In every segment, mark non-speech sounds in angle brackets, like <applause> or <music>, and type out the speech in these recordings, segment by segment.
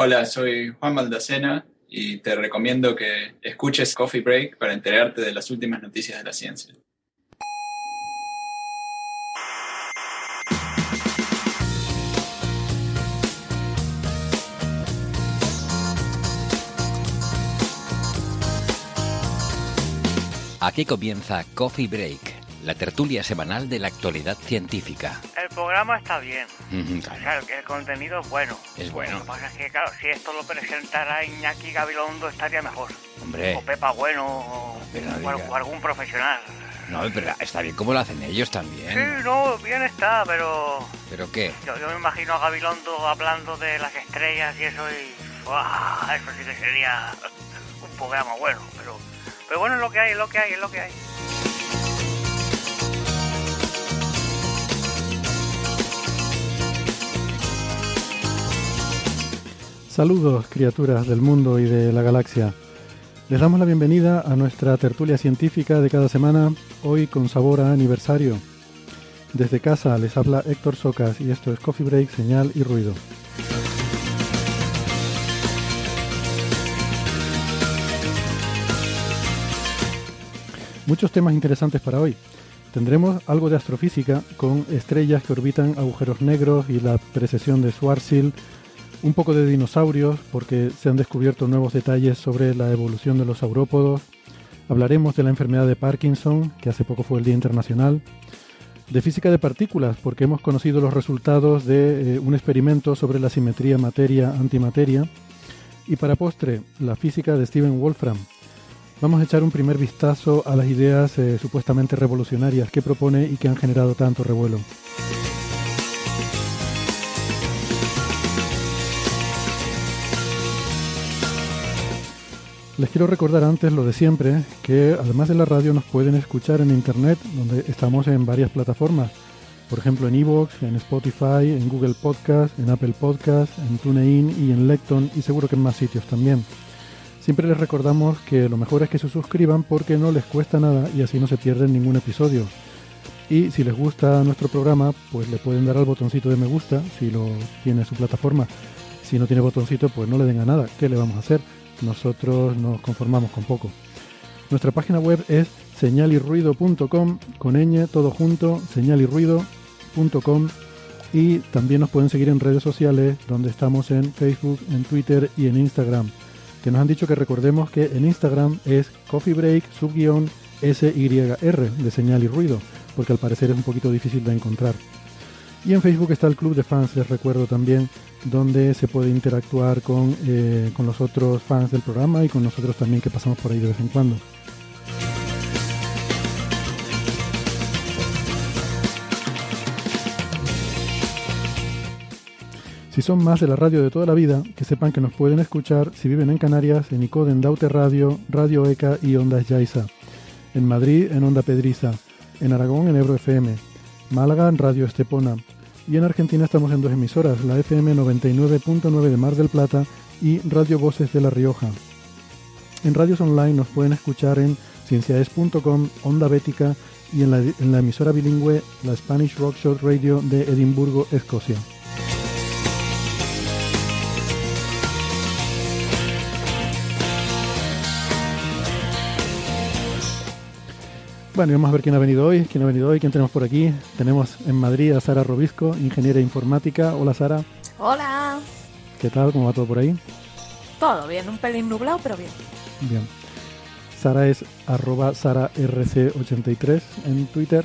Hola, soy Juan Maldacena y te recomiendo que escuches Coffee Break para enterarte de las últimas noticias de la ciencia. Aquí comienza Coffee Break, la tertulia semanal de la actualidad científica. El programa está bien. O sea, el contenido es bueno. Es bueno. Lo que pasa es que, claro, si esto lo presentara Iñaki Gabilondo estaría mejor. Hombre, O Pepa Bueno, o, algún profesional. no, pero está bien como lo hacen ellos Sí, también. no, bien está, pero ¿Pero qué? yo, yo me imagino a Gabilondo hablando de las estrellas y eso y... Eso sí que sería un programa bueno, pero... Pero bueno, es lo que hay, es lo que hay, es lo que hay. Saludos, criaturas del mundo y de la galaxia. Les damos la bienvenida a nuestra tertulia científica de cada semana, hoy con sabor a aniversario. Desde casa les habla Héctor Socas y esto es Coffee Break, Señal y Ruido. Muchos temas interesantes para hoy. Tendremos algo de astrofísica con estrellas que orbitan agujeros negros y la precesión de Schwarzschild, un poco de dinosaurios porque se han descubierto nuevos detalles sobre la evolución de los saurópodos. Hablaremos de la enfermedad de Parkinson, que hace poco fue el Día Internacional. De física de partículas, porque hemos conocido los resultados de eh, un experimento sobre la simetría materia-antimateria. Y para postre, la física de Stephen Wolfram. Vamos a echar un primer vistazo a las ideas eh, supuestamente revolucionarias que propone y que han generado tanto revuelo. Les quiero recordar antes lo de siempre, que además de la radio nos pueden escuchar en internet, donde estamos en varias plataformas. Por ejemplo, en Evox, en Spotify, en Google Podcast, en Apple Podcast, en TuneIn y en Lecton y seguro que en más sitios también. Siempre les recordamos que lo mejor es que se suscriban porque no les cuesta nada y así no se pierden ningún episodio. Y si les gusta nuestro programa, pues le pueden dar al botoncito de me gusta si lo tiene su plataforma. Si no tiene botoncito, pues no le den a nada. ¿Qué le vamos a hacer? Nosotros nos conformamos con poco. Nuestra página web es señalirruido.com con ñ todo junto, señalirruido.com y también nos pueden seguir en redes sociales donde estamos en Facebook, en Twitter y en Instagram. Que nos han dicho que recordemos que en Instagram es Coffee Break subguión SYR de señal y ruido, porque al parecer es un poquito difícil de encontrar. Y en Facebook está el Club de Fans, les recuerdo también, donde se puede interactuar con, eh, con los otros fans del programa y con nosotros también que pasamos por ahí de vez en cuando. Si son más de la radio de toda la vida, que sepan que nos pueden escuchar si viven en Canarias, en ICODE, en Daute Radio, Radio ECA y Ondas Yaiza. En Madrid, en Onda Pedriza. En Aragón, en Ebro FM. Málaga, en Radio Estepona. Y en Argentina estamos en dos emisoras, la FM 99.9 de Mar del Plata y Radio Voces de La Rioja. En radios online nos pueden escuchar en cienciaes.com, Onda Bética y en la, en la emisora bilingüe, la Spanish Rockshot Radio de Edimburgo, Escocia. Bueno, y vamos a ver quién ha venido hoy, quién ha venido hoy, quién tenemos por aquí. Tenemos en Madrid a Sara Robisco, ingeniera informática. Hola Sara, Hola. ¿qué tal? ¿Cómo va todo por ahí? Todo bien, un pelín nublado, pero bien. Bien. Sara es arroba sararc83 en Twitter.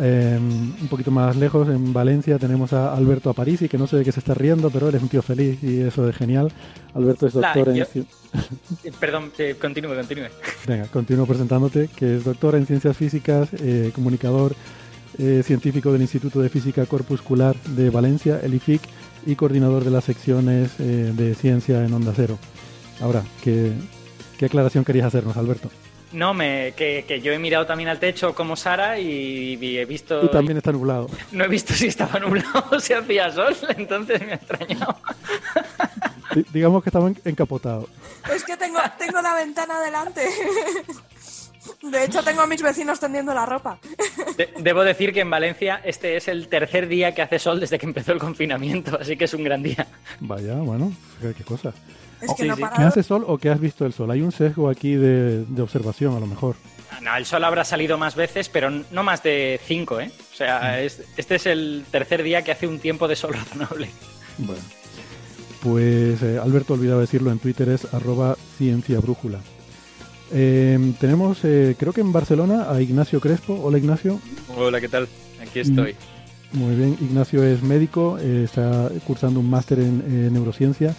Eh, un poquito más lejos, en Valencia, tenemos a Alberto Aparici, que no sé de qué se está riendo, pero él es un tío feliz y eso es genial. Alberto es La- doctor en... yo- Eh, Perdón, eh, continúe, continúe. Venga, continúo presentándote, que es doctor en ciencias físicas, eh, comunicador, eh, científico del Instituto de Física Corpuscular de Valencia, el IFIC, y coordinador de las secciones eh, de ciencia en Onda Cero. Ahora, ¿qué, qué aclaración querías hacernos, Alberto? No, me, que, que yo he mirado también al techo como Sara y, y he visto... Y también está nublado. <laughs> No he visto si estaba nublado o si hacía sol, <laughs> entonces me ha extrañado. Di- digamos que estaba en- encapotado. Es que tengo, tengo la ventana delante. De hecho, tengo a mis vecinos tendiendo la ropa. De- debo decir que en Valencia este es el tercer día que hace sol desde que empezó el confinamiento, así que es un gran día. Vaya, bueno, qué qué cosa. Es que Sí, no sí. ¿Que hace sol o que has visto el sol? Hay un sesgo aquí de, de observación, a lo mejor. No, el sol habrá salido más veces, pero no más de cinco, ¿eh? O sea, es- este es el tercer día que hace un tiempo de sol razonable. Bueno, pues eh, Alberto olvidaba decirlo en Twitter, es arroba ciencia brújula. Eh, tenemos, eh, creo que en Barcelona, a Ignacio Crespo. Hola Ignacio. Hola, ¿qué tal? Aquí estoy. Muy bien, Ignacio es médico, eh, está cursando un máster en neurociencia.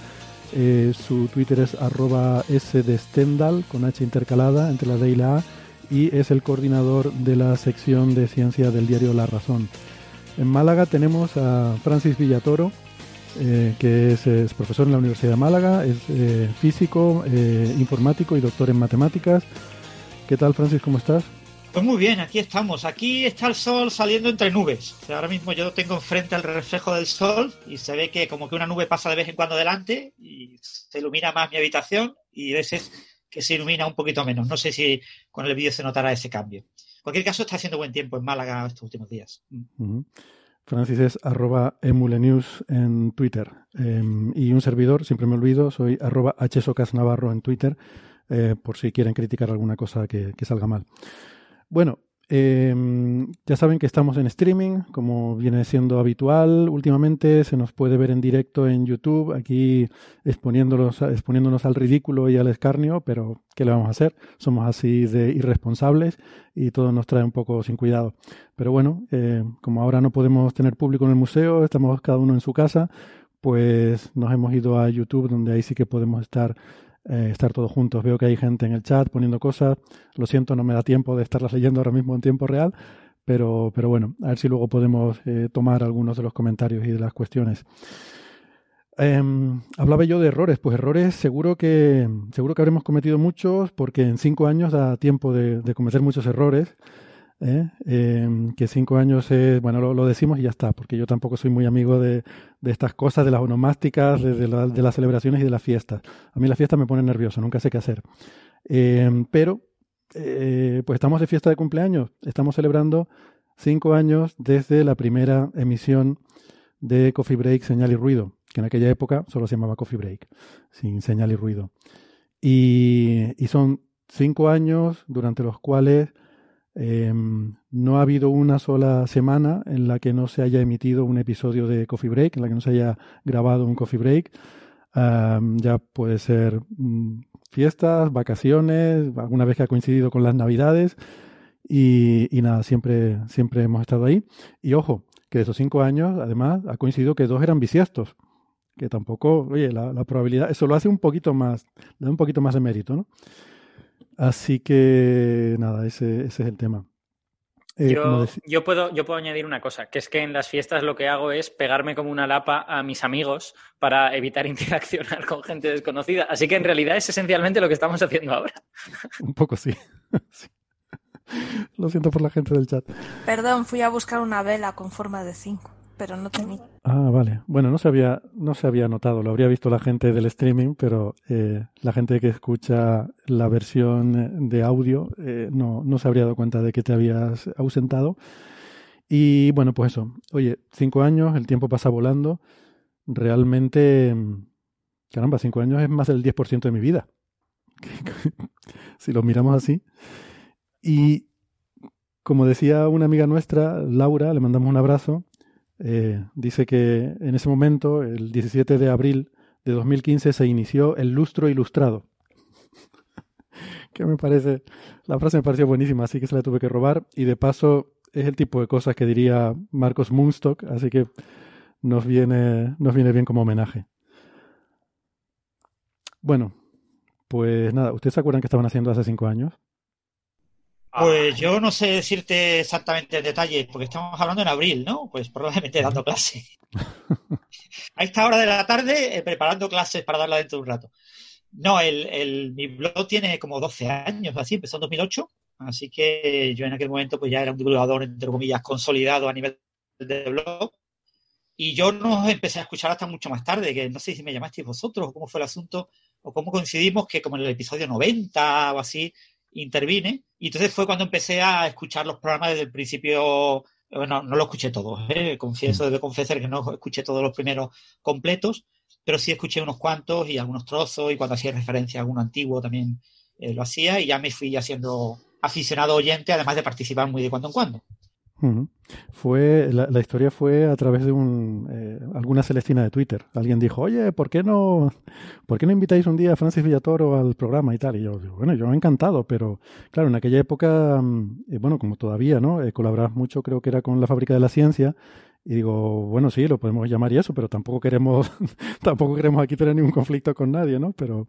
Su Twitter es arroba S de Stendhal, con H intercalada entre la D y la A, y es el coordinador de la sección de ciencia del diario La Razón. En Málaga tenemos a Francis Villatoro, eh, que es, es profesor en la Universidad de Málaga, es eh, físico, eh, informático y doctor en matemáticas. ¿Qué tal, Francis? ¿Cómo estás? Pues muy bien, aquí estamos. Aquí está el sol saliendo entre nubes. O sea, ahora mismo yo tengo enfrente el reflejo del sol y se ve que como que una nube pasa de vez en cuando delante y se ilumina más mi habitación y a veces que se ilumina un poquito menos. No sé si con el vídeo se notará ese cambio. En cualquier caso, está haciendo buen tiempo en Málaga estos últimos días. Ujú. Francis es arroba emulenews en Twitter. Eh, y un servidor, siempre me olvido, soy arroba hsocasnavarro en Twitter, eh, por si quieren criticar alguna cosa que, que salga mal. Bueno, eh, ya saben que estamos en streaming, como viene siendo habitual. Últimamente se nos puede ver en directo en YouTube, aquí exponiéndonos, exponiéndonos al ridículo y al escarnio, pero ¿qué le vamos a hacer? Somos así de irresponsables y todo nos trae un poco sin cuidado. Pero bueno, eh, como ahora no podemos tener público en el museo, estamos cada uno en su casa, pues nos hemos ido a YouTube, donde ahí sí que podemos estar, eh, estar todos juntos. Veo que hay gente en el chat poniendo cosas. Lo siento, no me da tiempo de estarlas leyendo ahora mismo en tiempo real, pero, pero bueno, a ver si luego podemos eh, tomar algunos de los comentarios y de las cuestiones. Em, hablaba yo de errores, pues errores seguro que seguro que habremos cometido muchos, porque en cinco años da tiempo de, de cometer muchos errores. ¿Eh? Em, que cinco años es, bueno, lo, lo decimos y ya está, porque yo tampoco soy muy amigo de, de estas cosas, de las onomásticas, de, de la- de las celebraciones y de las fiestas. A mí las fiestas me ponen nervioso, nunca sé qué hacer. Em, pero, eh, pues estamos de fiesta de cumpleaños, estamos celebrando cinco años desde la primera emisión de Coffee Break, Señal y Ruido, que en aquella época solo se llamaba Coffee Break, sin señal y ruido. Y son cinco años durante los cuales eh, no ha habido una sola semana en la que no se haya emitido un episodio de Coffee Break, en la que no se haya grabado un Coffee Break. Am, ya puede ser mm, fiestas, vacaciones, alguna vez que ha coincidido con las navidades. Y, y nada, siempre, siempre hemos estado ahí. Y ojo, que de esos cinco años, además, ha coincidido que dos eran bisiestos. Que tampoco, oye, la, la probabilidad, eso lo hace un poquito más, da un poquito más de mérito, ¿no? Así que, nada, ese, ese es el tema. Eh, Yo, puedo, yo puedo añadir una cosa, que es que en las fiestas lo que hago es pegarme como una lapa a mis amigos para evitar <laughs> interaccionar con gente desconocida. Así que en realidad es esencialmente lo que estamos haciendo ahora. <laughs> Un poco sí. <laughs> Sí. Lo siento por la gente del chat. Perdón, fui a buscar una vela con forma de 5, pero no. Ah, vale. Bueno, no se había, no se había notado, lo habría visto la gente del streaming, pero eh, la gente que escucha la versión de audio eh, no, no se habría dado cuenta de que te habías ausentado. Y bueno, pues eso. Oye, cinco años, el tiempo pasa volando. Realmente, caramba, cinco años es más del 10% de mi vida. <laughs> si lo miramos así. Y como decía una amiga nuestra, Laura, le mandamos un abrazo, eh, dice que en ese momento, el 17 de abril de 2015, se inició el lustro ilustrado. <laughs> que me parece, la frase me pareció buenísima, así que se la tuve que robar. Y de paso, es el tipo de cosas que diría Marcos Moonstock, así que nos viene, nos viene bien como homenaje. Bueno, pues nada, ¿ustedes se acuerdan que estaban haciendo hace cinco años? Pues yo no sé decirte exactamente el detalle, porque estamos hablando en abril, ¿no? Pues probablemente dando clase. <laughs> A esta hora de la tarde, eh, preparando clases para darla dentro de un rato. No, el, el- mi blog tiene como 12 años, así, empezó en 2008, así que yo en aquel momento pues ya era un divulgador, entre comillas, consolidado a nivel de blog. Y yo no empecé a escuchar hasta mucho más tarde, que no sé si me llamasteis vosotros o cómo fue el asunto, o cómo coincidimos que como en el episodio 90 o así intervine. Y entonces fue cuando empecé a escuchar los programas desde el principio. Bueno, no lo escuché todos, ¿eh? confieso, debo confesar que no escuché todos los primeros completos, pero sí escuché unos cuantos y algunos trozos y cuando hacía referencia a alguno antiguo también eh, lo hacía y ya me fui haciendo aficionado oyente, además de participar muy de cuando en cuando. Fue, la, la historia fue a través de un, eh, alguna Celestina de Twitter. Alguien dijo, oye, ¿por qué no, ¿por qué no invitáis un día a Francis Villatoro al programa y tal? Y yo digo, bueno, yo encantado, pero claro, en aquella época, mm, eh, bueno, como todavía, ¿no? Eh, colaborabas mucho, creo que era con la Fábrica de la Ciencia. Y digo, bueno, sí, lo podemos llamar y eso, pero tampoco queremos, <laughs> tampoco queremos aquí tener ningún conflicto con nadie, ¿no? Pero,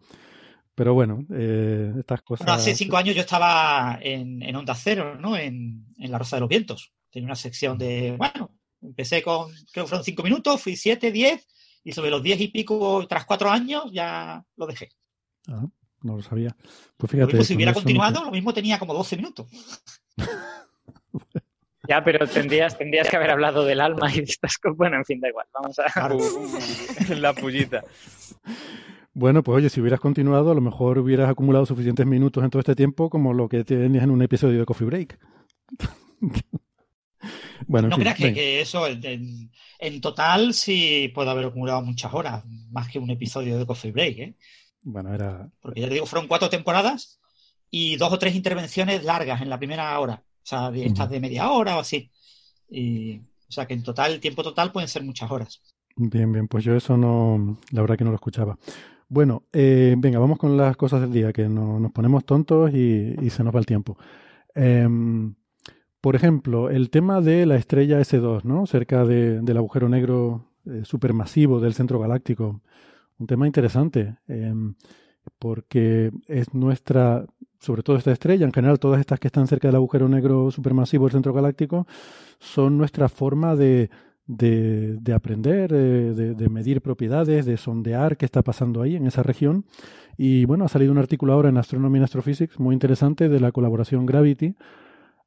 pero bueno, eh, estas cosas. Bueno, hace cinco años yo estaba en, en Onda Cero, ¿no? En, en La Rosa de los Vientos. Tenía una sección de, bueno, empecé con, creo que fueron cinco minutos, fui siete, diez, y sobre los diez y pico, tras cuatro años, ya lo dejé. Ah, no lo sabía. Pues fíjate. mismo, si hubiera no continuado, lo mismo tenía como 12 minutos. Ya, pero tendrías, tendrías que haber hablado del alma y de estas cosas. Bueno, en fin, da igual. Vamos a. <laughs> la pullita. Bueno, pues oye, si hubieras continuado, a lo mejor hubieras acumulado suficientes minutos en todo este tiempo como lo que tenías en un episodio de Coffee Break. <laughs> bueno, en no fin, creas que, eso, en, total, sí puedo haber acumulado muchas horas, más que un episodio de Coffee Break, ¿eh? Bueno, era. Porque ya te digo, fueron cuatro temporadas y dos o tres intervenciones largas en la primera hora. O sea, de estas de media hora o así. Y, o sea, que en total, el tiempo total pueden ser muchas horas. Bien, bien, pues yo eso no, la verdad que no lo escuchaba. Bueno, eh, venga, vamos con las cosas del día, que no- nos ponemos tontos y, y se nos va el tiempo. Em, por ejemplo, el tema de la estrella S2, ¿no? Cerca de- del agujero negro eh, supermasivo del centro galáctico. Un tema interesante, em, porque es nuestra, sobre todo esta estrella, en general todas estas que están cerca del agujero negro supermasivo del centro galáctico, son nuestra forma de, de, de aprender, de, de medir propiedades, de sondear qué está pasando ahí en esa región. Y bueno, ha salido un artículo ahora en Astronomy and Astrophysics muy interesante de la colaboración Gravity.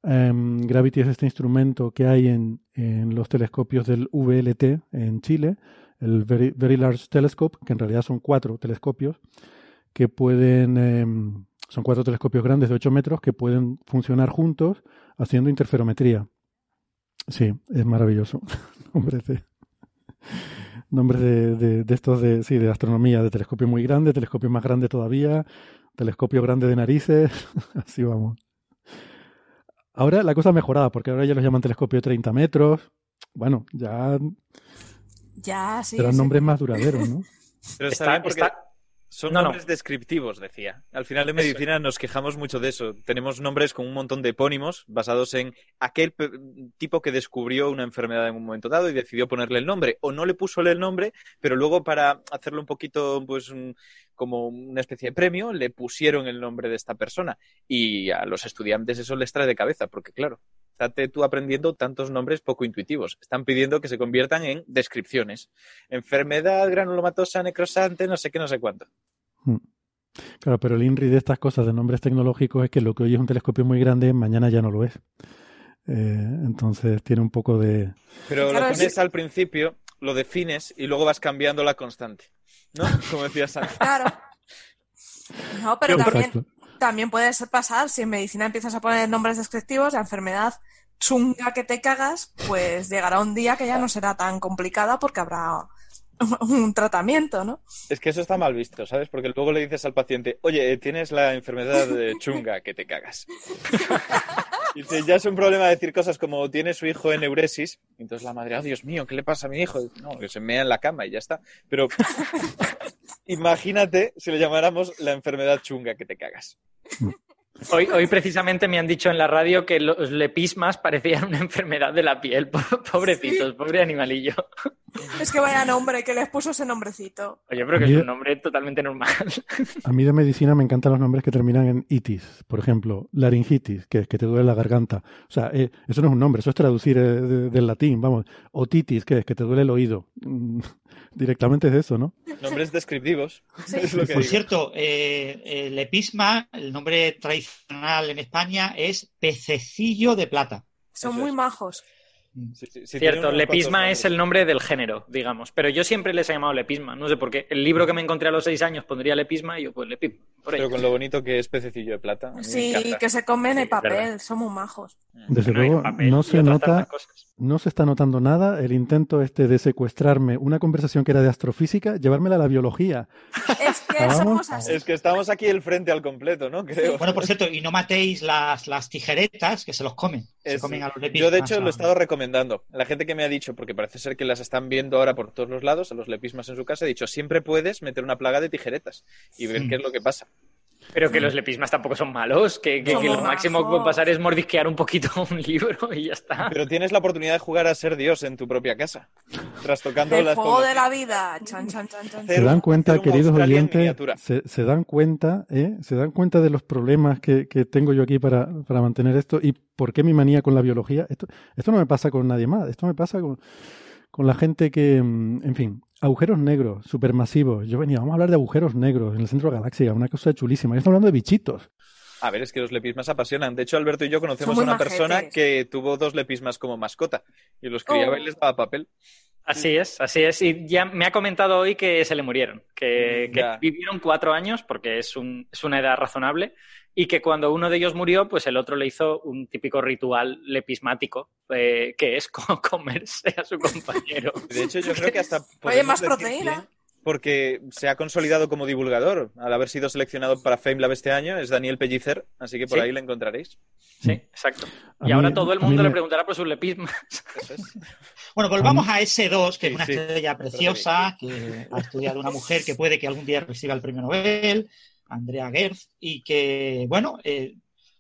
Em, Gravity es este instrumento que hay en, en los telescopios del VLT en Chile, el Very, Very Large Telescope, que en realidad son cuatro telescopios que pueden, em, son cuatro telescopios grandes de 8 metros que pueden funcionar juntos haciendo interferometría. Sí, es maravilloso. <laughs> Nombres de, nombres de, de- de estos de, sí, de astronomía, de telescopio muy grande, telescopio más grande todavía, telescopio grande de narices, <laughs> así vamos. Ahora la cosa ha mejorado, porque ahora ya los llaman telescopio de 30 metros. Bueno, ya Ya, sí. serán sí. nombres más duraderos, ¿no? Pero está, Está- bien porque está- son No, no. nombres descriptivos, decía. Al final de medicina nos quejamos mucho de eso. Tenemos nombres con un montón de epónimos basados en aquel tipo que descubrió una enfermedad en un momento dado y decidió ponerle el nombre. O no le puso el nombre, pero luego para hacerlo un poquito, pues, un- como una especie de premio, le pusieron el nombre de esta persona. Y a los estudiantes eso les trae de cabeza, porque claro, estate tú aprendiendo tantos nombres poco intuitivos. Están pidiendo que se conviertan en descripciones. Enfermedad granulomatosa necrosante, no sé qué, no sé cuánto. Mm. Claro, pero el INRI de estas cosas de nombres tecnológicos es que lo que hoy es un telescopio muy grande, mañana ya no lo es. Eh, entonces tiene un poco de... Pero Claro, lo es- pones al principio, lo defines y luego vas cambiando la constante. ¿No? Como decía Santi. Claro. <laughs> No, pero también, Exacto. también puede ser pasar, si en medicina empiezas a poner nombres descriptivos, la enfermedad chunga que te cagas, pues llegará un día que ya no será tan complicada porque habrá <laughs> un tratamiento, ¿no? Es que eso está mal visto, ¿sabes? Porque luego le dices al paciente, oye, eh, tienes la enfermedad de chunga, que te cagas. Y dice, ya es un problema decir cosas como tiene su hijo en euresis. Y entonces la madre, oh Dios mío, ¿qué le pasa a mi hijo? No, que se mea en la cama y ya está. Pero <laughs> imagínate si le llamáramos la enfermedad chunga, que te cagas. Hoy, hoy precisamente me han dicho en la radio que los lepismas parecían una enfermedad de la piel. <laughs> Pobrecitos, pobre animalillo. Es que vaya nombre, que les puso ese nombrecito. Oye, pero que es un nombre totalmente normal. A mí de medicina me encantan los nombres que terminan en itis. Por ejemplo, laringitis, que es que te duele la garganta. O sea, eh, eso no es un nombre, eso es traducir eh, de- del latín, vamos. Otitis, que es que te duele el oído. Mm, Directamente es eso, ¿no? Nombres descriptivos. <laughs> Es lo que Por digo. cierto, eh, el episma, el nombre tradicional en España es pececillo de plata. Son muy majos. Sí, sí, sí, tiene Cierto, lepisma es el nombre del género, digamos. Pero yo siempre les he llamado lepisma, no sé por qué. El libro que me encontré a los seis años pondría lepisma y yo pues lepisma. Pero con lo bonito que es pececillo de plata. Sí, que se comen verdad. papel, son muy majos. Desde Bueno, y luego, papel no se nota, no se está notando nada el intento este de secuestrarme una conversación que era de astrofísica, llevármela a la biología. <laughs> Es que Vamos. somos así. Es que estamos aquí el frente al completo, ¿no? Creo. Bueno, por cierto, y no matéis las, las tijeretas que se los comen. Se comen a los Yo, lepismas. de hecho, lo he estado recomendando. La gente que me ha dicho, porque parece ser que las están viendo ahora por todos los lados, a los lepismas en su casa, he dicho, siempre puedes meter una plaga de tijeretas y ver Mm. qué es lo que pasa. Pero que los lepismas tampoco son malos, que, que- Son que lo máximo que puede pasar es mordisquear un poquito <laughs> un libro y ya está. Pero tienes la oportunidad de jugar a ser Dios en tu propia casa, trastocando El las juego de la vida. Chan, chan, chan, chan. Se dan cuenta, queridos oyentes, se, se dan cuenta, ¿eh? Se dan cuenta de los problemas que, que tengo yo aquí para, para mantener esto y por qué mi manía con la biología. Esto, esto no me pasa con nadie más, esto me pasa con, con la gente que, mm, en fin, agujeros negros, supermasivos. Yo venía, vamos a hablar de agujeros negros en el centro de la galaxia, una cosa chulísima. Yo estoy hablando de bichitos. A ver, es que los lepismas apasionan. De hecho, Alberto y yo conocemos a una persona que tuvo dos lepismas como mascota y los criaba Oh. y les daba papel. Así es, así es. Y ya me ha comentado hoy que se le murieron, que, que Ya. vivieron cuatro años, porque es, un, es una edad razonable, y que cuando uno de ellos murió, pues el otro le hizo un típico ritual lepismático, eh, que es <laughs> co- comerse a su compañero. De hecho, yo creo que hasta. <laughs> Oye, más proteína. que- Porque se ha consolidado como divulgador. Al haber sido seleccionado para FameLab este año, es Daniel Pellicer, así que por Sí. ahí le encontraréis. Sí, exacto. A Y ahora mí- todo el mundo le preguntará por sus lepismas. Eso es. Bueno, volvamos a S2, que es una sí. estrella preciosa, que ha estudiado una mujer que puede que algún día reciba el premio Nobel, Andrea Gerz, y que, bueno, eh,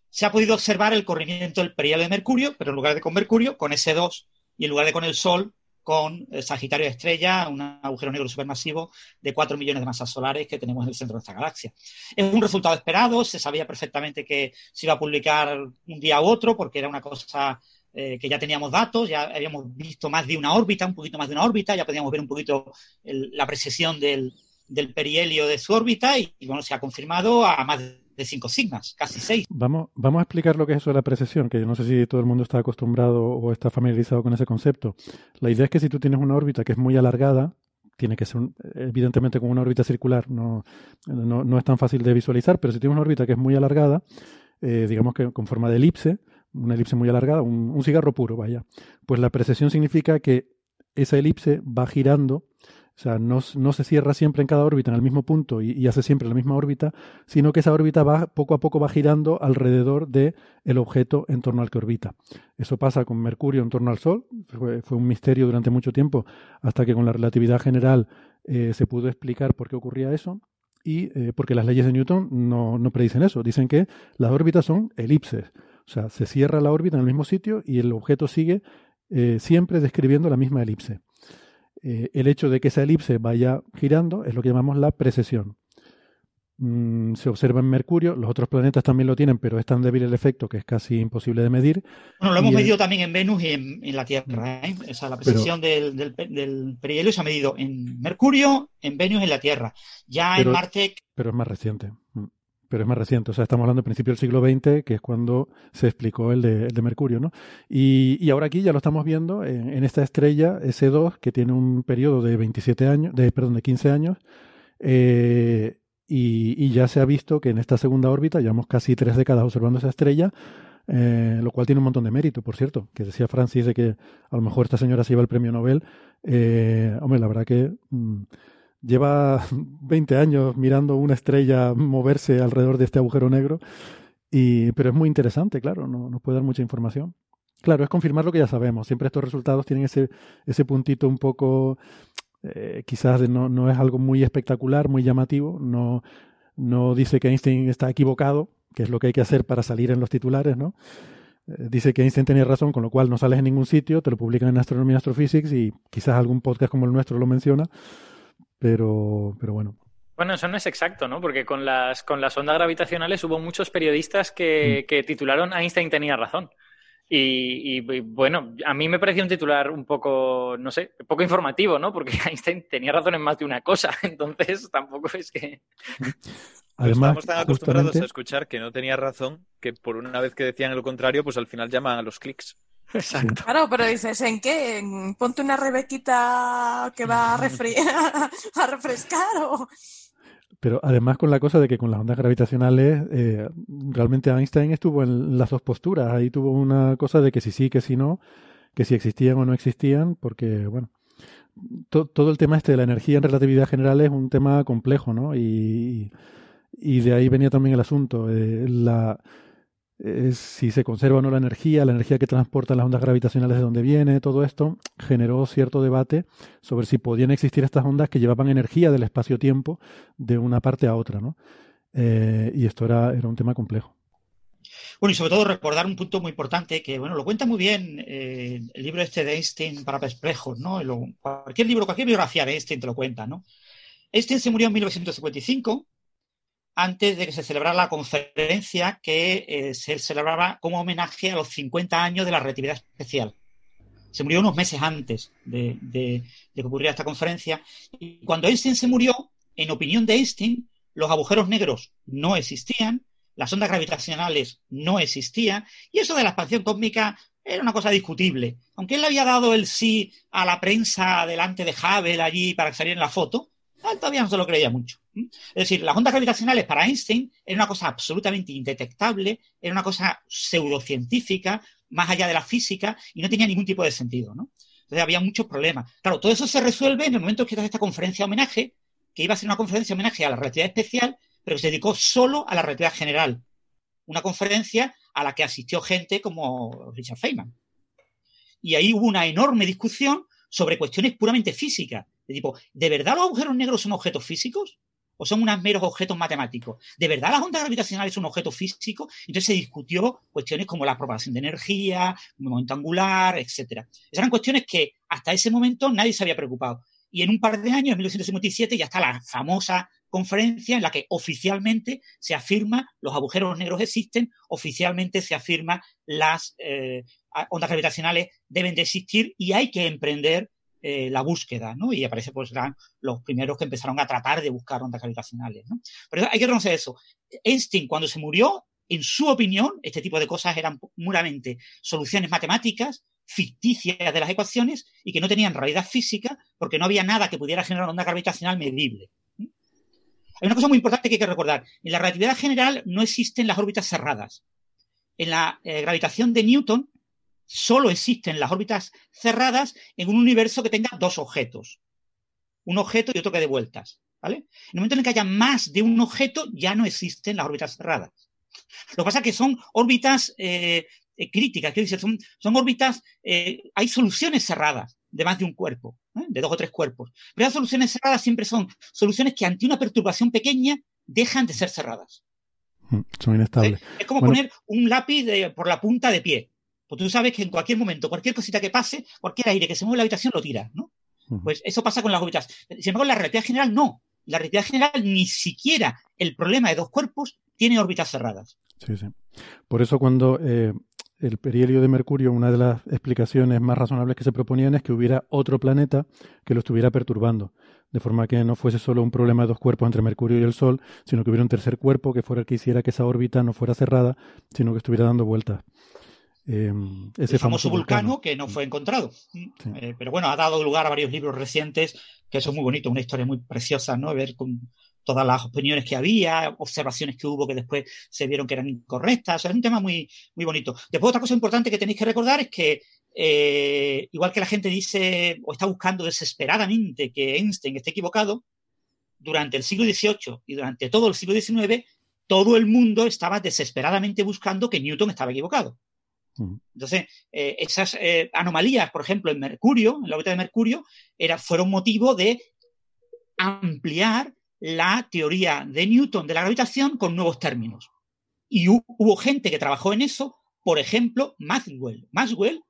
se ha podido observar el corrimiento del perihelio de Mercurio, pero en lugar de con Mercurio, con S2, y en lugar de con el Sol, con Sagitario Estrella, un agujero negro supermasivo de 4 millones de masas solares que tenemos en el centro de esta galaxia. Es un resultado esperado, se sabía perfectamente que se iba a publicar un día u otro, porque era una cosa eh, que ya teníamos datos, ya habíamos visto más de una órbita, un poquito más de una órbita, ya podíamos ver un poquito el- la precesión del, del perihelio de su órbita y, bueno, se ha confirmado a más de cinco sigmas, casi seis. Vamos, vamos a explicar lo que es eso de la precesión, que yo no sé si todo el mundo está acostumbrado o está familiarizado con ese concepto. La idea es que si tú tienes una órbita que es muy alargada, tiene que ser evidentemente con una órbita circular, no, no, no es tan fácil de visualizar, pero si tienes una órbita que es muy alargada, eh, digamos que con forma de elipse, una elipse muy alargada, un cigarro puro, vaya, pues la precesión significa que esa elipse va girando, o sea, no, se cierra siempre en cada órbita en el mismo punto y, hace siempre la misma órbita, sino que esa órbita va poco a poco va girando alrededor de el objeto en torno al que orbita. Eso pasa con Mercurio en torno al Sol, fue, un misterio durante mucho tiempo, hasta que con la relatividad general eh, se pudo explicar por qué ocurría eso. Y eh, porque las leyes de Newton no, no predicen eso, dicen que las órbitas son elipses, o sea, se cierra la órbita en el mismo sitio y el objeto sigue eh, siempre describiendo la misma elipse. Eh, el hecho de que esa elipse vaya girando es lo que llamamos la precesión. Mm, se observa en Mercurio, los otros planetas también lo tienen, pero es tan débil el efecto que es casi imposible de medir. Bueno, lo hemos Y el- medido también en Venus y en, en la Tierra. ¿eh? O sea, la precesión del, del, pe- del perihelio se ha medido en Mercurio, en Venus y en la Tierra. Ya Pero- en Marte, Pero es más reciente. Pero es más reciente. O sea, estamos hablando del principio del siglo XX, que es cuando se explicó el de, el de Mercurio, ¿no? Y, y ahora aquí ya lo estamos viendo en, en esta estrella S2, que tiene un periodo de 27 años, de, perdón, de 15 años, eh, y, y ya se ha visto que en esta segunda órbita, llevamos casi tres décadas observando esa estrella, eh, lo cual tiene un montón de mérito, por cierto, que decía Francis de que a lo mejor esta señora se lleva el premio Nobel. Eh, hombre, la verdad que mm, lleva <laughs> 20 años mirando una estrella moverse alrededor de este agujero negro, y, pero es muy interesante, claro, no, nos puede dar mucha información. Claro, es confirmar lo que ya sabemos. Siempre estos resultados tienen ese, ese puntito un poco, eh, quizás de no, no es algo muy espectacular, muy llamativo, no, no dice que Einstein está equivocado, que es lo que hay que hacer para salir en los titulares, ¿no? Eh, dice que Einstein tenía razón, con lo cual no sales en ningún sitio, te lo publican en Astronomy Astrophysics y quizás algún podcast como el nuestro lo menciona, pero, pero bueno. Bueno, eso no es exacto, ¿no? Porque con las, con las ondas gravitacionales hubo muchos periodistas que, mm. que titularon Einstein tenía razón. Y, bueno, a mí me pareció un titular un poco, no sé, poco informativo, ¿no? Porque <laughs> Einstein tenía razón en más de una cosa, <laughs> entonces tampoco es que... <laughs> Además, estamos tan acostumbrados a escuchar que no tenía razón que por una vez que decían lo contrario, pues al final llaman a los clics. Exacto. Claro, pero dices, ¿en qué? ¿Ponte una rebequita que va a, <laughs> a refrescar o...? Pero además con la cosa de que con las ondas gravitacionales, eh, realmente Einstein estuvo en las dos posturas. Ahí tuvo una cosa de que si sí, que si no, que si existían o no existían, porque, bueno, todo el tema este de la energía en relatividad general es un tema complejo, ¿no? Y, y de ahí venía también el asunto. Eh, la, es si se conserva o no la energía, la energía que transportan las ondas gravitacionales de dónde viene, todo esto generó cierto debate sobre si podían existir estas ondas que llevaban energía del espacio-tiempo de una parte a otra, ¿no? Eh, y esto era, un tema complejo. Bueno, y sobre todo recordar un punto muy importante que, bueno, lo cuenta muy bien eh, el libro este de Einstein para perplejos, ¿no? cualquier libro, cualquier biografía de Einstein te lo cuenta, ¿no? Einstein se murió en 1955 antes de que se celebrara la conferencia que eh, se celebraba como homenaje a los 50 años de la relatividad especial. Se murió unos meses antes de, que ocurriera esta conferencia. Y cuando Einstein se murió, en opinión de Einstein, los agujeros negros no existían, las ondas gravitacionales no existían, y eso de la expansión cósmica era una cosa discutible. Aunque él le había dado el sí a la prensa delante de Hubble allí para que saliera en la foto, todavía no se lo creía mucho. Es decir, las ondas gravitacionales para Einstein era una cosa absolutamente indetectable, era una cosa pseudocientífica, más allá de la física, y no tenía ningún tipo de sentido, ¿no? Entonces había muchos problemas. Claro, todo eso se resuelve en el momento que hace esta conferencia homenaje, que iba a ser una conferencia homenaje a la relatividad especial, pero que se dedicó solo a la relatividad general. Una conferencia a la que asistió gente como Richard Feynman. Y ahí hubo una enorme discusión sobre cuestiones puramente físicas. De tipo, ¿de verdad los agujeros negros son objetos físicos? ¿O son unos meros objetos matemáticos? ¿De verdad las ondas gravitacionales son objetos físicos? Entonces se discutió cuestiones como la propagación de energía, momento angular, etc. Esas eran cuestiones que hasta ese momento nadie se había preocupado. Y en un par de años, en 1957, ya está la famosa conferencia en la que oficialmente se afirma los agujeros negros existen, oficialmente se afirma las eh, ondas gravitacionales deben de existir y hay que emprender eh, la búsqueda, ¿no? Y aparece, pues, eran los primeros que empezaron a tratar de buscar ondas gravitacionales, ¿no? Pero hay que reconocer eso. Einstein, cuando se murió, en su opinión, este tipo de cosas eran puramente soluciones matemáticas, ficticias de las ecuaciones y que no tenían realidad física porque no había nada que pudiera generar onda gravitacional medible. Hay una cosa muy importante que hay que recordar. En la relatividad general no existen las órbitas cerradas. En la eh, gravitación de Newton solo existen las órbitas cerradas en un universo que tenga dos objetos. Un objeto y otro que dé vueltas. ¿vale? En el momento en el que haya más de un objeto, ya no existen las órbitas cerradas. Lo que pasa es que son órbitas eh, eh, críticas, quiero decir, son, son órbitas, eh, hay soluciones cerradas de más de un cuerpo, de dos o tres cuerpos. Pero las soluciones cerradas siempre son soluciones que ante una perturbación pequeña dejan de ser cerradas. Mm, son inestables. Es como poner un lápiz por la punta de pie. Pues tú sabes que en cualquier momento, cualquier cosita que pase, cualquier aire que se mueve en la habitación lo tira, ¿no? Pues eso pasa con las órbitas. Sin embargo, en la relatividad general no. La relatividad general ni siquiera el problema de dos cuerpos tiene órbitas cerradas. Sí, sí. Por eso cuando eh, el perihelio de Mercurio, una de las explicaciones más razonables que se proponían es que hubiera otro planeta que lo estuviera perturbando, de forma que no fuese solo un problema de dos cuerpos entre Mercurio y el Sol, sino que hubiera un tercer cuerpo que fuera el que hiciera que esa órbita no fuera cerrada, sino que estuviera dando vueltas. Eh, ese el famoso, vulcano, que no fue encontrado. Eh, pero bueno, ha dado lugar a varios libros recientes que son muy bonitos, una historia muy preciosa, ¿no? Ver con todas las opiniones que había, observaciones que hubo que después se vieron que eran incorrectas. O sea, es un tema muy, muy bonito. Después, otra cosa importante que tenéis que recordar es que, eh, igual que la gente dice o está buscando desesperadamente que Einstein esté equivocado, durante el siglo XVIII y durante todo el siglo XIX, todo el mundo estaba desesperadamente buscando que Newton estaba equivocado. Entonces, eh, esas eh, anomalías, por ejemplo, en Mercurio, en la órbita de Mercurio, era, fueron motivo de ampliar la teoría de Newton de la gravitación con nuevos términos. Y hubo gente que trabajó en eso, por ejemplo, Maxwell. Maxwell,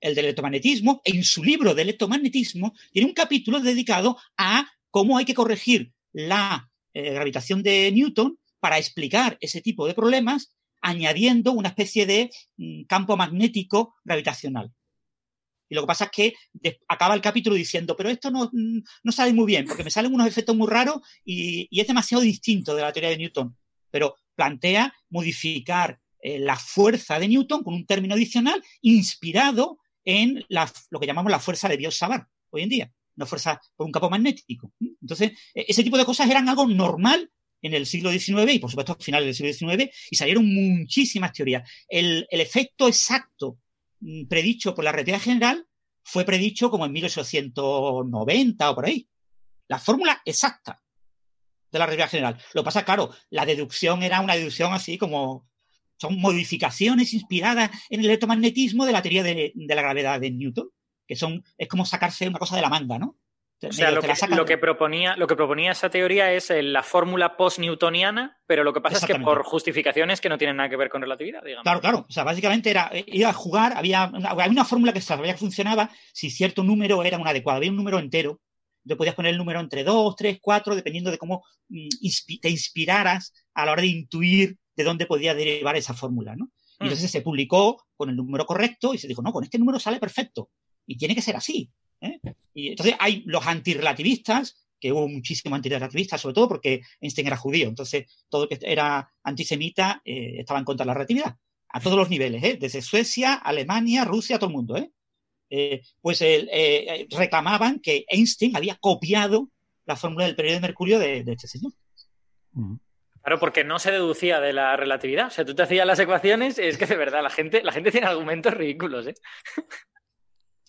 el del electromagnetismo, en su libro de electromagnetismo, tiene un capítulo dedicado a cómo hay que corregir la eh, gravitación de Newton para explicar ese tipo de problemas, añadiendo una especie de mm, campo magnético gravitacional. Y lo que pasa es que acaba el capítulo diciendo, pero esto no, mm, no sale muy bien, porque me salen unos efectos muy raros y, es demasiado distinto de la teoría de Newton. Pero plantea modificar eh, la fuerza de Newton con un término adicional inspirado en lo que llamamos la fuerza de Biot-Savart hoy en día, una fuerza por un campo magnético. Entonces, e, ese tipo de cosas eran algo normal en el siglo XIX y, por supuesto, al final del siglo XIX, y salieron muchísimas teorías. El, efecto exacto Mm, predicho por la relatividad general fue predicho como en 1890 o por ahí. La fórmula exacta de la relatividad general. Lo que pasa, claro, la deducción era una deducción así como son modificaciones inspiradas en el electromagnetismo de la teoría de, de la gravedad de Newton, que son, es como sacarse una cosa de la manga, ¿no? O sea, lo que, proponía, lo que proponía esa teoría es eh, la fórmula post-newtoniana, pero lo que pasa es que por justificaciones que no tienen nada que ver con relatividad, digamos. Claro, claro. O sea, básicamente era eh, ir a jugar, había una, una fórmula que sabía que funcionaba si cierto número era un adecuado. Había un número entero. Tú podías poner el número entre 2, 3, 4, dependiendo de cómo mm, te inspiraras a la hora de intuir de dónde podía derivar esa fórmula, ¿no? Y mm. entonces se publicó con el número correcto y se dijo, no, con este número sale perfecto. Y tiene que ser así. ¿Eh? Y entonces hay los antirrelativistas, que hubo muchísimos antirrelativistas, sobre todo porque Einstein era judío, entonces todo lo que era antisemita eh, estaba en contra de la relatividad, a todos los niveles, ¿eh? desde Suecia, Alemania, Rusia, todo el mundo. pues reclamaban que Einstein había copiado la fórmula del periodo de Mercurio de, este señor. Claro, porque no se deducía de la relatividad. O sea, tú te hacías las ecuaciones, es que de verdad, la gente, la gente tiene argumentos ridículos, ¿eh?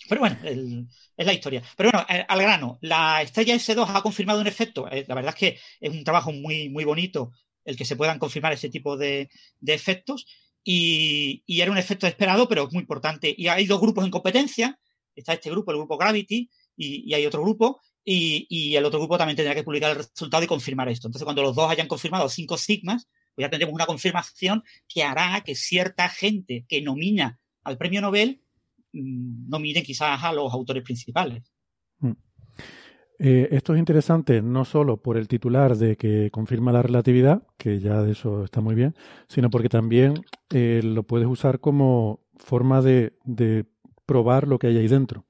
Pero bueno, es la historia. Pero bueno, eh, al grano, la estrella S2 ha confirmado un efecto. Eh, la verdad es que es un trabajo muy, muy bonito el que se puedan confirmar ese tipo de, efectos. Y, era un efecto esperado, pero es muy importante. Y hay dos grupos en competencia. Está este grupo, el grupo Gravity, y, hay otro grupo. Y, el otro grupo también tendrá que publicar el resultado y confirmar esto. Entonces, cuando los dos hayan confirmado cinco sigmas, pues ya tendremos una confirmación que hará que cierta gente que nomina al premio Nobel no miren quizás a los autores principales. Mm. Eh, esto es interesante no solo por el titular de que confirma la relatividad, que ya de eso está muy bien, sino porque también eh, lo puedes usar como forma de, probar lo que hay ahí dentro,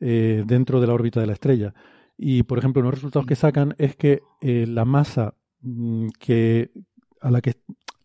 eh, dentro de la órbita de la estrella. Y, por ejemplo, unos resultados que sacan es que la masa mm, que, a la que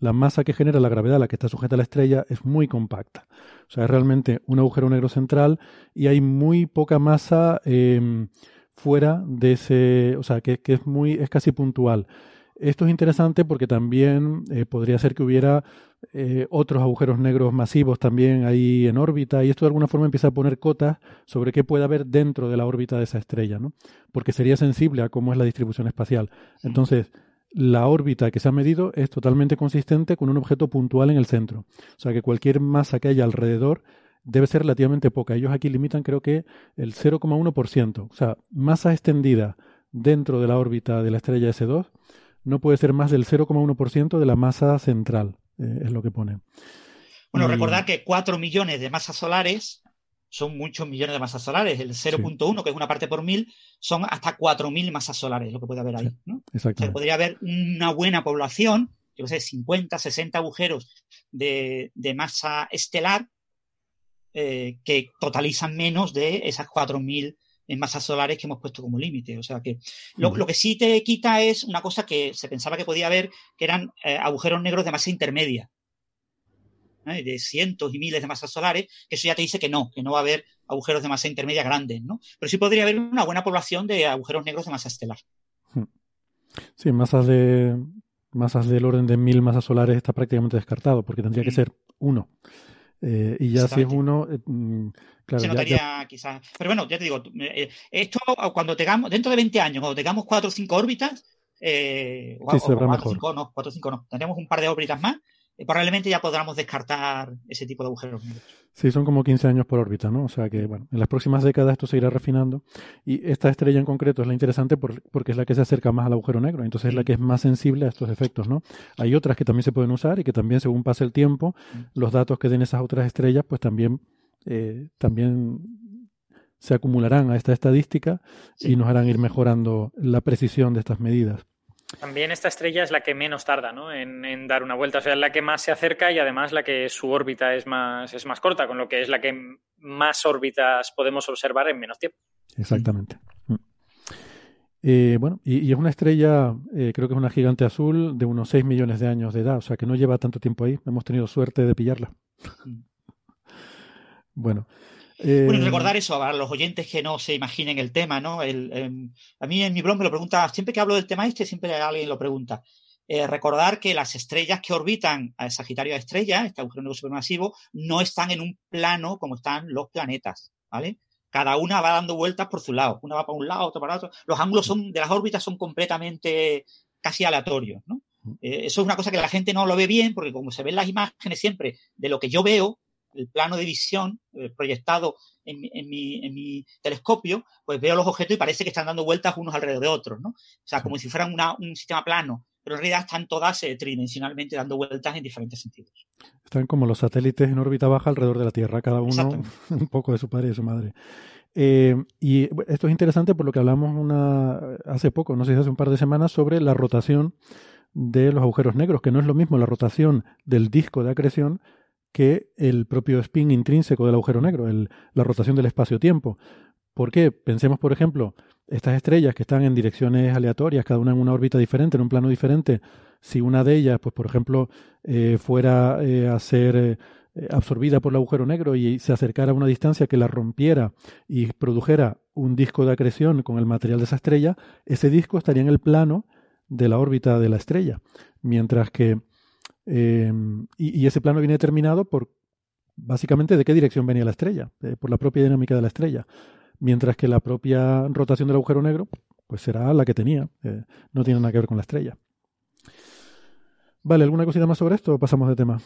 la masa que genera la gravedad a la que está sujeta la estrella es muy compacta. O sea, es realmente un agujero negro central y hay muy poca masa em, fuera de ese, o sea, que, es muy, es casi puntual. Esto es interesante porque también eh, podría ser que hubiera eh, otros agujeros negros masivos también ahí en órbita y esto de alguna forma empieza a poner cotas sobre qué puede haber dentro de la órbita de esa estrella, ¿no? Porque sería sensible a cómo es la distribución espacial. Entonces, la órbita que se ha medido es totalmente consistente con un objeto puntual en el centro. O sea que cualquier masa que haya alrededor debe ser relativamente poca. Ellos aquí limitan creo que el 0,1%. O sea, masa extendida dentro de la órbita de la estrella S2 no puede ser más del 0,1% de la masa central, eh, es lo que pone. Bueno, recordad que 4 millones de masas solares son muchos millones de masas solares. El 0.1, que es una parte por mil, son hasta 4.000 masas solares lo que puede haber ahí. ¿no? podría haber una buena población, yo sé, 50, 60 agujeros de, masa estelar eh, que totalizan menos de esas 4.000 masas solares que hemos puesto como límite. O sea que lo, lo, que sí te quita es una cosa que se pensaba que podía haber, que eran eh, agujeros negros de masa intermedia de cientos y miles de masas solares, que eso ya te dice que no, que no va a haber agujeros de masa intermedia grandes, ¿no? Pero sí podría haber una buena población de agujeros negros de masa estelar. Hmm. Sí, masas de masas del orden de mil masas solares está prácticamente descartado, porque tendría que ser uno. Eh, y ya si es uno, eh, mm, claro. Se notaría quizás. Pero bueno, ya te digo, eh, esto cuando tengamos, dentro de 20 años, cuando tengamos cuatro o cinco órbitas, sí, o, cuatro, Cinco, no, cuatro o cinco no, tendremos un par de órbitas más, eh, probablemente ya podamos descartar ese tipo de agujeros negros. Sí, son como 15 años por órbita, ¿no? O sea que, bueno, en las próximas décadas esto se irá refinando. Y esta estrella en concreto es la interesante porque es la que se acerca más al agujero negro, entonces es la que es más sensible a estos efectos, ¿no? Hay otras que también se pueden usar y que también, según pase el tiempo, los datos que den esas otras estrellas, pues también, eh, también se acumularán a esta estadística y nos harán ir mejorando la precisión de estas medidas. También esta estrella es la que menos tarda ¿no? en, dar una vuelta, o sea, es la que más se acerca y además la que su órbita es más, es más corta, con lo que es la que más órbitas podemos observar en menos tiempo. Exactamente. Mm. Eh, bueno, y, es una estrella, eh, creo que es una gigante azul de unos 6 millones de años de edad, o sea que no lleva tanto tiempo ahí. Hemos tenido suerte de pillarla. Mm. <laughs> bueno, bueno, eh, recordar eso a los oyentes que no se imaginen el tema, ¿no? Em, a mí en mi blog me lo pregunta, siempre que hablo del tema este, siempre alguien lo pregunta. Eh, recordar que las estrellas que orbitan a Sagitario a estrella, este agujero negro supermasivo, no están en un plano como están los planetas, ¿vale? Cada una va dando vueltas por su lado. Una va para un lado, otra para otro. Los ángulos son, de las órbitas son completamente casi aleatorios, ¿no? Eh, eso es una cosa que la gente no lo ve bien, porque como se ven las imágenes siempre de lo que yo veo, el plano de visión eh, proyectado en, mi, telescopio, pues veo los objetos y parece que están dando vueltas unos alrededor de otros, ¿no? O sea, como si fueran un sistema plano, pero en realidad están todas eh, tridimensionalmente dando vueltas en diferentes sentidos. Están como los satélites en órbita baja alrededor de la Tierra, cada uno <laughs> un poco de su padre y de su madre. Eh, y esto es interesante por lo que hablamos una, hace poco, no sé si hace un par de semanas, sobre la rotación de los agujeros negros, que no es lo mismo la rotación del disco de acreción que el propio spin intrínseco del agujero negro, la rotación del espacio-tiempo. ¿Por qué? Pensemos, por ejemplo, estas estrellas que están en direcciones aleatorias, cada una en una órbita diferente, en un plano diferente, si una de ellas, pues por ejemplo, eh, fuera eh, a ser eh, absorbida por el agujero negro y se acercara a una distancia que la rompiera y produjera un disco de acreción con el material de esa estrella, ese disco estaría en el plano de la órbita de la estrella, mientras que Em, y, ese plano viene determinado por básicamente de qué dirección venía la estrella, eh, por la propia dinámica de la estrella. Mientras que la propia rotación del agujero negro, pues será la que tenía, eh, no tiene nada que ver con la estrella. Vale, ¿alguna cosita más sobre esto o pasamos de tema?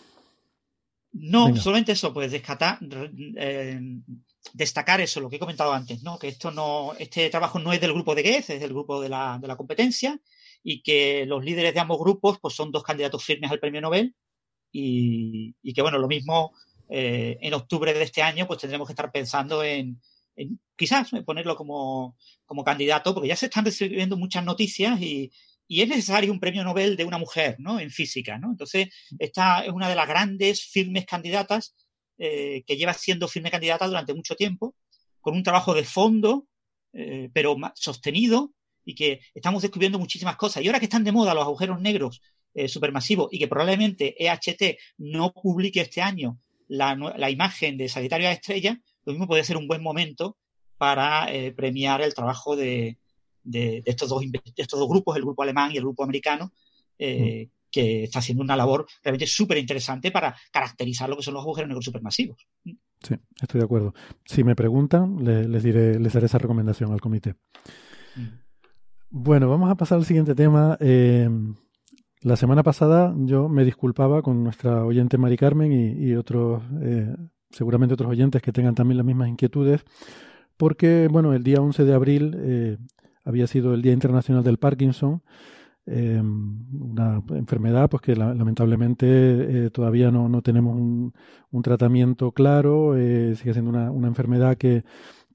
No, solamente eso, pues descatar, eh, destacar eso, lo que he comentado antes, ¿no? Que esto no, este trabajo no es del grupo de GEZ, es del grupo de la, de la competencia y que los líderes de ambos grupos pues, son dos candidatos firmes al premio Nobel y, que, bueno, lo mismo eh, en octubre de este año pues tendremos que estar pensando en, quizás ponerlo como, como, candidato, porque ya se están recibiendo muchas noticias y, y, es necesario un premio Nobel de una mujer, ¿no? En física, ¿no? Entonces, esta es una de las grandes firmes candidatas eh, que lleva siendo firme candidata durante mucho tiempo, con un trabajo de fondo, eh, pero sostenido, y que estamos descubriendo muchísimas cosas. Y ahora que están de moda los agujeros negros eh, supermasivos y que probablemente EHT no publique este año la, imagen de Sagitario a Estrella, lo mismo puede ser un buen momento para eh, premiar el trabajo de, estos dos, estos dos grupos, el grupo alemán y el grupo americano, eh, mm. que está haciendo una labor realmente súper interesante para caracterizar lo que son los agujeros negros supermasivos. Sí, estoy de acuerdo. Si me preguntan, les, diré, les daré esa recomendación al comité. Mm. Bueno, vamos a pasar al siguiente tema. Eh, la semana pasada yo me disculpaba con nuestra oyente Mari Carmen y, otros, eh, seguramente otros oyentes que tengan también las mismas inquietudes, porque, bueno, el día 11 de abril eh, había sido el Día Internacional del Parkinson, una enfermedad pues que lamentablemente todavía no, no tenemos un, un, tratamiento claro, sigue siendo una, una enfermedad que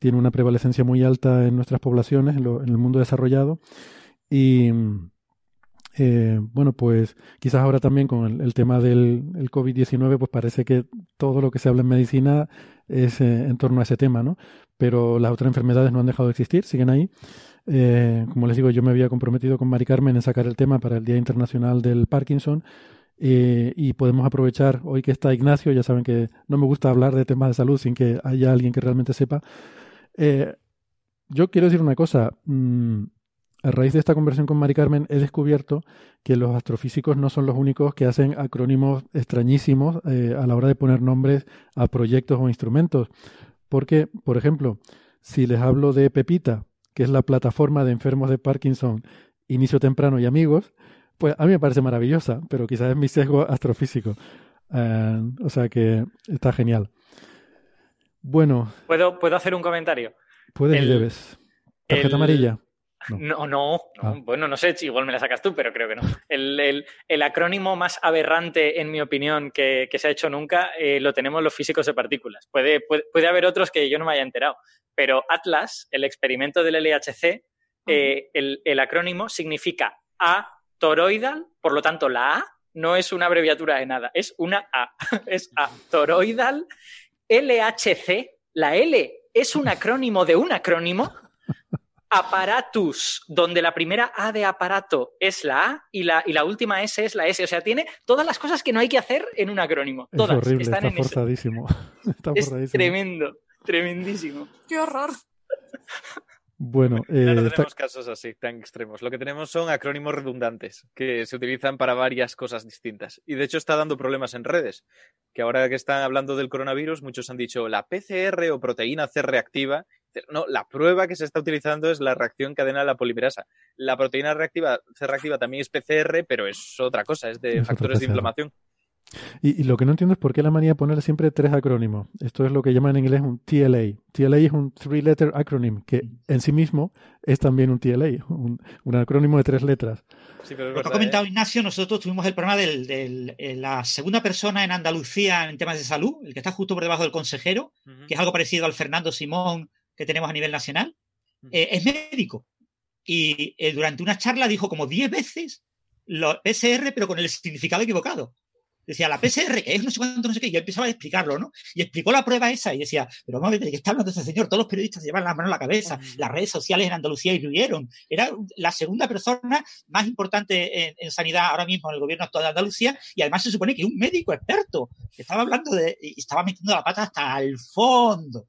tiene una prevalecencia muy alta en nuestras poblaciones, en, el mundo desarrollado. Y eh, bueno, pues quizás ahora también con el, tema del COVID-19, pues parece que todo lo que se habla en medicina es eh, en torno a ese tema, ¿no? Pero las otras enfermedades no han dejado de existir, siguen ahí. Eh, como les digo, yo me había comprometido con Mari Carmen en sacar el tema para el Día Internacional del Parkinson. y podemos aprovechar hoy que está Ignacio, ya saben que no me gusta hablar de temas de salud sin que haya alguien que realmente sepa, eh, yo quiero decir una cosa. Mm, a raíz de esta conversación con Mari Carmen he descubierto que los astrofísicos no son los únicos que hacen acrónimos extrañísimos eh, a la hora de poner nombres a proyectos o instrumentos. Porque, por ejemplo, si les hablo de Pepita, que es la plataforma de enfermos de Parkinson, Inicio Temprano y Amigos, Pues a mí me parece maravillosa, pero quizás es mi sesgo <laughs> astrofísico. Eh, o sea que está genial. Bueno. ¿Puedo, ¿puedo hacer un comentario? Puedes y debes. Tarjeta amarilla. No, no, ah. bueno, no sé, igual me la sacas tú, pero creo que no. El, acrónimo más aberrante, en mi opinión, que, se ha hecho nunca, eh, lo tenemos los físicos de partículas. Puede, puede, haber otros que yo no me haya enterado, pero Atlas, el experimento del LHC, eh, el, acrónimo significa A toroidal, por lo tanto la A no es una abreviatura de nada, es una A, <laughs> es A toroidal LHC, la L es un acrónimo de un acrónimo aparatus, donde la primera A de aparato es la A y la, y la última S es la S. O sea, tiene todas las cosas que no hay que hacer en un acrónimo. Todas es horrible, están está forzadísimo. <laughs> está es tremendo, tremendísimo. ¡Qué horror! Bueno, <laughs> eh, no tenemos casos así tan extremos. Lo que tenemos son acrónimos redundantes que se utilizan para varias cosas distintas. Y de hecho está dando problemas en redes. Que ahora que están hablando del coronavirus, muchos han dicho la PCR o proteína C reactiva no, la prueba que se está utilizando es la reacción cadena de la polimerasa. La proteína reactiva, C reactiva también es PCR, pero es otra cosa, es de factores de inflamación. Y, lo que no entiendo es por qué la manía de poner siempre tres acrónimos. Esto es lo que llaman en inglés un TLA. TLA es un three-letter acronym, que en sí mismo es también un TLA, un, acrónimo de tres letras. lo que ha comentado ¿eh? Ignacio, nosotros tuvimos el problema de eh, la segunda persona en Andalucía en temas de salud, el que está justo por debajo del consejero, que es algo parecido al Fernando Simón que tenemos a nivel nacional, eh, es médico. Y eh, durante una charla dijo como 10 veces lo PCR, pero con el significado equivocado. Decía, la PCR, que es no sé cuánto, no sé qué, y yo empezaba a explicarlo, ¿no? Y explicó la prueba esa y decía, pero vamos a ver, ¿de qué está hablando este señor? Todos los periodistas se llevan la mano a la cabeza, las redes sociales en Andalucía irruyeron. Era la segunda persona más importante en, sanidad ahora mismo en el gobierno actual de Andalucía y además se supone que un médico experto. Estaba hablando de, y estaba metiendo la pata hasta el fondo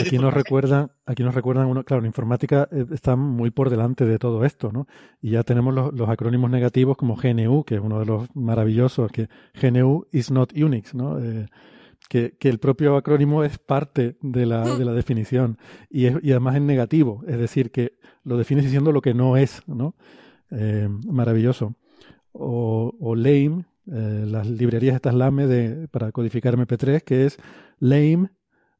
aquí nos recuerdan, aquí nos recuerdan uno, claro, la informática eh, está muy por delante de todo esto, ¿no? Y ya tenemos los, acrónimos negativos como GNU, que es uno de los maravillosos, que GNU is not Unix, ¿no? Eh, que, el propio acrónimo es parte de la, de la <laughs> definición y, es, y además es negativo, es decir, que lo defines diciendo lo que no es, ¿no? Eh, maravilloso. O, o LAME, las librerías estas LAME de, para codificar MP3, que es LAME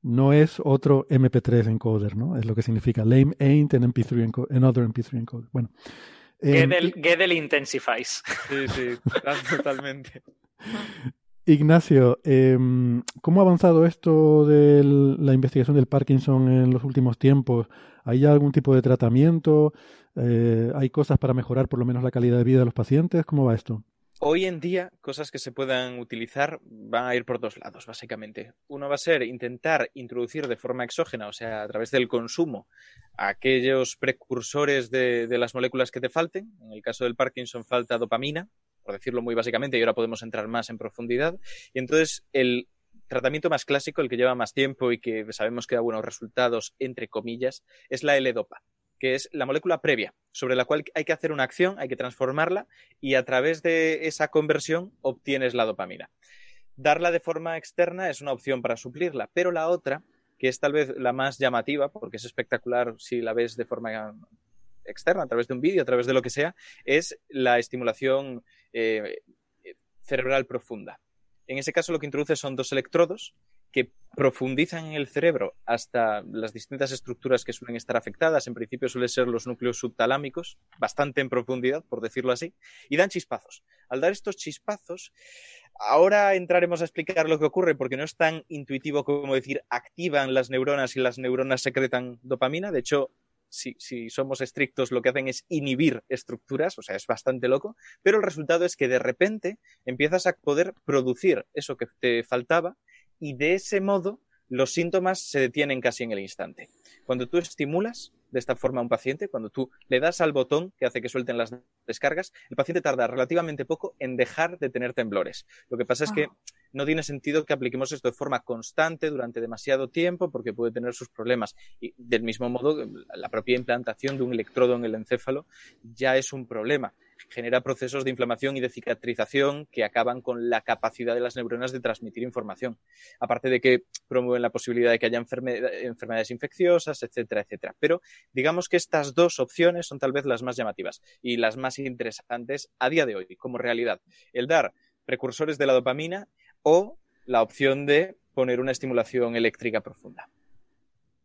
no es otro MP3 encoder, ¿no? Es lo que significa lame ain't an MP3 encoder, another MP3 encoder. Bueno. Gedel, intensifies. Sí, sí, <laughs> totalmente. Ignacio, em, ¿cómo ha avanzado esto de la investigación del Parkinson en los últimos tiempos? ¿Hay algún tipo de tratamiento? Eh, ¿Hay cosas para mejorar por lo menos la calidad de vida de los pacientes? ¿Cómo va esto? Hoy en día, cosas que se puedan utilizar van a ir por dos lados, básicamente. Uno va a ser intentar introducir de forma exógena, o sea, a través del consumo, aquellos precursores de, las moléculas que te falten. En el caso del Parkinson falta dopamina, por decirlo muy básicamente, y ahora podemos entrar más en profundidad. Y entonces el tratamiento más clásico, el que lleva más tiempo y que sabemos que da buenos resultados, entre comillas, es la L-Dopa que es la molécula previa, sobre la cual hay que hacer una acción, hay que transformarla y a través de esa conversión obtienes la dopamina. Darla de forma externa es una opción para suplirla, pero la otra, que es tal vez la más llamativa, porque es espectacular si la ves de forma externa, a través de un vídeo, a través de lo que sea, es la estimulación eh, cerebral profunda. En ese caso lo que introduce son dos electrodos que profundizan en el cerebro hasta las distintas estructuras que suelen estar afectadas. En principio suelen ser los núcleos subtalámicos, bastante en profundidad, por decirlo así, y dan chispazos. Al dar estos chispazos, ahora entraremos a explicar lo que ocurre porque no es tan intuitivo como decir activan las neuronas y las neuronas secretan dopamina. De hecho, si, si, somos estrictos, lo que hacen es inhibir estructuras, o sea, es bastante loco, pero el resultado es que de repente empiezas a poder producir eso que te faltaba y de ese modo los síntomas se detienen casi en el instante. Cuando tú estimulas de esta forma a un paciente, cuando tú le das al botón que hace que suelten las descargas, el paciente tarda relativamente poco en dejar de tener temblores. Lo que pasa es que no tiene sentido que apliquemos esto de forma constante durante demasiado tiempo porque puede tener sus problemas. Y del mismo modo, la propia implantación de un electrodo en el encéfalo ya es un problema genera procesos de inflamación y de cicatrización que acaban con la capacidad de las neuronas de transmitir información. Aparte de que promueven la posibilidad de que haya enfermedades infecciosas, etcétera, etcétera. Pero digamos que estas dos opciones son tal vez las más llamativas y las más interesantes a día de hoy como realidad. El dar precursores de la dopamina o la opción de poner una estimulación eléctrica profunda.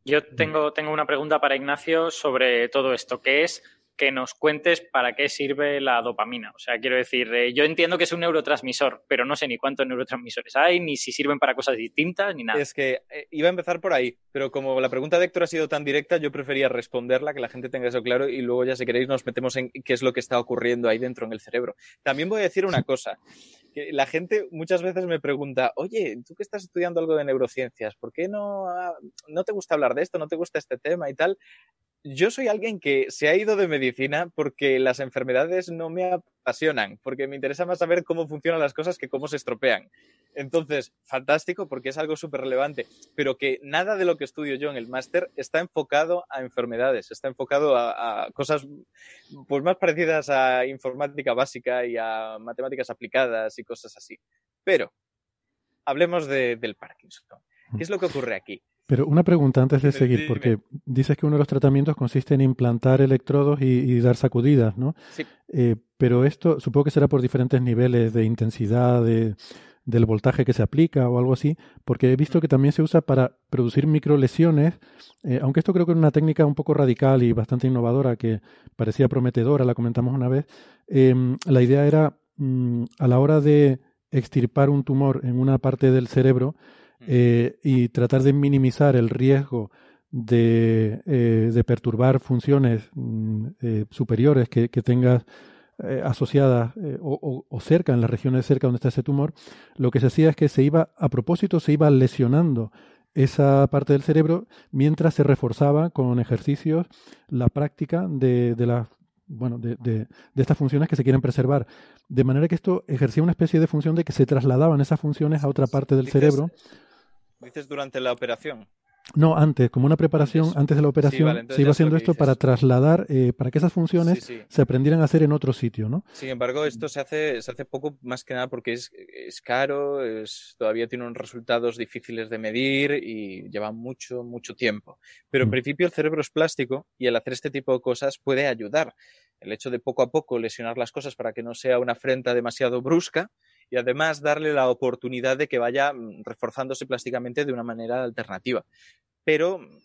Yo tengo, tengo una pregunta para Ignacio sobre todo esto, que es que nos cuentes para qué sirve la dopamina. O sea, quiero decir, eh, yo entiendo que es un neurotransmisor, pero no sé ni cuántos neurotransmisores hay, ni si sirven para cosas distintas, ni nada. Es que eh, iba a empezar por ahí, pero como la pregunta de Héctor ha sido tan directa, yo prefería responderla, que la gente tenga eso claro, y luego ya si queréis nos metemos en qué es lo que está ocurriendo ahí dentro en el cerebro. También voy a decir una <laughs> cosa, que la gente muchas veces me pregunta, oye, tú que estás estudiando algo de neurociencias, ¿por qué no, ah, no te gusta hablar de esto, no te gusta este tema y tal? yo soy alguien que se ha ido de medicina porque las enfermedades no me apasionan, porque me interesa más saber cómo funcionan las cosas que cómo se estropean. Entonces, fantástico porque es algo súper relevante, pero que nada de lo que estudio yo en el máster está enfocado a enfermedades, está enfocado a, cosas pues más parecidas a informática básica y a matemáticas aplicadas y cosas así. Pero, hablemos del Parkinson. ¿Qué es lo que ocurre aquí? Pero una pregunta antes de seguir, porque dices que uno de los tratamientos consiste en implantar electrodos y, dar sacudidas, ¿no? Sí. Eh, pero esto supongo que será por diferentes niveles de intensidad del voltaje que se aplica o algo así, porque he visto que también se usa para producir microlesiones, eh, aunque esto creo que era una técnica un poco radical y bastante innovadora que parecía prometedora, la comentamos una vez. Em, la idea era, mm, a la hora de extirpar un tumor en una parte del cerebro, eh, y tratar de minimizar el riesgo de, eh, perturbar funciones mm, eh, superiores que, tengas asociadas o, cerca, en las regiones cerca donde está ese tumor, lo que se hacía es que se iba, a propósito, se iba lesionando esa parte del cerebro mientras se reforzaba con ejercicios la práctica de, de bueno, de, de, estas funciones que se quieren preservar. De manera que esto ejercía una especie de función de que se trasladaban esas funciones a otra parte del cerebro Dices durante la operación. No, antes, como una preparación, antes, de la operación, se iba haciendo esto para trasladar, eh, para que esas funciones se aprendieran a hacer en otro sitio, ¿no? Sin embargo, esto se hace, se hace poco más que nada porque es, es caro, es, todavía tiene unos resultados difíciles de medir y lleva mucho, mucho tiempo. Pero en mm. principio el cerebro es plástico y el hacer este tipo de cosas puede ayudar. El hecho de poco a poco lesionar las cosas para que no sea una afrenta demasiado brusca, y además darle la oportunidad de que vaya mm, reforzándose plásticamente de una manera alternativa. Pero mm,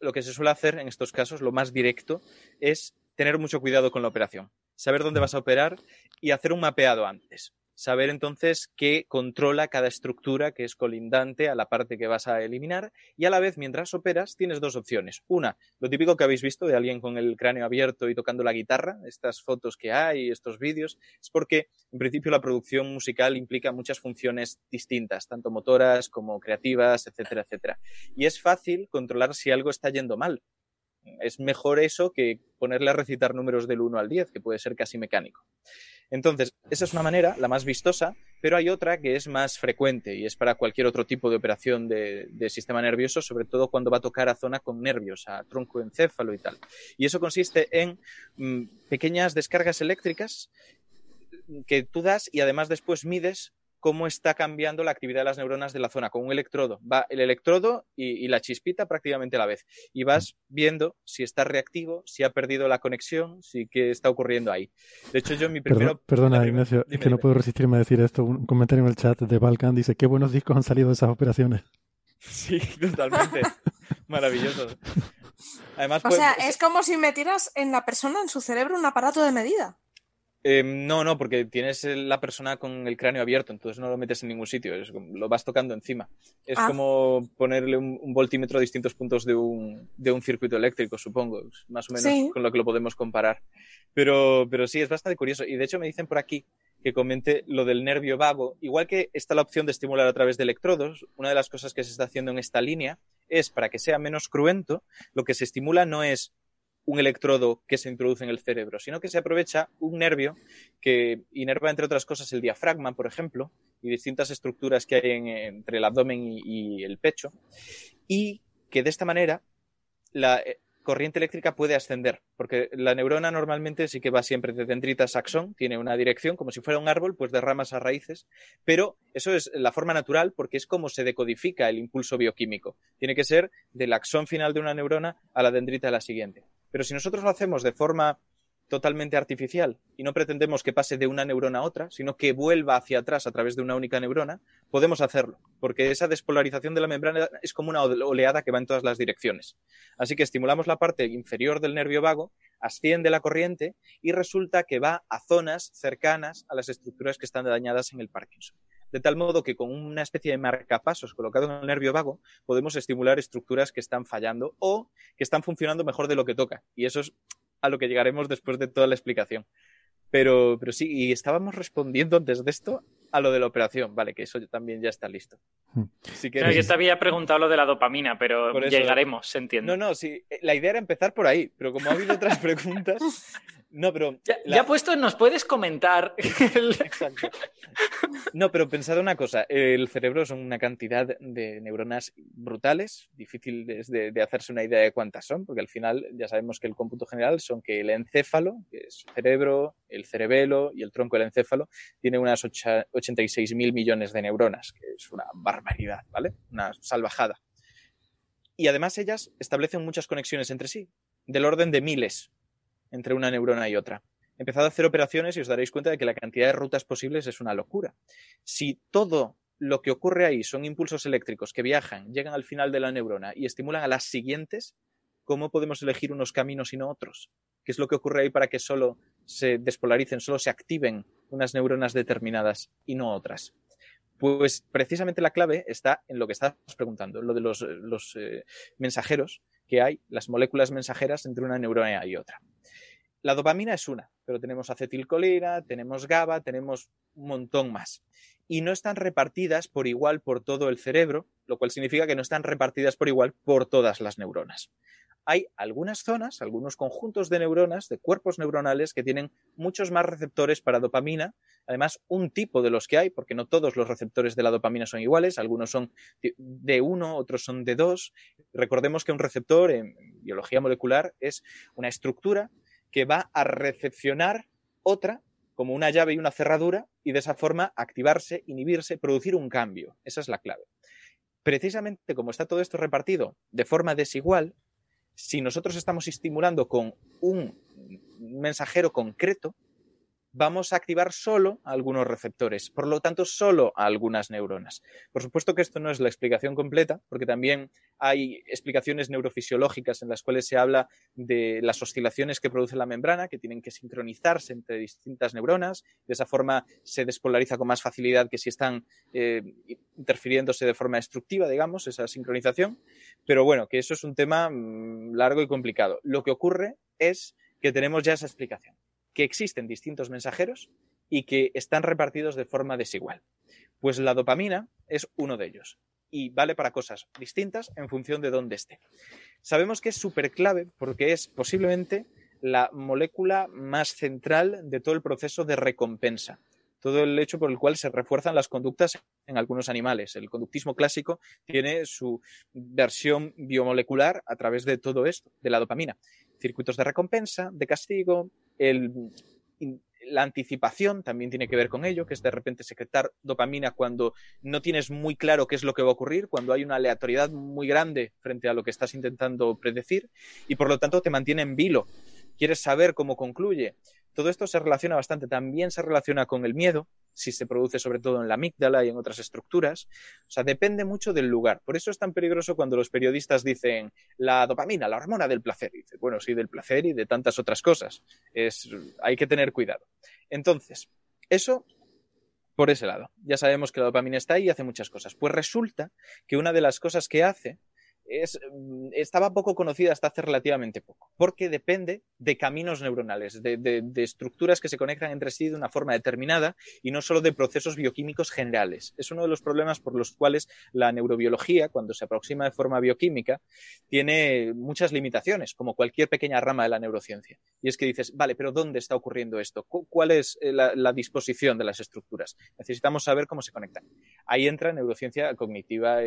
lo que se suele hacer en estos casos, lo más directo, es tener mucho cuidado con la operación, saber dónde vas a operar y hacer un mapeado antes saber entonces qué controla cada estructura que es colindante a la parte que vas a eliminar y a la vez mientras operas tienes dos opciones. Una, lo típico que habéis visto de alguien con el cráneo abierto y tocando la guitarra, estas fotos que hay, estos vídeos, es porque en principio la producción musical implica muchas funciones distintas, tanto motoras como creativas, etcétera, etcétera. Y es fácil controlar si algo está yendo mal. Es mejor eso que ponerle a recitar números del 1 al 10, que puede ser casi mecánico. Entonces, esa es una manera, la más vistosa, pero hay otra que es más frecuente y es para cualquier otro tipo de operación de, sistema nervioso, sobre todo cuando va a tocar a zona con nervios, a tronco encéfalo y tal. Y eso consiste en mm, pequeñas descargas eléctricas que tú das y además después mides cómo está cambiando la actividad de las neuronas de la zona con un electrodo. Va el electrodo y, la chispita prácticamente a la vez. Y vas viendo si está reactivo, si ha perdido la conexión, si qué está ocurriendo ahí. De hecho, yo mi primero... perdona, Ignacio, es que no puedo resistirme a decir esto. Un comentario en el chat de Balkan dice, qué buenos discos han salido de esas operaciones. <laughs> Sí, totalmente. Maravilloso. Además, o sea, es como si metieras en la persona, en su cerebro, un aparato de medida. Em, no, no, porque tienes la persona con el cráneo abierto, entonces no lo metes en ningún sitio, lo vas tocando encima. Es ah. como ponerle un, voltímetro a distintos puntos de un, de un circuito eléctrico, supongo, más o menos con lo que lo podemos comparar. Pero, pero sí, es bastante curioso. Y de hecho me dicen por aquí que comente lo del nervio vago. Igual que está la opción de estimular a través de electrodos, una de las cosas que se está haciendo en esta línea es, para que sea menos cruento, lo que se estimula no es un electrodo que se introduce en el cerebro, sino que se aprovecha un nervio que inerva, entre otras cosas, el diafragma, por ejemplo, y distintas estructuras que hay entre el abdomen y, el pecho, y que de esta manera corriente eléctrica puede ascender, porque la neurona normalmente sí que va siempre de dendrita a axón, tiene una dirección como si fuera un árbol, pues de ramas a raíces, pero eso es la forma natural porque es como se decodifica el impulso bioquímico. Tiene que ser del axón final de una neurona a la dendrita de la siguiente. Pero si nosotros lo hacemos de forma totalmente artificial y no pretendemos que pase de una neurona a otra, sino que vuelva hacia atrás a través de una única neurona, podemos hacerlo, porque esa despolarización de la membrana es como una oleada que va en todas las direcciones. Así que estimulamos la parte inferior del nervio vago, asciende la corriente y resulta que va a zonas cercanas a las estructuras que están dañadas en el Parkinson. De tal modo que con una especie de marcapasos colocado en el nervio vago podemos estimular estructuras que están fallando o que están funcionando mejor de lo que toca. Y eso es a lo que llegaremos después de toda la explicación. Pero, pero sí, y estábamos respondiendo antes de esto a lo de la operación, vale, que eso también ya está listo. Hmm. yo te había preguntado lo de la dopamina, pero llegaremos, se entiende. No, no, sí, la idea era empezar por ahí, pero como ha habido otras <laughs> preguntas, no, pero. Ya, puesto, ¿nos puedes comentar? <laughs> Exacto. No, pero pensad una cosa: el cerebro son una cantidad de neuronas brutales, difíciles de, hacerse una idea de cuántas son, porque al final ya sabemos que el cómputo general son que el encéfalo, que es el cerebro, el cerebelo y el tronco del encéfalo, tiene unas 86 mil millones de neuronas, que es una barbaridad, ¿vale? Una salvajada. Y además ellas establecen muchas conexiones entre sí, del orden de miles entre una neurona y otra. Empezad a hacer operaciones y os daréis cuenta de que la cantidad de rutas posibles es una locura. Si todo lo que ocurre ahí son impulsos eléctricos que viajan, llegan al final de la neurona y estimulan a las siguientes, ¿cómo podemos elegir unos caminos y no otros? ¿Qué es lo que ocurre ahí para que solo se despolaricen, solo se activen unas neuronas determinadas y no otras? Pues precisamente la clave está en lo que estás preguntando, lo de los, eh, mensajeros que hay, las moléculas mensajeras entre una neurona y otra. La dopamina es una, pero tenemos acetilcolina, tenemos GABA, tenemos un montón más. Y no están repartidas por igual por todo el cerebro, lo cual significa que no están repartidas por igual por todas las neuronas. Hay algunas zonas, algunos conjuntos de neuronas, de cuerpos neuronales, que tienen muchos más receptores para dopamina. Además, un tipo de los que hay, porque no todos los receptores de la dopamina son iguales, algunos son de uno, otros son de dos. Recordemos que un receptor en biología molecular es una estructura que va a recepcionar otra como una llave y una cerradura y de esa forma activarse, inhibirse, producir un cambio. Esa es la clave. Precisamente como está todo esto repartido de forma desigual, si nosotros estamos estimulando con un mensajero concreto, vamos a activar solo algunos receptores, por lo tanto, solo algunas neuronas. Por supuesto que esto no es la explicación completa, porque también hay explicaciones neurofisiológicas en las cuales se habla de las oscilaciones que produce la membrana, que tienen que sincronizarse entre distintas neuronas. De esa forma se despolariza con más facilidad que si están eh, interfiriéndose de forma destructiva, digamos, esa sincronización. Pero bueno, que eso es un tema mm, largo y complicado. Lo que ocurre es que tenemos ya esa explicación que existen distintos mensajeros y que están repartidos de forma desigual. Pues la dopamina es uno de ellos y vale para cosas distintas en función de dónde esté. Sabemos que es súper clave porque es posiblemente la molécula más central de todo el proceso de recompensa, todo el hecho por el cual se refuerzan las conductas en algunos animales. El conductismo clásico tiene su versión biomolecular a través de todo esto, de la dopamina. Circuitos de recompensa, de castigo, la anticipación también tiene que ver con ello, que es de repente secretar dopamina cuando no tienes muy claro qué es lo que va a ocurrir, cuando hay una aleatoriedad muy grande frente a lo que estás intentando predecir y por lo tanto te mantiene en vilo. Quieres saber cómo concluye. Todo esto se relaciona bastante, también se relaciona con el miedo, si se produce sobre todo en la amígdala y en otras estructuras. O sea, depende mucho del lugar. Por eso es tan peligroso cuando los periodistas dicen la dopamina, la hormona del placer. Y dice, bueno, sí, del placer y de tantas otras cosas. Es, hay que tener cuidado. Entonces, eso por ese lado. Ya sabemos que la dopamina está ahí y hace muchas cosas. Pues resulta que una de las cosas que hace es, mm, estaba poco conocida hasta hace relativamente poco, porque depende de caminos neuronales, de, de, estructuras que se conectan entre sí de una forma determinada y no solo de procesos bioquímicos generales. Es uno de los problemas por los cuales la neurobiología, cuando se aproxima de forma bioquímica, tiene muchas limitaciones, como cualquier pequeña rama de la neurociencia. Y es que dices, vale, pero ¿dónde está ocurriendo esto? ¿Cuál es eh, la, la disposición de las estructuras? Necesitamos saber cómo se conectan. Ahí entra neurociencia cognitiva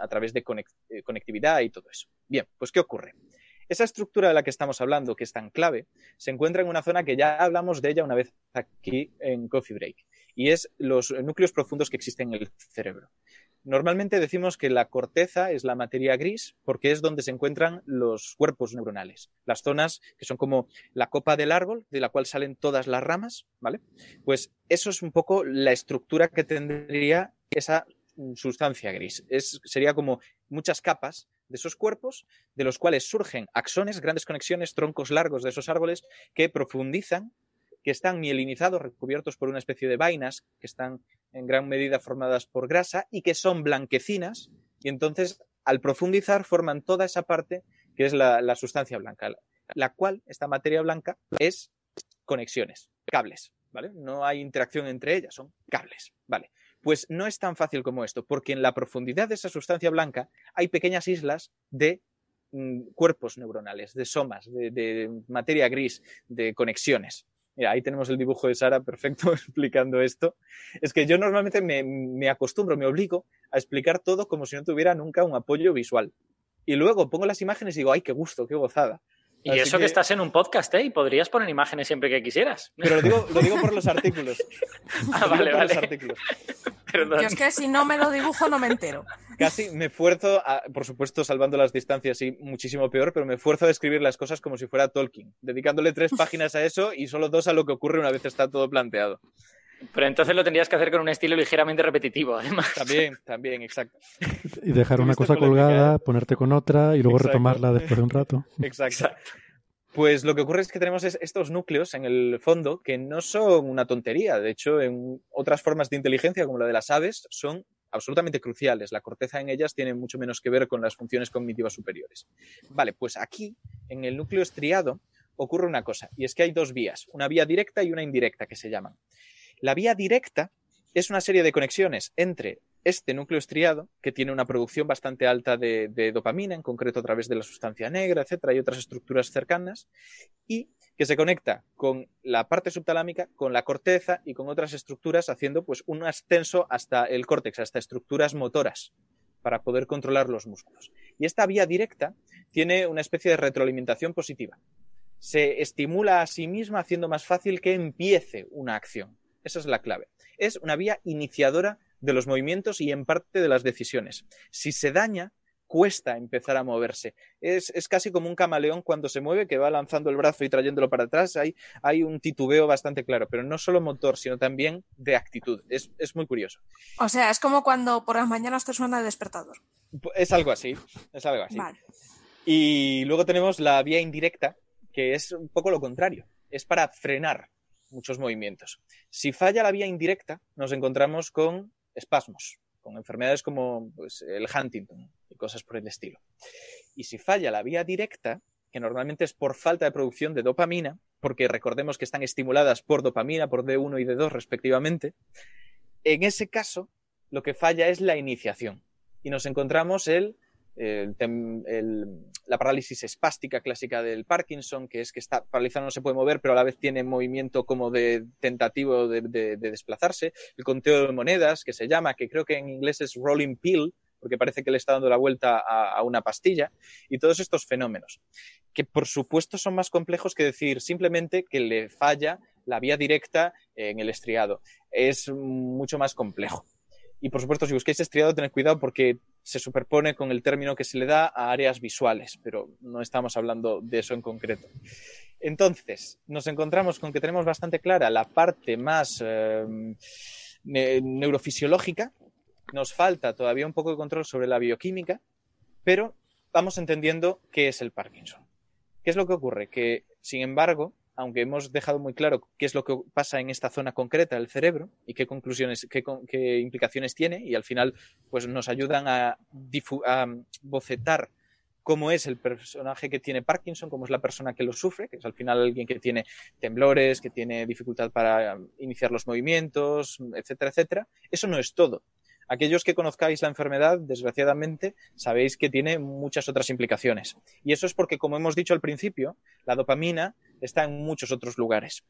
a través de eh, conectividad y todo eso. Bien, pues ¿qué ocurre? Esa estructura de la que estamos hablando, que es tan clave, se encuentra en una zona que ya hablamos de ella una vez aquí en Coffee Break, y es los núcleos profundos que existen en el cerebro. Normalmente decimos que la corteza es la materia gris porque es donde se encuentran los cuerpos neuronales, las zonas que son como la copa del árbol de la cual salen todas las ramas, ¿vale? Pues eso es un poco la estructura que tendría esa sustancia gris. Es, sería como muchas capas de esos cuerpos, de los cuales surgen axones, grandes conexiones, troncos largos de esos árboles que profundizan, que están mielinizados, recubiertos por una especie de vainas, que están en gran medida formadas por grasa y que son blanquecinas, y entonces al profundizar forman toda esa parte que es la, la sustancia blanca, la cual, esta materia blanca, es conexiones, cables, ¿vale? No hay interacción entre ellas, son cables, ¿vale? Pues no es tan fácil como esto, porque en la profundidad de esa sustancia blanca hay pequeñas islas de mm, cuerpos neuronales, de somas, de, materia gris, de conexiones. Ahí tenemos el dibujo de Sara perfecto <laughs> explicando esto. Es que yo normalmente me, me acostumbro, me obligo a explicar todo como si no tuviera nunca un apoyo visual. Y luego pongo las imágenes y digo, ay, qué gusto, qué gozada. Y Así eso que... que... estás en un podcast, ¿eh? Y podrías poner imágenes siempre que quisieras. <laughs> Pero lo digo, lo digo por los <laughs> artículos. ah, vale, vale. Los artículos. <laughs> Yo es que si no me lo dibujo no me entero. Casi me esfuerzo, a, por supuesto salvando las distancias y muchísimo peor, pero me esfuerzo a describir las cosas como si fuera Tolkien, dedicándole tres páginas a eso y solo dos a lo que ocurre una vez está todo planteado. Pero entonces lo tendrías que hacer con un estilo ligeramente repetitivo, además. También, también, exacto. Y dejar una cosa colgada, ponerte con otra y luego exacto. retomarla después de un rato. <laughs> Exacto. Pues lo que ocurre es que tenemos estos núcleos en el fondo que no son una tontería. De hecho, en otras formas de inteligencia, como la de las aves, son absolutamente cruciales. La corteza en ellas tiene mucho menos que ver con las funciones cognitivas superiores. Vale, pues aquí, en el núcleo estriado, ocurre una cosa, y es que hay dos vías, una vía directa y una indirecta que se llaman. La vía directa es una serie de conexiones entre este núcleo estriado, que tiene una producción bastante alta de, dopamina, en concreto a través de la sustancia negra, etcétera, y otras estructuras cercanas, y que se conecta con la parte subtalámica, con la corteza y con otras estructuras, haciendo pues un ascenso hasta el córtex, hasta estructuras motoras, para poder controlar los músculos. Y esta vía directa tiene una especie de retroalimentación positiva. Se estimula a sí misma haciendo más fácil que empiece una acción. Esa es la clave. Es una vía iniciadora de los movimientos y en parte de las decisiones. Si se daña, cuesta empezar a moverse. Es, es, casi como un camaleón cuando se mueve, que va lanzando el brazo y trayéndolo para atrás. Hay, hay un titubeo bastante claro, pero no solo motor, sino también de actitud. Es, es, muy curioso. O sea, es como cuando por las mañanas te suena el despertador. Es algo así, es algo así. Vale. Y luego tenemos la vía indirecta, que es un poco lo contrario. Es para frenar muchos movimientos. Si falla la vía indirecta, nos encontramos con espasmos, con enfermedades como pues, el Huntington y cosas por el estilo. Y si falla la vía directa, que normalmente es por falta de producción de dopamina, porque recordemos que están estimuladas por dopamina, por D1 y D2 respectivamente, en ese caso lo que falla es la iniciación. Y nos encontramos el el, la parálisis espástica clásica del Parkinson, que es que está paralizado, no se puede mover, pero a la vez tiene movimiento como de tentativo de, de, de desplazarse, el conteo de monedas, que se llama, que creo que en inglés es rolling pill, porque parece que le está dando la vuelta a, una pastilla, y todos estos fenómenos, que por supuesto son más complejos que decir simplemente que le falla la vía directa en el estriado. Es mucho más complejo. Y por supuesto, si busquáis estriado, tened cuidado porque se superpone con el término que se le da a áreas visuales, pero no estamos hablando de eso en concreto. Entonces, nos encontramos con que tenemos bastante clara la parte más ne neurofisiológica, nos falta todavía un poco de control sobre la bioquímica, pero vamos entendiendo qué es el Parkinson. ¿Qué es lo que ocurre? Que, sin embargo, aunque hemos dejado muy claro qué es lo que pasa en esta zona concreta del cerebro y qué conclusiones, qué, implicaciones tiene, y al final pues nos ayudan a, a, bocetar cómo es el personaje que tiene Parkinson, cómo es la persona que lo sufre, que es al final alguien que tiene temblores, que tiene dificultad para iniciar los movimientos, etcétera, etcétera. Eso no es todo. Aquellos que conozcáis la enfermedad, desgraciadamente, sabéis que tiene muchas otras implicaciones. Y eso es porque, como hemos dicho al principio, la dopamina está en muchos otros lugares.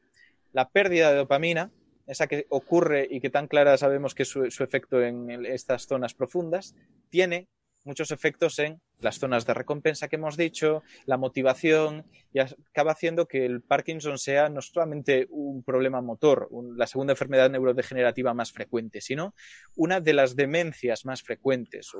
La pérdida de dopamina, esa que ocurre y que tan clara sabemos que es su, su efecto en estas zonas profundas, tiene muchos efectos en las zonas de recompensa que hemos dicho, la motivación, y acaba haciendo que el Parkinson sea no solamente un problema motor, la segunda enfermedad neurodegenerativa más frecuente, sino una de las demencias más frecuentes.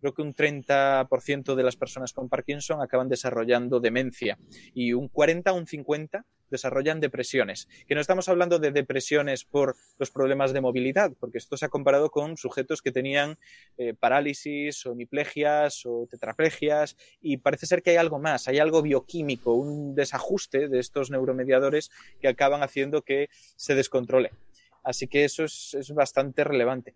creo que un 30% de las personas con Parkinson acaban desarrollando demencia y un 40 o un 50 desarrollan depresiones. Que no estamos hablando de depresiones por los problemas de movilidad, porque esto se ha comparado con sujetos que tenían eh, parálisis o hemiplegias o tetraplegias y parece ser que hay algo más, hay algo bioquímico, un desajuste de estos neuromediadores que acaban haciendo que se descontrole. Así que eso es bastante relevante.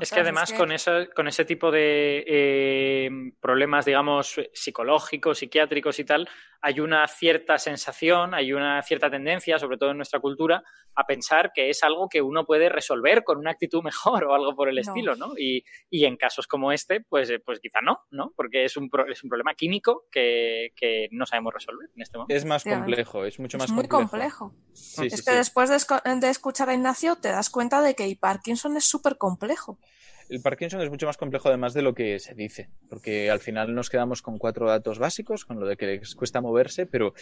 Es que además con, con ese tipo de eh, problemas, digamos, psicológicos, psiquiátricos y tal, hay una cierta sensación, hay una cierta tendencia, sobre todo en nuestra cultura, a pensar que es algo que uno puede resolver con una actitud mejor o algo por el estilo, ¿no? Y, en casos como este, pues, pues quizá no, ¿no? Porque es un, es un problema químico que, no sabemos resolver en este momento. Es más complejo, es mucho más muy complejo. es que después de, escuchar a Ignacio te das cuenta de que el Parkinson es súper complejo el Parkinson es mucho más complejo además de lo que se dice, porque al final nos quedamos con cuatro datos básicos, con lo de que les cuesta moverse, pero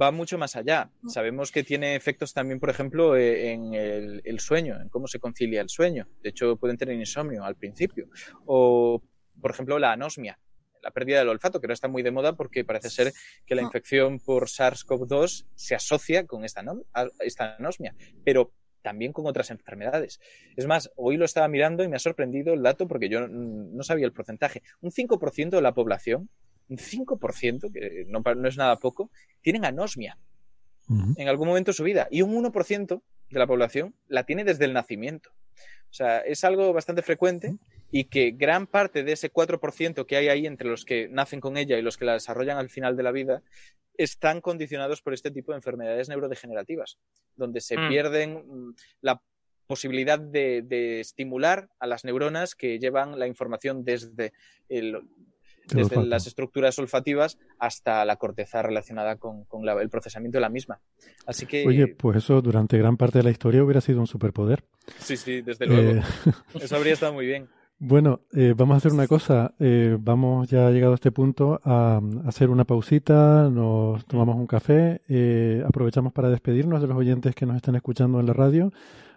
va mucho más allá. Sabemos que tiene efectos también, por ejemplo, eh, en el, sueño, en cómo se concilia el sueño. De hecho, pueden tener insomnio al principio. O, por ejemplo, la anosmia, la pérdida del olfato, que no está muy de moda porque parece ser que la ah. infección por SARS-CoV-2 se asocia con esta, esta anosmia. Pero también con otras enfermedades. Es más, hoy lo estaba mirando y me ha sorprendido el dato porque yo no sabía el porcentaje. Un 5% de la población, un 5%, que no, es nada poco, tienen anosmia en algún momento de su vida y un 1% de la población la tiene desde el nacimiento. O sea, es algo bastante frecuente y que gran parte de ese 4% que hay ahí entre los que nacen con ella y los que la desarrollan al final de la vida están condicionados por este tipo de enfermedades neurodegenerativas, donde se mm. pierden mm, la posibilidad de, estimular a las neuronas que llevan la información desde, las estructuras olfativas hasta la corteza relacionada con, el procesamiento de la misma. Así que... Oye, pues eso durante gran parte de la historia hubiera sido un superpoder. Sí, sí, desde luego. Eh, <laughs> eso habría estado muy bien. Bueno, eh, vamos a hacer una cosa. Eh, vamos ya llegado a este punto a, hacer una pausita, nos tomamos un café, eh, aprovechamos para despedirnos de los oyentes que nos están escuchando en la radio,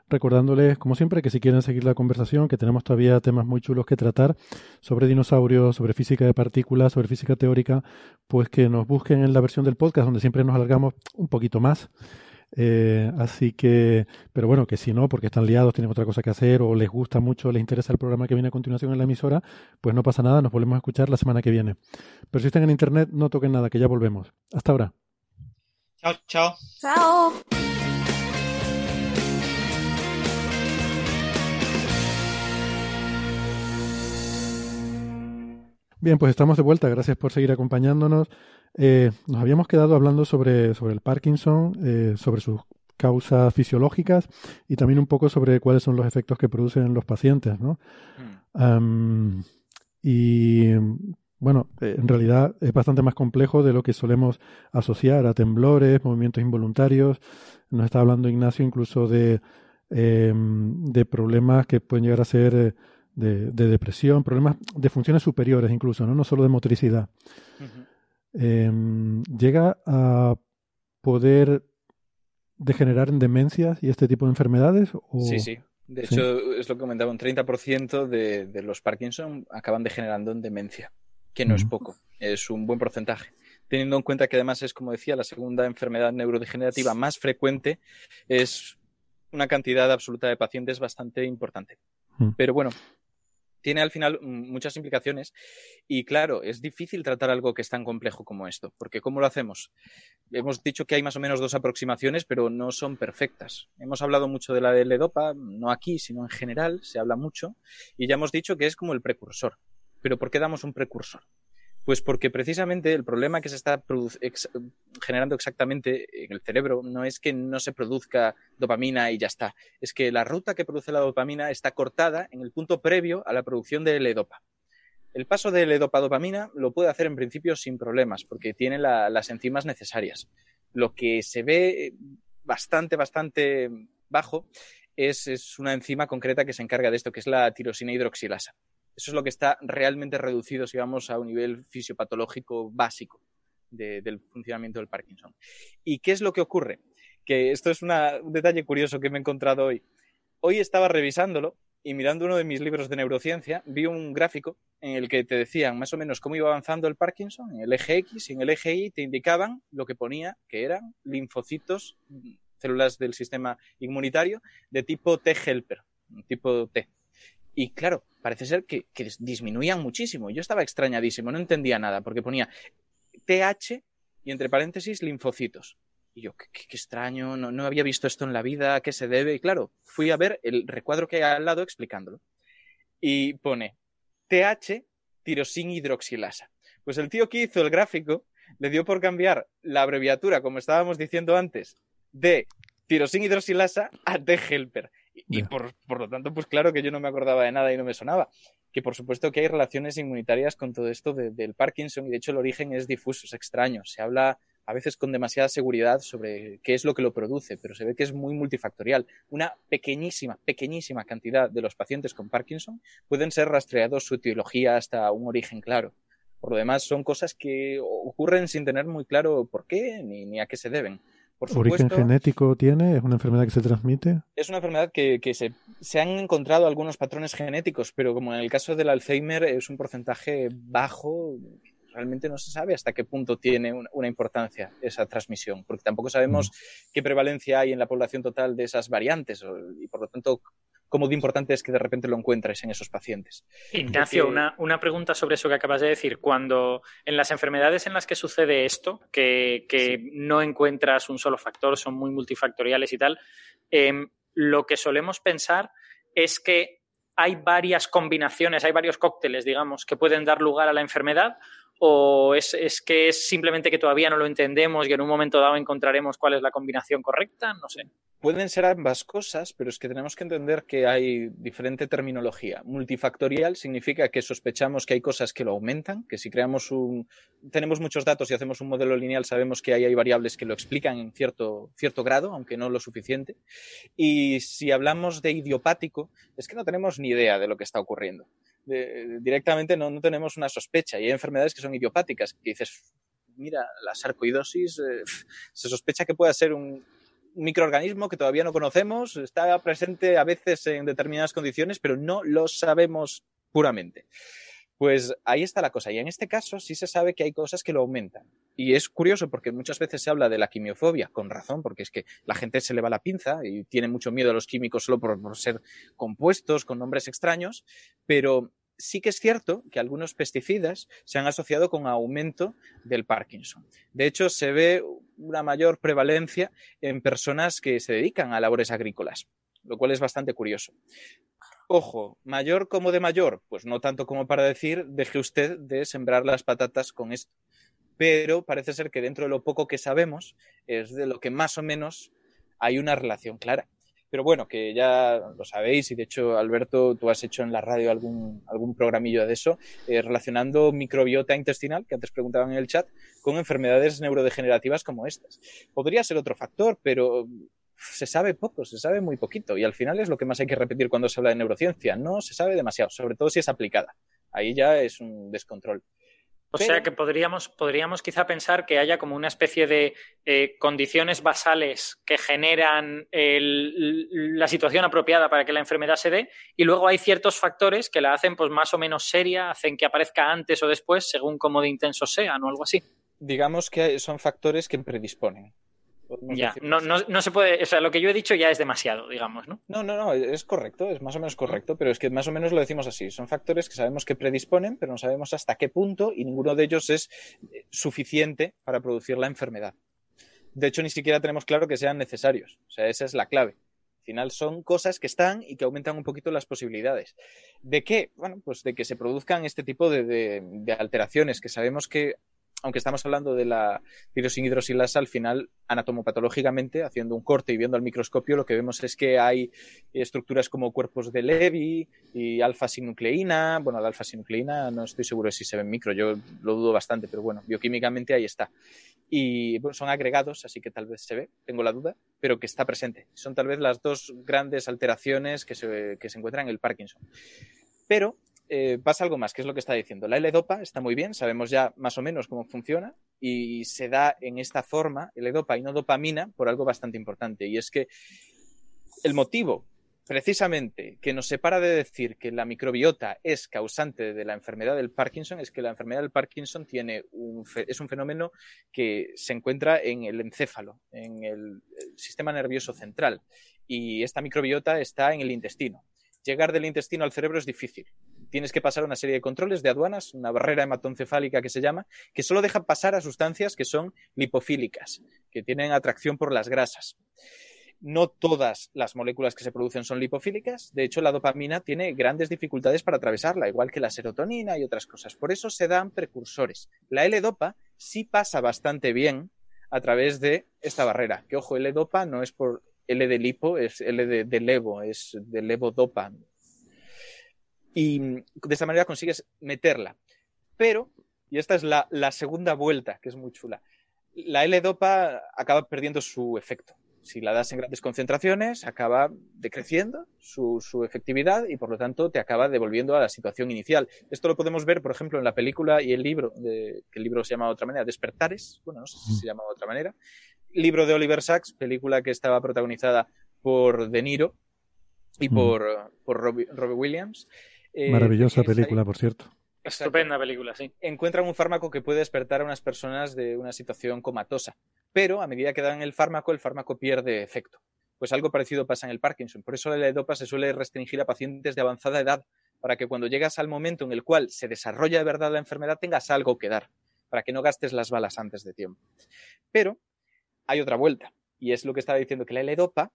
recordándoles, como siempre, que si quieren seguir la conversación, que tenemos todavía temas muy chulos que tratar sobre dinosaurios, sobre física de partículas, sobre física teórica, pues que nos busquen en la versión del podcast donde siempre nos alargamos un poquito más. Eh, así que, pero bueno, que si no, porque están liados, tienen otra cosa que hacer o les gusta mucho, les interesa el programa que viene a continuación en la emisora, pues no pasa nada, nos volvemos a escuchar la semana que viene. Pero si están en internet, no toquen nada, que ya volvemos. Hasta ahora. Chao, chao. Chao. Bien, pues estamos de vuelta. Gracias por seguir acompañándonos. Eh, nos habíamos quedado hablando sobre, sobre el Parkinson, eh, sobre sus causas fisiológicas y también un poco sobre cuáles son los efectos que producen los pacientes, ¿no? Hmm. y bueno, eh, en realidad es bastante más complejo de lo que solemos asociar a temblores, movimientos involuntarios. Nos está hablando Ignacio incluso de, em, de problemas que pueden llegar a ser de, depresión, problemas de funciones superiores incluso, no, no solo de motricidad. Em, llega a poder degenerar en demencias y este tipo de enfermedades? Sí, sí. De hecho, es lo que comentaba, un 30% de, de, los Parkinson acaban degenerando en demencia, que no es poco, es un buen porcentaje. Teniendo en cuenta que además es, como decía, la segunda enfermedad neurodegenerativa más frecuente, es una cantidad absoluta de pacientes bastante importante. Pero bueno, tiene al final muchas implicaciones y claro, es difícil tratar algo que es tan complejo como esto, porque ¿cómo lo hacemos? Hemos dicho que hay más o menos dos aproximaciones, pero no son perfectas. Hemos hablado mucho de la de L-Dopa, no aquí, sino en general, se habla mucho, y ya hemos dicho que es como el precursor. Pero ¿por qué damos un precursor? Pues porque precisamente el problema que se está generando exactamente en el cerebro no es que no se produzca dopamina y ya está, es que la ruta que produce la dopamina está cortada en el punto previo a la producción de L-Dopa. El paso de L-Dopa a dopamina lo puede hacer en principio sin problemas porque tiene las enzimas necesarias. Lo que se ve bastante, bastante bajo es, es una enzima concreta que se encarga de esto, que es la tirosina hidroxilasa Eso es lo que está realmente reducido, si vamos a un nivel fisiopatológico básico del funcionamiento del Parkinson. ¿Y qué es lo que ocurre? Que esto es un detalle curioso que me he encontrado hoy. Hoy estaba revisándolo y mirando uno de mis libros de neurociencia, vi un gráfico en el que te decían más o menos cómo iba avanzando el Parkinson en el eje X y en el eje Y te indicaban lo que ponía que eran linfocitos, células del sistema inmunitario de tipo T-helper, tipo T. Y claro, parece ser que, disminuían muchísimo. Yo estaba extrañadísimo, no entendía nada, porque ponía TH y entre paréntesis linfocitos. Y yo, qué, extraño, no, no, había visto esto en la vida, ¿a qué se debe? Y claro, fui a ver el recuadro que hay al lado explicándolo. Y pone TH tirosin hidroxilasa. Pues el tío que hizo el gráfico le dio por cambiar la abreviatura, como estábamos diciendo antes, de tirosin hidroxilasa a T-helper. Y por, lo tanto, pues claro que yo no me acordaba de nada y no me sonaba. Que por supuesto que hay relaciones inmunitarias con todo esto del Parkinson y de hecho el origen es difuso, es extraño. Se habla a veces con demasiada seguridad sobre qué es lo que lo produce, pero se ve que es muy multifactorial. Una pequeñísima, pequeñísima cantidad de los pacientes con Parkinson pueden ser rastreados su etiología hasta un origen claro. Por lo demás, son cosas que ocurren sin tener muy claro por qué ni a qué se deben. ¿Origen genético tiene? ¿Es una enfermedad que se transmite? Es una enfermedad que, se, se, han encontrado algunos patrones genéticos, pero como en el caso del Alzheimer es un porcentaje bajo, realmente no se sabe hasta qué punto tiene una importancia esa transmisión, porque tampoco sabemos mm. qué prevalencia hay en la población total de esas variantes y por lo tanto cómo de importante es que de repente lo encuentres en esos pacientes. Ignacio, una, una, pregunta sobre eso que acabas de decir. Cuando en las enfermedades en las que sucede esto, que, que no encuentras un solo factor, son muy multifactoriales y tal, em, lo que solemos pensar es que hay varias combinaciones, hay varios cócteles, digamos, que pueden dar lugar a la enfermedad, o es, es, que es simplemente que todavía no lo entendemos y en un momento dado encontraremos cuál es la combinación correcta? No sé. Pueden ser ambas cosas, pero es que tenemos que entender que hay diferente terminología. Multifactorial significa que sospechamos que hay cosas que lo aumentan, que si creamos un, tenemos muchos datos y hacemos un modelo lineal, sabemos que hay variables que lo explican en cierto, cierto grado, aunque no lo suficiente. Y si hablamos de idiopático, es que no tenemos ni idea de lo que está ocurriendo. Directamente no, no, tenemos una sospecha. Y hay enfermedades que son idiopáticas, que dices, mira, la sarcoidosis, eh, <laughs> se sospecha que pueda ser un, un microorganismo que todavía no conocemos, está presente a veces en determinadas condiciones, pero no lo sabemos puramente. Pues ahí está la cosa. Y en este caso sí se sabe que hay cosas que lo aumentan. Y es curioso porque muchas veces se habla de la quimiofobia, con razón, porque es que la gente se le va la pinza y tiene mucho miedo a los químicos solo por, por ser compuestos con nombres extraños, pero sí que es cierto que algunos pesticidas se han asociado con aumento del Parkinson. De hecho, se ve una mayor prevalencia en personas que se dedican a labores agrícolas, lo cual es bastante curioso. Ojo, mayor como de mayor, pues no tanto como para decir deje usted de sembrar las patatas con esto. Pero parece ser que dentro de lo poco que sabemos es de lo que más o menos hay una relación clara. Pero bueno, que ya lo sabéis y de hecho, Alberto, tú has hecho en la radio algún, algún programillo de eso, eh, relacionando microbiota intestinal, que antes preguntaban en el chat, con enfermedades neurodegenerativas como estas. Podría ser otro factor, pero se sabe poco, se sabe muy poquito y al final es lo que más hay que repetir cuando se habla de neurociencia. No se sabe demasiado, sobre todo si es aplicada. Ahí ya es un descontrol. O sea que podríamos, podríamos quizá pensar que haya como una especie de eh, condiciones basales que generan la situación apropiada para que la enfermedad se dé y luego hay ciertos factores que la hacen pues más o menos seria, hacen que aparezca antes o después según cómo de intenso sean o algo así. Digamos que son factores que predisponen. Ya, no, no, no, se puede, o sea, lo que yo he dicho ya es demasiado, digamos, ¿no? No, no, no, es correcto, es más o menos correcto, pero es que más o menos lo decimos así. Son factores que sabemos que predisponen, pero no sabemos hasta qué punto y ninguno de ellos es eh, suficiente para producir la enfermedad. De hecho, ni siquiera tenemos claro que sean necesarios. O sea, esa es la clave. Al final son cosas que están y que aumentan un poquito las posibilidades. ¿De qué? Bueno, pues de que se produzcan este tipo de, de alteraciones que sabemos que aunque estamos hablando de la hidroxilasa, al final, anatomopatológicamente, haciendo un corte y viendo al microscopio, lo que vemos es que hay estructuras como cuerpos de Levy y alfa-sinucleína. Bueno, la alfa-sinucleína no estoy seguro de si se ve en micro, yo lo dudo bastante, pero bueno, bioquímicamente ahí está. Y son agregados, así que tal vez se ve, tengo la duda, pero que está presente. Son tal vez las dos grandes alteraciones que se, que se encuentran en el Parkinson. Pero eh, pasa algo más, que es lo que está diciendo. La L-Dopa está muy bien, sabemos ya más o menos cómo funciona y se da en esta forma, L-Dopa y no dopamina, por algo bastante importante. Y es que el motivo precisamente que nos separa de decir que la microbiota es causante de la enfermedad del Parkinson es que la enfermedad del Parkinson tiene un es un fenómeno que se encuentra en el encéfalo, en el, el sistema nervioso central. Y esta microbiota está en el intestino. Llegar del intestino al cerebro es difícil. Tienes que pasar una serie de controles de aduanas, una barrera hematoencefálica que se llama, que solo deja pasar a sustancias que son lipofílicas, que tienen atracción por las grasas. No todas las moléculas que se producen son lipofílicas. De hecho, la dopamina tiene grandes dificultades para atravesarla, igual que la serotonina y otras cosas. Por eso se dan precursores. La L-dopa sí pasa bastante bien a través de esta barrera. Que ojo, L-dopa no es por L de lipo, es L de, levo, es de levodopa. Y de esta manera consigues meterla. Pero, y esta es la, la segunda vuelta, que es muy chula, la L-dopa acaba perdiendo su efecto si la das en grandes concentraciones, acaba decreciendo su, su, efectividad y por lo tanto te acaba devolviendo a la situación inicial. Esto lo podemos ver, por ejemplo, en la película y el libro, de, que el libro se llama de otra manera, Despertares, bueno, no sé si se llama de otra manera. Libro de Oliver Sacks, película que estaba protagonizada por De Niro y por, mm. por Robbie, Robbie, Williams. Eh, Maravillosa película, por cierto. Estupenda película, sí. Encuentran un fármaco que puede despertar a unas personas de una situación comatosa, pero a medida que dan el fármaco, el fármaco pierde efecto. Pues algo parecido pasa en el Parkinson. Por eso la L-Dopa se suele restringir a pacientes de avanzada edad, para que cuando llegas al momento en el cual se desarrolla de verdad la enfermedad tengas algo que dar, para que no gastes las balas antes de tiempo. Pero hay otra vuelta, y es lo que estaba diciendo, que la L-Dopa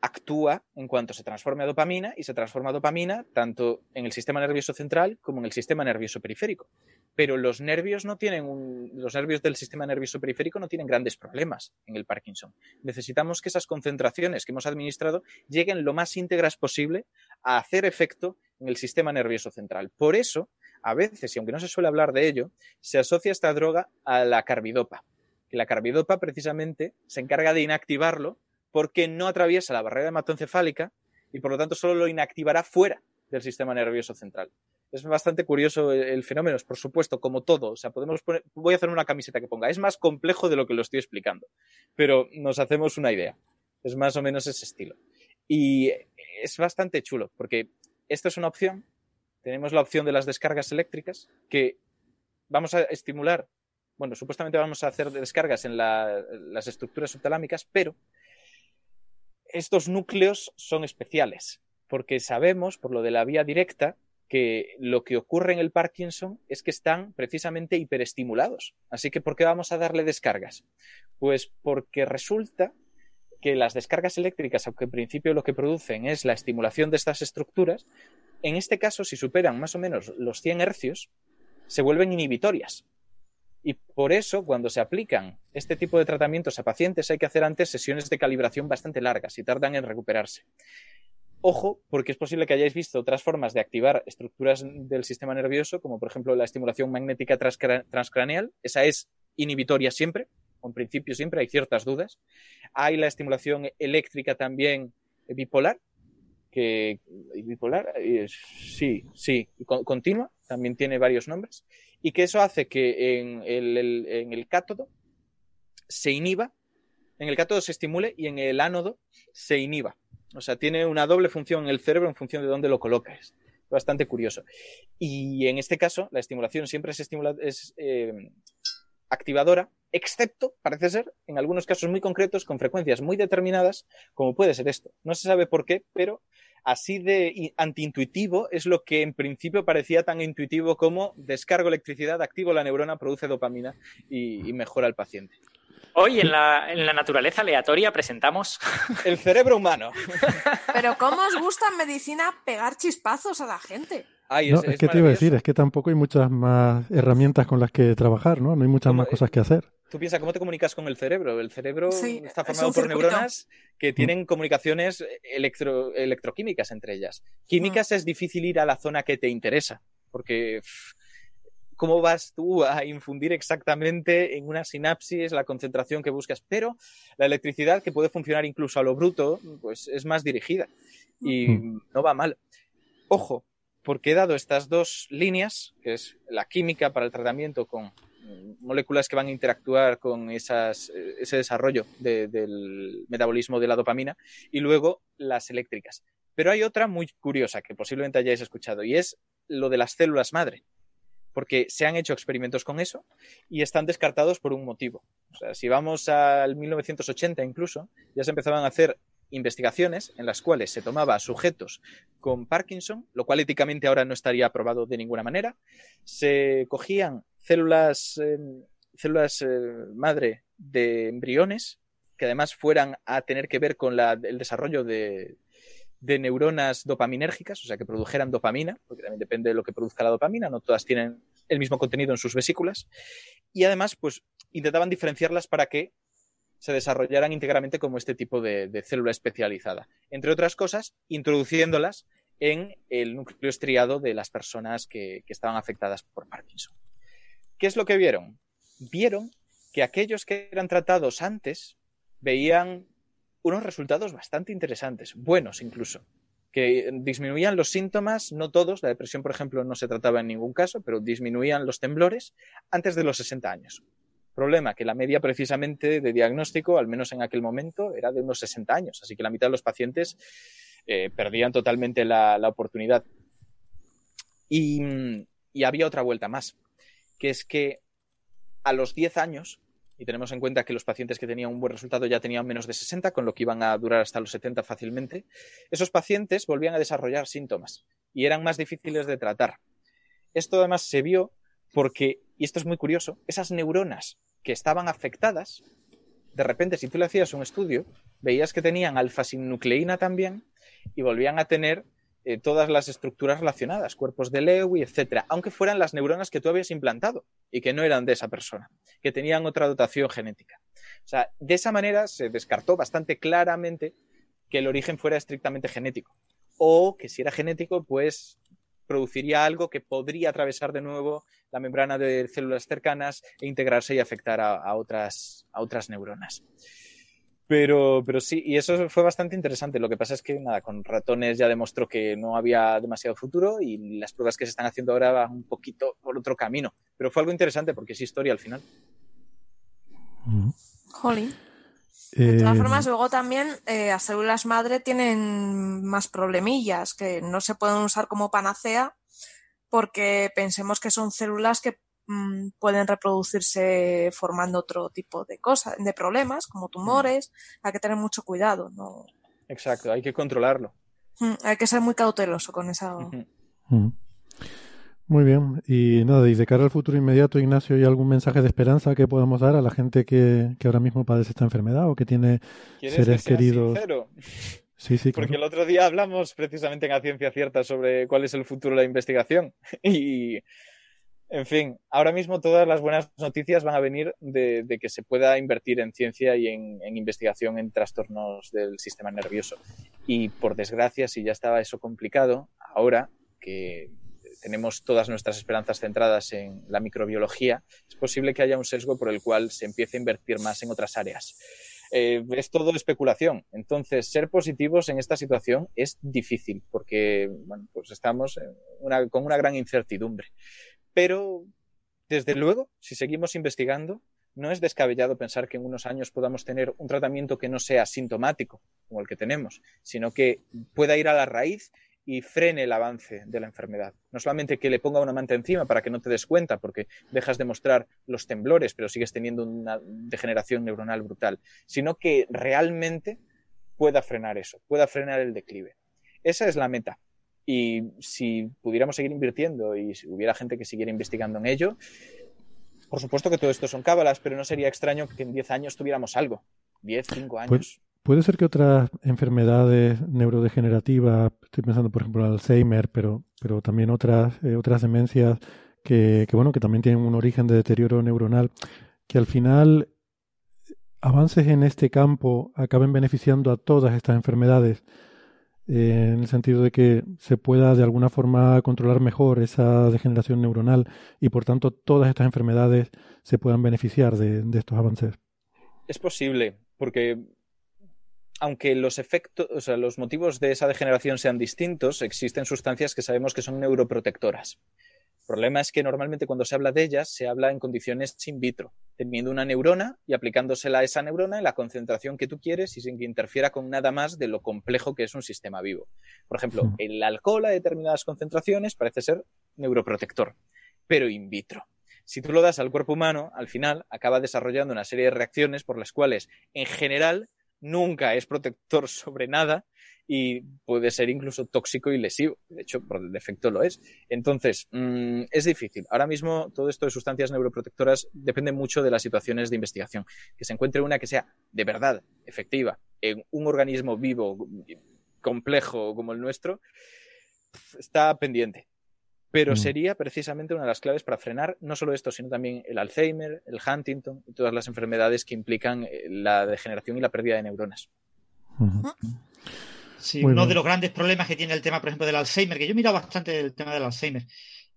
actúa en cuanto se transforme a dopamina y se transforma a dopamina tanto en el sistema nervioso central como en el sistema nervioso periférico. Pero los nervios no tienen un, los nervios del sistema nervioso periférico no tienen grandes problemas en el Parkinson. Necesitamos que esas concentraciones que hemos administrado lleguen lo más íntegras posible a hacer efecto en el sistema nervioso central. Por eso, a veces, y aunque no se suele hablar de ello, se asocia esta droga a la carbidopa. La carbidopa precisamente se encarga de inactivarlo porque no atraviesa la barrera hematoencefálica y por lo tanto solo lo inactivará fuera del sistema nervioso central. Es bastante curioso el fenómeno, por supuesto, como todo. O sea, podemos poner, voy a hacer una camiseta que ponga. Es más complejo de lo que lo estoy explicando, pero nos hacemos una idea. Es más o menos ese estilo. Y es bastante chulo, porque esta es una opción. Tenemos la opción de las descargas eléctricas, que vamos a estimular, bueno, supuestamente vamos a hacer descargas en la, las estructuras subtalámicas, pero estos núcleos son especiales, porque sabemos, por lo de la vía directa, que lo que ocurre en el Parkinson es que están precisamente hiperestimulados. Así que, ¿por qué vamos a darle descargas? Pues porque resulta que las descargas eléctricas, aunque en principio lo que producen es la estimulación de estas estructuras, en este caso, si superan más o menos los 100 hercios, se vuelven inhibitorias. Y por eso, cuando se aplican este tipo de tratamientos a pacientes, hay que hacer antes sesiones de calibración bastante largas y tardan en recuperarse. Ojo, porque es posible que hayáis visto otras formas de activar estructuras del sistema nervioso, como por ejemplo la estimulación magnética transcraneal. Esa es inhibitoria siempre, en principio siempre, hay ciertas dudas. Hay la estimulación eléctrica también bipolar, que bipolar, sí, sí, continua, también tiene varios nombres y que eso hace que en el, en el cátodo se inhiba, en el cátodo se estimule y en el ánodo se inhiba. O sea, tiene una doble función en el cerebro en función de dónde lo colocas. Bastante curioso. Y en este caso, la estimulación siempre es, estimula es eh, activadora, excepto, parece ser, en algunos casos muy concretos, con frecuencias muy determinadas, como puede ser esto. No se sabe por qué, pero así de antiintuitivo es lo que en principio parecía tan intuitivo como descargo electricidad, activo la neurona, produce dopamina y, y mejora al paciente. Hoy en la, en la, naturaleza aleatoria presentamos <laughs> el cerebro humano. Pero ¿cómo os gusta en medicina pegar chispazos a la gente? Ay, es, no, es, es que te iba a decir, es que tampoco hay muchas más herramientas con las que trabajar, ¿no? No hay muchas más cosas que hacer. Tú piensas, ¿cómo te comunicas con el cerebro? El cerebro sí, está formado por neuronas que tienen mm. comunicaciones electro, electroquímicas entre ellas. Químicas mm. es difícil ir a la zona que te interesa, porque ¿cómo vas tú a infundir exactamente en una sinapsis la concentración que buscas? Pero la electricidad, que puede funcionar incluso a lo bruto, pues es más dirigida y mm. no va mal. Ojo, porque he dado estas dos líneas, que es la química para el tratamiento con moléculas que van a interactuar con eh, ese desarrollo del metabolismo de la dopamina y luego las eléctricas. Pero hay otra muy curiosa que posiblemente hayáis escuchado y es lo de las células madre, porque se han hecho experimentos con eso y están descartados por un motivo. O sea, si vamos al 1980 incluso, ya se empezaban a hacer investigaciones en las cuales se tomaba sujetos con Parkinson, lo cual éticamente ahora no estaría aprobado de ninguna manera. Se cogían células, em, eh, madre de embriones que además fueran a tener que ver con el desarrollo de, de neuronas dopaminérgicas, o sea, que produjeran dopamina, porque también depende de lo que produzca la dopamina, no todas tienen el mismo contenido en sus vesículas. Y además, pues intentaban diferenciarlas para que se desarrollaran íntegramente como este tipo de, célula especializada. Entre otras cosas, introduciéndolas en el núcleo estriado de las personas que, estaban afectadas por Parkinson. ¿Qué es lo que vieron? Vieron que aquellos que eran tratados antes veían unos resultados bastante interesantes, buenos incluso, que disminuían los síntomas, no todos, la depresión, por ejemplo, no se trataba en ningún caso, pero disminuían los temblores antes de los 60 años. Problema que la media precisamente de diagnóstico, al menos en aquel momento, era de unos 60 años, así que la mitad de los pacientes eh, perdían totalmente la, oportunidad. Y, y, había otra vuelta más, que es que a los 10 años, y tenemos en cuenta que los pacientes que tenían un buen resultado ya tenían menos de 60, con lo que iban a durar hasta los 70 fácilmente, esos pacientes volvían a desarrollar síntomas y eran más difíciles de tratar. Esto además se vio porque, y esto es muy curioso, esas neuronas que estaban afectadas, de repente, si tú le hacías un estudio, veías que tenían alfa-sinucleína también y volvían a tener eh, todas las estructuras relacionadas, cuerpos de Lewy, etcétera, aunque fueran las neuronas que tú habías implantado y que no eran de esa persona, que tenían otra dotación genética. O sea, de esa manera se descartó bastante claramente que el origen fuera estrictamente genético. O que si era genético, pues produciría algo que podría atravesar de nuevo la membrana de células cercanas e integrarse y afectar a, otras, a otras neuronas. Pero, pero sí, y eso fue bastante interesante. Lo que pasa es que, nada, con ratones ya demostró que no había demasiado futuro y las pruebas que se están haciendo ahora van un poquito por otro camino. Pero fue algo interesante porque es historia al final. Jolín. De todas eh, formas, luego también eh, las células madre tienen más problemillas que no se pueden usar como panacea porque pensemos que son células que mm, pueden reproducirse formando otro tipo de cosas, de problemas, como tumores. Hay que tener mucho cuidado, ¿no? Exacto, hay que controlarlo. Mm, hay que ser muy cauteloso con esa. Muy bien. Y nada, y de cara al futuro inmediato, Ignacio, ¿hay algún mensaje de esperanza que podamos dar a la gente que, ahora mismo padece esta enfermedad o que tiene seres queridos? Sí, sí, Porque el otro día hablamos precisamente en la ciencia cierta sobre cuál es el futuro de la investigación. <laughs> Y, en fin, ahora mismo todas las buenas noticias van a venir de, que se pueda invertir en ciencia y en, investigación en trastornos del sistema nervioso. Y por desgracia, si ya estaba eso complicado, ahora que tenemos todas nuestras esperanzas centradas en la microbiología, es posible que haya un sesgo por el cual se empiece a invertir más en otras áreas. Eh, es todo especulación. Entonces, ser positivos en esta situación es difícil porque bueno, pues estamos con una gran incertidumbre. Pero, desde luego, si seguimos investigando, no es descabellado pensar que en unos años podamos tener un tratamiento que no sea sintomático, como el que tenemos, sino que pueda ir a la raíz y frene el avance de la enfermedad. No solamente que le ponga una manta encima para que no te des cuenta, porque dejas de mostrar los temblores, pero sigues teniendo una degeneración neuronal brutal, sino que realmente pueda frenar eso, pueda frenar el declive. Esa es la meta. Y si pudiéramos seguir invirtiendo y si hubiera gente que siguiera investigando en ello, por supuesto que todo esto son cábalas, pero no sería extraño que en 10 años tuviéramos algo. 10, 5 pues años. Puede ser que otras enfermedades neurodegenerativas, estoy pensando por ejemplo en Alzheimer, pero, pero también otras, eh, otras demencias que, que, bueno, que también tienen un origen de deterioro neuronal, que al final avances en este campo acaben beneficiando a todas estas enfermedades, eh, en el sentido de que se pueda de alguna forma controlar mejor esa degeneración neuronal y por tanto todas estas enfermedades se puedan beneficiar de, de estos avances. Es posible, porque aunque los efectos, o sea, los motivos de esa degeneración sean distintos, existen sustancias que sabemos que son neuroprotectoras. El problema es que normalmente cuando se habla de ellas se habla en condiciones in vitro, teniendo una neurona y aplicándosela a esa neurona en la concentración que tú quieres y sin que interfiera con nada más de lo complejo que es un sistema vivo. Por ejemplo, el alcohol a determinadas concentraciones parece ser neuroprotector, pero in vitro. Si tú lo das al cuerpo humano, al final acaba desarrollando una serie de reacciones por las cuales, en general, nunca es protector sobre nada y puede ser incluso tóxico y lesivo. De hecho, por defecto lo es. Entonces, mm, es difícil. Ahora mismo, todo esto de sustancias neuroprotectoras depende mucho de las situaciones de investigación. Que se encuentre una que sea de verdad efectiva en un organismo vivo, complejo como el nuestro, está pendiente. Pero Mm. sería precisamente una de las claves para frenar no solo esto, sino también el Alzheimer, el Huntington y todas las enfermedades que implican eh, la degeneración y la pérdida de neuronas. Sí, Muy uno bien. de los grandes problemas que tiene el tema, por ejemplo, del Alzheimer, que yo he mirado bastante el tema del Alzheimer,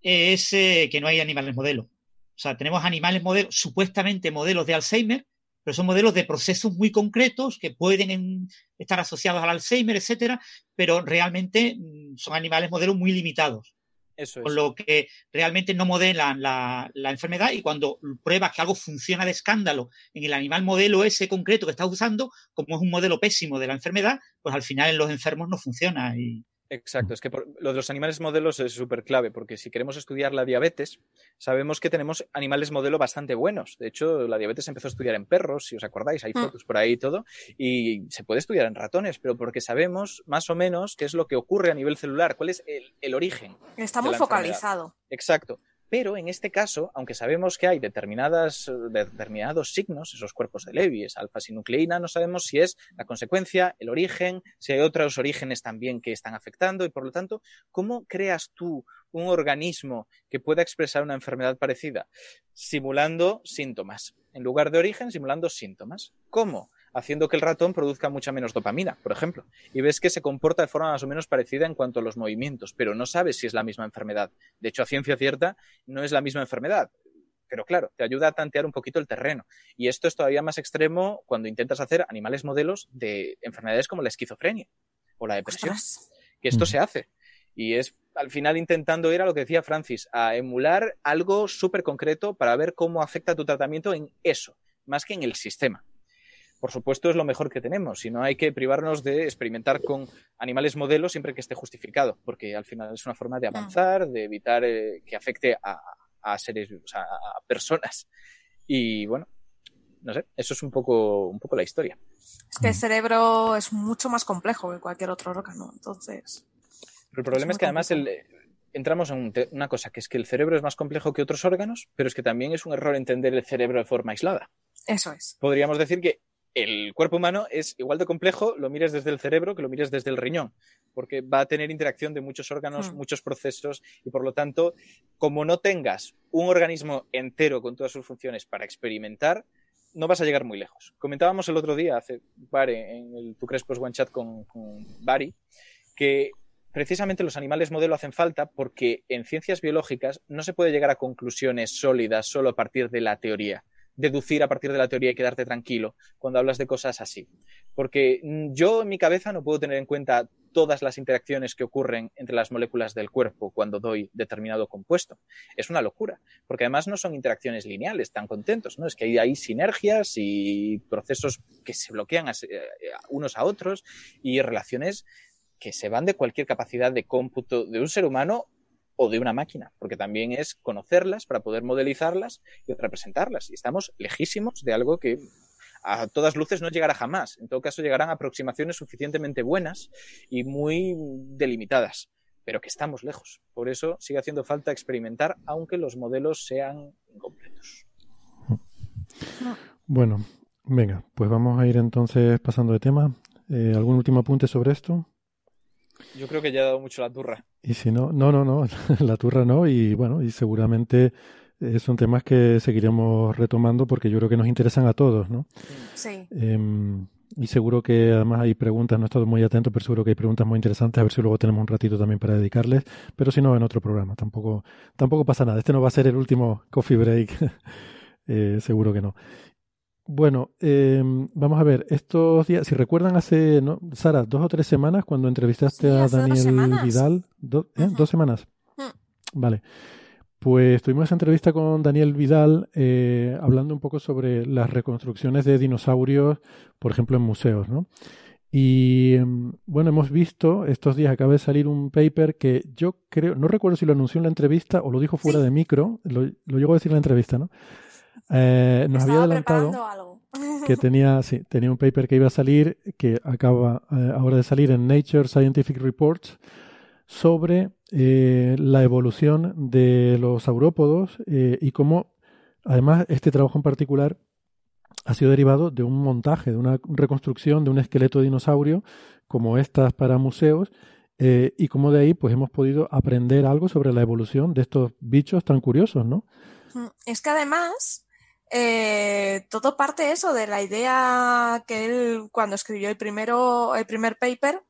es eh, que no hay animales modelos. O sea, tenemos animales modelos, supuestamente modelos de Alzheimer, pero son modelos de procesos muy concretos que pueden en- estar asociados al Alzheimer, etcétera, pero realmente mm, son animales modelos muy limitados Eso con es. lo que realmente no modelan la, la enfermedad y cuando pruebas que algo funciona de escándalo en el animal modelo ese concreto que estás usando, como es un modelo pésimo de la enfermedad, pues al final en los enfermos no funciona. Y Exacto, es que por- lo de los animales modelos es súper clave, porque si queremos estudiar la diabetes, sabemos que tenemos animales modelo bastante buenos. De hecho, la diabetes se empezó a estudiar en perros, si os acordáis, hay Mm. fotos por ahí y todo, y se puede estudiar en ratones, pero porque sabemos más o menos qué es lo que ocurre a nivel celular, cuál es el, el origen. Está muy enfermedad. focalizado. Exacto. Pero en este caso, aunque sabemos que hay eh, determinados signos, esos cuerpos de Levy, esa alfa-sinucleína, no sabemos si es la consecuencia, el origen, si hay otros orígenes también que están afectando y por lo tanto, ¿cómo creas tú un organismo que pueda expresar una enfermedad parecida? Simulando síntomas. En lugar de origen, simulando síntomas. ¿Cómo? Haciendo que el ratón produzca mucha menos dopamina, por ejemplo. Y ves que se comporta de forma más o menos parecida en cuanto a los movimientos, pero no sabes si es la misma enfermedad. De hecho, a ciencia cierta, no es la misma enfermedad. Pero claro, te ayuda a tantear un poquito el terreno. Y esto es todavía más extremo cuando intentas hacer animales modelos de enfermedades como la esquizofrenia o la depresión Ostras. que esto Ujú. se hace. Y es al final intentando ir a lo que decía Francis, a emular algo súper concreto para ver cómo afecta tu tratamiento en eso, más que en el sistema. Por supuesto, es lo mejor que tenemos, y no hay que privarnos de experimentar con animales modelos siempre que esté justificado, porque al final es una forma de avanzar, de evitar eh, que afecte a, a seres, o sea, a personas. Y bueno, no sé, eso es un poco, un poco la historia. Es que el cerebro es mucho más complejo que cualquier otro órgano, entonces. Pero el problema Es es, que además el- entramos en una cosa, que es que el cerebro es más complejo que otros órganos, pero es que también es un error entender el cerebro de forma aislada. Eso es. Podríamos decir que el cuerpo humano es igual de complejo, lo mires desde el cerebro que lo mires desde el riñón, porque va a tener interacción de muchos órganos, Hmm. muchos procesos, y por lo tanto, como no tengas un organismo entero con todas sus funciones para experimentar, no vas a llegar muy lejos. Comentábamos el otro día, hace par, en el Tu Crespos One Chat con, con Bari, que precisamente los animales modelo hacen falta porque en ciencias biológicas no se puede llegar a conclusiones sólidas solo a partir de la teoría, deducir a partir de la teoría y quedarte tranquilo cuando hablas de cosas así. Porque mm, yo en mi cabeza no puedo tener en cuenta todas las interacciones que ocurren entre las moléculas del cuerpo cuando doy determinado compuesto. Es una locura, porque además no son interacciones lineales tan contentos, ¿no? Es que hay, sinergias y procesos que se bloquean a- eh, unos a otros y relaciones que se van de cualquier capacidad de cómputo de un ser humano o de una máquina, porque también es conocerlas para poder modelizarlas y representarlas. Y estamos lejísimos de algo que a todas luces no llegará jamás. En todo caso, llegarán aproximaciones suficientemente buenas y muy delimitadas, pero que estamos lejos. Por eso sigue haciendo falta experimentar, aunque los modelos sean incompletos. Bueno, venga, pues vamos a ir entonces pasando de tema. Eh, ¿Algún último apunte sobre esto? Yo creo que ya he dado mucho la turra. Y si no, no, no, no, <laughs> la turra no, y bueno, y seguramente eh, son temas que seguiremos retomando porque yo creo que nos interesan a todos, ¿no? Sí. Em, y seguro que además hay preguntas, no he estado muy atento, pero seguro que hay preguntas muy interesantes, a ver si luego tenemos un ratito también para dedicarles, pero si no, en otro programa, tampoco, tampoco pasa nada. Este no va a ser el último coffee break, <laughs> eh, seguro que no. Bueno, eh, vamos a ver, estos días, si recuerdan hace, ¿no? Sara, dos o tres semanas cuando entrevistaste Sí, a dos Daniel. Vidal, do- ¿eh? Dos semanas. Mm. Vale. Pues tuvimos esa entrevista con Daniel Vidal eh, hablando un poco sobre las reconstrucciones de dinosaurios, por ejemplo, en museos, ¿no? Y em, bueno, hemos visto, estos días acaba de salir un paper que yo creo, no recuerdo si lo anunció en la entrevista o lo dijo fuera Sí. de micro, lo, lo llegó a decir en la entrevista, ¿no? Eh, nos había adelantado algo. <laughs> que tenía, sí, tenía un paper que iba a salir, que acaba eh, ahora de salir en Nature Scientific Reports, sobre eh, la evolución de los saurópodos y cómo, además, este trabajo en particular ha sido derivado de un montaje, de una reconstrucción de un esqueleto de dinosaurio, como estas para museos, eh, y cómo de ahí pues hemos podido aprender algo sobre la evolución de estos bichos tan curiosos, ¿no? Mm, Es que además, eh, todo parte eso de la idea que él, cuando escribió el primero, el primer paper,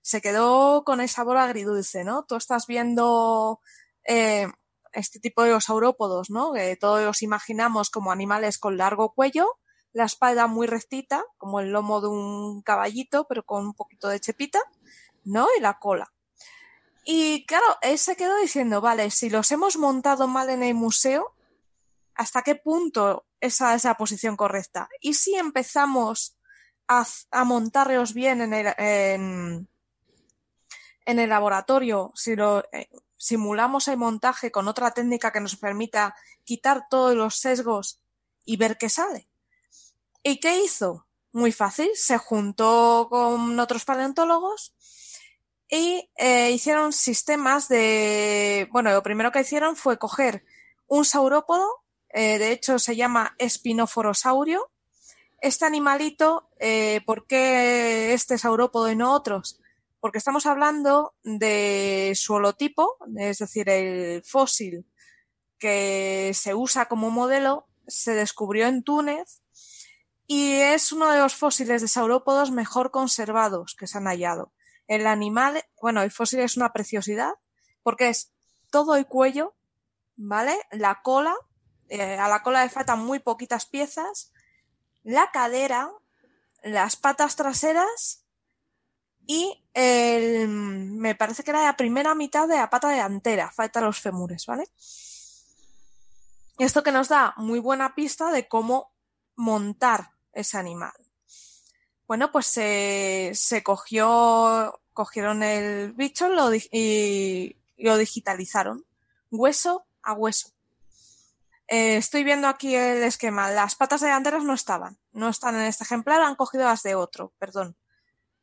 se quedó con el sabor agridulce, ¿no? Tú estás viendo eh, este tipo de saurópodos, ¿no? Que todos los imaginamos como animales con largo cuello, la espalda muy rectita, como el lomo de un caballito, pero con un poquito de chepita, ¿no? Y la cola. Y claro, él se quedó diciendo, vale, si los hemos montado mal en el museo, ¿hasta qué punto esa es la posición correcta? ¿Y si empezamos a, montarlos bien en el, en el laboratorio, si lo eh, simulamos el montaje con otra técnica que nos permita quitar todos los sesgos y ver qué sale? ¿Y qué hizo? Muy fácil, se juntó con otros paleontólogos y eh, hicieron sistemas de... Bueno, lo primero que hicieron fue coger un saurópodo, eh, de hecho se llama espinoforosaurio. Este animalito, eh, ¿por qué este saurópodo y no otros? Porque estamos hablando de su holotipo, es decir, el fósil que se usa como modelo, se descubrió en Túnez y es uno de los fósiles de saurópodos mejor conservados que se han hallado. El animal, bueno, el fósil es una preciosidad porque es todo el cuello, ¿vale? La cola, eh, a la cola le faltan muy poquitas piezas, la cadera, las patas traseras y me parece que era la primera mitad de la pata delantera, faltan los fémures, ¿vale? Esto que nos da muy buena pista de cómo montar ese animal. Bueno, pues se, se cogió, cogieron el bicho lo, y lo digitalizaron, hueso a hueso. Eh, estoy viendo aquí el esquema. Las patas delanteras no estaban, no están en este ejemplar, han cogido las de otro, perdón.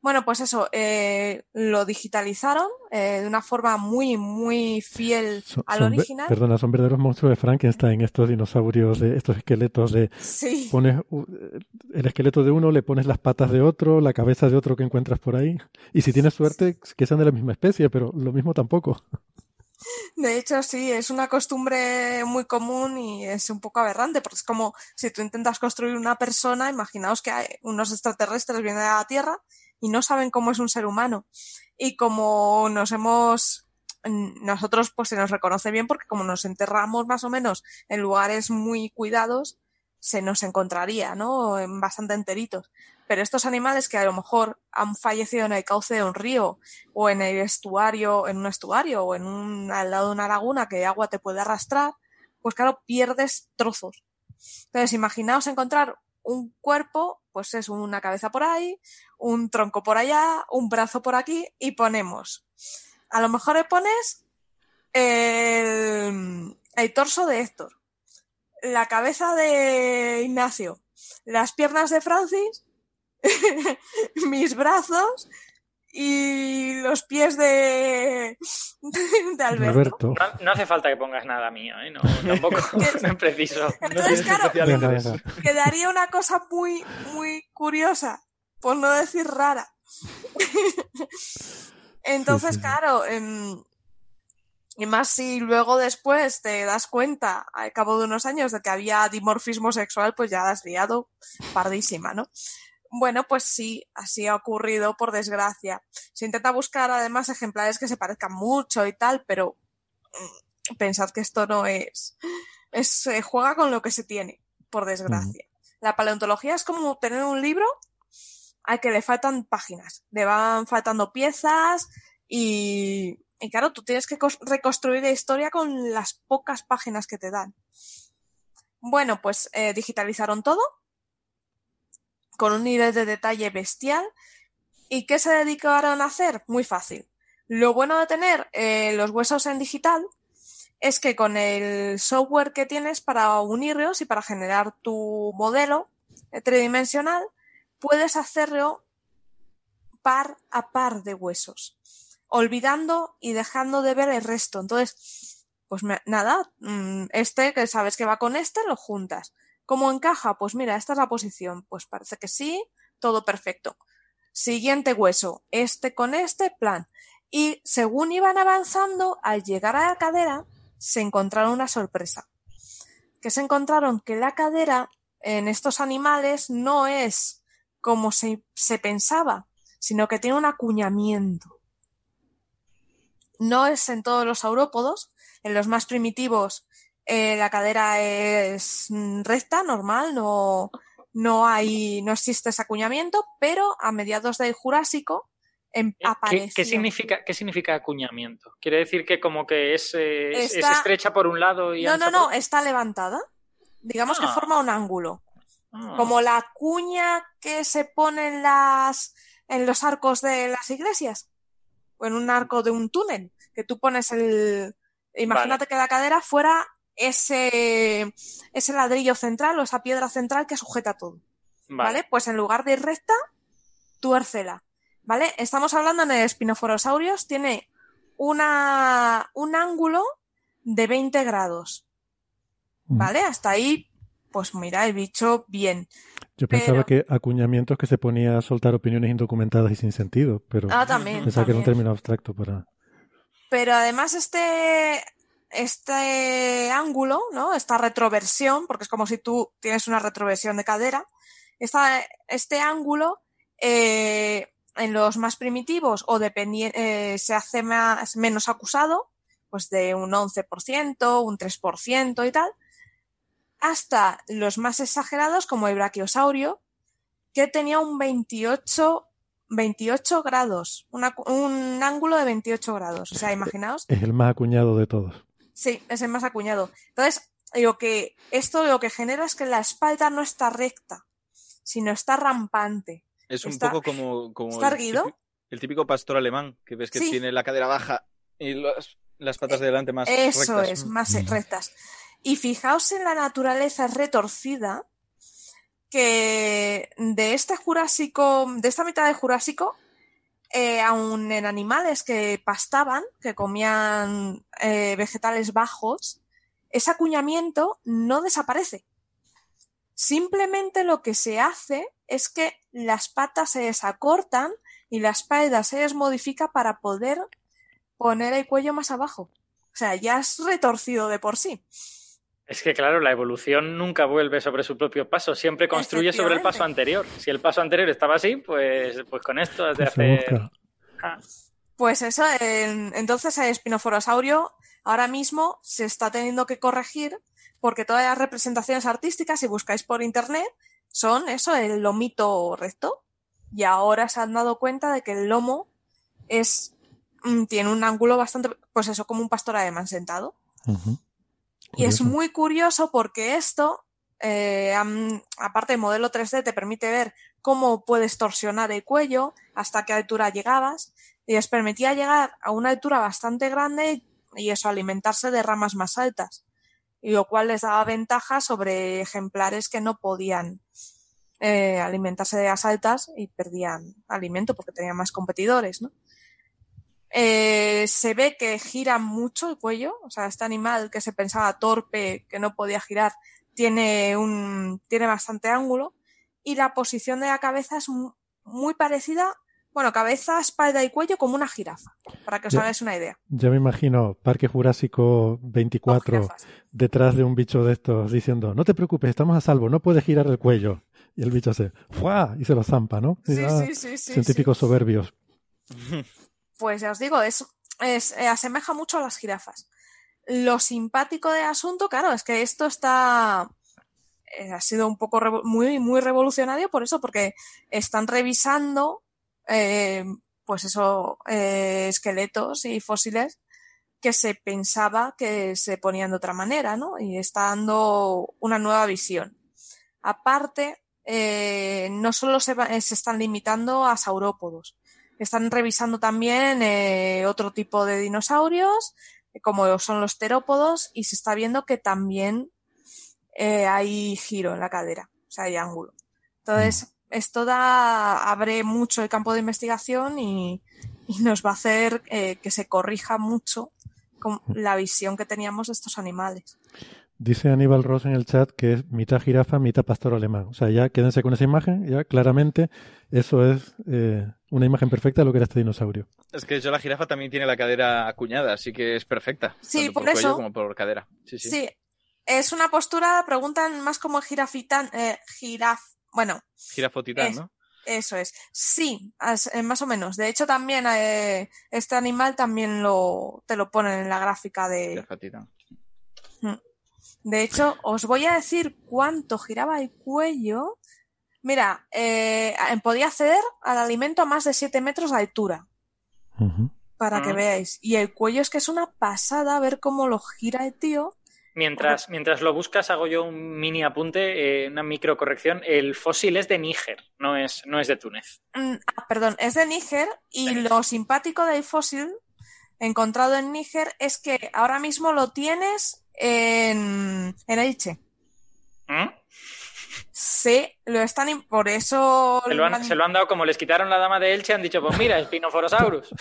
Bueno, pues eso, eh, lo digitalizaron eh, de una forma muy, muy fiel Son- al son original. perdona, son verdaderos monstruos de Frankenstein, estos dinosaurios, de, estos esqueletos de... Sí. Pones el esqueleto de uno, le pones las patas de otro, la cabeza de otro que encuentras por ahí. Y si tienes suerte, que sean de la misma especie, pero lo mismo tampoco. De hecho, sí, es una costumbre muy común y es un poco aberrante, porque es como si tú intentas construir una persona, imaginaos que hay unos extraterrestres vienen a la Tierra y no saben cómo es un ser humano. Y como nos hemos, nosotros pues se nos reconoce bien porque como nos enterramos más o menos en lugares muy cuidados, se nos encontraría, ¿no? Bastante enteritos. Pero estos animales que a lo mejor han fallecido en el cauce de un río o en el estuario, en un estuario o en un, al lado de una laguna que agua te puede arrastrar, pues claro, pierdes trozos. Entonces, imaginaos encontrar un cuerpo, pues es una cabeza por ahí, un tronco por allá, un brazo por aquí y ponemos. A lo mejor le pones el, el torso de Héctor, la cabeza de Ignacio, las piernas de Francis, <laughs> mis brazos y los pies de, <laughs> de Alberto. Alberto. No, no hace falta que pongas nada mío, ¿eh? No, tampoco <laughs> no es preciso. Entonces, claro, Venga, quedaría una cosa muy, muy curiosa, por no decir rara. Entonces, Sí, sí, sí. claro, em, y más si luego después te das cuenta, al cabo de unos años, de que había dimorfismo sexual, pues ya has liado pardísima, ¿no? Bueno, pues sí, así ha ocurrido, por desgracia. Se intenta buscar además ejemplares que se parezcan mucho y tal, pero mm, pensad que esto no es. es se juega con lo que se tiene, por desgracia. La paleontología es como tener un libro al que le faltan páginas, le van faltando piezas y, y claro, tú tienes que reconstruir la historia con las pocas páginas que te dan. Bueno, pues eh, digitalizaron todo con un nivel de detalle bestial. ¿Y qué se dedicaron a hacer? Muy fácil. Lo bueno de tener eh, los huesos en digital es que con el software que tienes para unirlos y para generar tu modelo eh, tridimensional, puedes hacerlo par a par de huesos, olvidando y dejando de ver el resto. Entonces, pues nada, mm, este que sabes que va con este, lo juntas. ¿Cómo encaja? Pues mira, esta es la posición. Pues parece que sí, todo perfecto. Siguiente hueso, este con este, plan. Y según iban avanzando, al llegar a la cadera, se encontraron una sorpresa. Que se encontraron que la cadera en estos animales no es como se, pensaba, sino que tiene un acuñamiento. No es en todos los saurópodos, en los más primitivos eh, la cadera es mm, recta, normal, no, no hay, no existe ese acuñamiento, pero a mediados del Jurásico em- ¿Qué, qué significa, ¿Qué significa acuñamiento? ¿Quiere decir que como que es, eh, es- estrecha por un lado y No, ancha no, no, está levantada. Digamos que Ah. forma un ángulo. Ah. Como la cuña que se pone en las en los arcos de las iglesias. O en un arco de un túnel. Que tú pones el. Imagínate que la cadera fuera ese, ese ladrillo central o esa piedra central que sujeta todo. ¿Vale? Pues en lugar de ir recta, tuércela. ¿Vale? Estamos hablando en el espinoforosaurios, tiene una, un ángulo de 20 grados. Mm. ¿Vale? Hasta ahí, pues mira, el bicho bien. Yo pensaba Pero- que acuñamiento es que se ponía a soltar opiniones indocumentadas y sin sentido, pero Ah, también, pensaba que era un término abstracto para... Pero además este, este ángulo, ¿no? Esta retroversión, porque es como si tú tienes una retroversión de cadera, esta, este ángulo eh, en los más primitivos o eh, se hace más, menos acusado, pues de un 11%, un 3% y tal, hasta los más exagerados como el brachiosaurio, que tenía un 28, 28 grados, una un ángulo de 28 grados. O sea, imaginaos. Es el más acuñado de todos. Sí, es el más acuñado. Entonces, lo que, esto lo que genera es que la espalda no está recta, sino está rampante. Es un Está- poco como, como está el, erguido. típico, el típico pastor alemán, que ves que Sí. tiene la cadera baja y las, las patas de delante más Eso rectas. es, más eh, rectas. Y fijaos en la naturaleza retorcida que de este Jurásico, de esta mitad del Jurásico, eh, aun en animales que pastaban, que comían eh, vegetales bajos, ese acuñamiento no desaparece. Simplemente lo que se hace es que las patas se desacortan y la espalda se desmodifica para poder poner el cuello más abajo. O sea, ya es retorcido de por sí. Es que claro, la evolución nunca vuelve sobre su propio paso, siempre construye sobre el paso anterior. Si el paso anterior estaba así, pues, pues con esto has de Pues. Ah, Pues eso, en- entonces el espinoforosaurio ahora mismo se está teniendo que corregir porque todas las representaciones artísticas, si buscáis por internet, son eso, el lomito recto. Y ahora se han dado cuenta de que el lomo es mm, tiene un ángulo bastante, pues eso, como un pastor alemán sentado. Y es muy curioso porque esto, eh, aparte el modelo 3D te permite ver cómo puedes torsionar el cuello, hasta qué altura llegabas, y les permitía llegar a una altura bastante grande y eso, alimentarse de ramas más altas, y lo cual les daba ventaja sobre ejemplares que no podían eh, alimentarse de las altas y perdían alimento porque tenían más competidores, ¿no? Eh, se ve que gira mucho el cuello, o sea, este animal que se pensaba torpe, que no podía girar, tiene un, tiene bastante ángulo y la posición de la cabeza es mu- muy parecida, bueno, cabeza, espalda y cuello como una jirafa, para que os hagáis una idea. Ya me imagino Parque Jurásico 24 jirafas. detrás de un bicho de estos diciendo, no te preocupes, estamos a salvo, no puedes girar el cuello. Y el bicho hace, ¡fua! y se lo zampa, ¿no? Y, Sí, ah, sí, sí, sí, Científicos soberbios. <laughs> Pues ya os digo, es, es- eh, asemeja mucho a las jirafas. Lo simpático del asunto, claro, es que esto está. eh, ha sido un poco muy, muy revolucionario por eso, porque están revisando, eh, pues eso, esqueletos y fósiles que se pensaba que se ponían de otra manera, ¿no? Y está dando una nueva visión. Aparte, no solo se están limitando a saurópodos, están revisando también eh, otro tipo de dinosaurios, eh, como son los terópodos, y se está viendo que también eh, hay giro en la cadera, o sea, hay ángulo. Entonces, esto da, abre mucho el campo de investigación y, y nos va a hacer eh, que se corrija mucho con la visión que teníamos de estos animales. Dice Aníbal Ross en el chat que es mitad jirafa, mitad pastor alemán. O sea, ya quédense con esa imagen, ya claramente eso es eh, una imagen perfecta de lo que era este dinosaurio. Es que yo la jirafa también tiene la cadera acuñada, así que es perfecta. Sí, tanto por, por cuello eso. como por cadera. Sí, sí. Sí, es una postura, preguntan más como girafitán, eh, giraf, bueno, Girafotitán, Es- ¿no? Eso es. Sí, eh, más o menos. De hecho, también eh, este animal también lo, te lo ponen en la gráfica de... Girafotitán. De hecho, os voy a decir cuánto giraba el cuello. Mira, eh, podía acceder al alimento a más de 7 metros de altura, para que Ah. veáis. Y el cuello es que es una pasada ver cómo lo gira el tío. Mientras, mientras lo buscas, hago yo un mini apunte, eh, una microcorrección. El fósil es de Níger, no es, no es de Túnez. Mm, ah, perdón, es de Níger y lo simpático del fósil encontrado en Níger es que ahora mismo lo tienes en, en Elche. ¿Mm? Sí, lo están, in- por eso Se lo, han, se lo han dado como les quitaron la dama de Elche, han dicho, pues mira, Spinoforosaurus. <laughs>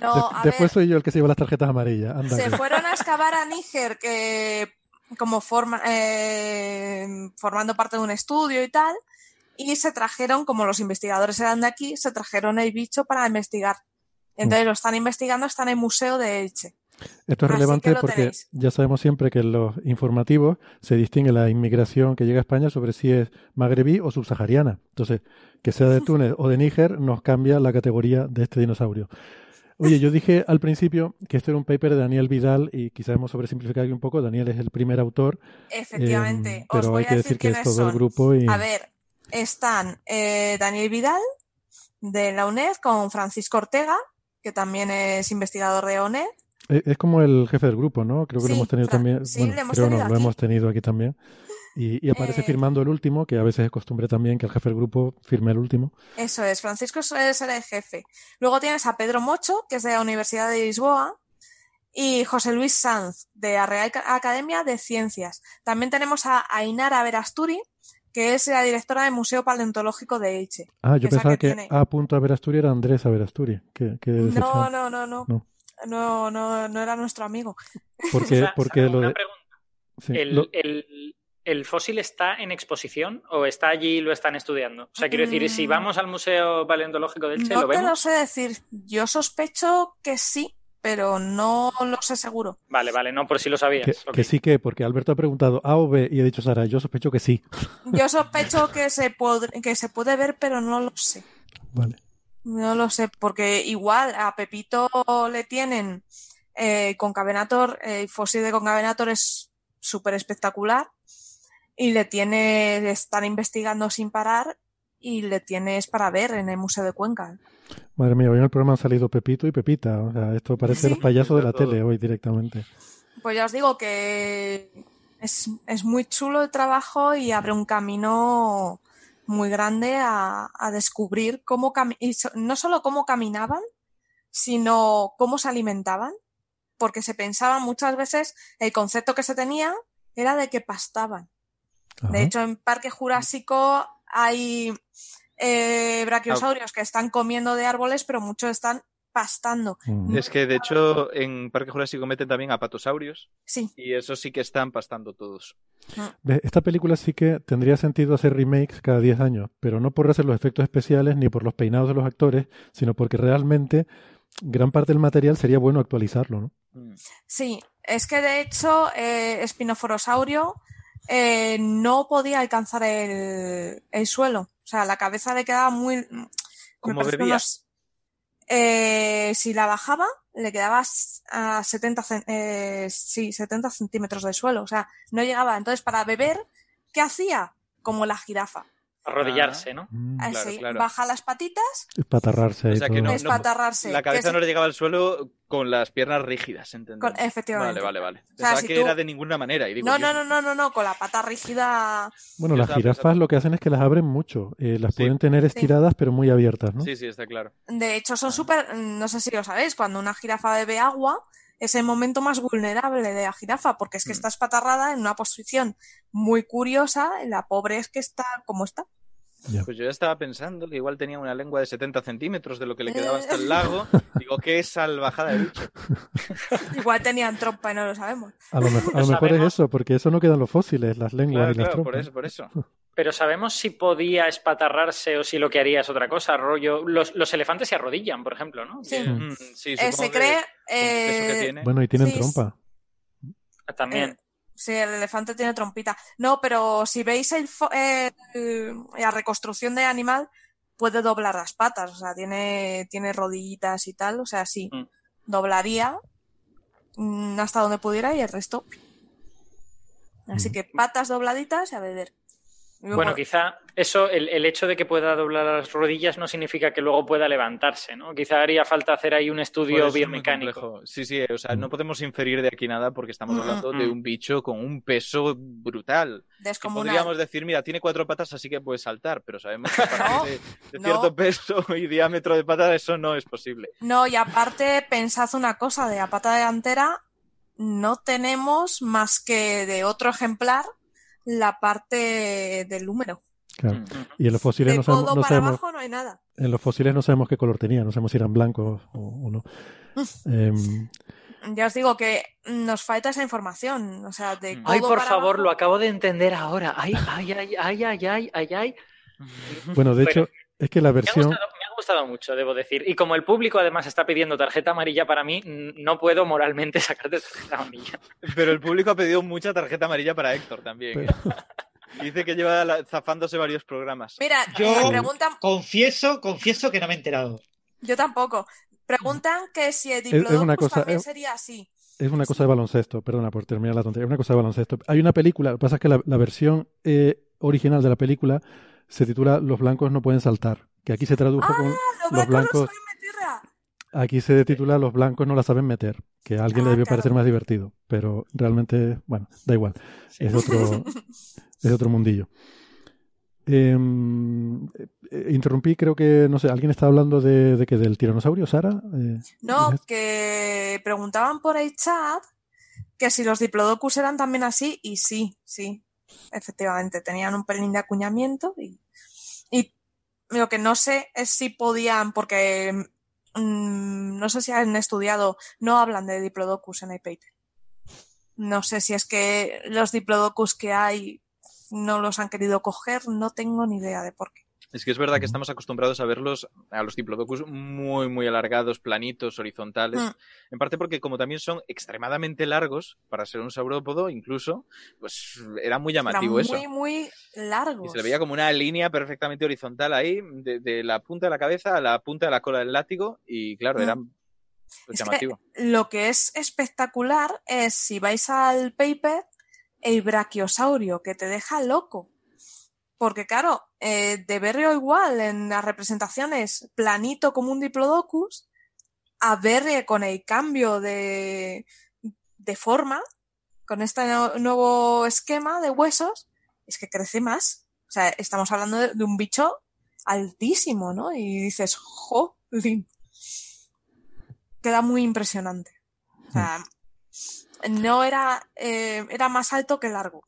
No, a después ver, soy yo el que se lleva las tarjetas amarillas. Anda se fueron a excavar a Níger que como forma, eh, formando parte de un estudio y tal, y se trajeron, como los investigadores eran de aquí, se trajeron el bicho para investigar. Entonces lo están investigando, está en el museo de Elche. Esto es Así relevante porque tenéis. ya sabemos siempre que en los informativos se distingue la inmigración que llega a España sobre si es magrebí o subsahariana. Entonces, que sea de <laughs> Túnez o de Níger nos cambia la categoría de este dinosaurio. Oye, yo dije al principio que esto era un paper de Daniel Vidal y quizás hemos sobresimplificado aquí un poco. Daniel es el primer autor, Efectivamente, eh, os pero voy hay a que decir decir que es todo el grupo y A ver, están eh, Daniel Vidal de la UNED con Francisco Ortega, que también es investigador de ONED. Es, es como el jefe del grupo, ¿no? Creo que lo hemos tenido Fran- también. sí, bueno, lo hemos creo no, tenido lo aquí. hemos tenido aquí también. Y, y aparece Eh, firmando el último, que a veces es costumbre también que el jefe del grupo firme el último. Eso es, Francisco es el jefe. Luego tienes a Pedro Mocho, que es de la Universidad de Lisboa, y José Luis Sanz, de la Real Ca- Academia de Ciencias. También tenemos a Ainara Verasturi, que es la directora del Museo Paleontológico de Elche. Ah, yo pensaba que que, tiene- A. punto Averasturi era Andrés Averasturi. Que, que No, decepción. no, no, no. No. No, no, no era nuestro amigo. Porque, <laughs> Sa- porque Sara, lo de. sí, ¿El, lo- el- el fósil está en exposición o está allí y lo están estudiando? O sea, quiero decir, si Mm. vamos al Museo Paleontológico del Che, No ¿lo te lo vemos? sé decir. Yo sospecho que sí, pero no lo sé seguro. Vale, vale, no, por si lo sabías. que, que sí que, porque Alberto ha preguntado A o B y he dicho Sara, yo sospecho que sí. Yo sospecho que se, pod- que se puede ver, pero no lo sé. Vale. No lo sé, porque igual a Pepito le tienen eh, Concavenator, el fósil de Concavenator es súper espectacular y le tiene, le están investigando sin parar y le tienes para ver en el Museo de Cuenca. Madre mía, hoy en el programa han salido Pepito y Pepita. O sea, esto parece Sí. los payasos de la tele hoy directamente. Pues ya os digo que es, es muy chulo el trabajo y abre un camino muy grande a, a descubrir cómo cami- y so- no solo cómo caminaban, sino cómo se alimentaban, porque se pensaba muchas veces el concepto que se tenía era de que pastaban. Ajá. De hecho, en Parque Jurásico hay eh, brachiosaurios que están comiendo de árboles, pero muchos están pastando. Mm. Es que de hecho en Parque Jurásico meten también a patosaurios Sí. y eso sí que están pastando todos. Ve, Esta película sí que tendría sentido hacer remakes cada 10 años, pero no por hacer los efectos especiales ni por los peinados de los actores, sino porque realmente gran parte del material sería bueno actualizarlo, ¿no? Mm. Sí, es que de hecho eh, Spinoforosaurio eh, no podía alcanzar el, el suelo. O sea, la cabeza le quedaba muy... me ¿Cómo parece que bebía? unos- eh, si la bajaba, le quedaba a 70, cen- eh, sí, 70 centímetros de suelo. O sea, no llegaba. Entonces, para beber, ¿qué hacía? Como la jirafa. Arrodillarse, ¿no? Mm, Así, Claro, claro. baja las patitas, Espatarrarse O sea que no- espatarrarse. La cabeza no le llegaba al suelo con las piernas rígidas, ¿entendés? Con- efectivamente. Vale, vale, vale. sea, Pensaba si que tú- era de ninguna manera. Y digo, No, no, no, no, no, no, con la pata rígida. Bueno, Yo las jirafas pensando- lo que hacen es que las abren mucho. Eh, las Sí. pueden tener estiradas pero muy abiertas, ¿no? Sí, sí, está claro. De hecho, son súper, no sé si lo sabéis, cuando una jirafa bebe agua, es el momento más vulnerable de la jirafa, porque es que Mm. está espatarrada en una posición muy curiosa, la pobre es que está como está. Pues yo ya estaba pensando que igual tenía una lengua de 70 centímetros de lo que le quedaba hasta el <laughs> lago. Digo, qué salvajada de bicho. <laughs> Igual tenían trompa y no lo sabemos. A lo, mejor- a lo <laughs> mejor es eso, porque eso no quedan los fósiles, las lenguas Claro, y las claro, por eso, por eso. Pero sabemos si podía espatarrarse o si lo que haría es otra cosa. Rollo, los, los elefantes se arrodillan, por ejemplo, ¿no? Sí. Mm. Sí, Eh, se cree, que eh, tiene. Bueno, y tienen Sí, trompa. También. Eh, sí, el elefante tiene trompita. No, pero si veis el la reconstrucción de animal, puede doblar las patas, o sea, tiene, tiene rodillitas y tal, o sea, sí, Mm. doblaría mm, hasta donde pudiera y el resto. Así Mm. que patas dobladitas y a beber. Luego- Bueno, quizá eso, el, el hecho de que pueda doblar las rodillas no significa que luego pueda levantarse, ¿no? Quizá haría falta hacer ahí un estudio es biomecánico. Sí, sí, o sea, no podemos inferir de aquí nada porque estamos hablando mm, de mm. un bicho con un peso brutal. Descomunal. podríamos decir, mira, tiene cuatro patas, así que puede saltar, pero sabemos que a <laughs> partir No, de, de no. cierto peso <laughs> y diámetro de patas eso no es posible. No, y aparte, pensad una cosa, de la pata delantera no tenemos más que de otro ejemplar la parte del húmero. Claro. Mm. Y en los fósiles De no sabemos, codo no para sabemos, abajo no hay nada. en los fósiles no sabemos qué color tenía, no sabemos si eran blancos o, o no. Em, Ya os digo que nos falta esa información. O sea, de Mm. codo Ay, por para favor, abajo- lo acabo de entender ahora. Ay, ay, ay, ay, ay, ay, ay, ay. bueno, de Bueno, hecho, es que la Me ha, versión... gustado, me ha gustado mucho, debo decir. Y como el público además está pidiendo tarjeta amarilla para mí, no puedo moralmente <laughs> sacarte tarjeta amarilla. Pero el público ha pedido mucha tarjeta amarilla para Héctor también. ¿eh? Pero- <laughs> Dice que lleva la- zafándose varios programas. Mira, Yo- me preguntan, Confieso, confieso que no me he enterado. yo tampoco. Preguntan que si el es una Diplodocus cosa- también es- sería así. Es una cosa de baloncesto, perdona por terminar la tontería, es una cosa de baloncesto. Hay una película, lo que pasa es que la, la versión eh, original de la película se titula Los blancos no pueden saltar, que aquí se tradujo ¡Ah! con... Los blancos blancos- no saben meterla. Aquí se titula Los blancos no la saben meter, que a alguien le Ah, debió claro. parecer más divertido, pero realmente, bueno, da igual, es otro, es otro mundillo. Em, eh, interrumpí, creo que, no sé, alguien está hablando de, de que del tiranosaurio, Sara. Eh, No, ¿es- que preguntaban por el chat que si los Diplodocus eran también así, y sí, sí, efectivamente, tenían un pelín de acuñamiento y, y lo que no sé es si podían, porque mm, no sé si han estudiado, no hablan de Diplodocus en el paper. No sé si es que los Diplodocus que hay no los han querido coger, no tengo ni idea de por qué. Es que es verdad que estamos acostumbrados a verlos, a los diplodocus, muy, muy alargados, planitos, horizontales. Mm. En parte porque como también son extremadamente largos, para ser un saurópodo incluso, pues era muy llamativo Eran eso. muy, muy largos. Y se le veía como una línea perfectamente horizontal ahí, de, de la punta de la cabeza a la punta de la cola del látigo, y claro, Mm. era pues, que llamativo. lo que es espectacular es si vais al paper, el brachiosaurio, que te deja loco. Porque claro, eh, de verlo igual en las representaciones planito como un diplodocus, a verle con el cambio de, de forma, con este no- nuevo esquema de huesos, es que crece más. O sea, estamos hablando de, de un bicho altísimo, ¿no? Y dices, jolín. Queda muy impresionante. O sea, no era, eh, era más alto que largo.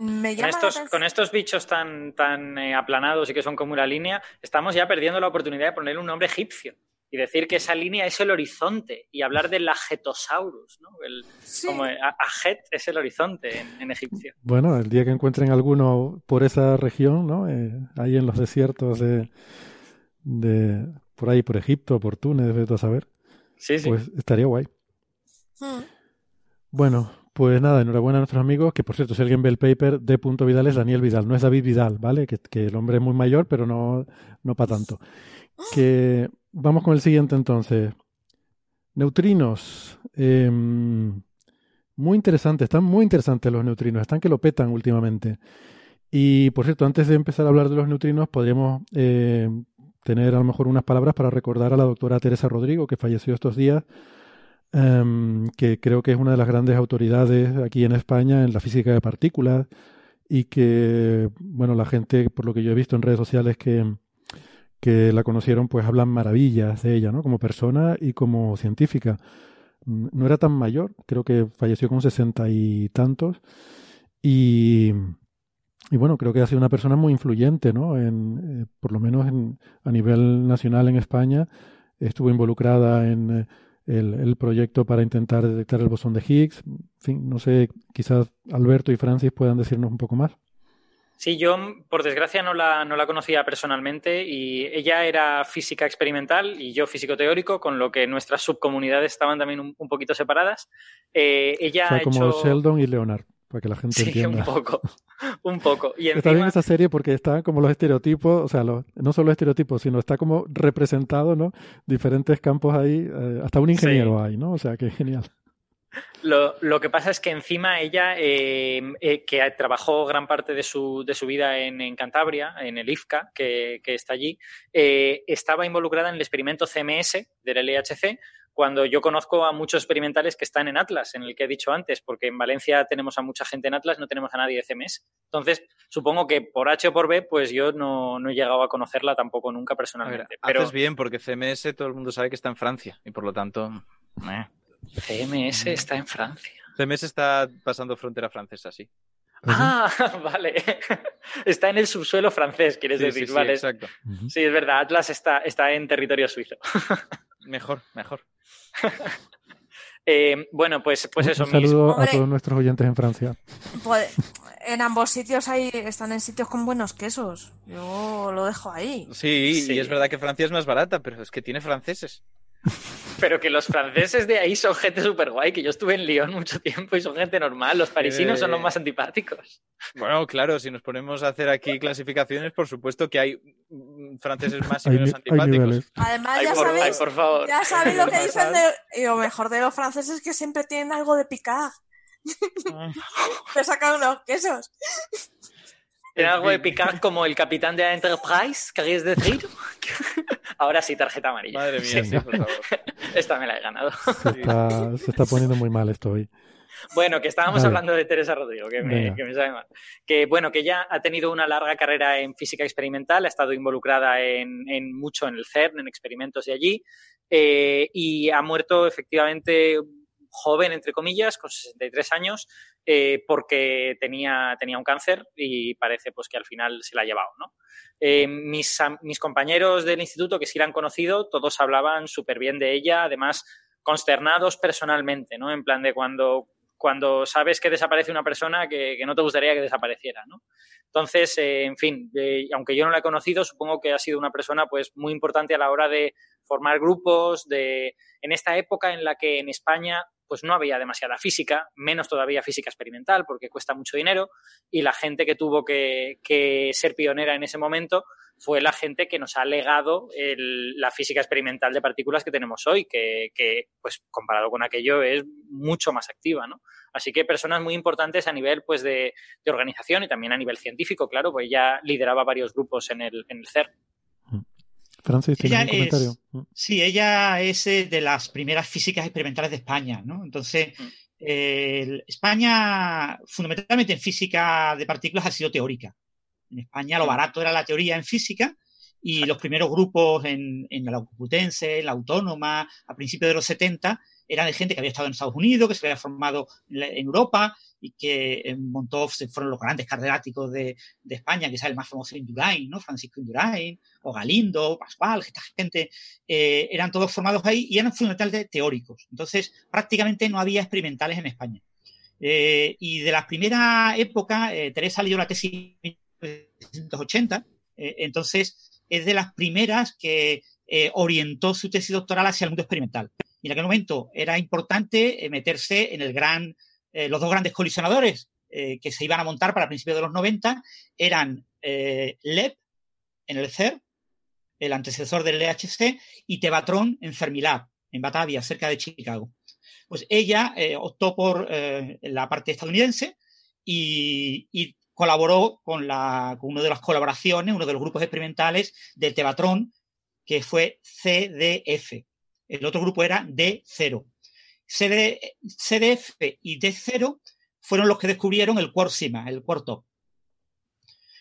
Me Con llama estos, atención- con estos bichos tan, tan eh, aplanados y que son como una línea, estamos ya perdiendo la oportunidad de ponerle un nombre egipcio y decir que esa línea es el horizonte y hablar del Agetosaurus, ¿no? El, Sí. como eh, a- Ajet es el horizonte en, en egipcio. Bueno, el día que encuentren alguno por esa región, ¿no? Eh, ahí en los desiertos de, de por ahí, por Egipto, por Túnez, de todo saber, Sí, sí. pues estaría guay. Mm. Bueno, pues nada, enhorabuena a nuestros amigos, que por cierto, si alguien ve el paper, D. Vidal es Daniel Vidal, no es David Vidal, ¿vale? Que, el hombre es muy mayor, pero no, no para tanto. Que vamos con el siguiente entonces. Neutrinos. Em, muy interesante, están muy interesantes los neutrinos, están que lo petan últimamente. Y por cierto, antes de empezar a hablar de los neutrinos, podríamos eh, tener a lo mejor unas palabras para recordar a la doctora Teresa Rodrigo, que falleció estos días, em, que creo que es una de las grandes autoridades aquí en España en la física de partículas y que, bueno, la gente, por lo que yo he visto en redes sociales que, que la conocieron, pues hablan maravillas de ella, ¿no? Como persona y como científica. Mm, no era tan mayor, creo que falleció con sesenta y tantos. Y, y bueno, creo que ha sido una persona muy influyente, ¿no? En, eh, por lo menos en, a nivel nacional en España. Estuvo involucrada en eh, el, el, proyecto para intentar detectar el bosón de Higgs. En fin, no sé, quizás Alberto y Francis puedan decirnos un poco más. Sí, yo por desgracia no la, no la conocía personalmente y ella era física experimental y yo físico teórico, con lo que nuestras subcomunidades estaban también un, un poquito separadas. Eh, ella o sea, ha como hecho... Sheldon y Leonard, para que la gente Sí, entienda. un poco, <laughs> un poco. Y Está bien esa serie porque están como los estereotipos, o sea, los- no solo estereotipos, sino está como representado, ¿no? Diferentes campos ahí, eh, hasta un ingeniero hay, ¿no? O sea, que genial. Lo, lo que pasa es que encima ella, eh, eh, que trabajó gran parte de su, de su vida en, en Cantabria, en el IFCA, que, que está allí, eh, estaba involucrada en el experimento CMS del LHC, cuando yo conozco a muchos experimentales que están en Atlas, en el que he dicho antes, porque en Valencia tenemos a mucha gente en Atlas, no tenemos a nadie de CMS. Entonces, supongo que por H o por B, pues yo no, no he llegado a conocerla tampoco nunca ver, personalmente. pero haces bien porque CMS todo el mundo sabe que está en Francia y por lo tanto eh. CMS está en Francia. CMS está pasando frontera francesa, sí. Ah, <laughs> vale. Está en el subsuelo francés, quieres Sí, decir, sí, sí, vale. exacto. Sí, es verdad, Atlas está, está en territorio suizo. <laughs> Mejor, mejor. <laughs> Eh, bueno, pues, pues Un- eso un saludo a todos nuestros oyentes en Francia. Pues, en ambos sitios hay, están en sitios con buenos quesos. Yo lo dejo ahí. Sí, Sí. y es verdad que Francia es más barata, pero es que tiene franceses. Pero que los franceses de ahí son gente súper guay, que yo estuve en Lyon mucho tiempo y son gente normal. Los parisinos son los Eh, más antipáticos. Bueno, claro, si nos ponemos a hacer aquí clasificaciones, por supuesto que hay mm, franceses más y Hay, menos antipáticos. Además, Ay, ya por, sabéis, ay, por favor. ya sabéis lo que dicen de. Y lo mejor de los franceses es que siempre tienen algo de picar. <laughs> Te sacan unos quesos. ¿Tiene algo de picar como el capitán de la Enterprise? ¿Queréis decir? <laughs> Ahora sí, tarjeta amarilla. Madre mía, sí, por favor. Esta me la he ganado. Se está, se está poniendo muy mal esto hoy. Bueno, que estábamos hablando de Teresa Rodrigo, que me, Venga. que me sabe mal. Que bueno, que ella ha tenido una larga carrera en física experimental, ha estado involucrada en, en mucho en el CERN, en experimentos de allí, eh, y ha muerto efectivamente joven, entre comillas, con 63 años, eh, porque tenía, tenía un cáncer y parece pues que al final se la ha llevado, ¿no? Eh, mis, mis compañeros del instituto que sí la han conocido, todos hablaban súper bien de ella, además consternados personalmente, ¿no? En plan de cuando, cuando sabes que desaparece una persona que, que no te gustaría que desapareciera, ¿no? Entonces, eh, en fin, eh, aunque yo no la he conocido, supongo que ha sido una persona pues muy importante a la hora de formar grupos, de en esta época en la que en España pues no había demasiada física, menos todavía física experimental, porque cuesta mucho dinero, y la gente que tuvo que, que ser pionera en ese momento fue la gente que nos ha legado la física experimental de partículas que tenemos hoy, que, pues comparado con aquello es mucho más activa, ¿no? Así que personas muy importantes a nivel pues de, de organización y también a nivel científico, claro, pues ya lideraba varios grupos en el, en el CERN. Francis, ¿tienes Ella un comentario? es- Sí, ella es eh, de las primeras físicas experimentales de España, ¿no? Entonces, Mm. eh, España, fundamentalmente en física de partículas, ha sido teórica. En España lo Mm. barato era la teoría en física y los primeros grupos en, en la Complutense, en la Autónoma, a principios de los 70, eran de gente que había estado en Estados Unidos, que se había formado en, Europa y que eh, montó, fueron los grandes catedráticos de, de España, quizás el más famoso Indurain, ¿no? Francisco Indurain, o Galindo, Pascual, esta gente, eh, eran todos formados ahí y eran fundamentalmente teóricos. Entonces, prácticamente no había experimentales en España. Eh, y de la primera época, eh, Teresa leyó la tesis en 1980, eh, entonces es de las primeras que orientó su tesis doctoral hacia el mundo experimental. Y en aquel momento era importante eh, meterse en el gran, eh, los dos grandes colisionadores eh, que se iban a montar para principios de los 90 eran LEP en el CER, el antecesor del LHC, y Tevatron en Fermilab, en Batavia, cerca de Chicago. Pues ella optó por la parte estadounidense y, colaboró con, la, con una de las colaboraciones, uno de los grupos experimentales del Tevatron, que fue CDF. El otro grupo era D0. CD, CDF y D0 fueron los que descubrieron el Quarksima, el Quark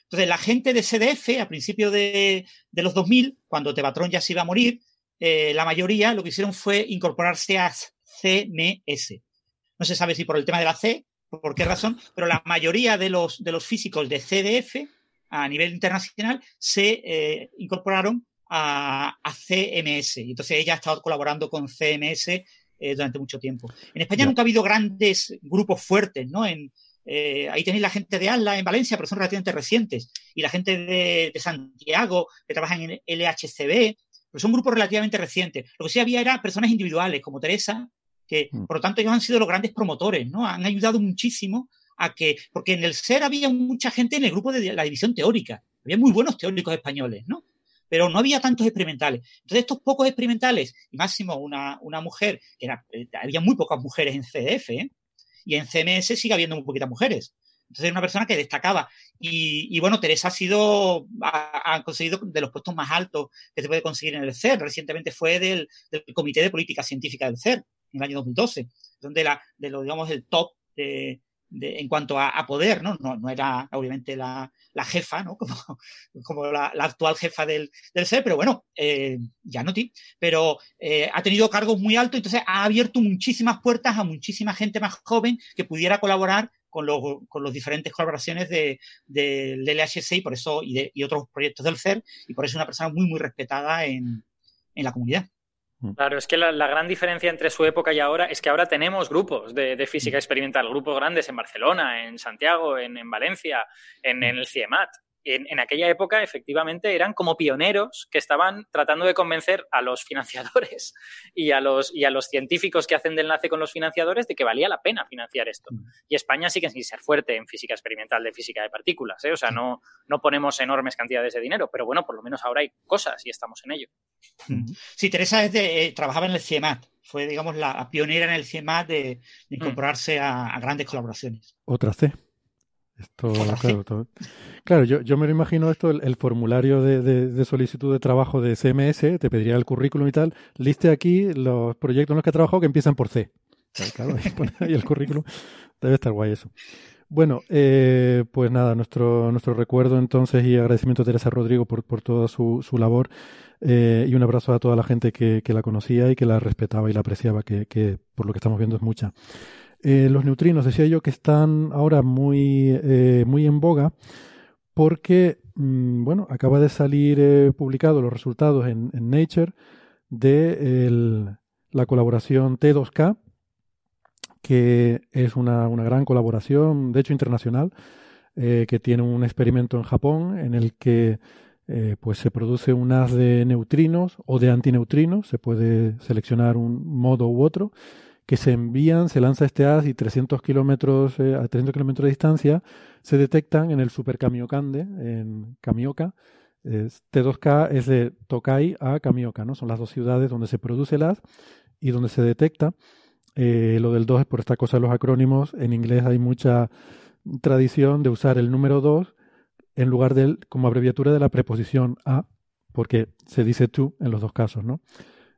Entonces, la gente de CDF, a principios de, de, los 2000, cuando Tevatron ya se iba a morir, eh, la mayoría lo que hicieron fue incorporarse a CMS. No se sabe si por el tema de la C, por qué razón, pero la mayoría de los, de los físicos de CDF a nivel internacional se eh, incorporaron a, a, CMS. Entonces ella ha estado colaborando con CMS eh, durante mucho tiempo. En España nunca ha habido grandes grupos fuertes, ¿no? En, eh, ahí tenéis la gente de ALA en Valencia, pero son relativamente recientes. Y la gente de, de Santiago, que trabaja en LHCB, pero son grupos relativamente recientes. Lo que sí había era personas individuales, como Teresa, que mm. por lo tanto ellos han sido los grandes promotores, ¿no? Han ayudado muchísimo a que, porque en el SER había mucha gente en el grupo de la división teórica, había muy buenos teóricos españoles, ¿no? Pero no había tantos experimentales. Entonces, estos pocos experimentales, y máximo una, una mujer, que era, eh, había muy pocas mujeres en CDF, ¿eh? y en CMS sigue habiendo muy poquitas mujeres. Entonces, es una persona que destacaba. Y, bueno, Teresa ha sido, ha, conseguido de los puestos más altos que se puede conseguir en el CER. Recientemente fue del, del Comité de Política Científica del CER en el año 2012, donde la, de lo, digamos, el top en cuanto a, poder, ¿no? ¿no? No era obviamente la, jefa, ¿no? <laughs> Como, la, actual jefa del, SER, pero bueno, eh, ya no pero eh, ha tenido cargos muy altos, entonces ha abierto muchísimas puertas a muchísima gente más joven que pudiera colaborar con los, diferentes colaboraciones de, de, del LHC y por eso, y, de, otros proyectos del CER, y por eso es una persona muy, muy respetada en la comunidad. Mm. Claro, es que la, la, gran diferencia entre su época y ahora es que ahora tenemos grupos de, de física mm. experimental, grupos grandes en Barcelona, en Santiago, en, en Valencia, en, en, el CIEMAT en, en, aquella época efectivamente eran como pioneros que estaban tratando de convencer a los financiadores <laughs> y a los, y a los científicos que hacen de enlace con los financiadores de que valía la pena financiar esto. Y España sigue sin ser fuerte en física experimental de física de partículas, ¿eh? o sea, no, no ponemos enormes cantidades de dinero, pero bueno, por lo menos ahora hay cosas y estamos en ello. Sí, Teresa es de, eh, trabajaba en el CIEMAT, fue, digamos, la pionera en el CIEMAT de, de incorporarse mm. a, a grandes colaboraciones. Otra C. Esto, <laughs> claro, todo. claro yo, yo, me lo imagino esto, el, el formulario de, de, de, solicitud de trabajo de CMS, te pediría el currículum y tal, liste aquí los proyectos en los que he trabajado que empiezan por C. Claro, ahí, <laughs> pone ahí el currículum, debe estar guay eso. Bueno, eh, pues nada, nuestro, nuestro recuerdo entonces y agradecimiento a Teresa Rodrigo por, por toda su, su labor eh, y un abrazo a toda la gente que, que, la conocía y que la respetaba y la apreciaba, que, que por lo que estamos viendo es mucha. Eh, los neutrinos, decía yo, que están ahora muy, eh, muy en boga porque, mmm, bueno, acaba de salir eh, publicado los resultados en, en Nature de la colaboración T2K, que es una, una gran colaboración, de hecho internacional, eh, que tiene un experimento en Japón en el que pues se produce un haz de neutrinos o de antineutrinos, se puede seleccionar un modo u otro, que se envían, se lanza este haz y 300 kilómetros, eh, a 300 kilómetros de distancia se detectan en el Super Kamiokande, en Kamioka. T2K es de Tokai a Kamioka, ¿no? Son las dos ciudades donde se produce el haz y donde se detecta. Eh, lo del 2 es por esta cosa de los acrónimos. En inglés hay mucha tradición de usar el número 2 en lugar de como abreviatura de la preposición a, porque se dice to en los dos casos, ¿no?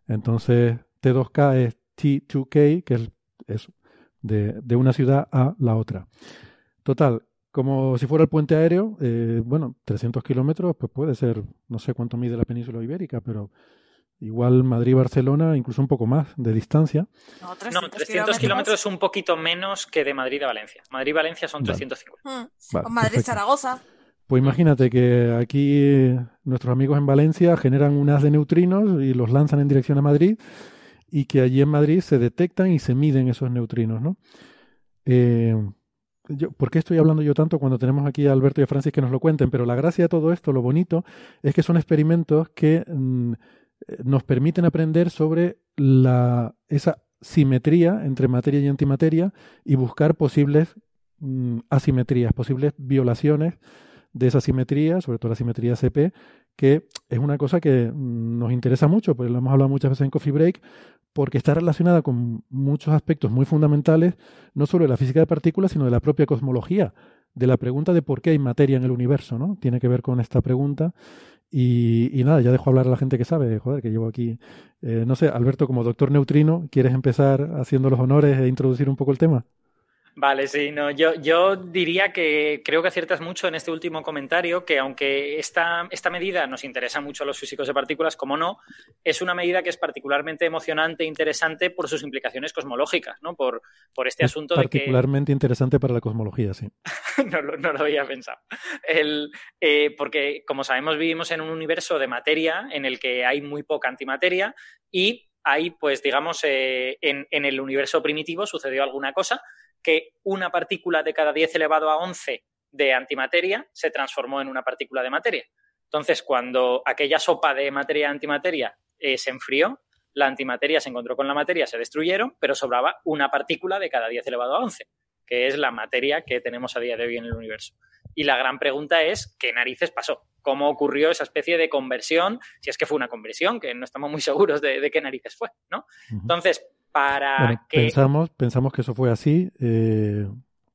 Entonces, T2K es T2K, que es eso, de, de, una ciudad a la otra. Total, como si fuera el puente aéreo, eh, bueno, 300 kilómetros, pues puede ser, no sé cuánto mide la península ibérica, pero igual Madrid-Barcelona, incluso un poco más de distancia. No, 300, no, 300 kilómetros es un poquito menos que de Madrid a Valencia. Madrid-Valencia son vale. 350. Mm. Vale, Madrid-Zaragoza. Pues imagínate que aquí nuestros amigos en Valencia generan un haz de neutrinos y los lanzan en dirección a Madrid y que allí en Madrid se detectan y se miden esos neutrinos, ¿no? Eh, yo, ¿Por qué estoy hablando yo tanto cuando tenemos aquí a Alberto y a Francis que nos lo cuenten? Pero la gracia de todo esto, lo bonito, es que son experimentos que mmm, nos permiten aprender sobre la, esa simetría entre materia y antimateria y buscar posibles mmm, asimetrías, posibles violaciones de esa simetría, sobre todo la simetría CP, que es una cosa que nos interesa mucho, porque lo hemos hablado muchas veces en Coffee Break, porque está relacionada con muchos aspectos muy fundamentales, no solo de la física de partículas, sino de la propia cosmología, de la pregunta de por qué hay materia en el universo, ¿no? Tiene que ver con esta pregunta. Y, nada, ya dejo hablar a la gente que sabe, joder, que llevo aquí. Eh, no sé, Alberto, como doctor neutrino, ¿quieres empezar haciendo los honores e introducir un poco el tema? Vale, sí, no, yo, yo diría que creo que aciertas mucho en este último comentario, que aunque esta, esta medida nos interesa mucho a los físicos de partículas, como no, es una medida que es particularmente emocionante e interesante por sus implicaciones cosmológicas, ¿no? Por, por este asunto de que... Particularmente interesante para la cosmología, sí. <laughs> no, no, lo había pensado. El, eh, porque, como sabemos, vivimos en un universo de materia en el que hay muy poca antimateria y ahí, pues digamos, eh, en, en, el universo primitivo sucedió alguna cosa que una partícula de cada 10 elevado a 11 de antimateria se transformó en una partícula de materia. Entonces, cuando aquella sopa de materia antimateria eh, se enfrió, la antimateria se encontró con la materia, se destruyeron, pero sobraba una partícula de cada 10 elevado a 11, que es la materia que tenemos a día de hoy en el universo. Y la gran pregunta es, ¿qué narices pasó? ¿Cómo ocurrió esa especie de conversión? Si es que fue una conversión, que no estamos muy seguros de, qué narices fue, ¿no? Entonces, para que... Pensamos, pensamos que eso fue así, eh,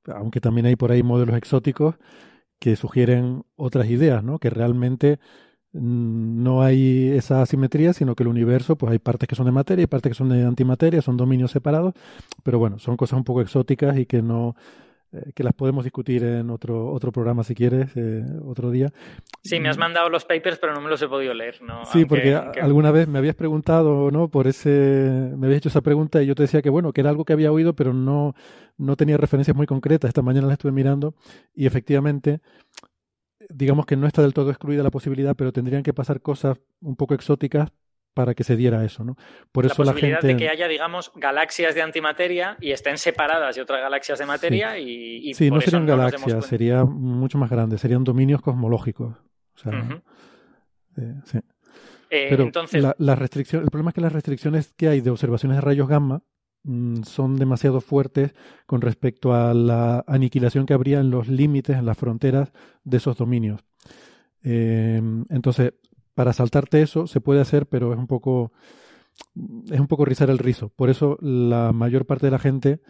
aunque también hay por ahí modelos exóticos que sugieren otras ideas, ¿no? Que realmente mm, no hay esa asimetría, sino que el universo, pues hay partes que son de materia y partes que son de antimateria, son dominios separados, pero bueno, son cosas un poco exóticas y que no, eh, que las podemos discutir en otro, otro programa si quieres, eh, otro día. Sí, me has mandado los papers, pero no me los he podido leer. ¿no? Sí, porque alguna vez me habías preguntado, ¿no? Por ese, me habías hecho esa pregunta y yo te decía que bueno, que era algo que había oído, pero no, no tenía referencias muy concretas. Esta mañana la estuve mirando y efectivamente, digamos que no está del todo excluida la posibilidad, pero tendrían que pasar cosas un poco exóticas para que se diera eso, ¿no? Por eso la posibilidad de que haya, digamos, galaxias de antimateria y estén separadas de otras galaxias de materia y, sí, no serían galaxias, sería mucho más grande, serían dominios cosmológicos. O sea, eh, sí. Eh, Pero entonces... la, restricción, el problema es que las restricciones que hay de observaciones de rayos gamma mm, son demasiado fuertes con respecto a la aniquilación que habría en los límites, en las fronteras de esos dominios. Eh, entonces, para saltarte eso se puede hacer, pero es un poco es un poco rizar el rizo. Por eso la mayor parte de la gente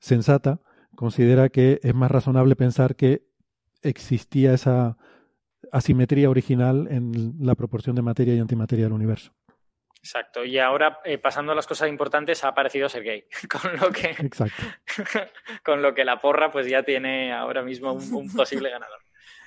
sensata considera que es más razonable pensar que existía esa asimetría original en la proporción de materia y antimateria del universo. Exacto. Y ahora, eh, pasando a las cosas importantes, ha aparecido Sergei. <laughs> Con lo que. Exacto. <laughs> con lo que la porra, pues ya tiene ahora mismo un, posible ganador.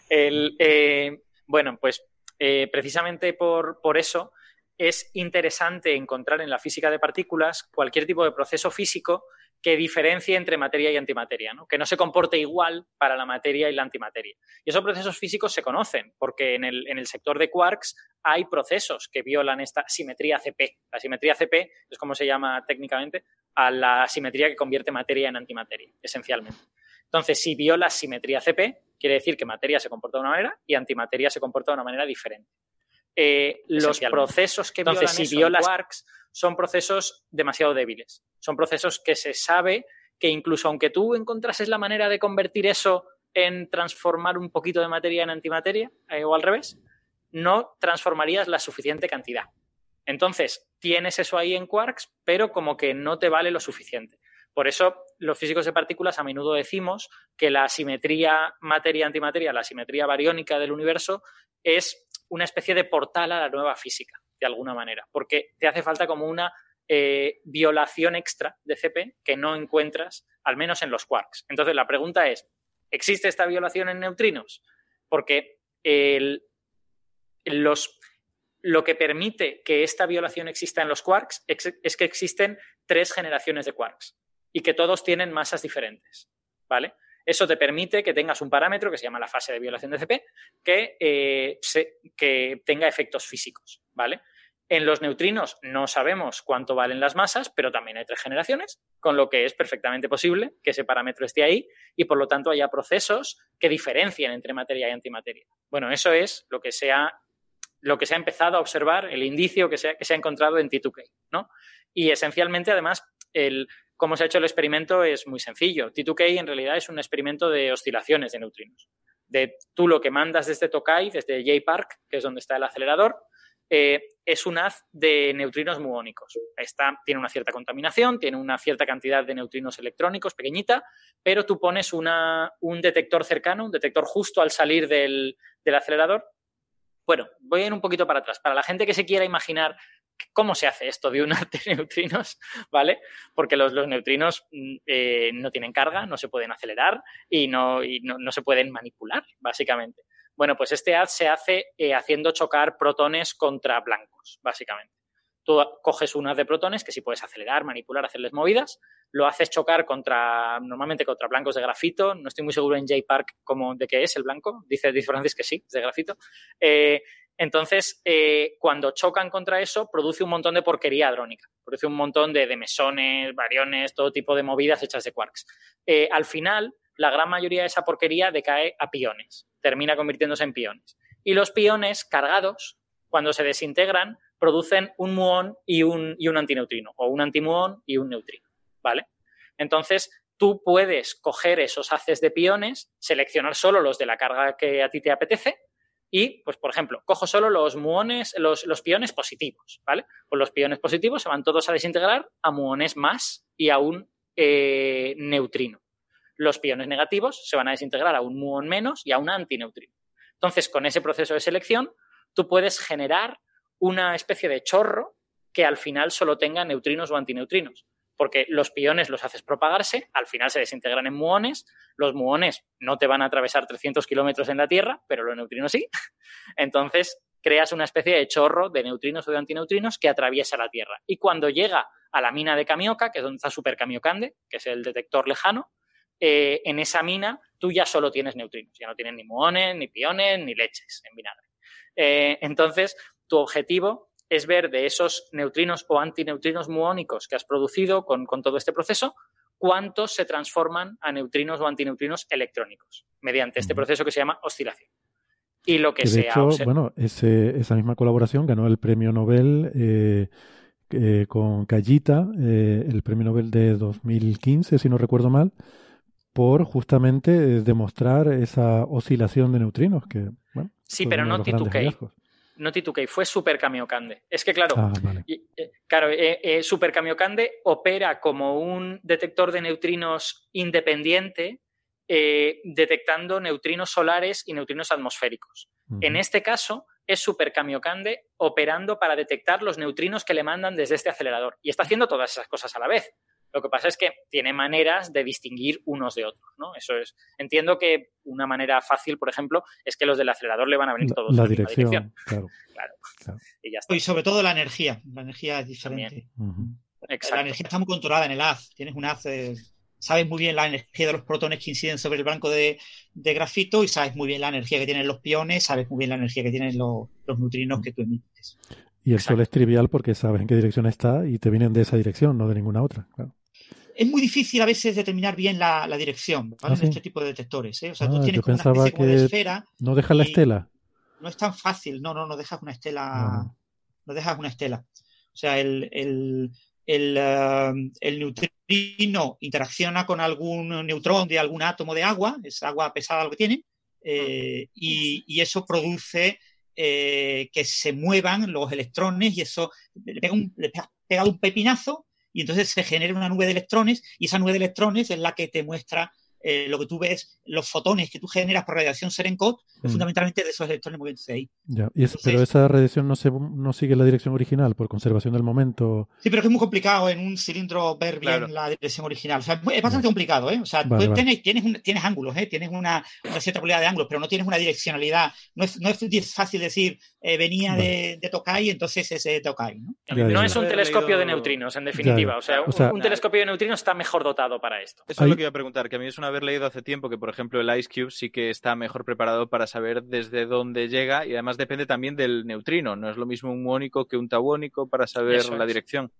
El, eh, bueno, pues eh, precisamente por, eso es interesante encontrar en la física de partículas cualquier tipo de proceso físico que diferencie entre materia y antimateria, ¿no? que no se comporte igual para la materia y la antimateria. Y esos procesos físicos se conocen, porque en el, en el sector de quarks hay procesos que violan esta simetría CP. La simetría CP es como se llama técnicamente a la simetría que convierte materia en antimateria, esencialmente. Entonces, si viola simetría CP, quiere decir que materia se comporta de una manera y antimateria se comporta de una manera diferente. Eh, los procesos que Entonces, si violas quarks son procesos demasiado débiles. Son procesos que se sabe que incluso aunque tú encontrases la manera de convertir eso en transformar un poquito de materia en antimateria, eh, o al revés, no transformarías la suficiente cantidad. Entonces, tienes eso ahí en quarks, pero como que no te vale lo suficiente. Por eso los físicos de partículas a menudo decimos que la simetría materia-antimateria, la simetría bariónica del universo, es una especie de portal a la nueva física, de alguna manera, porque te hace falta como una eh, violación extra de CP que no encuentras, al menos en los quarks. Entonces la pregunta es, ¿existe esta violación en neutrinos? Porque los, lo que permite que esta violación exista en los quarks es que existen tres generaciones de quarks y que todos tienen masas diferentes, ¿vale? Eso te permite que tengas un parámetro que se llama la fase de violación de CP que, eh, que tenga efectos físicos, ¿vale? En los neutrinos no sabemos cuánto valen las masas, pero también hay tres generaciones, con lo que es perfectamente posible que ese parámetro esté ahí y por lo tanto haya procesos que diferencien entre materia y antimateria. Bueno, eso es lo que se ha, lo que se ha empezado a observar, el indicio que se ha, que se ha encontrado en T2K, ¿no? Y esencialmente, además, el, cómo se ha hecho el experimento es muy sencillo. T2K en realidad es un experimento de oscilaciones de neutrinos. De tú lo que mandas desde Tokai, desde J-Park, que es donde está el acelerador, eh, es un haz de neutrinos muónicos. Esta tiene una cierta contaminación, tiene una cierta cantidad de neutrinos electrónicos pequeñita, pero tú pones un detector cercano, un detector justo al salir del, del acelerador. Bueno, voy a ir un poquito para atrás. Para la gente que se quiera imaginar cómo se hace esto de un haz <laughs> de neutrinos, ¿vale? Porque los, neutrinos mm, eh, no tienen carga, no se pueden acelerar y, no, no, se pueden manipular, básicamente. Bueno, pues este haz se hace eh, haciendo chocar protones contra blancos, básicamente. Tú coges un haz de protones que sí puedes acelerar, manipular, hacerles movidas, lo haces chocar contra, normalmente contra blancos de grafito, no estoy muy seguro en J-Park de qué es el blanco, dice, dice Francis que sí, es de grafito. Eh, entonces, eh, cuando chocan contra eso, produce un montón de porquería hadrónica, produce un montón de, mesones, variones, todo tipo de movidas hechas de quarks. Eh, al final, la gran mayoría de esa porquería decae a piones, termina convirtiéndose en piones. Y los piones cargados, cuando se desintegran, producen un muón y un, y un antineutrino, o un antimuón y un neutrino, ¿vale? Entonces, tú puedes coger esos haces de piones, seleccionar solo los de la carga que a ti te apetece, y, pues, por ejemplo, cojo solo los muones, los, los piones positivos, ¿vale? Pues los piones positivos se van todos a desintegrar a muones más y a un eh, neutrino los piones negativos se van a desintegrar a un muón menos y a un antineutrino. Entonces, con ese proceso de selección, tú puedes generar una especie de chorro que al final solo tenga neutrinos o antineutrinos. Porque los piones los haces propagarse, al final se desintegran en muones, los muones no te van a atravesar 300 kilómetros en la Tierra, pero los neutrinos sí. <laughs> Entonces, creas una especie de chorro de neutrinos o de antineutrinos que atraviesa la Tierra. Y cuando llega a la mina de Kamioka, que es donde está Super Kamiokande, que es el detector lejano, eh, en esa mina tú ya solo tienes neutrinos, ya no tienes ni muones, ni piones, ni leches en vinagre. Eh, entonces, tu objetivo es ver de esos neutrinos o antineutrinos muónicos que has producido con, con todo este proceso, cuántos se transforman a neutrinos o antineutrinos electrónicos mediante este proceso que se llama oscilación. Y lo que, Que de se hecho, bueno, ese- esa misma colaboración ganó el premio Nobel eh, eh, con Callita, eh, el premio Nobel de 2015, si no recuerdo mal, por justamente eh, demostrar esa oscilación de neutrinos, que, bueno, Sí, pero no T2K. No T2K, fue Super Kamiokande. Es que, claro, Ah, vale. Eh, claro, eh, eh, Super Kamiokande opera como un detector de neutrinos independiente, eh, detectando neutrinos solares y neutrinos atmosféricos. En este caso, es Super Kamiokande operando para detectar los neutrinos que le mandan desde este acelerador. Y está haciendo todas esas cosas a la vez. Lo que pasa es que tiene maneras de distinguir unos de otros, ¿no? Eso es. Entiendo que una manera fácil, por ejemplo, es que los del acelerador le van a venir todos la a la misma dirección, dirección. claro. <laughs> Claro. Claro. Y ya está. Y sobre todo la energía. La energía es diferente. La Exacto. energía está muy controlada en el haz. Tienes un haz, eh, sabes muy bien la energía de los protones que inciden sobre el blanco de, de grafito y sabes muy bien la energía que tienen los piones, sabes muy bien la energía que tienen los, los neutrinos que tú emites. Y el Exacto. sol es trivial porque sabes en qué dirección está y te vienen de esa dirección, no de ninguna otra. Claro. Es muy difícil a veces determinar bien la, la dirección ¿vale? Ah, en este tipo de detectores. ¿eh? O sea, Ah, tú tienes yo como una pensaba especie como de que esfera. No deja la estela. no es tan fácil, no, no, no dejas una estela, No. no dejas una estela. O sea, el, el, el, eh, el neutrino interacciona con algún neutrón de algún átomo de agua, es agua pesada lo que tiene, eh, y, y eso produce eh, que se muevan los electrones y eso le pega un, le pega- pega un pepinazo y entonces se genera una nube de electrones y esa nube de electrones es la que te muestra eh, lo que tú ves, los fotones que tú generas por radiación Serenkot, Mm. fundamentalmente de esos electrones moviéndose ahí. Ya. Y es- Entonces- pero esa radiación no, se, no sigue la dirección original por conservación del momento. Sí, pero es que es muy complicado en un cilindro ver bien Claro. la dirección original. O sea, es es bastante complicado, ¿eh? O sea, Vale, tú vale. Tienes, tienes, un- tienes ángulos, ¿eh? Tienes una, una cierta probabilidad de ángulos, pero no tienes una direccionalidad. No es, no es fácil decir, eh, venía de, de Tokai, entonces es de Tokai, ¿no? Ya, ya, No ya. es un telescopio de neutrinos, en definitiva. Ya, O sea, O sea- un, un telescopio de neutrinos está mejor dotado para esto. Eso Hay- es lo que iba a preguntar, que a mí es un haber leído hace tiempo que, por ejemplo, el Ice Cube sí que está mejor preparado para saber desde dónde llega y además depende también del neutrino. No es lo mismo un muónico que un tauónico para saber Eso la es. dirección.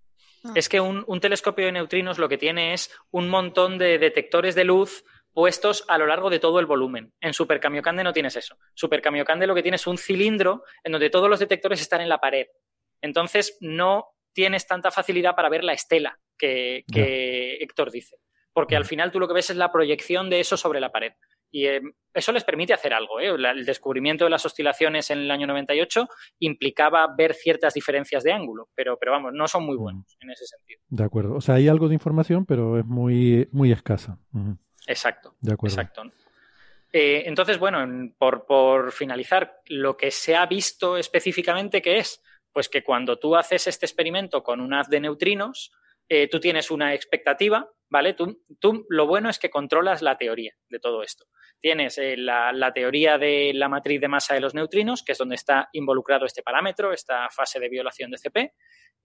Es que un, un telescopio de neutrinos lo que tiene es un montón de detectores de luz puestos a lo largo de todo el volumen. En Super Kamiokande no tienes eso. Super Kamiokande lo que tiene es un cilindro en donde todos los detectores están en la pared. Entonces no tienes tanta facilidad para ver la estela que, que Héctor dice. Porque al final tú lo que ves es la proyección de eso sobre la pared. Y eh, eso les permite hacer algo. ¿eh? La- el descubrimiento de las oscilaciones en el año 98 implicaba ver ciertas diferencias de ángulo, pero, pero vamos, no son muy buenos en ese sentido. De acuerdo. O sea, hay algo de información, pero es muy, muy escasa. Exacto. De acuerdo. Exacto. Eh, entonces, bueno, en- por, por finalizar, lo que se ha visto específicamente que es, pues que cuando tú haces este experimento con un haz de neutrinos, eh, tú tienes una expectativa, ¿vale? Tú, tú lo bueno es que controlas la teoría de todo esto. Tienes eh, la, la teoría de la matriz de masa de los neutrinos, que es donde está involucrado este parámetro, esta fase de violación de CP,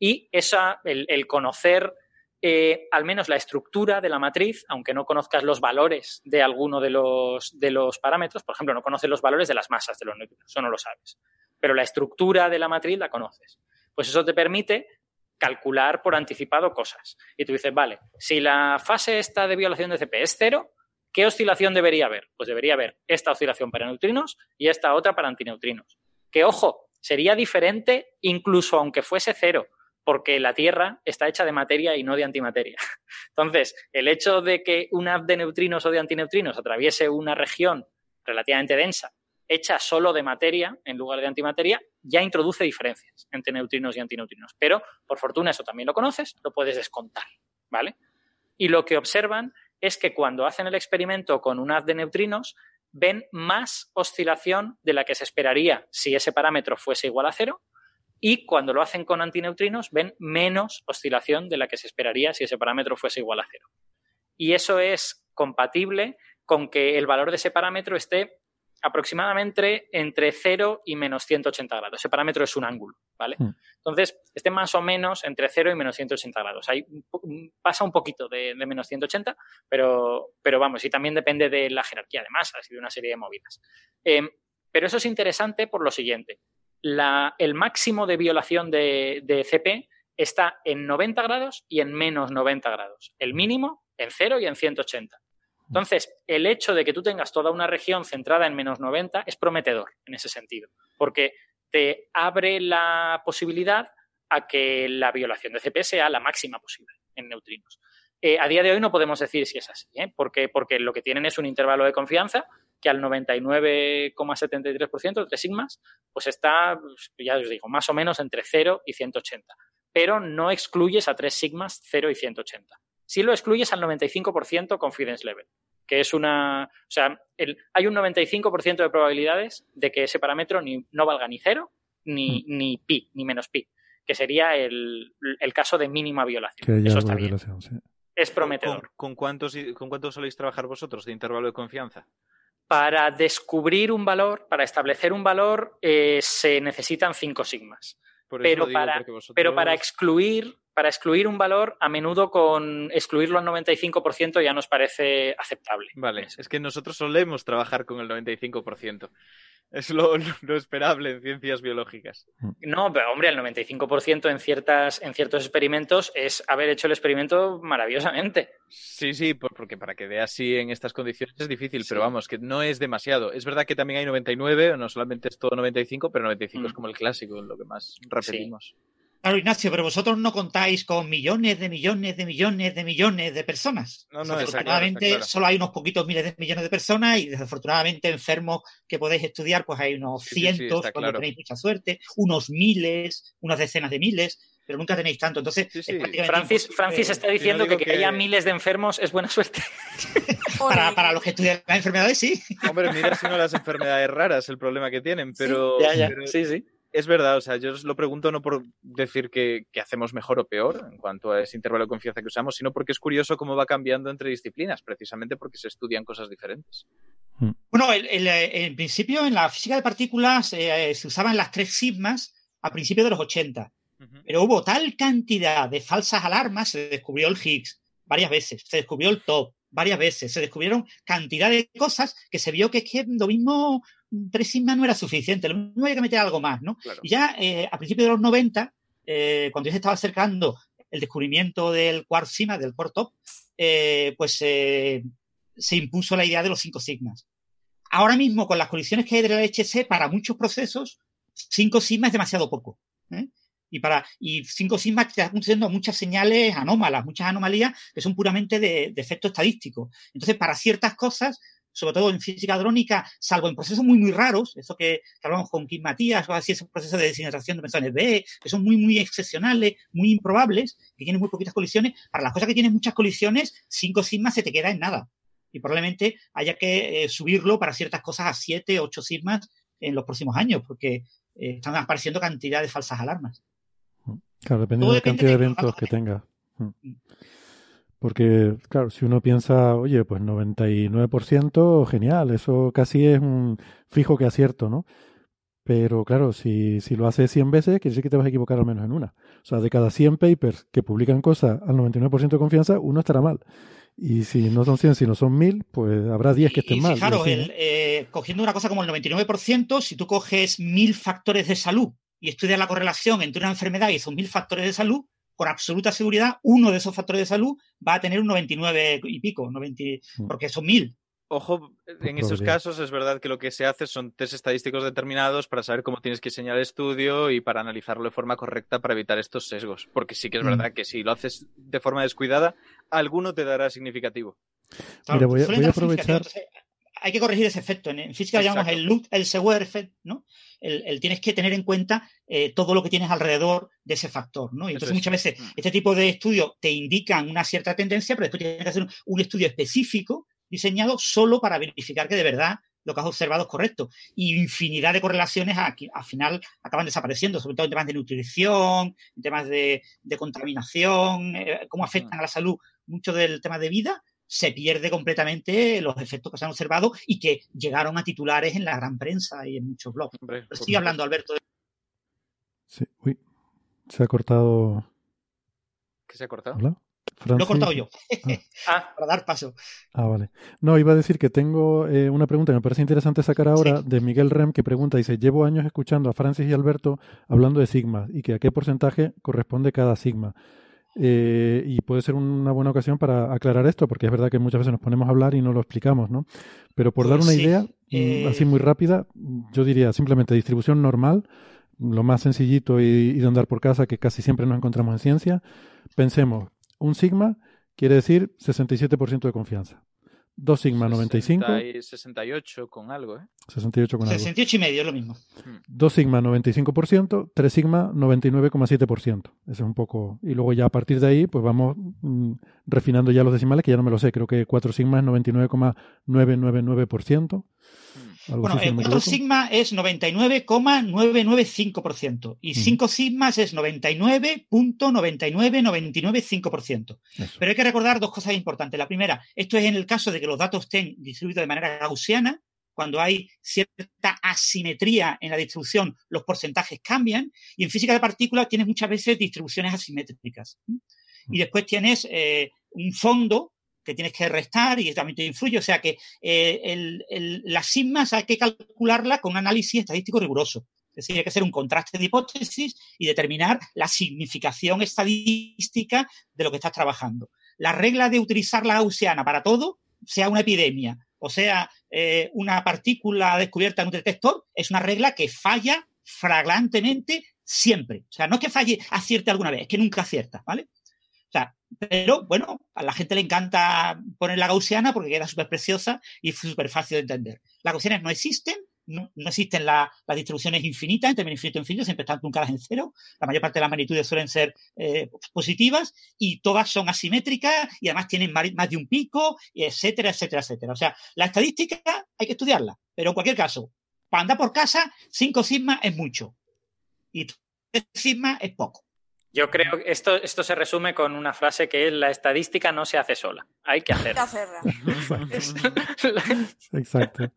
y esa, el, conocer eh, al menos la estructura de la matriz, aunque no conozcas los valores de alguno de los, de los parámetros, por ejemplo, no conoces los valores de las masas de los neutrinos, eso no lo sabes, pero la estructura de la matriz la conoces. Pues eso te permite calcular por anticipado cosas. Y tú dices, vale, si la fase esta de violación de CP es cero, ¿qué oscilación debería haber? Pues debería haber esta oscilación para neutrinos y esta otra para antineutrinos. Que ojo, sería diferente incluso aunque fuese cero, porque la Tierra está hecha de materia y no de antimateria. <laughs> Entonces, el hecho de que un haz de neutrinos o de antineutrinos atraviese una región relativamente densa, hecha solo de materia en lugar de antimateria, ya introduce diferencias entre neutrinos y antineutrinos. Pero, por fortuna, eso también lo conoces, lo puedes descontar, ¿vale? Y lo que observan es que cuando hacen el experimento con un haz de neutrinos, ven más oscilación de la que se esperaría si ese parámetro fuese igual a cero, y cuando lo hacen con antineutrinos ven menos oscilación de la que se esperaría si ese parámetro fuese igual a cero. Y eso es compatible con que el valor de ese parámetro esté aproximadamente entre 0 y menos 180 grados. Ese parámetro es un ángulo, ¿vale? Mm. Entonces, esté más o menos entre 0 y menos 180 grados. Ahí po- pasa un poquito de, de menos 180, pero, pero vamos, y también depende de la jerarquía de masas y de una serie de movidas. Eh, pero eso es interesante por lo siguiente. La- el máximo de violación de, de CP está en 90 grados y en menos 90 grados. El mínimo en 0 y en 180. Entonces, el hecho de que tú tengas toda una región centrada en menos 90 es prometedor en ese sentido, porque te abre la posibilidad a que la violación de CP sea la máxima posible en neutrinos. Eh, a día de hoy no podemos decir si es así, ¿eh? porque, porque lo que tienen es un intervalo de confianza que al 99,73% de sigmas, pues está, pues, ya os digo, más o menos entre 0 y 180. Pero no excluyes a 3 sigmas 0 y 180. Sí lo excluyes al 95% confidence level, que es una. O sea, el- hay un 95% de probabilidades de que ese parámetro ni, no valga ni 0 ni, ni pi, ni menos pi, que sería el, el caso de mínima violación. Eso está bien. sí. Es ¿Con, prometedor. con cuántos, ¿Con cuántos soléis trabajar vosotros de intervalo de confianza? Para descubrir un valor, para establecer un valor, eh, se necesitan 5 sigmas. Por eso Pero para, vosotros- pero para excluir, para excluir un valor, a menudo con excluirlo al 95% ya nos parece aceptable. Vale, es que nosotros solemos trabajar con el 95%. Es lo, <laughs> lo esperable en ciencias biológicas. No, pero hombre, el 95% en, ciertas, en ciertos experimentos es haber hecho el experimento maravillosamente. Sí, sí, por- porque para que veas así en estas condiciones es difícil, pero vamos, que no es demasiado. Es verdad que también hay 99, no solamente es todo 95, pero 95 es Mm. como el clásico, lo que más repetimos. Claro, Ignacio, pero vosotros no contáis con millones de millones de millones de millones de personas. No, no, está claro, Desafortunadamente, está claro. solo hay unos poquitos miles de millones de personas y desafortunadamente enfermos que podéis estudiar, pues hay unos Sí, sí, sí, cientos cuando claro. tenéis mucha suerte, unos miles, unas decenas de miles, pero nunca tenéis tanto. Entonces, es Francis, Francis está diciendo que que- haya miles de enfermos es buena suerte. <laughs> para, para los que estudian las enfermedades, sí. Hombre, mira si no las enfermedades raras el problema que tienen, pero, ya, ya. pero Sí, sí. Es verdad, o sea, yo os lo pregunto no por decir que, que hacemos mejor o peor en cuanto a ese intervalo de confianza que usamos, sino porque es curioso cómo va cambiando entre disciplinas, precisamente porque se estudian cosas diferentes. Bueno, el- el, eh, en principio en la física de partículas eh, se usaban las tres sigmas a principios de los 80. Ujú. Pero hubo tal cantidad de falsas alarmas, se descubrió el Higgs varias veces, se descubrió el top varias veces, se descubrieron cantidad de cosas que se vio que es que lo mismo tres sigmas no era suficiente, lo mismo había que meter algo más, ¿no? Claro. Y ya eh, a principios de los 90, eh, cuando ya se estaba acercando el descubrimiento del quark sigma, del quark top, eh, pues se impuso la idea de los cinco sigmas. Ahora mismo, con las condiciones que hay de la HC, para muchos procesos, cinco sigmas es demasiado poco. Y para y cinco sigmas te están produciendo muchas señales anómalas, muchas anomalías que son puramente de, de efecto estadístico. Entonces, para ciertas cosas, sobre todo en física drónica, salvo en procesos muy, muy raros, eso que, que hablamos con Kim Matías, o así, esos procesos de desintegración de mesones B, que son muy, muy excepcionales, muy improbables, que tienen muy poquitas colisiones. Para las cosas que tienen muchas colisiones, 5 sigmas se te queda en nada. Y probablemente haya que eh, subirlo para ciertas cosas a 7, 8 sigmas en los próximos años, porque eh, están apareciendo cantidad de falsas alarmas. Claro, depende de la cantidad de eventos que tenga. Mm. Porque, claro, si uno piensa, oye, pues 99%, genial, eso casi es un fijo que acierto, ¿no? Pero claro, si, si lo haces 100 veces, quiere decir que te vas a equivocar al menos en una. O sea, de cada 100 papers que publican cosas al 99% de confianza, uno estará mal. Y si no son 100, sino son 1000, pues habrá 10 que estén y mal. Fijaros, el, eh, cogiendo una cosa como el 99%, si tú coges 1000 factores de salud y estudias la correlación entre una enfermedad y esos 1000 factores de salud, con absoluta seguridad, uno de esos factores de salud va a tener un 99 y pico, 90, Mm. porque son 1000. Ojo, en esos probabilidad. casos es verdad que lo que se hace son test estadísticos determinados para saber cómo tienes que diseñar el estudio y para analizarlo de forma correcta para evitar estos sesgos. Porque sí que es Mm. verdad que si lo haces de forma descuidada, alguno te dará significativo. Mira, voy a- suelen voy a dar significativo. aprovechar- Entonces, hay que corregir ese efecto. En, física lo llamamos el loop, el Seward effect, ¿no? El, el tienes que tener en cuenta eh, todo lo que tienes alrededor de ese factor, ¿no? Y entonces es. muchas veces Mm. este tipo de estudios te indican una cierta tendencia, pero después tienes que hacer un, un estudio específico diseñado solo para verificar que de verdad lo que has observado es correcto. Y infinidad de correlaciones aquí, al final acaban desapareciendo, sobre todo en temas de nutrición, en temas de, de contaminación, eh, cómo afectan a la salud mucho del tema de vida, se pierde completamente los efectos que se han observado y que llegaron a titulares en la gran prensa y en muchos blogs. Hombre, Pero sigue hablando, Alberto. Sí, uy, se ha cortado. ¿Que se ha cortado? ¿Hola? Lo he cortado yo, Ah, <laughs> para dar paso. Ah, vale. No, iba a decir que tengo eh, una pregunta que me parece interesante sacar ahora de Miguel Rem, que pregunta, dice, llevo años escuchando a Francis y Alberto hablando de sigma y que a qué porcentaje corresponde cada sigma. Eh, y puede ser una buena ocasión para aclarar esto, porque es verdad que muchas veces nos ponemos a hablar y no lo explicamos, ¿no? Pero por dar una sí, idea, mm, eh, así muy rápida, yo diría simplemente distribución normal, lo más sencillito y, y de andar por casa que casi siempre nos encontramos en ciencia. Pensemos, un sigma quiere decir 67% de confianza. 2 sigma 95, 60 y 68 con algo, ¿eh? 68 con algo. 68 y medio es lo mismo. 2 sigma 95%, 3 sigma 99,7%. Ese es un poco. Y luego ya a partir de ahí, pues vamos mm, refinando ya los decimales, que ya no me lo sé. Creo que 4 sigma es 99,999%. Algo Bueno, el me 4 equivoco. sigma es 99,995% y 5 sigmas es 99.99995%. Eso. Pero hay que recordar dos cosas importantes. La primera, esto es en el caso de que los datos estén distribuidos de manera gaussiana. Cuando hay cierta asimetría en la distribución, los porcentajes cambian. Y en física de partículas tienes muchas veces distribuciones asimétricas. Y después tienes eh, un fondo que tienes que restar y también te influye. O sea que eh, el- las sigmas hay que calcularlas con un análisis estadístico riguroso. Es decir, hay que hacer un contraste de hipótesis y determinar la significación estadística de lo que estás trabajando. La regla de utilizar la gaussiana para todo, sea una epidemia o sea eh, una partícula descubierta en un detector, es una regla que falla flagrantemente siempre. O sea, no es que falle, acierte alguna vez, es que nunca acierta, ¿vale? O sea, pero bueno, a la gente le encanta poner la gaussiana porque queda súper preciosa y súper fácil de entender. Las gaussianas no existen, no, existen la- las distribuciones infinitas, en términos infinito infinito, siempre están truncadas en cero. La mayor parte de las magnitudes suelen ser eh, positivas y todas son asimétricas y además tienen más de un pico, etcétera, etcétera, etcétera. O sea, la estadística hay que estudiarla, pero en cualquier caso, para andar por casa, 5 sigmas es mucho y 3 sigmas es poco. Yo creo que esto, esto se resume con una frase que es la estadística no se hace sola, hay que Hay que hacerla. <laughs> Exacto.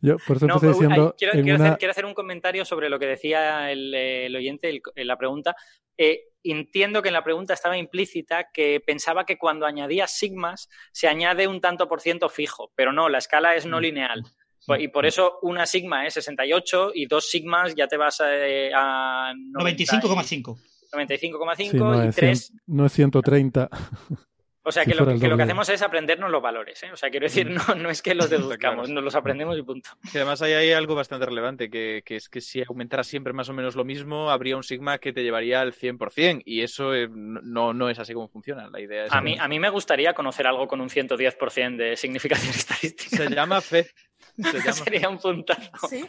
Yo por eso No, pero, diciendo ay, quiero, quiero una... hacer, quiero hacer un comentario sobre lo que decía el, el oyente en la pregunta. Eh, entiendo que en la pregunta estaba implícita que pensaba que cuando añadías sigmas se añade un tanto por ciento fijo, pero no, la escala es Mm. no lineal. Pues- Y por eso una sigma es 68 y dos sigmas ya te vas a, eh, a 90 y- 95,5. 95,5 Sí, no, y es 3 cien- no es 130. <laughs> O sea, Si que, lo, que lo que hacemos es aprendernos los valores. ¿eh? O sea, quiero decir, no, no es que los <laughs> deduzcamos, nos los aprendemos y punto. Y además ahí hay algo bastante relevante, que, que es que si aumentara siempre más o menos lo mismo, habría un sigma que te llevaría al 100%, y eso eh, no, no es así como funciona. La idea es A mí, a mí me gustaría conocer algo con un 110% de significación <laughs> estadística. Se llama fe. Se llama Sería un puntazo. Sí.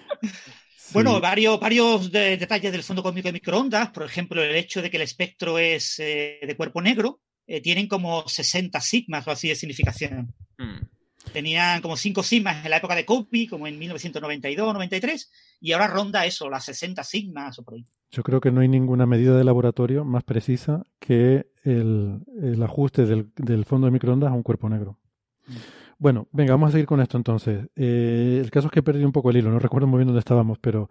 Bueno, Sí. varios, varios de- detalles del fondo cósmico de microondas, por ejemplo, el hecho de que el espectro es eh, de cuerpo negro, eh, tienen como 60 sigmas o así de significación. Hmm. Tenían como 5 sigmas en la época de Copy, como en 1992-93, y ahora ronda eso, las 60 sigmas o por ahí. Yo creo que no hay ninguna medida de laboratorio más precisa que el, el ajuste del, del fondo de microondas a un cuerpo negro. Bueno, venga, vamos a seguir con esto entonces. Eh, el caso es que perdí un poco el hilo, no recuerdo muy bien dónde estábamos, pero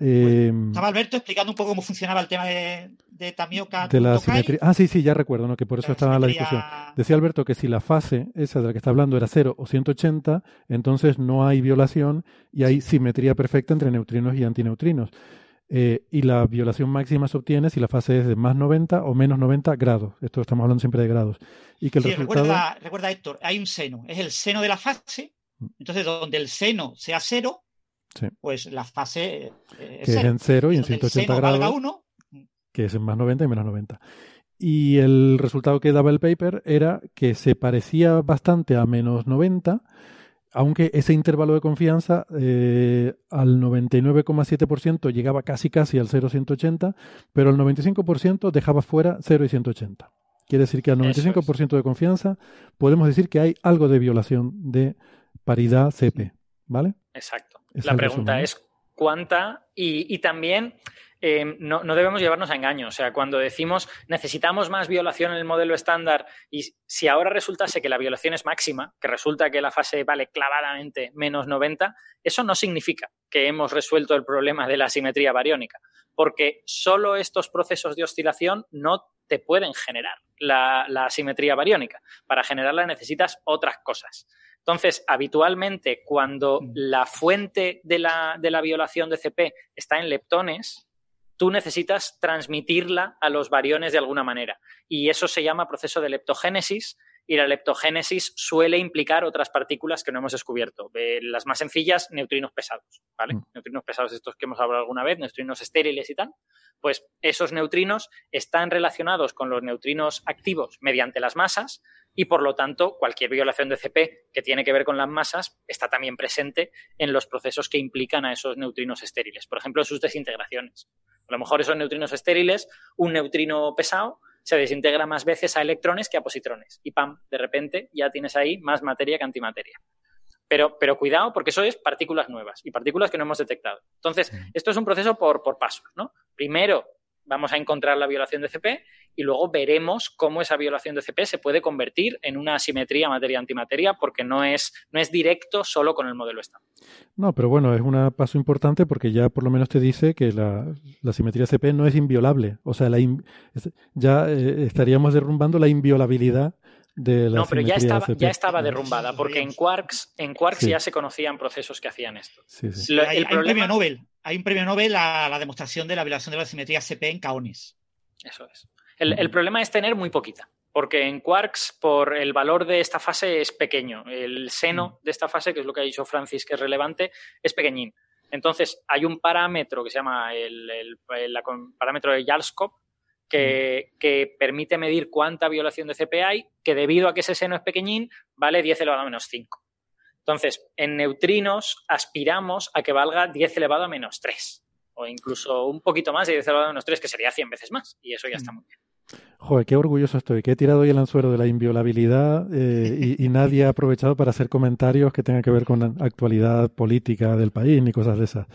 eh, Estaba Alberto explicando un poco cómo funcionaba el tema de, de Tamioka. de la simetría. Ah, sí, sí, ya recuerdo, ¿no? que por eso la estaba la simetría- discusión. Decía Alberto que si la fase esa de la que está hablando era 0 o 180, entonces no hay violación y hay simetría perfecta entre neutrinos y antineutrinos. Eh, y la violación máxima se obtiene si la fase es de más 90 o menos 90 grados. Esto estamos hablando siempre de grados. Y que el Sí, resultado. recuerda, recuerda, Héctor, hay un seno, es el seno de la fase, entonces donde el seno sea cero, Sí. pues la fase eh, es que es cero. en 0 y en donde el 180 seno valga grados, uno, que es en más 90 y menos 90. Y el resultado que daba el paper era que se parecía bastante a menos 90, aunque ese intervalo de confianza eh, al 99,7% llegaba casi casi al 0 180, pero al 95% dejaba fuera 0 y 180. Quiere decir que al Eso es. 95% de confianza podemos decir que hay algo de violación de paridad CP, ¿vale? Exacto. Es la el pregunta es cuánta y, y también eh, no, no debemos llevarnos a engaño. O sea, cuando decimos necesitamos más violación en el modelo estándar y si ahora resultase que la violación es máxima, que resulta que la fase vale clavadamente menos 90, eso no significa que hemos resuelto el problema de la simetría bariónica, porque solo estos procesos de oscilación no te pueden generar la, la simetría bariónica. Para generarla necesitas otras cosas. Entonces, habitualmente, cuando Mm. la fuente de la, de la violación de CP está en leptones, tú necesitas transmitirla a los variones de alguna manera. Y eso se llama proceso de leptogénesis. Y la leptogénesis suele implicar otras partículas que no hemos descubierto. Eh, las más sencillas, neutrinos pesados, ¿vale? Mm. Neutrinos pesados estos que hemos hablado alguna vez, neutrinos estériles y tal. Pues esos neutrinos están relacionados con los neutrinos activos mediante las masas y por lo tanto cualquier violación de CP que tiene que ver con las masas está también presente en los procesos que implican a esos neutrinos estériles, por ejemplo, sus desintegraciones. A lo mejor esos neutrinos estériles, un neutrino pesado se desintegra más veces a electrones que a positrones y pam, de repente ya tienes ahí más materia que antimateria. Pero, pero cuidado porque eso es partículas nuevas y partículas que no hemos detectado. Entonces, esto es un proceso por, por pasos, ¿no? Primero vamos a encontrar la violación de CP y luego veremos cómo esa violación de CP se puede convertir en una simetría materia-antimateria porque no es, no es directo solo con el modelo estándar. No, pero bueno, es un paso importante porque ya por lo menos te dice que la, la simetría CP no es inviolable. O sea, la in- ya eh, estaríamos derrumbando la inviolabilidad de la No, pero ya estaba, CP. ya estaba derrumbada porque en Quarks, en Quarks Sí. ya se conocían procesos que hacían esto. Sí, sí. Lo- hay, el hay un premio Nobel, hay un premio Nobel a la demostración de la violación de la simetría CP en caones. Eso es. El, el problema es tener muy poquita, porque en quarks, por el valor de esta fase es pequeño. El seno de esta fase, que es lo que ha dicho Francis que es relevante, es pequeñín. Entonces, hay un parámetro que se llama el, parámetro de Yarskov, que, que permite medir cuánta violación de CP hay, que debido a que ese seno es pequeñín, vale 10 elevado a menos 5. Entonces, en neutrinos aspiramos a que valga 10 elevado a menos 3, o incluso un poquito más de 10 elevado a menos 3, que sería 100 veces más, y eso ya está muy bien. Joder, qué orgulloso estoy, que he tirado hoy el anzuelo de la inviolabilidad eh, y, y nadie ha aprovechado para hacer comentarios que tengan que ver con la actualidad política del país ni cosas de esas.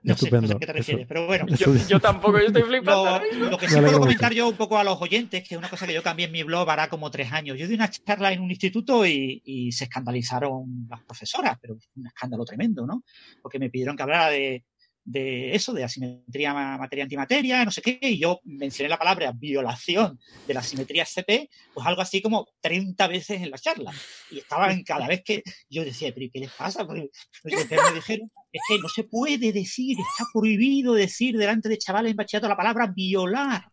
No sé, no Estupendo. sé a qué te Eso- refieres, pero bueno. eso- Yo, yo tampoco, yo estoy flipando. Lo, que Me sí alegro puedo mucho. comentar yo un poco a los oyentes, que es una cosa que yo cambié en mi blog hará como tres años. Yo di una charla en un instituto y, y se escandalizaron las profesoras, pero un escándalo tremendo, ¿no? Porque me pidieron que hablara de, de eso, de asimetría ma- materia-antimateria, no sé qué, y yo mencioné la palabra violación de la simetría CP, pues algo así como 30 veces en la charla. Y estaban cada vez que yo decía, pero ¿y ¿qué les pasa? Porque me dijeron, es que no se puede decir, está prohibido decir delante de chavales en bachillerato la palabra violar.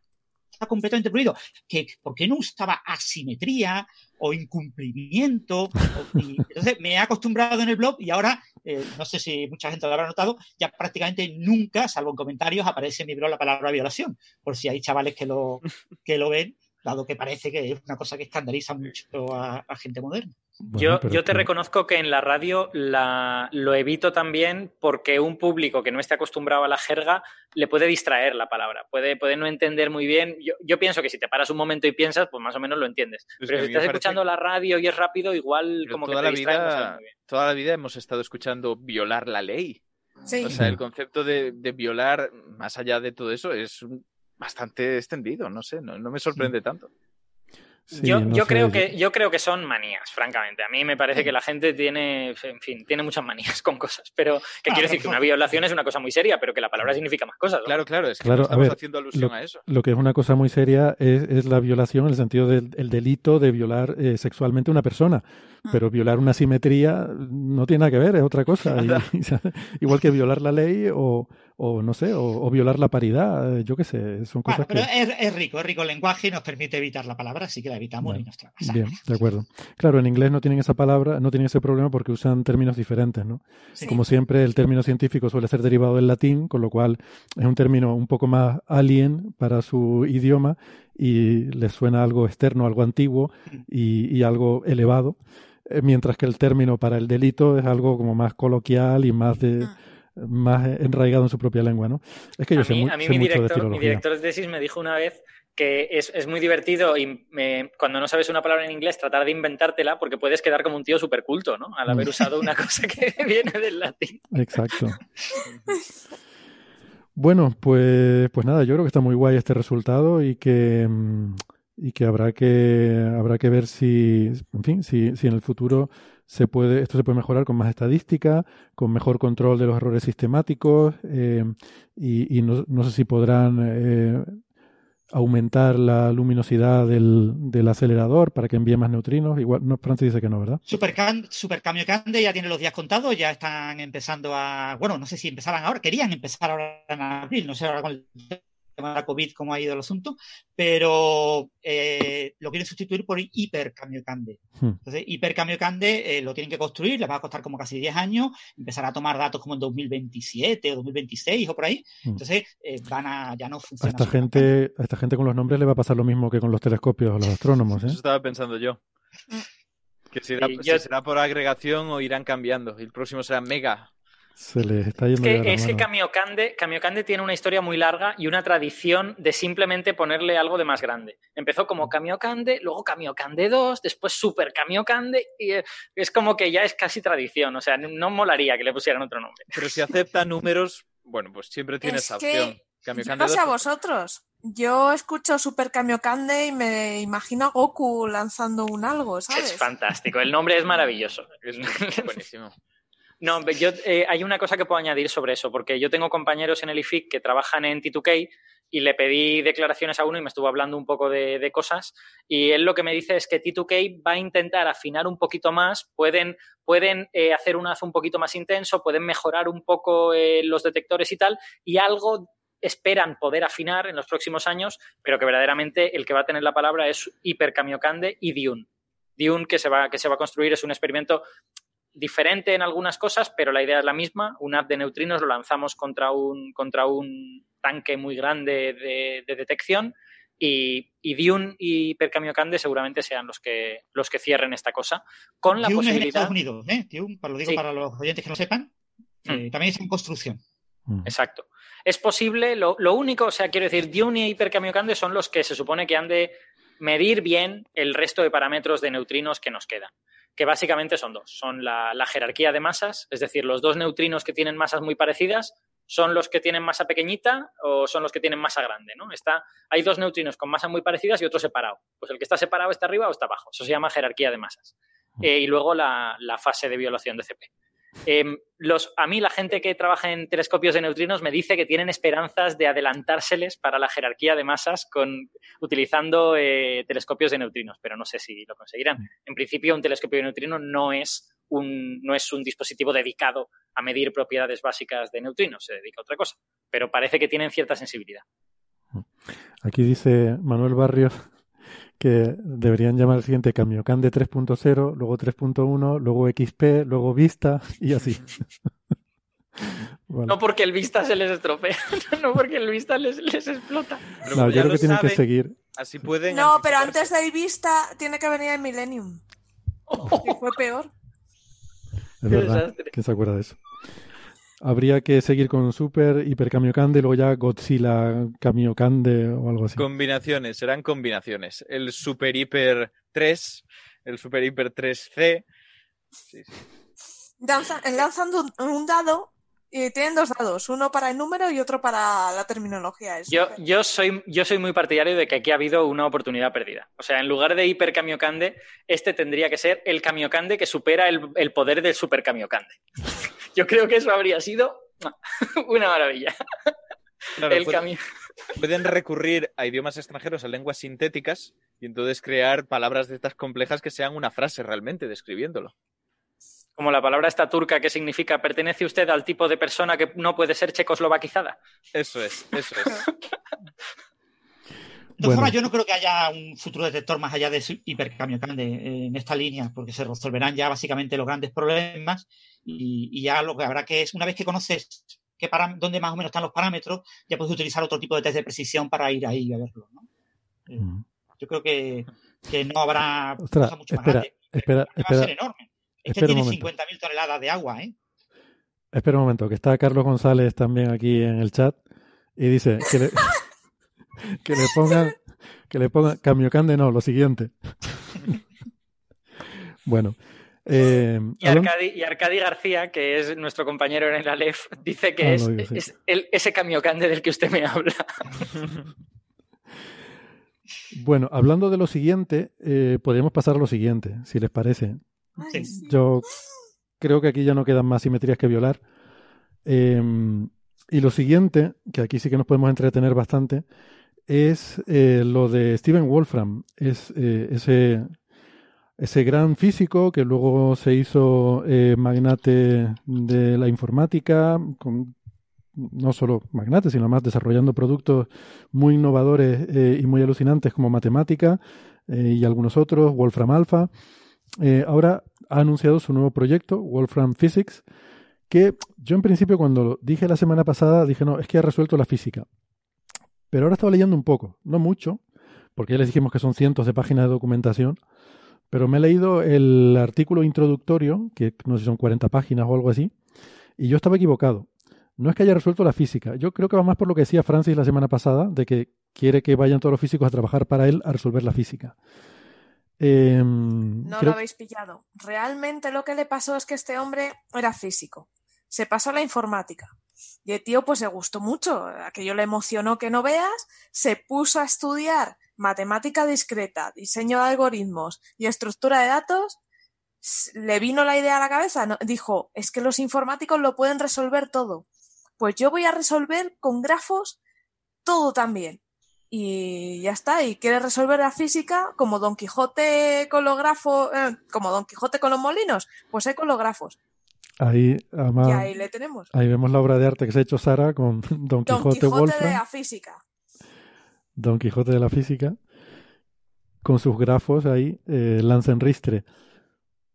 está completamente prohibido. Que, ¿Por qué no usaba asimetría o incumplimiento? entonces me he acostumbrado en el blog y ahora, eh, no sé si mucha gente lo habrá notado, ya prácticamente nunca, salvo en comentarios, aparece en mi blog la palabra violación. Por si hay chavales que lo, <laughs> que lo ven, dado que parece que es una cosa que escandaliza mucho a, a gente moderna yo, yo te reconozco que en la radio la, lo evito también porque un público que no esté acostumbrado a la jerga le puede distraer la palabra, puede, puede no entender muy bien. Yo, yo pienso que si te paras un momento y piensas, pues más o menos lo entiendes. Pero si estás escuchando la radio y es rápido, igual como que te la distrae, vida, Toda la vida hemos estado escuchando violar la ley. Sí. O sea, el concepto de, de violar, más allá de todo eso, es bastante extendido, no sé, no, no me sorprende tanto. Sí, yo, no yo creo que, yo creo que son manías, francamente. A mí me parece que la gente tiene, en fin, tiene muchas manías <laughs> con cosas. Pero que quiero decir que una violación es una cosa muy seria, pero que la palabra significa más cosas. ¿no? Claro, claro, es que claro, no estamos a ver, haciendo alusión lo, a eso. Lo que es una cosa muy seria es, es la violación en el sentido del el delito de violar eh, sexualmente a una persona. Pero violar una simetría no tiene nada que ver, es otra cosa. <laughs> Y, igual que violar la ley o, o no sé, o, o, violar la paridad, yo qué sé, son cosas bueno, pero que... es, es, rico, es rico el lenguaje y nos permite evitar la palabra, así que la evitamos Bueno, y nos traemos. Bien, de acuerdo. Claro, en inglés no tienen esa palabra, no tienen ese problema porque usan términos diferentes, ¿no? Sí. Como siempre, el término científico suele ser derivado del latín, con lo cual es un término un poco más alien para su idioma y les suena algo externo, algo antiguo y, y algo elevado, eh, mientras que el término para el delito es algo como más coloquial y más de más enraigado en su propia lengua, ¿no? Es que yo a sé, mí, muy, a mí sé mi, mucho de director, mi filología. director de tesis me dijo una vez que es, es muy divertido y me- cuando no sabes una palabra en inglés tratar de inventártela porque puedes quedar como un tío súper culto, ¿no? Al haber Mm. usado una <laughs> cosa que <laughs> viene del latín. Exacto. Bueno, pues, pues nada, yo creo que está muy guay este resultado y que, mm, y que habrá que habrá que ver si, en fin, si, si en el futuro se puede, esto se puede mejorar con más estadística, con mejor control de los errores sistemáticos, eh, y, no, no sé si podrán eh, aumentar la luminosidad del, del acelerador para que envíe más neutrinos. Igual, no, Francis dice que no, ¿verdad? Supercan, Supercambio Cande ya tiene los días contados, ya están empezando a. Bueno, no sé si empezaban ahora, querían empezar ahora en abril, no sé ahora con el tema de la COVID cómo ha ido el asunto, pero eh, lo quieren sustituir por Hipercambio Cande. Hmm. Entonces, Hipercambio Cande eh, lo tienen que construir, les va a costar como casi 10 años, empezar a tomar datos como en 2027 o 2026 o por ahí. Hmm. Entonces, eh, van a, ya no A funciona. esta gente, a esta gente con los nombres le va a pasar lo mismo que con los telescopios o los <laughs> astrónomos, ¿eh? Eso estaba pensando yo. Que será, Sí, yo- si será por agregación o irán cambiando. Y el próximo será mega. Se les está Es yendo que, es que. Kamiokande, Kamiokande tiene una historia muy larga y una tradición de simplemente ponerle algo de más grande. Empezó como Kamiokande, luego Kamiokande 2, después Super Kamiokande y eh, es como que ya es casi tradición. O sea, no molaría que le pusieran otro nombre. Pero si acepta números, bueno, pues siempre tiene Es esa que opción. No sé 2, a vosotros. Yo escucho Super Kamiokande y me imagino a Goku lanzando un algo, ¿sabes? Es fantástico. El nombre es maravilloso. Es <laughs> buenísimo. No, yo, eh, hay una cosa que puedo añadir sobre eso, porque yo tengo compañeros en el IFIC que trabajan en T2K y le pedí declaraciones a uno y me estuvo hablando un poco de, de cosas y él lo que me dice es que T2K va a intentar afinar un poquito más, pueden, pueden eh, hacer un haz un poquito más intenso, pueden mejorar un poco eh, los detectores y tal y algo esperan poder afinar en los próximos años, pero que verdaderamente el que va a tener la palabra es Hipercamiocande y Dune. Dune que se va, que se va a construir es un experimento diferente en algunas cosas, pero la idea es la misma. Un app de neutrinos lo lanzamos contra un, contra un tanque muy grande de, de detección y, y Dune y Hipercamiocande seguramente sean los que, los que cierren esta cosa, con la Dune es en posibilidad... Estados Unidos, ¿eh? Dune, para lo digo Sí. para los oyentes que no sepan, eh, Hmm. también es en construcción. Mm. Exacto. Es posible, lo, lo único, o sea, quiero decir, Dune y Hipercamiocande son los que se supone que han de medir bien el resto de parámetros de neutrinos que nos quedan, que básicamente son dos. Son la, la jerarquía de masas, es decir, los dos neutrinos que tienen masas muy parecidas son los que tienen masa pequeñita o son los que tienen masa grande, ¿no? Está, hay dos neutrinos con masas muy parecidas y otro separado. Pues el que está separado está arriba o está abajo. Eso se llama jerarquía de masas. Eh, y luego la, la fase de violación de CP. Eh, los, a mí la gente que trabaja en telescopios de neutrinos me dice que tienen esperanzas de adelantárseles para la jerarquía de masas con, utilizando eh, telescopios de neutrinos, pero no sé si lo conseguirán. En principio, un telescopio de neutrinos no es un, no es un dispositivo dedicado a medir propiedades básicas de neutrinos, se dedica a otra cosa, pero parece que tienen cierta sensibilidad. Aquí dice Manuel Barrios que deberían llamar el siguiente Camiocande 3.0, luego 3.1, luego XP, luego Vista y así. <laughs> Bueno. No porque el Vista se les estropea, <laughs> no porque el Vista les, les explota. No, yo creo que tienen que seguir. Así pueden. No, pero antes del Vista tiene que venir el Millennium. Que fue peor. Es verdad. ¿Quién se acuerda de eso? Habría que seguir con Super, Hiper Camiocande, luego ya Godzilla Camiocande o algo así. Combinaciones, serán combinaciones. El Super Hiper 3, el Super Hiper 3C. Sí, sí. lanzando un dado y tienen dos dados, uno para el número y otro para la terminología. Yo, yo, soy, yo soy muy partidario de que aquí ha habido una oportunidad perdida. O sea, en lugar de hiper camiocande, este tendría que ser el camiocande que supera el, el poder del super camiocande. <laughs> yo creo que eso habría sido <laughs> una maravilla. el pueden, pueden recurrir a idiomas extranjeros, a lenguas sintéticas, y entonces crear palabras de estas complejas que sean una frase realmente describiéndolo como la palabra esta turca que significa ¿pertenece usted al tipo de persona que no puede ser checoslovaquizada? Eso es, eso es. De todas formas, yo no creo que haya un futuro detector más allá de hipercambio grande en esta línea, porque se resolverán ya básicamente los grandes problemas y, ya lo que habrá que es, una vez que conoces qué dónde más o menos están los parámetros, ya puedes utilizar otro tipo de test de precisión para ir ahí a verlo. ¿no? Eh, yo creo que, no habrá mucho más grande. Espera, va a ser enorme. Este tiene 50.000 toneladas de agua, ¿eh? Espera un momento, que está Carlos González también aquí en el chat y dice que le, <laughs> que le pongan que le pongan Camiocande no, lo siguiente. <laughs> bueno. Eh, y, Arcadi, García, que es nuestro compañero en el Aleph, dice que ah, es, ese Camiocande del que usted me habla. <laughs> bueno, hablando de lo siguiente, eh, podríamos pasar a lo siguiente, si les parece. Yo creo que aquí ya no quedan más simetrías que violar. Em, y lo siguiente, que aquí sí que nos podemos entretener bastante, es eh, lo de Steven Wolfram. Es eh, ese, ese gran físico que luego se hizo eh, magnate de la informática, con, no solo magnate, sino más desarrollando productos muy innovadores y muy alucinantes como matemática y algunos otros, Wolfram Alpha. Eh, ahora ha anunciado su nuevo proyecto, Wolfram Physics, que yo en principio cuando dije la semana pasada dije, no, es que ha resuelto la física. Pero ahora estaba leyendo un poco, no mucho, porque ya les dijimos que son cientos de páginas de documentación, pero me he leído el artículo introductorio, que no sé si son 40 páginas o algo así, y yo estaba equivocado. No es que haya resuelto la física, yo creo que va más por lo que decía Francis la semana pasada, de que quiere que vayan todos los físicos a trabajar para él a resolver la física. Em, no lo habéis pillado. Realmente lo que le pasó es que este hombre era físico. Se pasó a la informática. Y el tío pues se gustó mucho. Aquello le emocionó que no veas. Se puso a estudiar matemática discreta, diseño de algoritmos y estructura de datos. Le vino la idea a la cabeza. Dijo, es que los informáticos lo pueden resolver todo. Pues yo voy a resolver con grafos todo también y ya está. Y quiere resolver la física como Don Quijote con los grafos, eh, como Don Quijote con los molinos, pues hay con los grafos. Ahí, además, y ahí le tenemos. Ahí vemos la obra de arte que se ha hecho Sara con <laughs> Don Quijote, Don Quijote de la física. Don Quijote de la física. Con sus grafos ahí, eh, en ristre.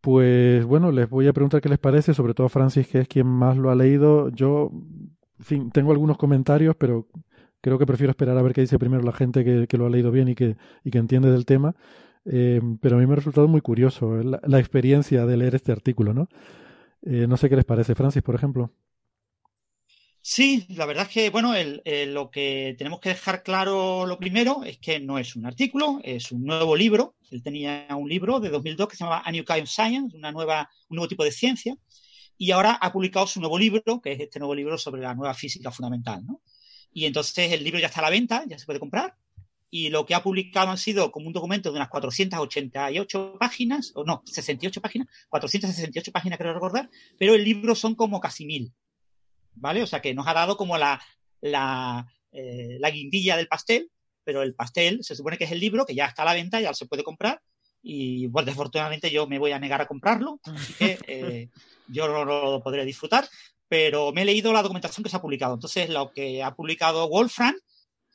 Pues bueno, les voy a preguntar qué les parece, sobre todo Francis, que es quien más lo ha leído. Yo, en fin, tengo algunos comentarios, pero creo que prefiero esperar a ver qué dice primero la gente que, lo ha leído bien y que, entiende del tema. Eh, pero a mí me ha resultado muy curioso eh, la, experiencia de leer este artículo, ¿no? Eh, no sé qué les parece, Francis, por ejemplo. Sí, la verdad es que, bueno, lo que tenemos que dejar claro lo primero es que no es un artículo, es un nuevo libro. Él tenía un libro de 2002 que se llama A New Kind of Science, una nueva, un nuevo tipo de ciencia, y ahora ha publicado su nuevo libro, que es este nuevo libro sobre la nueva física fundamental, ¿no? Y entonces el libro ya está a la venta, ya se puede comprar. Y lo que ha publicado han sido como un documento de unas 488 páginas, o no, 68 páginas, 468 páginas creo recordar, pero el libro son como casi mil. ¿Vale? O sea que nos ha dado como la, la, eh, la guindilla del pastel, pero el pastel se supone que es el libro que ya está a la venta, ya se puede comprar. Y bueno, desafortunadamente yo me voy a negar a comprarlo, así que <laughs> eh, yo no lo podré disfrutar pero me he leído la documentación que se ha publicado. Entonces, lo que ha publicado Wolfram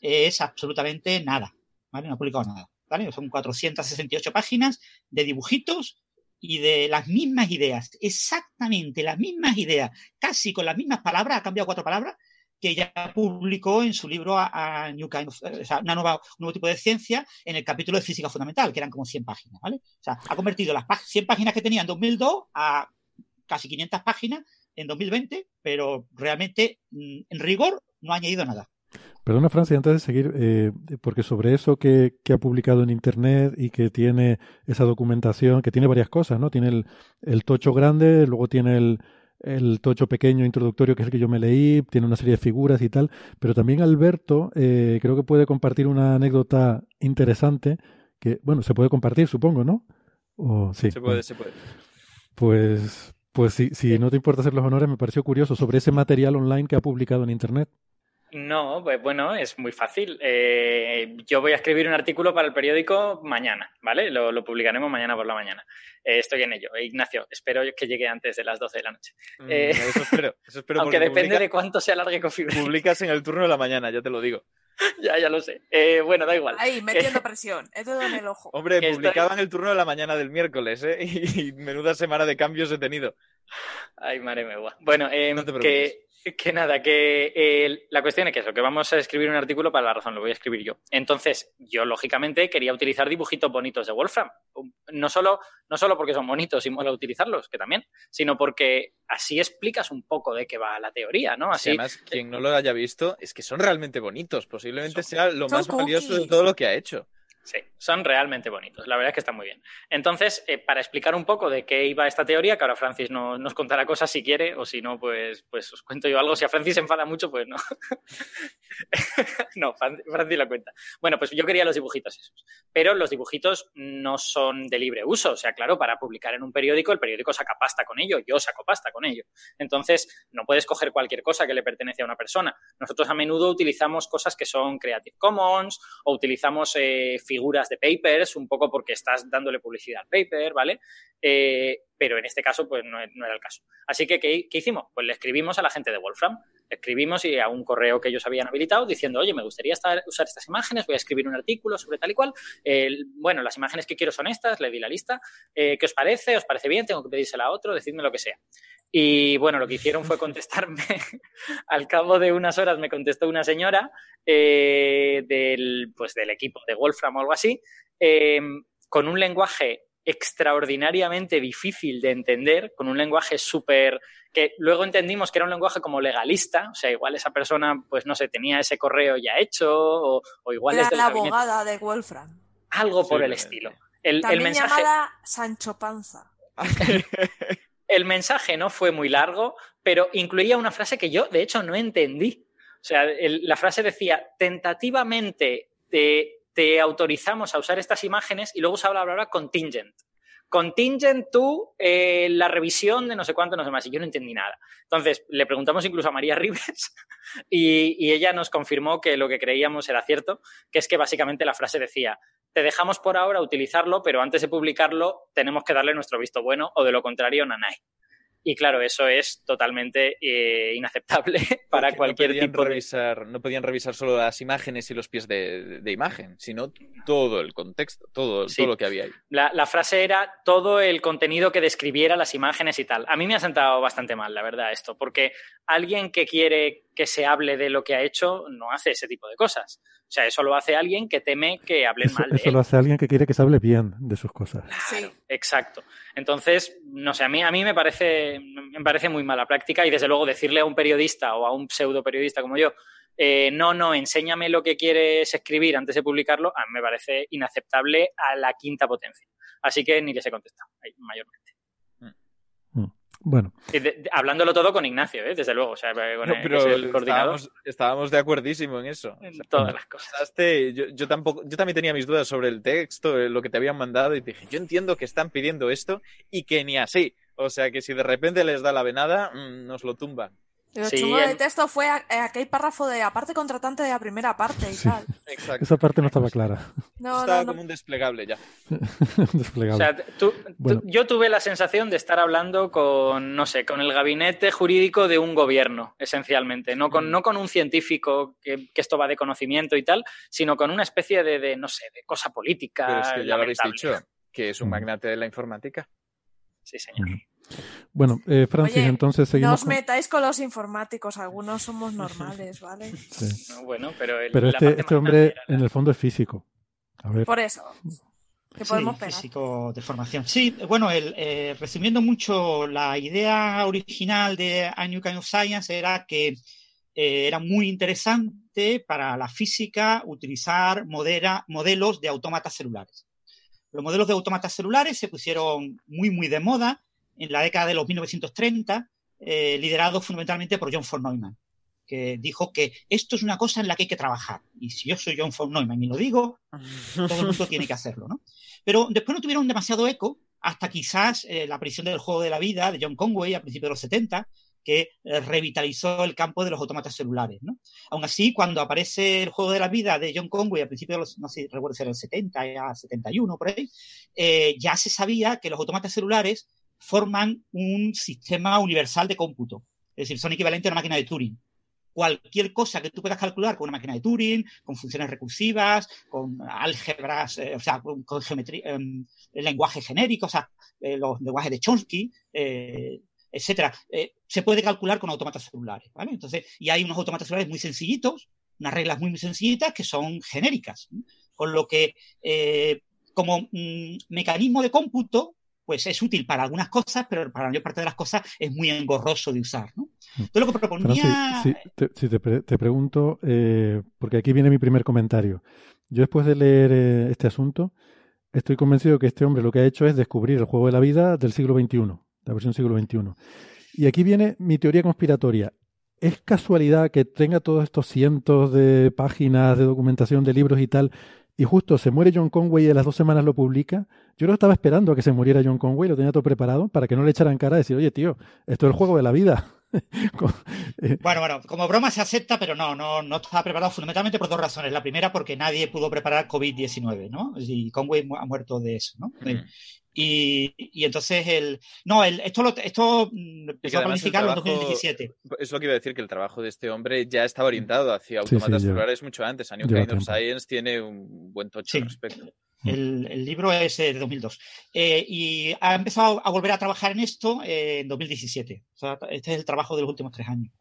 es absolutamente nada, ¿vale? No ha publicado nada, ¿vale? Son 468 páginas de dibujitos y de las mismas ideas, exactamente las mismas ideas, casi con las mismas palabras, ha cambiado cuatro palabras, que ya publicó en su libro a, New Kind of, o sea, una nueva, un nuevo tipo de ciencia en el capítulo de física fundamental, que eran como 100 páginas, ¿vale? O sea, ha convertido las 100 páginas que tenía en 2002 a casi 500 páginas en 2020, pero realmente, mm, en rigor, no ha añadido nada. Perdona, Francia, antes de seguir, eh, porque sobre eso que, que, ha publicado en Internet y que tiene esa documentación, que tiene varias cosas, ¿no? Tiene el, el tocho grande, luego tiene el, el tocho pequeño introductorio que es el que yo me leí, tiene una serie de figuras y tal, pero también Alberto eh, creo que puede compartir una anécdota interesante que, bueno, se puede compartir, supongo, ¿no? O, sí, se puede, se puede. Pues, pues si, si no te importa hacer los honores, me pareció curioso sobre ese material online que ha publicado en Internet. No, pues bueno, es muy fácil. Eh, yo voy a escribir un artículo para el periódico mañana, ¿vale? Lo, lo publicaremos mañana por la mañana. Eh, estoy en ello. Ignacio, espero que llegue antes de las 12 de la noche. Mm, eh, eso espero. Eso espero <laughs> aunque depende publica, de cuánto se alargue Coffee Break. Publicas en el turno de la mañana, ya te lo digo. <laughs> ya, ya lo sé. Eh, bueno, da igual. Ahí, metiendo <laughs> presión. Es dedo en el ojo. Hombre, publicaba en el turno de la mañana del miércoles, ¿eh? <laughs> Y, menuda semana de cambios he tenido. Ay, madre mía. Bueno, eh, no que <laughs> que nada, que eh, la cuestión es que eso, que vamos a escribir un artículo para la razón, lo voy a escribir yo. Entonces, yo lógicamente quería utilizar dibujitos bonitos de Wolfram. No solo, no solo porque son bonitos y mola utilizarlos, que también, sino porque así explicas un poco de qué va la teoría, ¿no? Así, además, quien no lo haya visto, es que son realmente bonitos. Posiblemente son, sea lo más valioso de todo lo que ha hecho. Sí, son realmente bonitos. La verdad es que están muy bien. Entonces, eh, para explicar un poco de qué iba esta teoría, que ahora Francis no, nos contará cosas si quiere, o si no, pues, pues os cuento yo algo. Si a Francis se enfada mucho, pues no. <laughs> no, Francis la cuenta. Bueno, pues yo quería los dibujitos esos. Pero los dibujitos no son de libre uso. O sea, claro, para publicar en un periódico, el periódico saca pasta con ello. Yo saco pasta con ello. Entonces, no puedes coger cualquier cosa que le pertenece a una persona. Nosotros a menudo utilizamos cosas que son Creative Commons o utilizamos eh, figuras de papers, un poco porque estás dándole publicidad al paper, ¿vale? Eh, pero en este caso, pues no, era el caso. Así que, ¿qué, ¿qué, hicimos? Pues le escribimos a la gente de Wolfram. Escribimos y a un correo que ellos habían habilitado diciendo, oye, me gustaría estar, usar estas imágenes, voy a escribir un artículo sobre tal y cual. Bueno, las imágenes que quiero son estas, le di la lista. Eh, ¿Qué os parece? ¿Os parece bien? Tengo que pedírsela a otro, decidme lo que sea. Y bueno, lo que hicieron fue <laughs> contestarme. Al cabo de unas horas me contestó una señora eh, del, pues, del equipo de Wolfram o algo así, eh, con un lenguaje extraordinariamente difícil de entender, con un lenguaje súper que luego entendimos que era un lenguaje como legalista, o sea, igual esa persona, pues no sé, tenía ese correo ya hecho, o, o igual era es del la gabinete. abogada de Wolfram. Algo por el estilo. El, También el mensaje, llamada Sancho Panza. <laughs> el mensaje no fue muy largo, pero incluía una frase que yo, de hecho, no entendí. O sea, el, la frase decía, tentativamente te, te, autorizamos a usar estas imágenes y luego habla la palabra contingent. Contingent to eh, la revisión de no sé cuánto, no sé más. Y yo no entendí nada. Entonces, le preguntamos incluso a María <laughs> Ribes y, y ella nos confirmó que lo que creíamos era cierto, que es que básicamente la frase decía, te dejamos por ahora utilizarlo, pero antes de publicarlo tenemos que darle nuestro visto bueno o de lo contrario, nanay. Y claro, eso es totalmente eh, inaceptable <laughs> para Porque cualquier no tipo revisar, No podían revisar solo las imágenes y los pies de, de imagen, sino todo el contexto, todo, Sí. todo lo que había ahí. La, la, frase era todo el contenido que describiera las imágenes y tal. A mí me ha sentado bastante mal, la verdad, esto, porque alguien que quiere que se hable de lo que ha hecho no hace ese tipo de cosas. O sea, eso lo hace alguien que teme que hablen Eso, mal de eso él. lo hace alguien que quiere que se hable bien de sus cosas. Sí. Exacto. Entonces, no sé, a mí, a mí me, parece, me parece muy mala práctica y desde luego decirle a un periodista o a un pseudo periodista como yo, eh, no, no, enséñame lo que quieres escribir antes de publicarlo, a mí me parece inaceptable a la quinta potencia. Así que ni les he contestado, mayormente. Bueno. De, de, hablándolo todo con Ignacio, ¿eh? desde luego, o sea, con No, el, pero que es el coordinador. estábamos, estábamos de acuerdísimo en eso. En todas las cosas. Yo, yo tampoco, yo también tenía mis dudas sobre el texto, eh, lo que te habían mandado, y dije, yo entiendo que están pidiendo esto y que ni así. O sea que si de repente les da la venada, mm, nos lo tumban. Lo Sí, chungo en- de texto fue eh, aquel párrafo de aparte contratante de la primera parte y tal. <laughs> Exacto. Esa parte no estaba clara. No, Estaba no, no. como un desplegable ya. <laughs> O Desplegable. sea, tú- yo tuve la sensación de estar hablando con, no sé, con el gabinete jurídico de un gobierno, esencialmente. No Mm. con, no con un científico que, que esto va de conocimiento y tal, sino con una especie de, de, no sé, de cosa política. Pero es que ya lo habéis dicho, que es un magnate de la informática. Sí, señor. Ujú. Bueno, eh, Francis, Oye, entonces No seguimos. os con- metáis con los informáticos, algunos somos normales, ¿vale? <laughs> Sí. No, Bueno, pero, el- Pero este, este hombre en el fondo es físico. A ver, Por eso. Que Sí, podemos pegar. físico de formación. Sí, bueno, el, eh, resumiendo mucho, la idea original de A New Kind of Science era que eh, era muy interesante para la física utilizar modera- modelos de autómatas celulares. Los modelos de autómatas celulares se pusieron muy, muy de moda en la década de los 1930, eh, liderados fundamentalmente por John von Neumann, que dijo que esto es una cosa en la que hay que trabajar. Y si yo soy John von Neumann y lo digo, todo el mundo tiene que hacerlo, ¿no? Pero después no tuvieron demasiado eco hasta quizás eh, la aparición del juego de la vida de John Conway a principios de los 70, que eh, revitalizó el campo de los autómatas celulares, ¿no? Aún así, cuando aparece el juego de la vida de John Conway a principios de los, no sé, recuerdo si era el 70, ya 71, por ahí, ya se sabía que los autómatas celulares forman un sistema universal de cómputo. Es decir, son equivalentes a una máquina de Turing cualquier cosa que tú puedas calcular con una máquina de Turing, con funciones recursivas, con álgebras, eh, o sea, con, geometría, em, lenguaje genérico, o sea, eh, los lenguajes de Chomsky, eh, etcétera, eh, se puede calcular con autómatas celulares. Entonces, y hay unos autómatas celulares muy sencillitos, unas reglas muy, muy sencillitas que son genéricas, con lo que eh, como mm, mecanismo de cómputo, pues es útil para algunas cosas, pero para la mayor parte de las cosas es muy engorroso de usar, ¿no? Entonces lo que proponía... Francis, sí, te, te pregunto, eh, porque aquí viene mi primer comentario. Yo después de leer eh, este asunto, estoy convencido que este hombre lo que ha hecho es descubrir el juego de la vida del siglo XXI, la versión siglo XXI. Y aquí viene mi teoría conspiratoria. ¿Es casualidad que tenga todos estos cientos de páginas de documentación de libros y tal, y justo se muere John Conway y a las dos semanas lo publica? Yo lo estaba esperando a que se muriera John Conway, lo tenía todo preparado para que no le echaran cara a decir, oye, tío, esto es el juego de la vida. <laughs> Eh, Bueno, bueno, como broma se acepta, pero no, no, no estaba preparado fundamentalmente por dos razones. La primera, porque nadie pudo preparar COVID-19, ¿no? Y Conway ha muerto de eso, ¿no? Mm. Y, y entonces el. No, el, esto, lo, esto mm, empezó a planificarlo en trabajo- 2017. Es lo que iba a decir, que el trabajo de este hombre ya estaba orientado hacia Sí, sí, celulares mucho antes. A New Kind of. Science tiene un buen tocho Sí. al respecto. El, el libro es eh, de 2002. Eh, y ha empezado a volver a trabajar en esto eh, en 2017. O sea, este es el trabajo de los últimos tres años.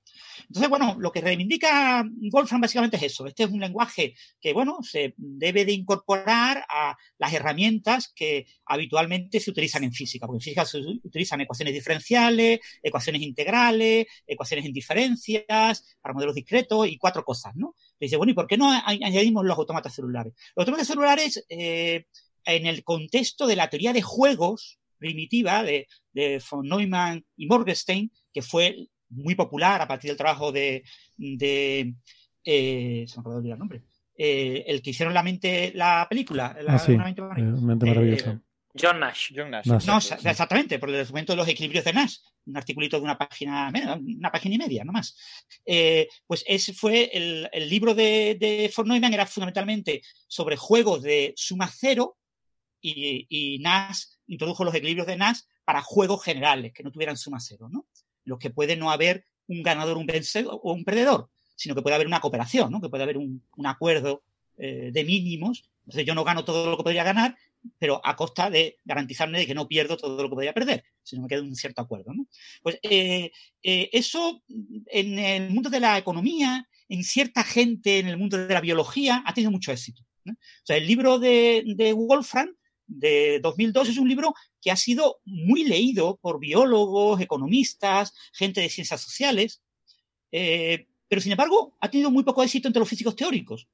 Entonces, bueno, lo que reivindica Wolfram básicamente es eso. Este es un lenguaje que, bueno, se debe de incorporar a las herramientas que habitualmente se utilizan en física. Porque en física se utilizan ecuaciones diferenciales, ecuaciones integrales, ecuaciones en diferencias, para modelos discretos y cuatro cosas, ¿no? Dice, bueno, ¿y por qué no añadimos los autómatas celulares? Los autómatas celulares, eh, en el contexto de la teoría de juegos primitiva de, de von Neumann y Morgenstern, que fue muy popular a partir del trabajo de, de eh, se me olvidar el nombre, Eh, el que hicieron la mente, la película, la, ah, sí, Una mente eh, maravillosa. mente Eh, maravillosa. John Nash. John Nash. Nash. No, exactamente, por el descubrimiento de los equilibrios de Nash, un articulito de una página, una página y media, no más. Eh, pues ese fue el, el libro de, de von Neumann, era fundamentalmente sobre juegos de suma cero y, y Nash introdujo los equilibrios de Nash para juegos generales que no tuvieran suma cero, ¿no? Los que puede no haber un ganador, un vencedor o un perdedor, sino que puede haber una cooperación, ¿no? Que puede haber un, acuerdo eh, de mínimos. Entonces yo no gano todo lo que podría ganar, pero a costa de garantizarme de que no pierdo todo lo que podría perder, sino me quedo en un cierto acuerdo. ¿no? Pues eh, eh, eso en el mundo de la economía, en cierta gente en el mundo de la biología, ha tenido mucho éxito. O sea, el libro de, de Wolfram de 2002 es un libro que ha sido muy leído por biólogos, economistas, gente de ciencias sociales, eh, pero sin embargo ha tenido muy poco éxito entre los físicos teóricos.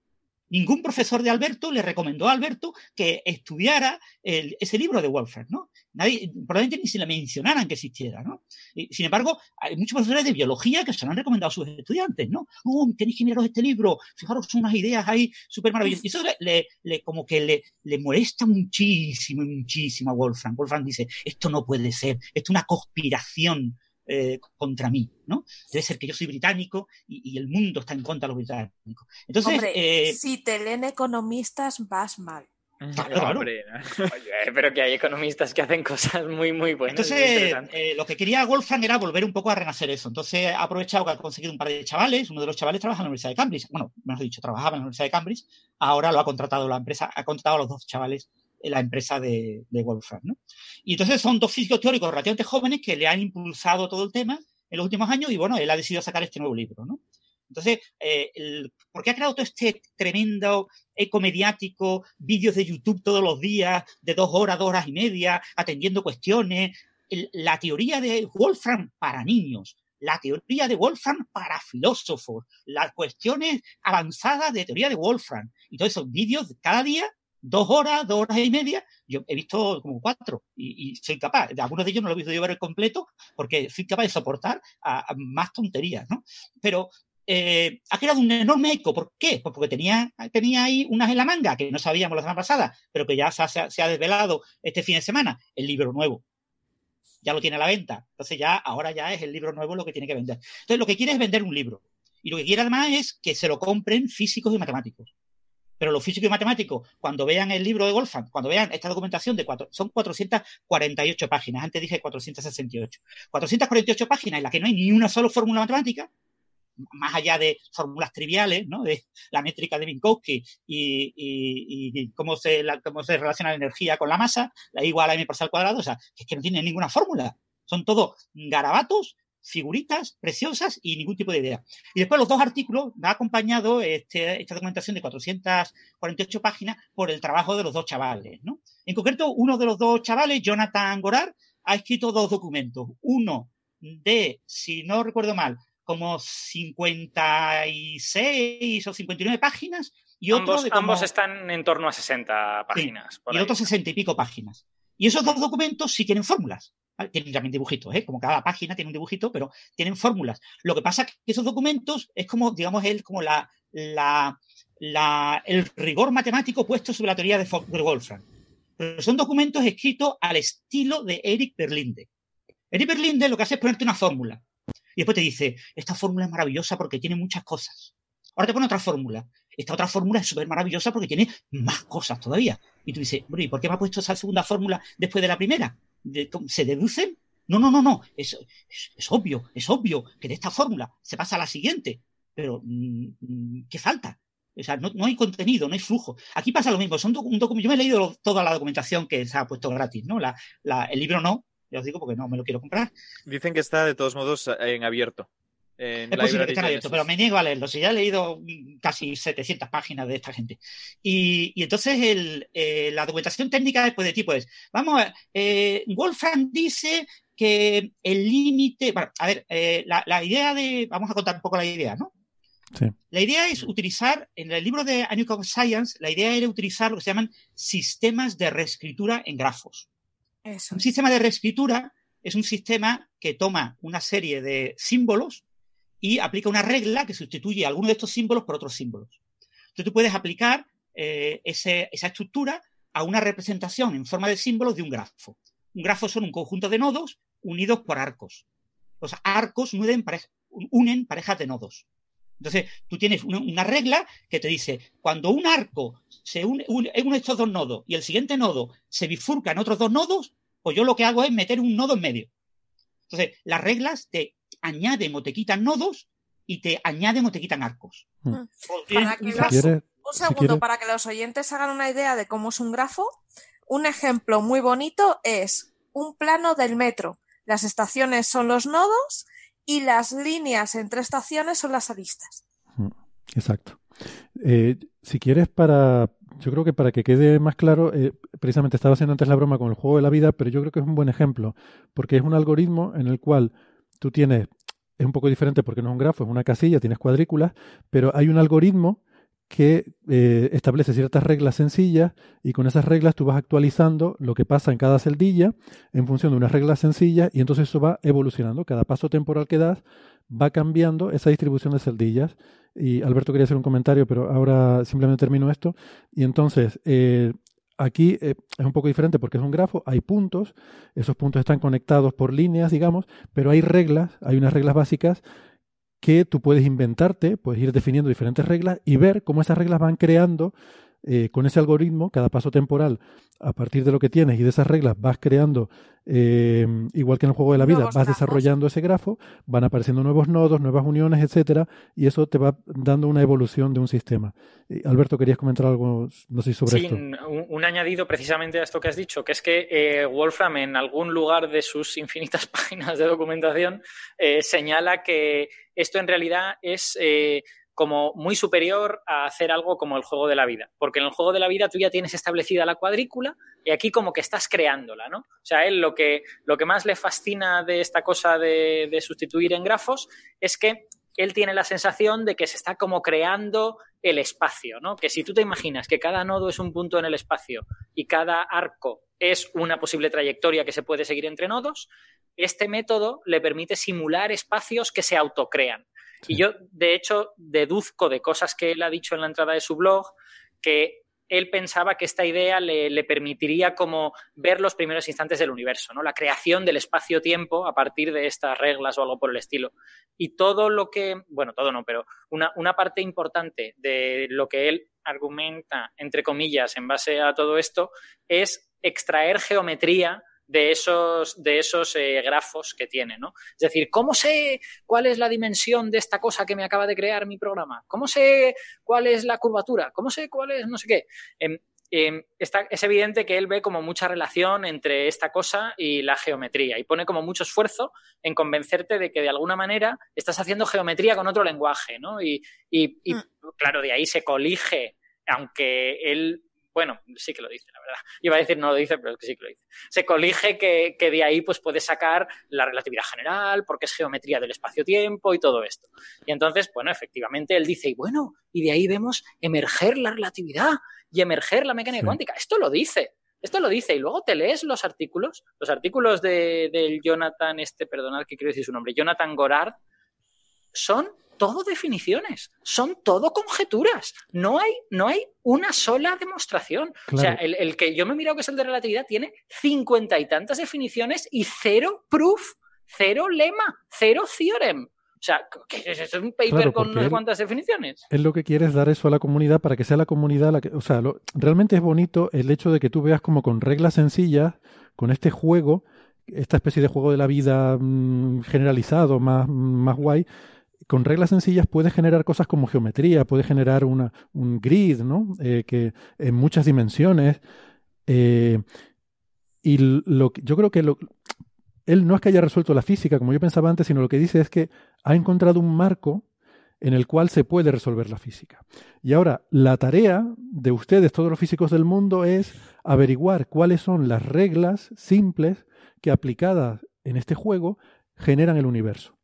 Ningún profesor de Alberto le recomendó a Alberto que estudiara ese libro de Wolfram, ¿no? Nadie, probablemente ni se le mencionaran que existiera, ¿no? Sin embargo, hay muchos profesores de biología que se lo han recomendado a sus estudiantes, ¿no? Oh, tenéis que miraros este libro, fijaros, son unas ideas ahí súper maravillosas. Y eso le, como que le, le molesta muchísimo, muchísimo a Wolfram. Wolfram dice, esto no puede ser, esto es una conspiración eh, contra mí, ¿no? Debe ser que yo soy británico y, y el mundo está en contra de los británicos. Entonces, Hombre, eh, si te leen economistas, vas mal. Claro, claro. Hombre, ¿no? <laughs> Oye, pero que hay economistas que hacen cosas muy, muy buenas. Entonces, eh, lo que quería Wolfgang era volver un poco a renacer eso. Entonces, ha aprovechado que ha conseguido un par de chavales. Uno de los chavales trabaja en la Universidad de Cambridge. Bueno, mejor dicho, trabajaba en la Universidad de Cambridge. Ahora lo ha contratado la empresa, ha contratado a los dos chavales la empresa de, de Wolfgang. ¿no? Y entonces son dos físicos teóricos relativamente jóvenes que le han impulsado todo el tema en los últimos años y bueno, él ha decidido sacar este nuevo libro. ¿no? Entonces, eh, el- ¿por qué ha creado todo este tremendo eco mediático, vídeos de YouTube todos los días, de dos horas, dos horas y media, atendiendo cuestiones? La teoría de Wolfram para niños, la teoría de Wolfram para filósofos, las cuestiones avanzadas de teoría de Wolfram, y todos esos vídeos cada día, dos horas, dos horas y media, yo he visto como cuatro, y, soy capaz, algunos de ellos no lo he visto yo ver completo, porque soy capaz de soportar a- más tonterías, ¿no? Pero eh, ha creado un enorme eco. ¿Por qué? Pues porque tenía, tenía ahí unas en la manga que no sabíamos la semana pasada, pero que ya se ha- se ha desvelado este fin de semana, el libro nuevo. Ya lo tiene a la venta. Entonces ya, ahora ya es el libro nuevo lo que tiene que vender. Entonces lo que quiere es vender un libro. Y lo que quiere además es que se lo compren físicos y matemáticos. Pero los físicos y matemáticos, cuando vean el libro de Wolfgang, cuando vean esta documentación de cuatro, son 448 páginas, antes dije 468. 448 páginas en las que no hay ni una sola fórmula matemática, más allá de fórmulas triviales, ¿no? De la métrica de Minkowski y, cómo, se, relaciona la energía con la masa, la igual a m por al cuadrado, o sea, es que no tiene ninguna fórmula. Son todo garabatos, figuritas preciosas y ningún tipo de idea. Y después los dos artículos me ha acompañado este- esta documentación de 448 páginas por el trabajo de los dos chavales, ¿no? En concreto, uno de los dos chavales, Jonathan Gorar, ha escrito dos documentos. Uno de, si no recuerdo mal, como 56 o 59 páginas y otro ambos, de como, ambos están en torno a 60 páginas. por y otros 60 y pico páginas. Y esos dos documentos sí tienen fórmulas. Tienen también dibujitos, ¿eh? como cada página tiene un dibujito, pero tienen fórmulas. Lo que pasa es que esos documentos es como, digamos, el, como la, el rigor matemático puesto sobre la teoría de, de Wolfram. Pero son documentos escritos al estilo de Eric Berlinde. Eric Berlinde lo que hace es ponerte una fórmula. Y después te dice, esta fórmula es maravillosa porque tiene muchas cosas. Ahora te pone otra fórmula. Esta otra fórmula es súper maravillosa porque tiene más cosas todavía. Y tú dices, ¿y por qué me ha puesto esa segunda fórmula después de la primera? ¿De- cómo- ¿Se deducen? No, no, no, no. Es, es, obvio, es obvio que de esta fórmula se pasa a la siguiente. Pero, mm, ¿qué falta? O sea, no, no hay contenido, no hay flujo. Aquí pasa lo mismo. Son docu- un yo me he leído toda la documentación que se ha puesto gratis, ¿no? La, el libro no, ya os digo porque no me lo quiero comprar. Dicen que está de todos modos en abierto. En Es posible que estén abiertos, pero me niego a leerlo. Si ya he leído mm, casi 700 páginas de esta gente. Y, y entonces el, eh, la documentación técnica después de tipo es, vamos, eh, Wolfram dice que el límite, bueno, a ver, eh, la, la idea de, vamos a contar un poco la idea, ¿no? Sí. La idea es utilizar, en el libro de A New Science, la idea era utilizar lo que se llaman sistemas de reescritura en grafos. Eso. Un sistema de reescritura es un sistema que toma una serie de símbolos y aplica una regla que sustituye alguno de estos símbolos por otros símbolos. Entonces tú puedes aplicar eh, esa estructura a una representación en forma de símbolos de un grafo. Un grafo son un conjunto de nodos unidos por arcos. Los arcos unen, unen parejas de nodos. Entonces, tú tienes una, regla que te dice, cuando un arco se une, une en uno de estos dos nodos y el siguiente nodo se bifurca en otros dos nodos, pues yo lo que hago es meter un nodo en medio. Entonces, las reglas te añaden o te quitan nodos y te añaden o te quitan arcos. Mm. Para que un los- segundo, para que los oyentes hagan una idea de cómo es un grafo. Un ejemplo muy bonito es un plano del metro. Las estaciones son los nodos y las líneas entre estaciones son las aristas. Exacto. Eh, si quieres, para, yo creo que para que quede más claro, eh, precisamente estaba haciendo antes la broma con el juego de la vida, pero yo creo que es un buen ejemplo, porque es un algoritmo en el cual tú tienes, es un poco diferente porque no es un grafo, es una casilla, tienes cuadrículas, pero hay un algoritmo que eh, establece ciertas reglas sencillas y con esas reglas tú vas actualizando lo que pasa en cada celdilla en función de unas reglas sencillas y entonces eso va evolucionando. Cada paso temporal que das va cambiando esa distribución de celdillas. Y Alberto quería hacer un comentario, pero ahora simplemente termino esto. Y entonces, eh, aquí eh, es un poco diferente porque es un grafo, hay puntos, esos puntos están conectados por líneas, digamos, pero hay reglas, hay unas reglas básicas que tú puedes inventarte, puedes ir definiendo diferentes reglas y ver cómo esas reglas van creando eh, con ese algoritmo, cada paso temporal, a partir de lo que tienes y de esas reglas, vas creando, eh, igual que en el juego de la vida, Nuevos vas grafos. desarrollando ese grafo, van apareciendo nuevos nodos, nuevas uniones, etcétera, y eso te va dando una evolución de un sistema. Eh, Alberto, querías comentar algo, no sé, sobre Sí, esto. un, un añadido precisamente a esto que has dicho, que es que eh, Wolfram en algún lugar de sus infinitas <laughs> páginas de documentación eh, señala que esto en realidad es eh, como muy superior a hacer algo como el juego de la vida, porque en el juego de la vida tú ya tienes establecida la cuadrícula y aquí como que estás creándola, ¿no? O sea, él lo que, lo que más le fascina de esta cosa de, de sustituir en grafos es que él tiene la sensación de que se está como creando el espacio, ¿no? Que si tú te imaginas que cada nodo es un punto en el espacio y cada arco es una posible trayectoria que se puede seguir entre nodos, este método le permite simular espacios que se autocrean. Sí. Y yo, de hecho, deduzco de cosas que él ha dicho en la entrada de su blog que él pensaba que esta idea le, le permitiría como ver los primeros instantes del universo, ¿no? La creación del espacio-tiempo a partir de estas reglas o algo por el estilo. Y todo lo que, bueno, todo no, pero una, una parte importante de lo que él argumenta, entre comillas, en base a todo esto, es extraer geometría de esos, de esos eh, grafos que tiene, ¿no? Es decir, ¿cómo sé cuál es la dimensión de esta cosa que me acaba de crear mi programa? ¿Cómo sé cuál es la curvatura? ¿Cómo sé cuál es no sé qué? Em, em, está, es evidente que él ve como mucha relación entre esta cosa y la geometría y pone como mucho esfuerzo en convencerte de que de alguna manera estás haciendo geometría con otro lenguaje, ¿no? Y, y- y, Mm. claro, de ahí se colige, aunque él, bueno, sí que lo dice, la verdad. Iba a decir no lo dice, pero es que sí que lo dice. Se colige que, que de ahí pues puedes sacar la relatividad general, porque es geometría del espacio-tiempo y todo esto. Y entonces, bueno, efectivamente él dice, y bueno, y de ahí vemos emerger la relatividad y emerger la mecánica Sí. cuántica. Esto lo dice. Esto lo dice. Y luego te lees los artículos, los artículos de, del Jonathan, este, perdonad que quiero decir su nombre, Jonathan Gorard, son todo definiciones, son todo conjeturas. No hay, no hay una sola demostración. O sea, el, el que yo me he mirado que es el de relatividad tiene cincuenta y tantas definiciones y cero proof, cero lema, cero theorem. O sea, ¿qué es? ¿Es un paper Claro, con no sé cuántas definiciones? Él lo que quiere es dar eso a la comunidad para que sea la comunidad la que, o sea, lo- realmente es bonito el hecho de que tú veas como con reglas sencillas, con este juego, esta especie de juego de la vida mm, generalizado, más, más guay, con reglas sencillas puedes generar cosas como geometría, puedes generar una, un grid, ¿no? Eh, que en muchas dimensiones. eh, y lo, yo creo que lo, él no es que haya resuelto la física, como yo pensaba antes, sino lo que dice es que ha encontrado un marco en el cual se puede resolver la física. Y ahora, la tarea de ustedes, todos los físicos del mundo, es averiguar cuáles son las reglas simples que aplicadas en este juego generan el universo.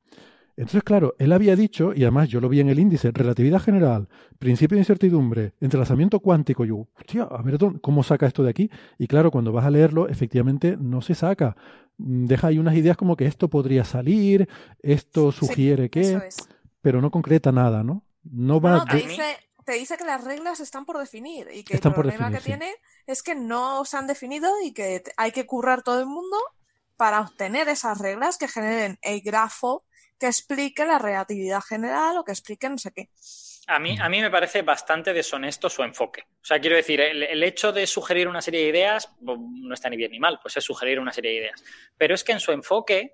Entonces, claro, él había dicho, y además yo lo vi en el índice, relatividad general, principio de incertidumbre, entrelazamiento cuántico. Yo, hostia, a ver ¿dónde- cómo saca esto de aquí. Y claro, cuando vas a leerlo, efectivamente no se saca. Mm, Deja ahí unas ideas como que esto podría salir, esto Sí, sugiere que, Eso es. pero no concreta nada, ¿no? No va no, te, dice, te dice que las reglas están por definir y que Están el problema definir, que sí. tiene es que no se han definido y que hay que currar todo el mundo para obtener esas reglas que generen el grafo que explique la relatividad general o que explique no sé qué. A mí, a mí me parece bastante deshonesto su enfoque. O sea, quiero decir, el, el hecho de sugerir una serie de ideas no está ni bien ni mal, pues es sugerir una serie de ideas. Pero es que en su enfoque,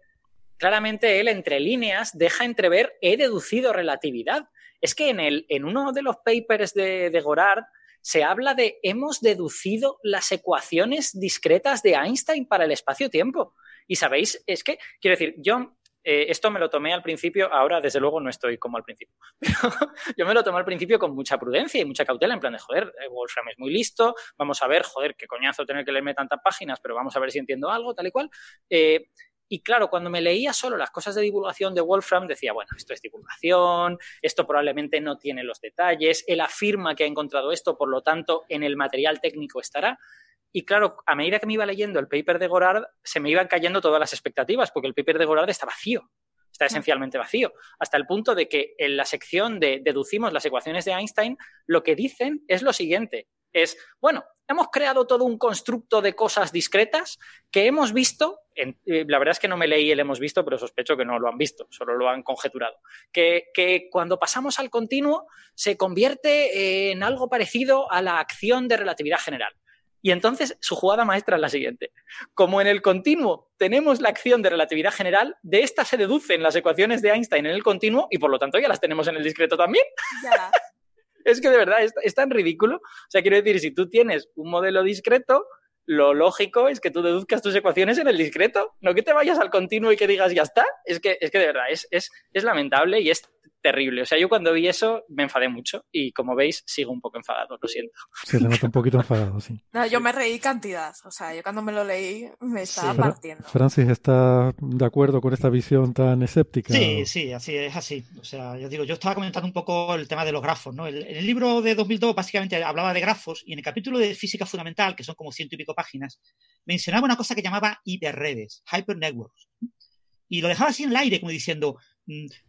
claramente él entre líneas deja entrever he deducido relatividad. Es que en, el, en uno de los papers de, de Gorard se habla de hemos deducido las ecuaciones discretas de Einstein para el espacio-tiempo. Y sabéis, es que, quiero decir, yo eh, esto me lo tomé al principio, ahora desde luego no estoy como al principio, <laughs> pero yo me lo tomé al principio con mucha prudencia y mucha cautela, en plan de, joder, eh, Wolfram es muy listo, vamos a ver, joder, qué coñazo tener que leerme tantas páginas, pero vamos a ver si entiendo algo, tal y cual. Eh, y claro, cuando me leía solo las cosas de divulgación de Wolfram, decía, bueno, esto es divulgación, esto probablemente no tiene los detalles, él afirma que ha encontrado esto, por lo tanto, en el material técnico estará. Y claro, a medida que me iba leyendo el paper de Gorard, se me iban cayendo todas las expectativas, porque el paper de Gorard está vacío, está esencialmente vacío, hasta el punto de que en la sección de deducimos las ecuaciones de Einstein, lo que dicen es lo siguiente, es, bueno, hemos creado todo un constructo de cosas discretas que hemos visto, en, eh, la verdad es que no me leí el hemos visto, pero sospecho que no lo han visto, solo lo han conjeturado, que, que cuando pasamos al continuo se convierte en algo parecido a la acción de relatividad general. Y entonces su jugada maestra es la siguiente. Como en el continuo tenemos la acción de relatividad general, de esta se deducen las ecuaciones de Einstein en el continuo y por lo tanto ya las tenemos en el discreto también. Ya. <laughs> es que de verdad es, es tan ridículo. O sea, quiero decir, si tú tienes un modelo discreto, lo lógico es que tú deduzcas tus ecuaciones en el discreto, no que te vayas al continuo y que digas ya está. Es que, es que de verdad es, es, es lamentable y es terrible. O sea, yo cuando vi eso me enfadé mucho y como veis sigo un poco enfadado, lo siento. Se te nota un poquito enfadado, sí. No, yo me reí cantidad. O sea, yo cuando me lo leí me estaba Fra- partiendo. Francis está de acuerdo con esta visión tan escéptica. Sí, sí, así es así. O sea, yo digo, yo estaba comentando un poco el tema de los grafos, ¿no? El- en el libro de 2002 básicamente hablaba de grafos y en el capítulo de física fundamental, que son como ciento y pico páginas, mencionaba una cosa que llamaba hiperredes, hypernetworks. Y lo dejaba así en el aire, como diciendo,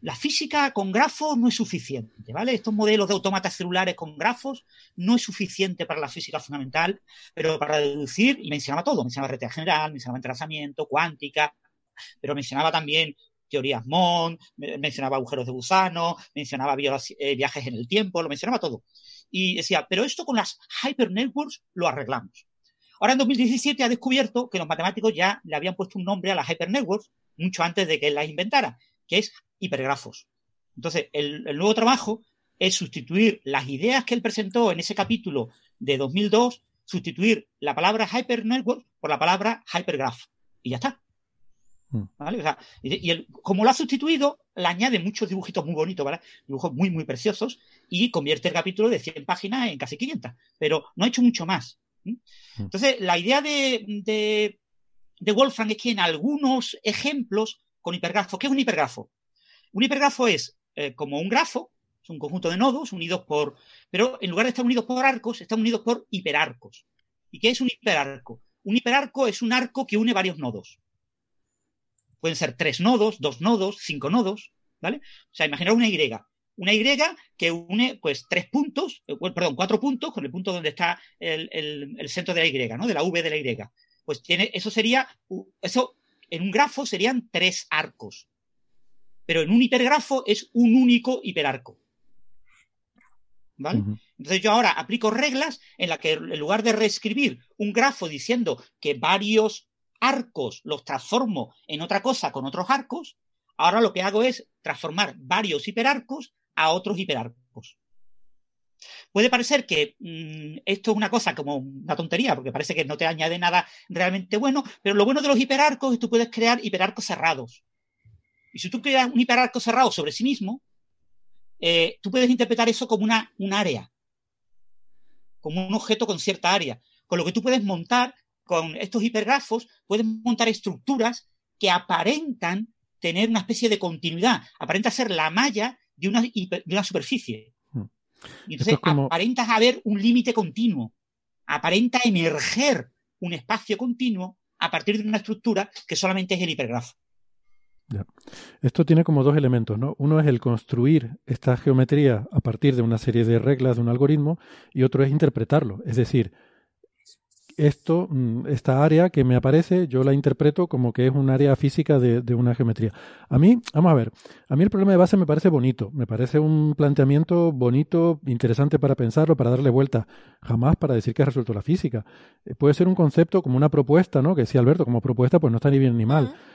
la física con grafos no es suficiente, ¿vale? Estos modelos de autómatas celulares con grafos no es suficiente para la física fundamental, pero para deducir, y mencionaba todo, mencionaba relatividad general, mencionaba entrelazamiento, cuántica, pero mencionaba también teorías Mond, me- mencionaba agujeros de gusano, mencionaba eh, viajes en el tiempo, lo mencionaba todo. Y decía, pero esto con las hypernetworks lo arreglamos. Ahora en 2017 ha descubierto que los matemáticos ya le habían puesto un nombre a las hypernetworks mucho antes de que él las inventara, que es hipergrafos. Entonces, el, el nuevo trabajo es sustituir las ideas que él presentó en ese capítulo de 2002, sustituir la palabra hypernetwork por la palabra hypergraph. Y ya está. Mm. ¿Vale? O sea, y, él, como lo ha sustituido, le añade muchos dibujitos muy bonitos, ¿vale? Dibujos muy, muy preciosos y convierte el capítulo de 100 páginas en casi 500. Pero no ha hecho mucho más. ¿m? Entonces, la idea de, de, de Wolfram es que en algunos ejemplos con hipergrafos, ¿qué es un hipergrafo? Un hipergrafo es eh, como un grafo, es un conjunto de nodos unidos por, pero en lugar de estar unidos por arcos, están unidos por hiperarcos. ¿Y qué es un hiperarco? Un hiperarco es un arco que une varios nodos. Pueden ser tres nodos, dos nodos, cinco nodos, ¿vale? O sea, imaginar una Y. Una Y que une, pues, tres puntos, eh, perdón, cuatro puntos con el punto donde está el, el- el centro de la Y, ¿no? De la V de la Y. Pues tiene, eso sería, eso en un grafo serían tres arcos. Pero en un hipergrafo es un único hiperarco. ¿Vale? Entonces yo ahora aplico reglas en las que en lugar de reescribir un grafo diciendo que varios arcos los transformo en otra cosa con otros arcos, ahora lo que hago es transformar varios hiperarcos a otros hiperarcos. Puede parecer que mmm, esto es una cosa como una tontería, porque parece que no te añade nada realmente bueno, pero lo bueno de los hiperarcos es que tú puedes crear hiperarcos cerrados. Y si tú creas un hiperarco cerrado sobre sí mismo, eh, tú puedes interpretar eso como una, un área, como un objeto con cierta área. Con lo que tú puedes montar con estos hipergrafos, puedes montar estructuras que aparentan tener una especie de continuidad, aparenta ser la malla de una, de una superficie. Y entonces es como... aparentas haber un límite continuo, aparenta emerger un espacio continuo a partir de una estructura que solamente es el hipergrafo. Ya. Esto tiene como dos elementos, ¿no? Uno es el construir esta geometría a partir de una serie de reglas de un algoritmo y otro es interpretarlo. Es decir, esto, mm, esta área que me aparece, yo la interpreto como que es un área física de, de, una geometría. A mí, vamos a ver, a mí el problema de base me parece bonito, me parece un planteamiento bonito, interesante para pensarlo, para darle vuelta, jamás para decir que ha resuelto la física. Eh, puede ser un concepto como una propuesta, ¿no? Que sí, Alberto, como propuesta, pues no está ni bien ni mal. Uh -huh.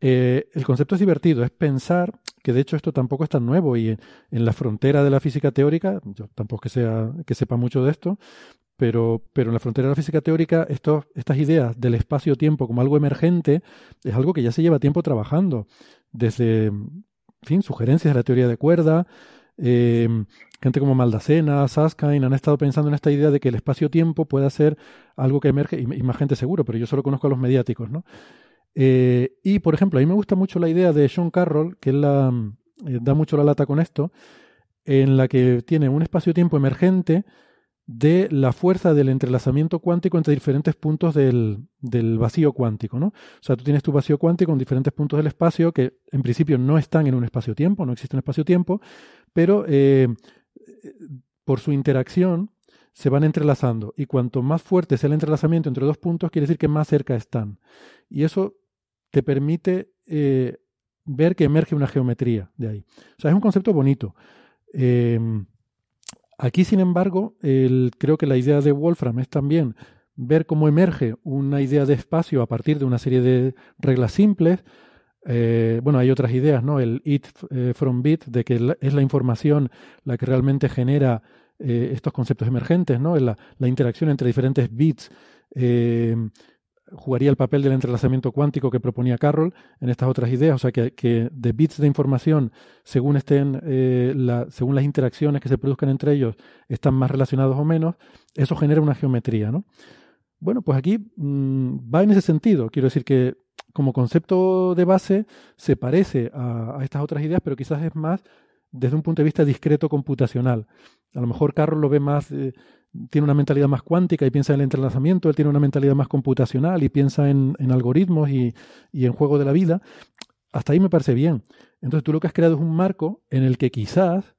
Eh, el concepto es divertido, es pensar que de hecho esto tampoco es tan nuevo y en, en la frontera de la física teórica, yo tampoco que, sea, que sepa mucho de esto, pero, pero en la frontera de la física teórica estas ideas del espacio-tiempo como algo emergente es algo que ya se lleva tiempo trabajando, desde, en fin, sugerencias de la teoría de cuerda, eh, gente como Maldacena, Susskind han estado pensando en esta idea de que el espacio-tiempo pueda ser algo que emerge, y, más gente seguro, pero yo solo conozco a los mediáticos, ¿no? Eh, y, por ejemplo, a mí me gusta mucho la idea de Sean Carroll, que la, eh, da mucho la lata con esto, en la que tiene un espacio-tiempo emergente de la fuerza del entrelazamiento cuántico entre diferentes puntos del, del, vacío cuántico, ¿no? O sea, tú tienes tu vacío cuántico en diferentes puntos del espacio que en principio no están en un espacio-tiempo, no existe un espacio-tiempo, pero eh, por su interacción se van entrelazando. Y cuanto más fuerte sea el entrelazamiento entre dos puntos, quiere decir que más cerca están. Y eso te permite eh, ver que emerge una geometría de ahí. O sea, es un concepto bonito. Em, aquí, sin embargo, creo que la idea de Wolfram es también ver cómo emerge una idea de espacio a partir de una serie de reglas simples. Eh, bueno, hay otras ideas, ¿no? El it eh, from bit, de que es la información la que realmente genera eh, estos conceptos emergentes, ¿no? La, la, interacción entre diferentes bits jugaría el papel del entrelazamiento cuántico que proponía Carroll en estas otras ideas, o sea que, de bits de información, según estén, eh, según las interacciones que se produzcan entre ellos, están más relacionados o menos, eso genera una geometría, ¿no? Bueno, pues aquí mmm, va en ese sentido. Quiero decir que como concepto de base se parece a, a, estas otras ideas, pero quizás es más desde un punto de vista discreto computacional. A lo mejor Carroll lo ve más, eh, tiene una mentalidad más cuántica y piensa en el entrelazamiento, él tiene una mentalidad más computacional y piensa en, algoritmos y, y, en juego de la vida. Hasta ahí me parece bien. Entonces tú lo que has creado es un marco en el que quizás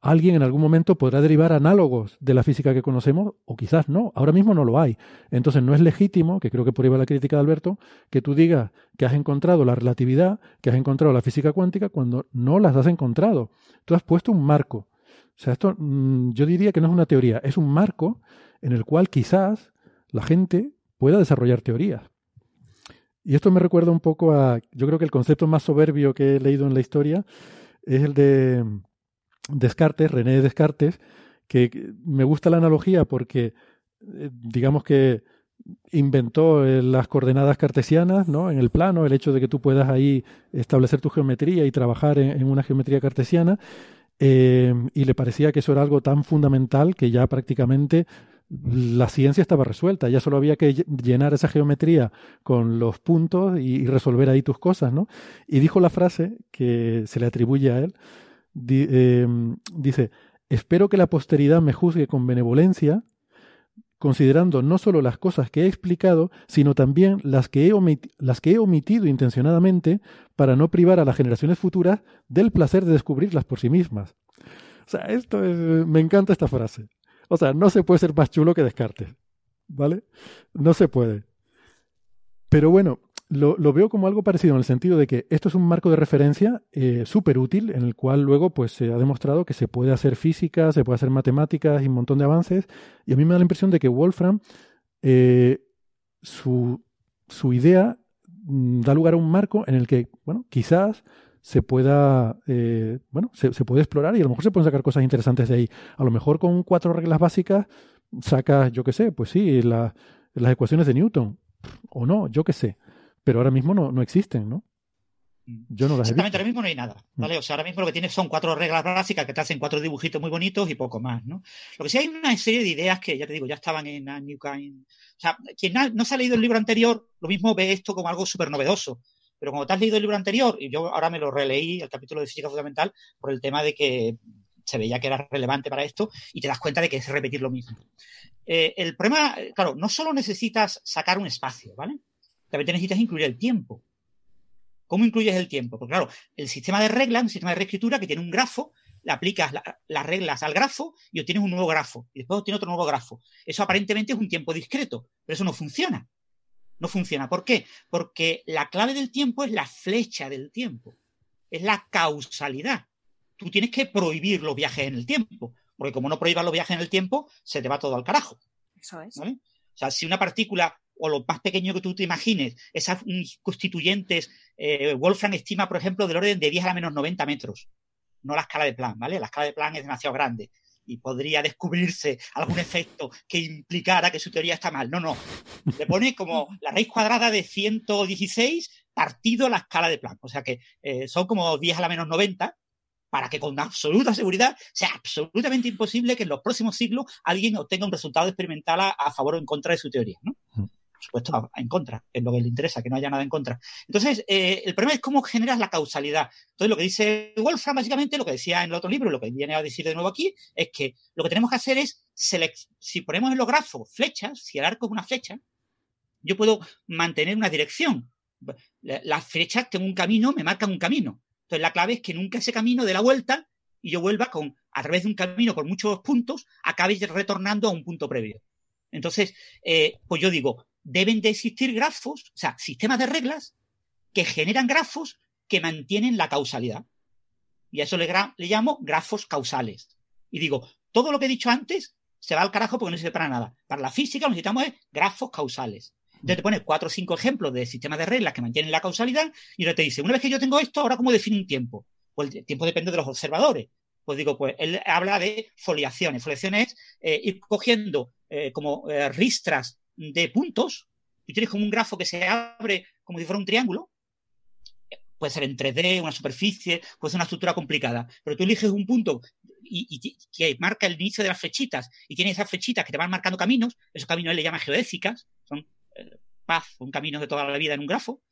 alguien en algún momento podrá derivar análogos de la física que conocemos o quizás no. Ahora mismo no lo hay. Entonces no es legítimo, que creo que por ahí va la crítica de Alberto, que tú digas que has encontrado la relatividad, que has encontrado la física cuántica cuando no las has encontrado. Tú has puesto un marco. O sea, esto mmm, yo diría que no es una teoría, es un marco en el cual quizás la gente pueda desarrollar teorías. Y esto me recuerda un poco a, yo creo que el concepto más soberbio que he leído en la historia es el de Descartes, René Descartes, que me gusta la analogía porque eh, digamos que inventó eh, las coordenadas cartesianas ¿no? en el plano, el hecho de que tú puedas ahí establecer tu geometría y trabajar en, en una geometría cartesiana, eh, y le parecía que eso era algo tan fundamental que ya prácticamente la ciencia estaba resuelta, ya solo había que llenar esa geometría con los puntos y, resolver ahí tus cosas, ¿no? Y dijo la frase que se le atribuye a él, eh, dice, espero que la posteridad me juzgue con benevolencia, considerando no solo las cosas que he explicado, sino también las que, he las que he omitido intencionadamente para no privar a las generaciones futuras del placer de descubrirlas por sí mismas. O sea, esto es, me encanta esta frase. O sea, no se puede ser más chulo que Descartes. ¿Vale? No se puede. Pero bueno, lo, veo como algo parecido en el sentido de que esto es un marco de referencia eh, súper útil en el cual luego pues se ha demostrado que se puede hacer física, se puede hacer matemáticas y un montón de avances. Y a mí me da la impresión de que Wolfram, eh, su, su, idea mm, da lugar a un marco en el que, bueno, quizás se pueda, eh, bueno, se, se, puede explorar y a lo mejor se pueden sacar cosas interesantes de ahí. A lo mejor con cuatro reglas básicas sacas, yo qué sé, pues sí, la, las ecuaciones de Newton. O no, yo qué sé pero ahora mismo no, no existen, ¿no? Yo no las Exactamente, ahora mismo no hay nada, ¿vale? O sea, ahora mismo lo que tienes son cuatro reglas básicas que te hacen cuatro dibujitos muy bonitos y poco más, ¿no? Lo que sí hay una serie de ideas que, ya te digo, ya estaban en New Kind. O sea, quien no se ha leído el libro anterior, lo mismo ve esto como algo súper novedoso. Pero como te has leído el libro anterior, y yo ahora me lo releí, el capítulo de física fundamental, por el tema de que se veía que era relevante para esto, y te das cuenta de que es repetir lo mismo. Eh, el problema, claro, no solo necesitas sacar un espacio, ¿vale? También te necesitas incluir el tiempo. ¿Cómo incluyes el tiempo? Porque claro, el sistema de reglas, un sistema de reescritura que tiene un grafo, le aplicas la, las reglas al grafo y obtienes un nuevo grafo. Y después obtienes otro nuevo grafo. Eso aparentemente es un tiempo discreto, pero eso no funciona. No funciona. ¿Por qué? Porque la clave del tiempo es la flecha del tiempo. Es la causalidad. Tú tienes que prohibir los viajes en el tiempo. Porque como no prohíbas los viajes en el tiempo, se te va todo al carajo. Eso es. ¿vale? O sea, si una partícula o lo más pequeño que tú te imagines, esas constituyentes, eh, Wolfram estima, por ejemplo, del orden de 10 a la menos 90 metros, no la escala de Planck, ¿vale? La escala de Planck es demasiado grande y podría descubrirse algún efecto que implicara que su teoría está mal. No, no. Le pone como la raíz cuadrada de 116 partido la escala de Planck. O sea que eh, son como 10 a la menos 90 para que con absoluta seguridad sea absolutamente imposible que en los próximos siglos alguien obtenga un resultado experimental a, a favor o en contra de su teoría, ¿no? Por supuesto, en contra, es lo que le interesa, que no haya nada en contra. Entonces, eh, el problema es cómo generas la causalidad. Entonces, lo que dice Wolfram, básicamente, lo que decía en el otro libro, lo que viene a decir de nuevo aquí, es que lo que tenemos que hacer es, si ponemos en los grafos flechas, si el arco es una flecha, yo puedo mantener una dirección. Las flechas, tengo un camino, me marcan un camino. Entonces, la clave es que nunca ese camino dé la vuelta y yo vuelva con a través de un camino con muchos puntos, acabes retornando a un punto previo. Entonces, eh, pues yo digo, deben de existir grafos, o sea, sistemas de reglas que generan grafos que mantienen la causalidad. Y a eso le, le llamo grafos causales. Y digo, todo lo que he dicho antes se va al carajo porque no sirve para nada. Para la física lo necesitamos es grafos causales. Entonces te pone cuatro o cinco ejemplos de sistemas de reglas que mantienen la causalidad y ahora te dice, una vez que yo tengo esto, ahora cómo define un tiempo. Pues el tiempo depende de los observadores. Pues digo, pues él habla de foliaciones. Foliaciones es eh, ir cogiendo eh, como eh, ristras de puntos. Y tienes como un grafo que se abre como si fuera un triángulo. Puede ser en 3D, una superficie, puede ser una estructura complicada. Pero tú eliges un punto y, que marca el inicio de las flechitas y tiene esas flechitas que te van marcando caminos. Esos caminos él le llama geodésicas. Son paz, un camino de toda la vida en un grafo,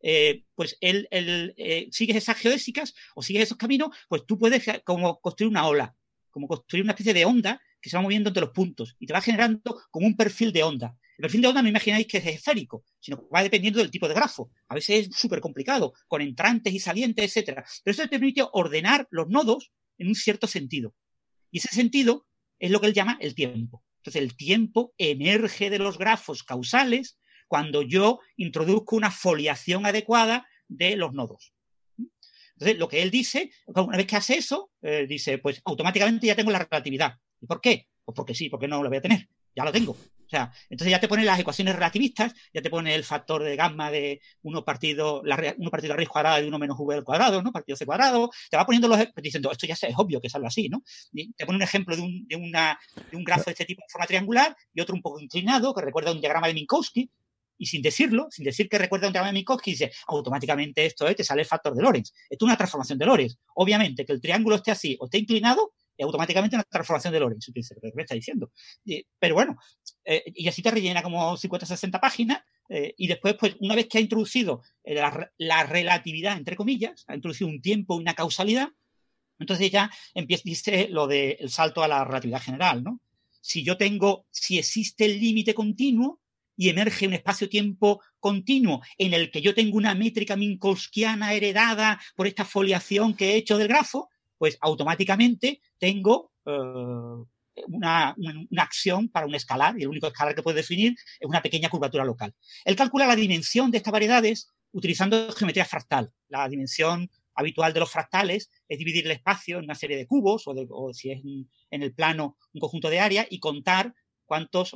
eh, pues él, eh, sigues esas geodésicas o sigues esos caminos, pues tú puedes como construir una ola, como construir una especie de onda que se va moviendo entre los puntos y te va generando como un perfil de onda. El perfil de onda no imagináis que es esférico, sino que va dependiendo del tipo de grafo. A veces es súper complicado, con entrantes y salientes, etcétera. Pero eso te permite ordenar los nodos en un cierto sentido. Y ese sentido es lo que él llama el tiempo. Entonces, el tiempo emerge de los grafos causales cuando yo introduzco una foliación adecuada de los nodos. Entonces, lo que él dice, una vez que hace eso, eh, dice, pues automáticamente ya tengo la relatividad. ¿Y por qué? Pues porque sí, porque no lo voy a tener. Ya lo tengo. O sea, entonces ya te pone las ecuaciones relativistas, ya te pone el factor de gamma de 1 partido, la, 1 partido a raíz cuadrada de 1 menos v al cuadrado, ¿no? Partido c cuadrado. Te va poniendo los, diciendo, esto ya es obvio que es algo así, ¿no? Te pone un ejemplo de un, de, una, de un grafo de este tipo en forma triangular y otro un poco inclinado, que recuerda un diagrama de Minkowski, y sin decirlo, sin decir que recuerda un diagrama de Minkowski, dice automáticamente esto es, te sale el factor de Lorentz. Esto es una transformación de Lorentz. Obviamente, que el triángulo esté así o esté inclinado, automáticamente una transformación de Lorentz. ¿Qué me está diciendo? pero bueno, eh, y así te rellena como 50 60 páginas. Eh, y después, pues, una vez que ha introducido eh, la, relatividad, entre comillas, ha introducido un tiempo y una causalidad, entonces ya empieza, dice lo del salto a la relatividad general, ¿no? Si yo tengo, si existe el límite continuo, y emerge un espacio-tiempo continuo en el que yo tengo una métrica minkowskiana heredada por esta foliación que he hecho del grafo, pues automáticamente tengo eh, una, acción para un escalar y el único escalar que puede definir es una pequeña curvatura local. Él calcula la dimensión de estas variedades utilizando geometría fractal. La dimensión habitual de los fractales es dividir el espacio en una serie de cubos o, si es en el plano un conjunto de áreas y contar cuántos,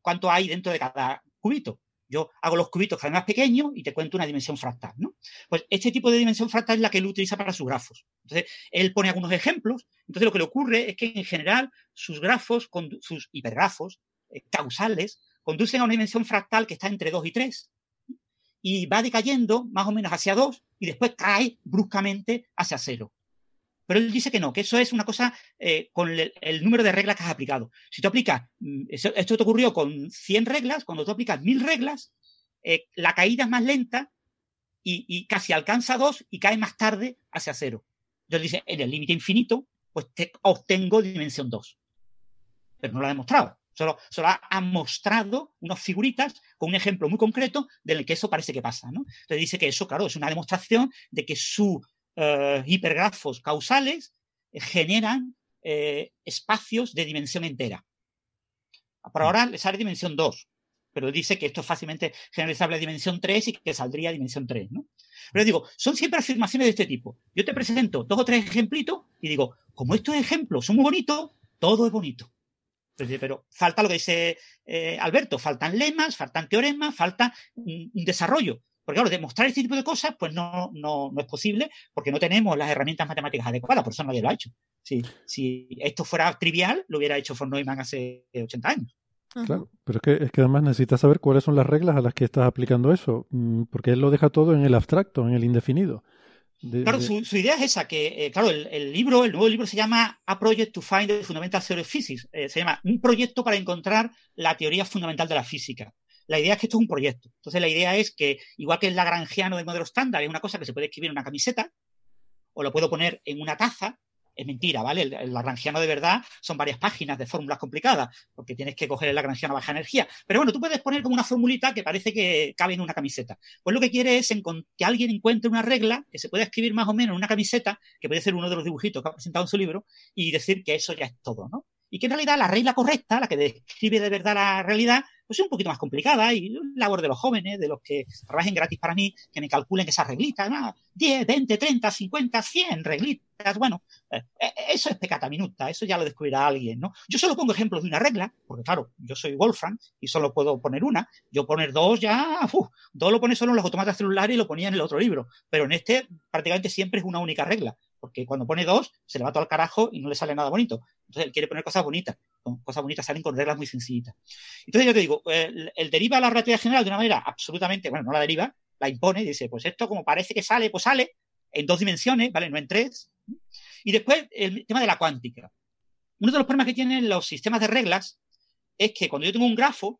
cuánto hay dentro de cada cubito. Yo hago los cubitos cada vez más pequeños y te cuento una dimensión fractal, ¿no? Pues este tipo de dimensión fractal es la que él utiliza para sus grafos. Entonces, él pone algunos ejemplos. Entonces, lo que le ocurre es que en general sus grafos, sus hipergrafos eh, causales, conducen a una dimensión fractal que está entre 2 y 3 y va decayendo más o menos hacia 2 y después cae bruscamente hacia 0. Pero él dice que no, que eso es una cosa eh, con el, número de reglas que has aplicado. Si tú aplicas, mm, esto te ocurrió con 100 reglas, cuando tú aplicas 1000 reglas, eh, la caída es más lenta y, casi alcanza 2 y cae más tarde hacia 0. Entonces dice, en el límite infinito, pues te obtengo dimensión 2. Pero no lo ha demostrado. Solo, ha, mostrado unas figuritas con un ejemplo muy concreto del que eso parece que pasa. ¿no? Entonces dice que eso, claro, es una demostración de que su eh, hipergrafos causales eh, generan eh, espacios de dimensión entera. Por mm. ahora le sale dimensión 2, pero dice que esto es fácilmente generalizable a dimensión 3 y que saldría a dimensión 3, ¿no? Pero digo, son siempre afirmaciones de este tipo. Yo te presento dos o tres ejemplitos y digo, como estos ejemplos son muy bonitos, todo es bonito. Pero falta lo que dice Alberto, faltan lemas, faltan teoremas, falta un desarrollo. Porque claro, demostrar este tipo de cosas, pues no, no, no es posible porque no tenemos las herramientas matemáticas adecuadas, por eso nadie lo ha hecho. Si, si esto fuera trivial, lo hubiera hecho von Neumann hace 80 años. Claro, pero es que, es que además necesitas saber cuáles son las reglas a las que estás aplicando eso, mm, porque él lo deja todo en el abstracto, en el indefinido. claro, Su, idea es esa, que, eh, claro, el, libro, el nuevo libro se llama A Project to Find the Fundamental Theory of Physics. Eh, se llama Un proyecto para encontrar la teoría fundamental de la física. La idea es que esto es un proyecto. Entonces, la idea es que, igual que el lagrangiano del modelo estándar es una cosa que se puede escribir en una camiseta, o lo puedo poner en una taza, es mentira, ¿vale? El, el lagrangiano de verdad son varias páginas de fórmulas complicadas, porque tienes que coger el lagrangiano a baja energía. Pero bueno, tú puedes poner como una formulita que parece que cabe en una camiseta. Pues lo que quiere es que alguien encuentre una regla que se pueda escribir más o menos en una camiseta, que puede ser uno de los dibujitos que ha presentado en su libro, y decir que eso ya es todo, ¿no? Y que en realidad la regla correcta, la que describe de verdad la realidad, pues es un poquito más complicada y labor de los jóvenes, de los que trabajen gratis para mí, que me calculen esas reglitas, ¿no? 10, 20, 30, 50, 100 reglitas, bueno, eh, eh, eso es pecata minuta, eso ya lo descubrirá alguien, ¿no? Yo solo pongo ejemplos de una regla, porque claro, yo soy Wolfram y solo puedo poner una, yo poner dos ya, dos lo pone solo en los automatas celulares y lo ponía en el otro libro, pero en este prácticamente siempre es una única regla, porque cuando pone dos se le va todo al carajo y no le sale nada bonito. Entonces él quiere poner cosas bonitas. Cosas bonitas salen con reglas muy sencillitas. Entonces yo te digo, el, el deriva la relatividad general de una manera absolutamente, bueno, no la deriva, la impone y dice, pues esto como parece que sale, pues sale en dos dimensiones, ¿vale? No en tres. Y después el tema de la cuántica. Uno de los problemas que tienen los sistemas de reglas es que cuando yo tengo un grafo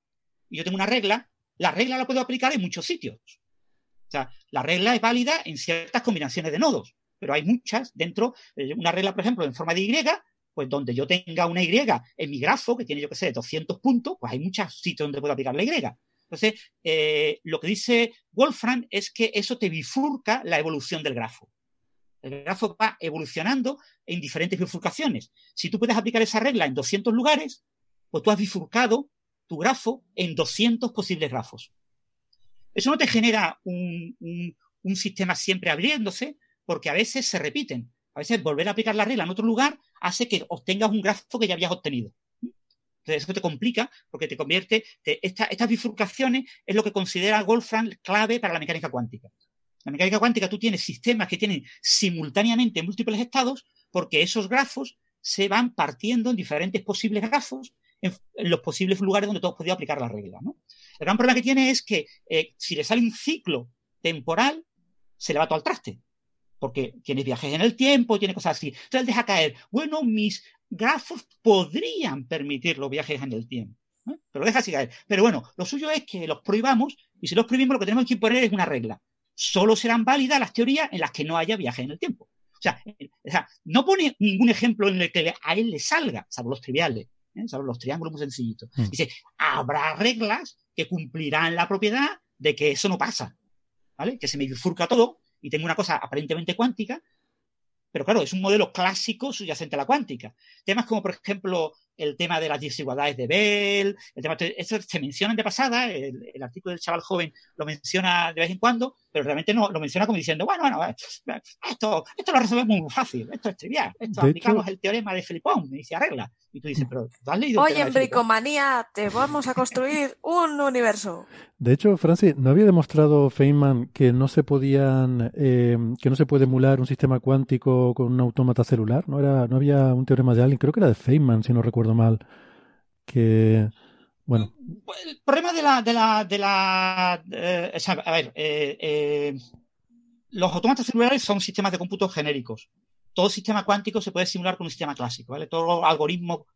y yo tengo una regla, la regla la puedo aplicar en muchos sitios. O sea, la regla es válida en ciertas combinaciones de nodos pero hay muchas dentro, eh, una regla, por ejemplo, en forma de Y, pues donde yo tenga una Y en mi grafo, que tiene, yo que sé, 200 puntos, pues hay muchos sitios donde puedo aplicar la Y. Entonces, eh, lo que dice Wolfram es que eso te bifurca la evolución del grafo. El grafo va evolucionando en diferentes bifurcaciones. Si tú puedes aplicar esa regla en 200 lugares, pues tú has bifurcado tu grafo en 200 posibles grafos. Eso no te genera un, un sistema siempre abriéndose, porque a veces se repiten. A veces volver a aplicar la regla en otro lugar hace que obtengas un grafo que ya habías obtenido. Entonces eso te complica porque te convierte, te, esta, estas bifurcaciones es lo que considera Wolfram clave para la mecánica cuántica. La mecánica cuántica tú tienes sistemas que tienen simultáneamente múltiples estados porque esos grafos se van partiendo en diferentes posibles grafos en, en los posibles lugares donde tú has podido aplicar la regla. ¿no? El gran problema que tiene es que eh, si le sale un ciclo temporal, se le va todo al traste porque tiene viajes en el tiempo, tiene cosas así. Entonces él deja caer, bueno, mis grafos podrían permitir los viajes en el tiempo. ¿eh? Pero deja así caer. Pero bueno, lo suyo es que los prohibamos y si los prohibimos lo que tenemos que imponer es una regla. Solo serán válidas las teorías en las que no haya viajes en el tiempo. O sea, o sea, no pone ningún ejemplo en el que a él le salga, salvo los triviales, ¿eh? salvo los triángulos muy sencillitos. Mm. Dice, habrá reglas que cumplirán la propiedad de que eso no pasa. ¿Vale? Que se me bifurca todo y tengo una cosa aparentemente cuántica, pero claro, es un modelo clásico subyacente a la cuántica. Temas como, por ejemplo, el tema de las desigualdades de Bell, el tema, eso se mencionan de pasada, el, el, artículo del chaval joven lo menciona de vez en cuando, pero realmente no lo menciona como diciendo, bueno, bueno, esto, esto lo resolvemos muy fácil, esto es trivial, esto de aplicamos hecho, el teorema de Felipón y se arregla. Y tú dices, pero ¿tú has leído Oye, en Bricomanía, te vamos a construir <laughs> un universo. De hecho, Francis, ¿no había demostrado Feynman que no se podían, eh, que no se puede emular un sistema cuántico con un autómata celular? ¿No era, no había un teorema de alguien, creo que era de Feynman, si no recuerdo mal, que bueno. El problema de la, de la, de la, eh, a ver, eh, eh, los autómatas celulares son sistemas de cómputo genéricos. Todo sistema cuántico se puede simular con un sistema clásico, ¿vale? Todo algoritmo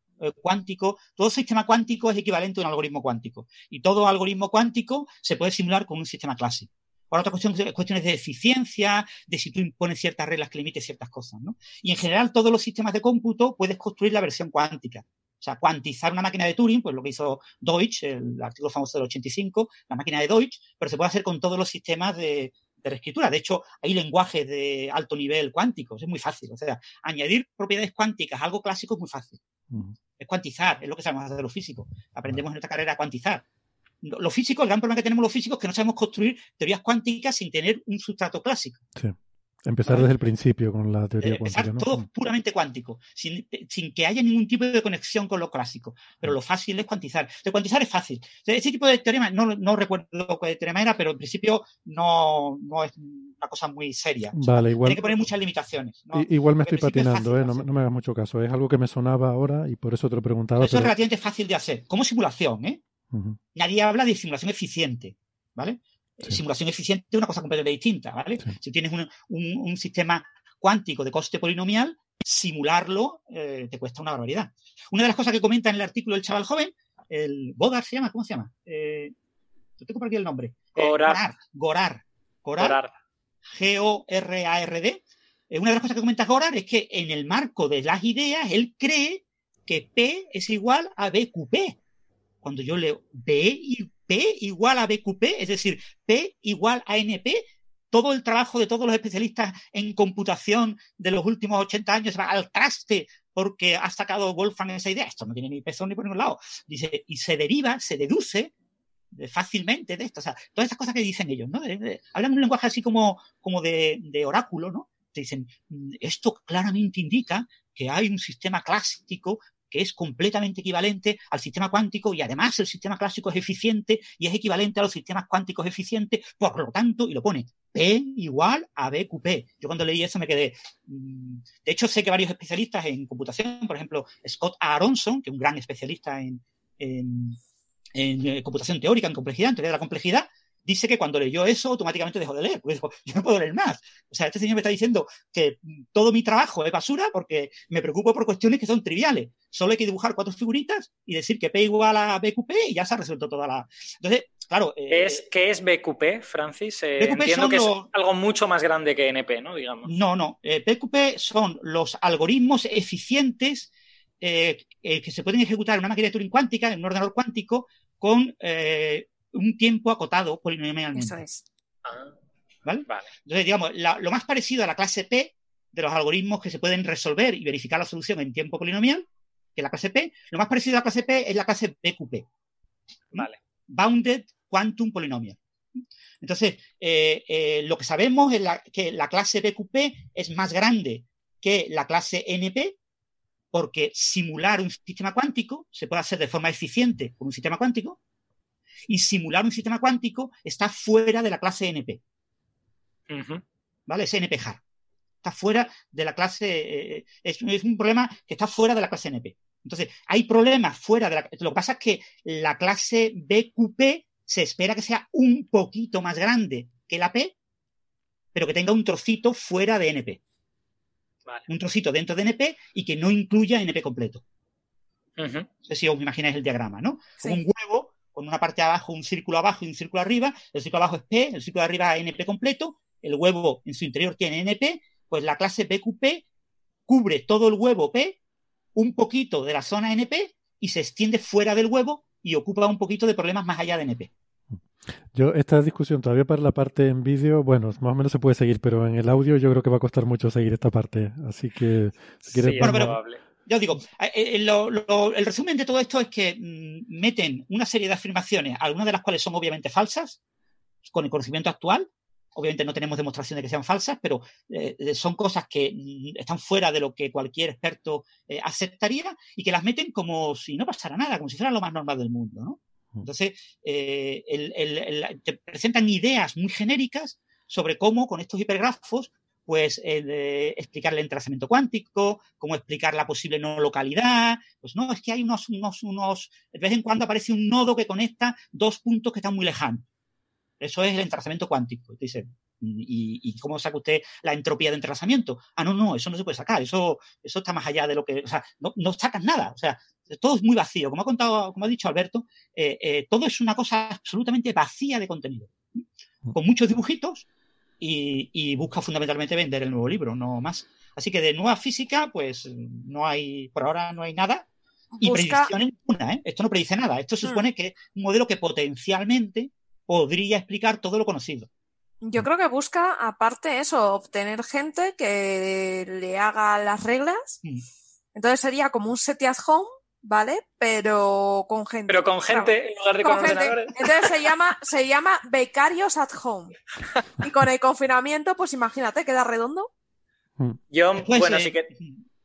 cuántico, todo sistema cuántico es equivalente a un algoritmo cuántico. Y todo algoritmo cuántico se puede simular con un sistema clásico. Ahora, otra cuestión, cuestiones de eficiencia, de si tú impones ciertas reglas que limiten ciertas cosas, ¿no? Y en general, todos los sistemas de cómputo puedes construir la versión cuántica. O sea, cuantizar una máquina de Turing, pues lo que hizo Deutsch, el artículo famoso del 85, la máquina de Deutsch, pero se puede hacer con todos los sistemas de, de reescritura. De hecho, hay lenguajes de alto nivel cuánticos, es muy fácil. O sea, añadir propiedades cuánticas a algo clásico es muy fácil. Uh -huh. Es cuantizar, es lo que sabemos hacer los físicos. Aprendemos en esta carrera a cuantizar. Los físicos, el gran problema que tenemos los físicos es que no sabemos construir teorías cuánticas sin tener un sustrato clásico. Sí. Empezar ¿vale? desde el principio con la teoría eh, cuántica. ¿no? todo puramente cuántico, sin, sin, que haya ningún tipo de conexión con lo clásico. Pero lo fácil es cuantizar. De cuantizar es fácil. Ese tipo de teorema, no, no recuerdo qué teorema era, pero en principio no, no es una cosa muy seria. Vale, igual. Tiene que poner muchas limitaciones. ¿no? Igual me estoy patinando, fácil, ¿eh? No, no, me hagas mucho caso. Es algo que me sonaba ahora y por eso te lo preguntaba. Eso pero... es relativamente fácil de hacer. Como simulación, ¿eh? Uh -huh. Nadie habla de simulación eficiente, ¿vale? Sí. Simulación eficiente es una cosa completamente distinta, ¿vale? Sí. Si tienes un, un, un, sistema cuántico de coste polinomial, simularlo eh, te cuesta una barbaridad. Una de las cosas que comenta en el artículo del chaval joven, el Godard se llama, ¿cómo se llama? Eh, yo tengo por aquí el nombre. Gorar. Eh, Gorar. Gorar. Gorar. G-O-R-A-R-D. eh, una de las cosas que comenta Goran es que en el marco de las ideas, él cree que P es igual a BQP. Cuando yo leo B y P igual a BQP, es decir, P igual a NP, todo el trabajo de todos los especialistas en computación de los últimos 80 años va al traste porque ha sacado Wolfgang esa idea. Esto no tiene ni peso ni por ningún lado. Dice, y se deriva, se deduce fácilmente de esto. O sea, todas estas cosas que dicen ellos, ¿no? hablan un lenguaje así como, como de, de oráculo, ¿no? Te dicen, "Mm, esto claramente indica que hay un sistema clásico que es completamente equivalente al sistema cuántico y además el sistema clásico es eficiente y es equivalente a los sistemas cuánticos eficientes, por lo tanto, y lo pone P igual a BQP. Yo cuando leí eso me quedé. mm, De hecho, sé que varios especialistas en computación, por ejemplo, Scott Aronson, que es un gran especialista en, en- en, eh, computación teórica, en complejidad, en teoría de la complejidad, dice que cuando leyó eso automáticamente dejó de leer. Porque dijo, yo no puedo leer más. O sea, este señor me está diciendo que mm, todo mi trabajo es basura porque me preocupo por cuestiones que son triviales. Solo hay que dibujar cuatro figuritas y decir que P igual a BQP y ya se ha resuelto toda la. Entonces, claro. eh, ¿Qué es, qué es BQP, Francis? Eh, BQP entiendo que es los- algo mucho más grande que NP, ¿no? Digamos. No, no. Eh, PQP son los algoritmos eficientes que se pueden ejecutar en una máquina de Turing cuántica, en un ordenador cuántico, con eh, un tiempo acotado polinomialmente. Eso es. Ah, ¿vale? vale. Entonces, digamos, la- lo más parecido a la clase P de los algoritmos que se pueden resolver y verificar la solución en tiempo polinomial, que es la clase P, lo más parecido a la clase P es la clase BQP. Vale. Bounded Quantum Polynomial. Entonces, eh, eh, lo que sabemos es la- que la clase BQP es más grande que la clase NP, porque simular un sistema cuántico se puede hacer de forma eficiente con un sistema cuántico, y simular un sistema cuántico está fuera de la clase NP. ¿vale? Es NP-hard. Está fuera de la clase, eh, es, es un problema que está fuera de la clase NP. Entonces, hay problemas fuera de la... Lo que pasa es que la clase BQP se espera que sea un poquito más grande que la P, pero que tenga un trocito fuera de NP. Vale. Un trocito dentro de NP y que no incluya NP completo. Ujú. No sé si os imagináis el diagrama, ¿no? Como Sí. un huevo con una parte de abajo, un círculo abajo y un círculo arriba. El círculo abajo es P, el círculo de arriba es NP completo. El huevo en su interior tiene NP. Pues la clase BQP cubre todo el huevo P, un poquito de la zona NP y se extiende fuera del huevo y ocupa un poquito de problemas más allá de NP. Yo, esta discusión todavía para la parte en vídeo, bueno, más o menos se puede seguir, pero en el audio yo creo que va a costar mucho seguir esta parte. Así que, si quieres, Sí, es probable. Ya os digo, eh, eh, lo- lo- el resumen de todo esto es que mm, meten una serie de afirmaciones, algunas de las cuales son obviamente falsas, con el conocimiento actual. Obviamente no tenemos demostración de que sean falsas, pero eh, son cosas que mm, están fuera de lo que cualquier experto eh, aceptaría y que las meten como si no pasara nada, como si fuera lo más normal del mundo, ¿no? Mm. Entonces, eh, el- el- el- te presentan ideas muy genéricas sobre cómo con estos hipergrafos pues eh, el entrelazamiento cuántico, cómo explicar la posible no localidad, pues no, es que hay unos, unos, unos, de vez en cuando aparece un nodo que conecta dos puntos que están muy lejanos. Eso es el entrelazamiento cuántico. Te dice, ¿y, y cómo saca usted la entropía de entrelazamiento? Ah, no, no, eso no se puede sacar, eso, eso está más allá de lo que, o sea, no, no sacas nada, o sea, todo es muy vacío. Como ha contado, como ha dicho Alberto, eh, eh, todo es una cosa absolutamente vacía de contenido. Con muchos dibujitos, y, y busca fundamentalmente vender el nuevo libro, no más. Así que de nueva física, pues no hay, por ahora no hay nada. Y Busca, predicción ninguna, ¿eh? Esto no predice nada. Esto se Mm. supone que es un modelo que potencialmente podría explicar todo lo conocido. yo creo que busca, aparte eso, obtener gente que le haga las reglas. Mm. Entonces sería como un SETI at home, ¿vale? Pero con gente. Pero con gente en lugar de con, Con gente. Entonces se llama, se llama Becarios at Home. Y con el confinamiento, pues imagínate, queda redondo. Yo, Después, bueno, eh, sí que.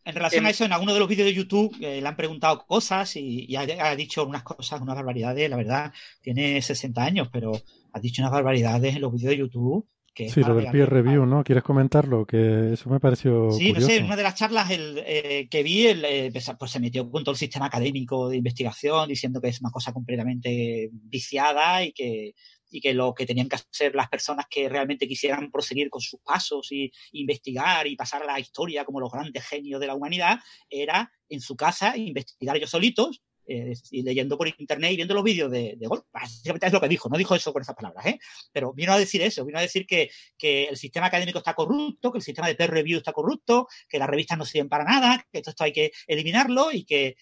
En relación Em- a eso, en alguno de los vídeos de YouTube eh, le han preguntado cosas y, y ha, ha dicho unas cosas, unas barbaridades. La verdad, tiene 60 años, pero ha dicho unas barbaridades en los vídeos de YouTube. Que sí, lo del peer review, ¿no? ¿Quieres comentarlo? Que eso me pareció Sí, no curioso. sé, en una de las charlas el, eh, que vi, el, eh, pues, pues se metió con todo el sistema académico de investigación, diciendo que es una cosa completamente viciada y que, y que lo que tenían que hacer las personas que realmente quisieran proseguir con sus pasos y investigar y pasar a la historia como los grandes genios de la humanidad era en su casa investigar ellos solitos eh, y leyendo por internet y viendo los vídeos de, de. Básicamente es lo que dijo, no dijo eso con esas palabras, ¿eh? pero vino a decir eso, vino a decir que, que, el sistema académico está corrupto, que el sistema de peer review está corrupto, que las revistas no sirven para nada, que esto hay que eliminarlo y que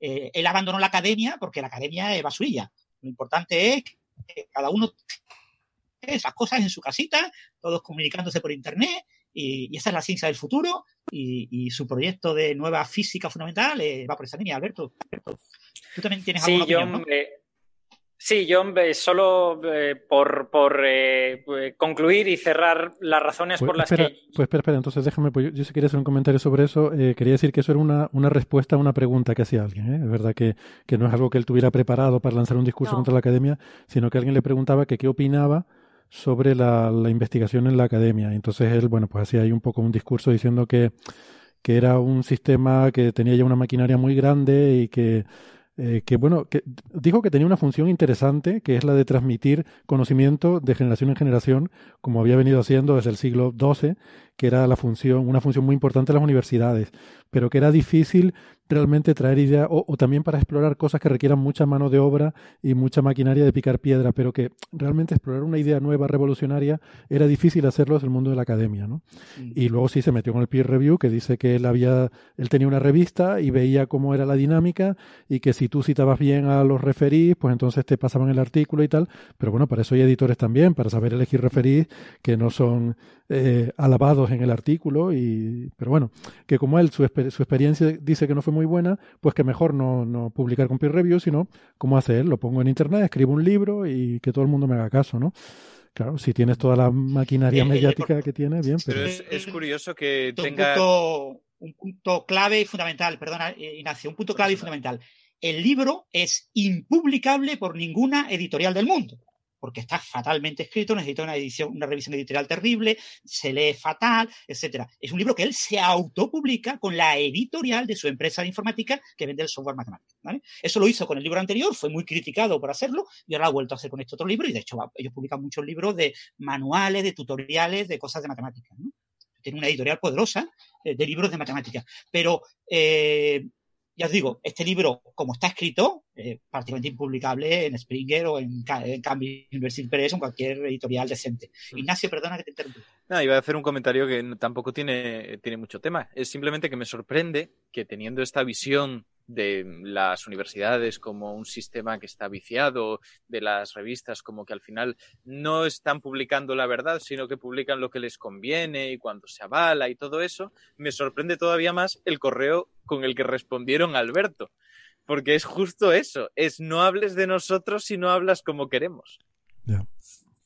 eh, él abandonó la academia porque la academia es basurilla. Lo importante es que cada uno esas cosas en su casita, todos comunicándose por internet y, esa es la ciencia del futuro y, su proyecto de nueva física fundamental eh, va por esa línea, Alberto. Tú también tienes sí, alguna yo, opinión, Sí, yo solo eh, por, por eh, concluir y cerrar las razones pues, por las espera, que... Pues espera, espera, entonces déjame, pues yo, yo sí quería hacer un comentario sobre eso. quería decir que eso era una, una respuesta a una pregunta que hacía alguien. Es verdad que, que, no es algo que él tuviera preparado para lanzar un discurso No. contra la academia, sino que alguien le preguntaba que qué opinaba sobre la, la, investigación en la academia. Entonces él, bueno, pues hacía ahí un poco un discurso diciendo que, que era un sistema que tenía ya una maquinaria muy grande y que, eh, que bueno, que dijo que tenía una función interesante, que es la de transmitir conocimiento de generación en generación, como había venido haciendo desde el siglo XII, que era la función, una función muy importante de las universidades, pero que era difícil realmente traer ideas, o, o, también para explorar cosas que requieran mucha mano de obra y mucha maquinaria de picar piedra, pero que realmente explorar una idea nueva, revolucionaria, era difícil hacerlo desde el mundo de la academia, ¿no? Mm. Y luego sí se metió con el peer review, que dice que él había, él tenía una revista y veía cómo era la dinámica, y que si tú citabas bien a los referís, pues entonces te pasaban el artículo y tal, pero bueno, para eso hay editores también, para saber elegir referís que no son eh, alabados en el artículo, y, pero bueno, que como él, su, su experiencia dice que no fue muy buena, pues que mejor no, no, publicar con peer review, sino como hace él, lo pongo en internet, escribo un libro y que todo el mundo me haga caso, ¿no? Claro, si tienes toda la maquinaria Eh, eh, mediática por- que tiene, bien, pero... Pero es, es curioso que un tenga... punto, un punto clave y fundamental, perdona, eh, Ignacio, un punto clave y fundamental. El libro es impublicable por ninguna editorial del mundo, porque está fatalmente escrito, necesita una edición, una revisión editorial terrible, se lee fatal, etcétera. Es un libro que él se autopublica con la editorial de su empresa de informática que vende el software matemático. Eso lo hizo con el libro anterior, fue muy criticado por hacerlo y ahora ha vuelto a hacer con este otro libro y de hecho ellos publican muchos libros de manuales, de tutoriales, de cosas de matemáticas. Tiene una editorial poderosa eh, de libros de matemáticas. Pero, eh, ya os digo, este libro, como está escrito, eh, prácticamente impublicable en Springer o en, en Cambridge University Press o en cualquier editorial decente. Ignacio, perdona que te interrumpa. No, iba a hacer un comentario que tampoco tiene, tiene mucho tema. Es simplemente que me sorprende que teniendo esta visión de las universidades como un sistema que está viciado, de las revistas como que al final no están publicando la verdad, sino que publican lo que les conviene y cuando se avala y todo eso, me sorprende todavía más el correo con el que respondieron a Alberto. Porque es justo eso, es no hables de nosotros si no hablas como queremos. Ya.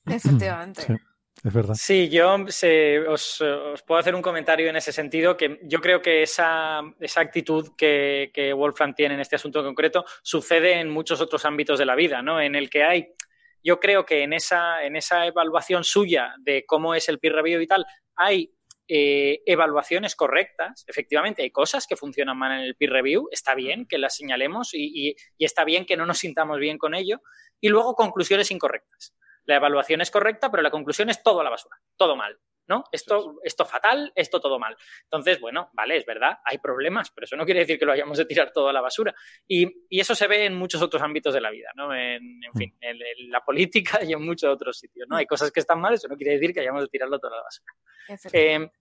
Efectivamente. Sí, es verdad. Sí, yo se- os, os puedo hacer un comentario en ese sentido, que yo creo que esa, esa actitud que, que Wolfram tiene en este asunto en concreto sucede en muchos otros ámbitos de la vida, ¿no? En el que hay, yo creo que en esa, en esa evaluación suya de cómo es el peer review y tal, hay eh, evaluaciones correctas, efectivamente, hay cosas que funcionan mal en el peer review, está bien que las señalemos y, y- y está bien que no nos sintamos bien con ello, y luego conclusiones incorrectas. La evaluación es correcta, pero la conclusión es todo a la basura, todo mal, ¿no? Esto, esto fatal, esto todo mal. Entonces, bueno, vale, es verdad, hay problemas, pero eso no quiere decir que lo hayamos de tirar todo a la basura. Y, y eso se ve en muchos otros ámbitos de la vida, ¿no? En, en fin, en, en la política y en muchos otros sitios, ¿no? Hay cosas que están mal, eso no quiere decir que hayamos de tirarlo todo a la basura. Efectivamente. Eh,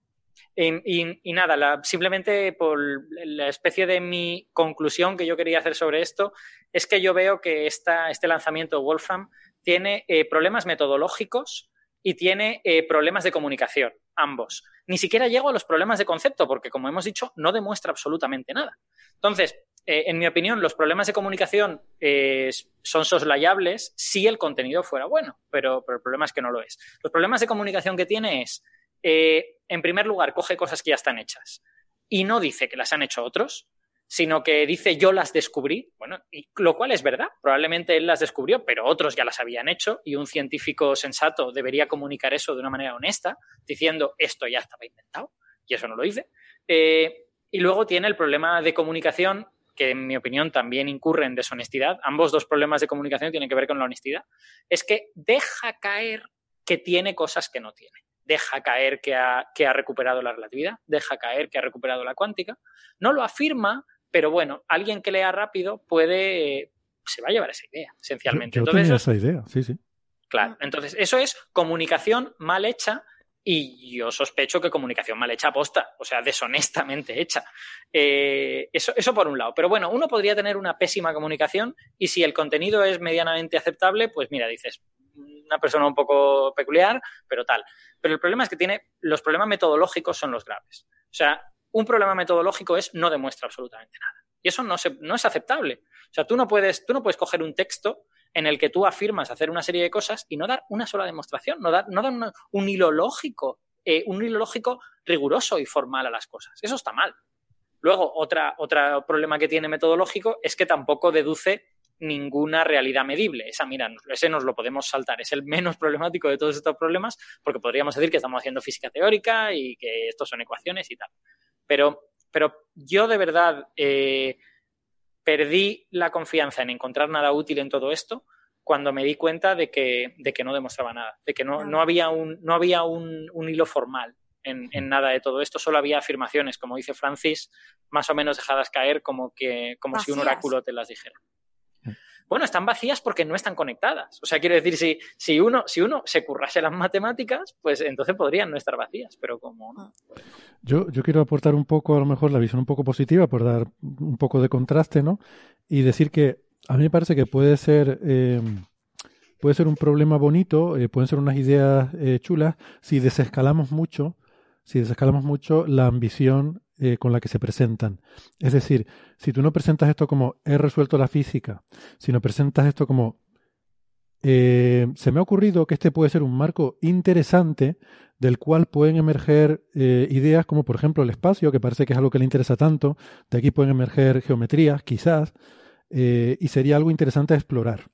y, y- y nada, la- simplemente por la especie de mi conclusión que yo quería hacer sobre esto es que yo veo que esta, este lanzamiento de Wolfram tiene eh, problemas metodológicos y tiene eh, problemas de comunicación, ambos. Ni siquiera llego a los problemas de concepto, porque como hemos dicho, no demuestra absolutamente nada. Entonces, eh, en mi opinión, los problemas de comunicación eh, son soslayables si el contenido fuera bueno, pero, pero el problema es que no lo es. Los problemas de comunicación que tiene es, en primer lugar, coge cosas que ya están hechas y no dice que las han hecho otros, sino que dice yo las descubrí, bueno, y lo cual es verdad, probablemente él las descubrió, pero otros ya las habían hecho y un científico sensato debería comunicar eso de una manera honesta, diciendo esto ya estaba inventado y eso no lo hice. Eh, y luego tiene el problema de comunicación que en mi opinión también incurre en deshonestidad. Ambos dos problemas de comunicación tienen que ver con la honestidad. Es que deja caer que tiene cosas que no tiene. Deja caer que ha, que ha recuperado la relatividad, deja caer que ha recuperado la cuántica. No lo afirma, pero bueno, alguien que lea rápido puede, se va a llevar esa idea, esencialmente. Yo, yo entonces, tenía esa idea, sí, sí. Claro, entonces eso es comunicación mal hecha y yo sospecho que comunicación mal hecha aposta, o sea, deshonestamente hecha. Eh, eso, eso por un lado. Pero bueno, uno podría tener una pésima comunicación y si el contenido es medianamente aceptable, pues mira, dices, una persona un poco peculiar, pero tal. Pero el problema es que tiene, los problemas metodológicos son los graves. O sea, un problema metodológico es no demuestra absolutamente nada. Y eso no, es aceptable. O sea, tú no, puedes, tú no puedes coger un texto en el que tú afirmas hacer una serie de cosas y no dar una sola demostración, no dar, un hilo lógico, eh, un hilo lógico riguroso y formal a las cosas. Eso está mal. Luego, otra, otro problema que tiene metodológico es que tampoco deduce ninguna realidad medible. Esa, mira, ese nos lo podemos saltar. Es el menos problemático de todos estos problemas porque podríamos decir que estamos haciendo física teórica y que estos son ecuaciones y tal. Pero, pero yo de verdad eh, perdí la confianza en encontrar nada útil en todo esto cuando me di cuenta de que, de que no demostraba nada, de que no, no había un, no había un, un hilo formal en, en nada de todo esto, solo había afirmaciones, como dice Francis, más o menos dejadas caer como, que, como si un oráculo te las dijera. Bueno, están vacías porque no están conectadas. O sea, quiero decir, si, si, uno, si uno se currase las matemáticas, pues entonces podrían no estar vacías, pero como no. Yo, yo quiero aportar un poco, a lo mejor, la visión un poco positiva, por dar un poco de contraste, ¿no? Y decir que a mí me parece que puede ser, eh, puede ser un problema bonito, eh, pueden ser unas ideas eh, chulas, si desescalamos mucho, si desescalamos mucho la ambición eh, con la que se presentan. Es decir, si tú no presentas esto como he resuelto la física, sino presentas esto como eh, se me ha ocurrido que este puede ser un marco interesante del cual pueden emerger eh, ideas como por ejemplo el espacio, que parece que es algo que le interesa tanto, de aquí pueden emerger geometrías, quizás, y sería algo interesante a explorar.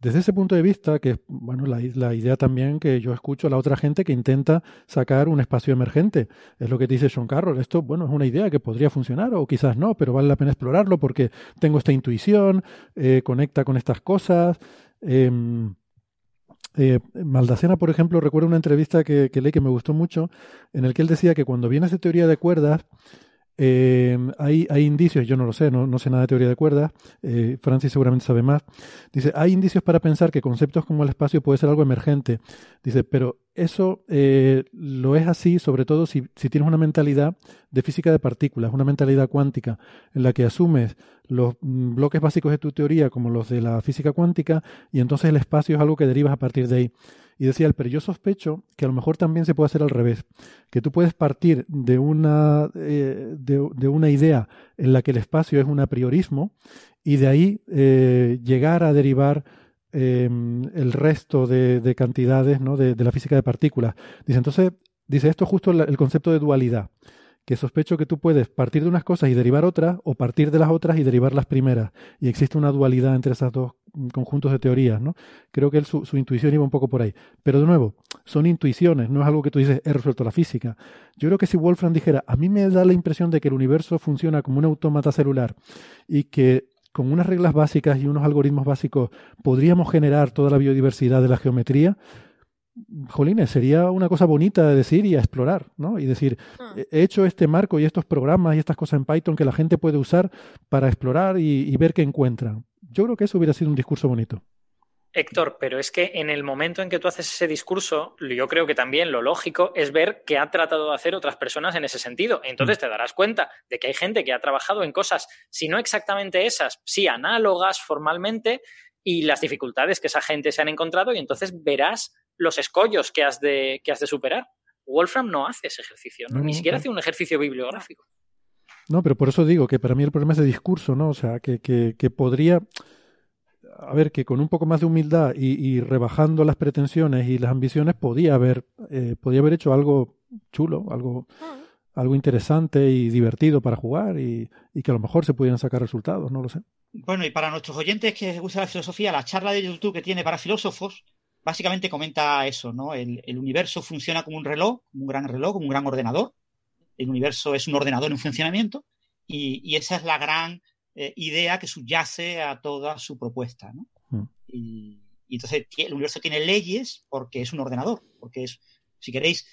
Desde ese punto de vista, que es bueno, la, idea también que yo escucho a la otra gente que intenta sacar un espacio emergente. Es lo que dice Sean Carroll. Esto, bueno, es una idea que podría funcionar o quizás no, pero vale la pena explorarlo porque tengo esta intuición, eh, conecta con estas cosas. Eh, eh, Maldacena, por ejemplo, recuerdo una entrevista que, leí que me gustó mucho, en el que él decía que cuando vienes de teoría de cuerdas, eh, hay, hay indicios, yo no lo sé, no, sé nada de teoría de cuerdas, eh, Francis seguramente sabe más. Dice, hay indicios para pensar que conceptos como el espacio puede ser algo emergente. Dice, pero eso eh, lo es así, sobre todo si, si tienes una mentalidad de física de partículas, una mentalidad cuántica, en la que asumes los mm, bloques básicos de tu teoría como los de la física cuántica, y entonces el espacio es algo que derivas a partir de ahí. Y decía él, pero yo sospecho que a lo mejor también se puede hacer al revés, que tú puedes partir de una, eh, de, una idea en la que el espacio es un a priorismo y de ahí eh, llegar a derivar eh, el resto de, de cantidades ¿no? de, la física de partículas. Dice, entonces, dice esto es justo el, concepto de dualidad, que sospecho que tú puedes partir de unas cosas y derivar otras, o partir de las otras y derivar las primeras. Y existe una dualidad entre esos dos conjuntos de teorías, ¿no? Creo que él, su, su, intuición iba un poco por ahí. Pero de nuevo, son intuiciones, no es algo que tú dices, he resuelto la física. Yo creo que si Wolfram dijera, a mí me da la impresión de que el universo funciona como un autómata celular y que con unas reglas básicas y unos algoritmos básicos podríamos generar toda la biodiversidad de la geometría, jolines, sería una cosa bonita de decir y a explorar, ¿no? Y decir, he hecho este marco y estos programas y estas cosas en Python que la gente puede usar para explorar y, y ver qué encuentran. Yo creo que eso hubiera sido un discurso bonito. Héctor, pero es que en el momento en que tú haces ese discurso, yo creo que también lo lógico es ver qué han tratado de hacer otras personas en ese sentido. Entonces te darás cuenta de que hay gente que ha trabajado en cosas, si no exactamente esas, sí análogas formalmente, y las dificultades que esa gente se han encontrado, y entonces verás los escollos que has de, que has de superar. Wolfram no hace ese ejercicio, ¿no? No, ni siquiera hace un ejercicio bibliográfico. No, pero por eso digo que para mí el problema es de discurso, ¿no? O sea, que, que, que podría, a ver, que con un poco más de humildad y, y rebajando las pretensiones y las ambiciones podía haber, eh, podía haber hecho algo chulo, algo, algo interesante y divertido para jugar y, y que a lo mejor se pudieran sacar resultados, no lo sé. Bueno, y para nuestros oyentes que les gusta la filosofía, la charla de YouTube que tiene para filósofos básicamente comenta eso, ¿no? El, el, universo funciona como un reloj, como un gran reloj, como un gran ordenador. El universo es un ordenador en funcionamiento y, y esa es la gran eh, idea que subyace a toda su propuesta, ¿no? Mm. Y, y, entonces el universo tiene leyes porque es un ordenador, porque es Si queréis,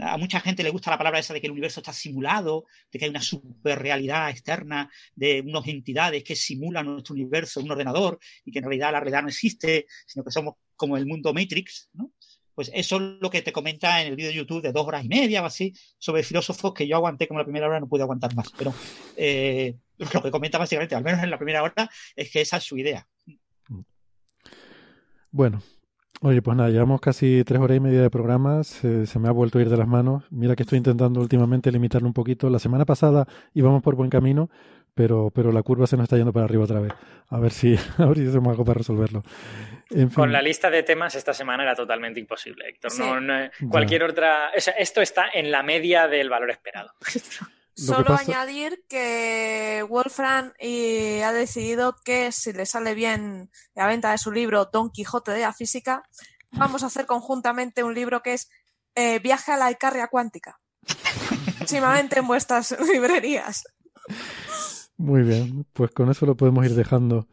a mucha gente le gusta la palabra esa de que el universo está simulado, de que hay una superrealidad externa de unas entidades que simulan nuestro universo un ordenador y que en realidad la realidad no existe, sino que somos como el mundo Matrix, ¿no? Pues eso es lo que te comenta en el vídeo de YouTube de dos horas y media o así sobre filósofos que yo aguanté como la primera hora, no pude aguantar más. Pero eh, lo que comenta básicamente, al menos en la primera hora, es que esa es su idea. Bueno, Oye, pues nada, llevamos casi tres horas y media de programa, se, me ha vuelto a ir de las manos. Mira que estoy intentando últimamente limitarlo un poquito. La semana pasada íbamos por buen camino, pero, pero la curva se nos está yendo para arriba otra vez. A ver si, <laughs> a ver si hacemos algo para resolverlo. Con la lista de temas esta semana era totalmente imposible, Héctor. cualquier otra. esto está en la media del valor esperado. <laughs> Solo añadir que Wolfram eh, ha decidido que si le sale bien la venta de su libro Don Quijote de la Física, vamos a hacer conjuntamente un libro que es eh, Viaje a la Icarria Cuántica. <laughs> Próximamente en vuestras librerías. Muy bien, pues con eso lo podemos ir dejando.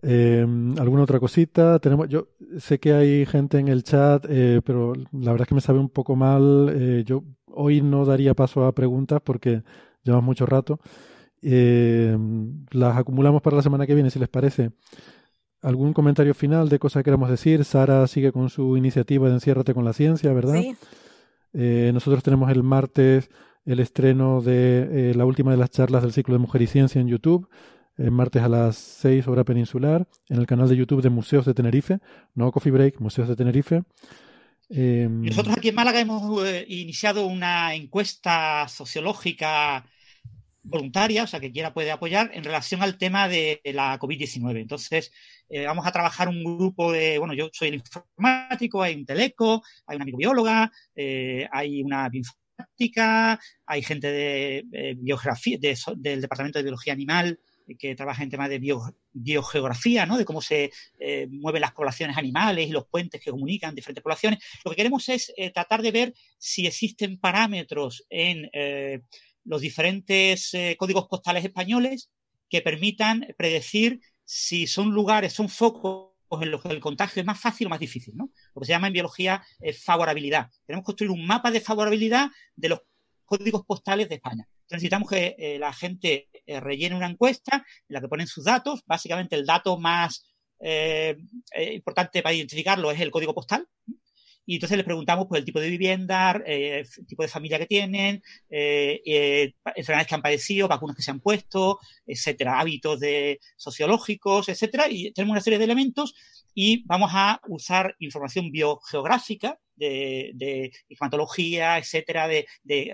Em, ¿Alguna otra cosita? Tenemos, yo sé que hay gente en el chat, eh, pero la verdad es que me sabe un poco mal. yo hoy no daría paso a preguntas porque llevamos mucho rato. Eh, las acumulamos para la semana que viene, si les parece. ¿Algún comentario final de cosas que queramos decir? Sara sigue con su iniciativa de Enciérrate con la Ciencia, ¿verdad? Sí. Eh, nosotros tenemos el martes el estreno de eh, la última de las charlas del ciclo de Mujer y Ciencia en YouTube, el martes a las 6 hora peninsular, en el canal de YouTube de Museos de Tenerife, no Coffee Break, Museos de Tenerife. Em, nosotros aquí en Málaga hemos eh, iniciado una encuesta sociológica voluntaria, o sea, que quiera puede apoyar, en relación al tema de la COVID-19. Entonces, eh, vamos a trabajar un grupo de, bueno, yo soy el informático, hay un teleco, hay una microbióloga, eh, hay una hay gente de, biografía, del Departamento de Biología Animal, que trabaja en temas de biogeografía, ¿no? de cómo se eh, mueven las poblaciones animales y los puentes que comunican diferentes poblaciones. Lo que queremos es eh, tratar de ver si existen parámetros en eh, los diferentes códigos postales españoles que permitan predecir si son lugares, son focos en los que el contagio es más fácil o más difícil, ¿no? Lo que se llama en biología favorabilidad. Queremos construir un mapa de favorabilidad de los códigos postales de España necesitamos que eh, la gente eh, rellene una encuesta en la que ponen sus datos. Básicamente el dato más eh, importante para identificarlo es el código postal. Y entonces les preguntamos pues, el tipo de vivienda, el tipo de familia que tienen, enfermedades que han padecido, vacunas que se han puesto, etcétera, hábitos sociológicos, etcétera. Y tenemos una serie de elementos y vamos a usar información biogeográfica de, de etcétera, de,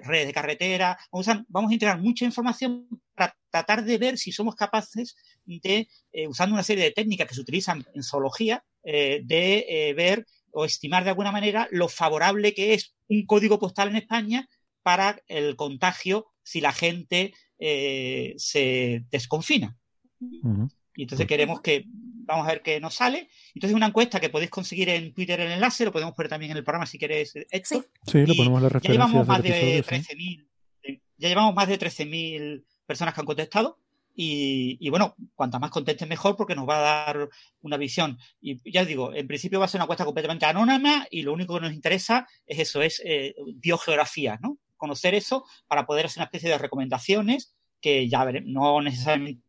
redes de carretera. Vamos a, vamos integrar mucha información para tratar de ver si somos capaces de, eh, usando una serie de técnicas que se utilizan en zoología, eh, de eh, ver o estimar de alguna manera lo favorable que es un código postal en España para el contagio si la gente se desconfina. Y entonces queremos que, vamos a ver qué nos sale. Entonces una encuesta que podéis conseguir en Twitter el enlace, lo podemos poner también en el programa si queréis, Héctor. Sí, lo ponemos en la referencia. Ya llevamos más de 13.000, ya llevamos más de 13.000 personas que han contestado. Y, y, bueno, cuanta más contesten mejor porque nos va a dar una visión. Y ya os digo, en principio va a ser una encuesta completamente anónima y lo único que nos interesa es eso, es eh, biogeografía, ¿no? Conocer eso para poder hacer una especie de recomendaciones que ya no necesariamente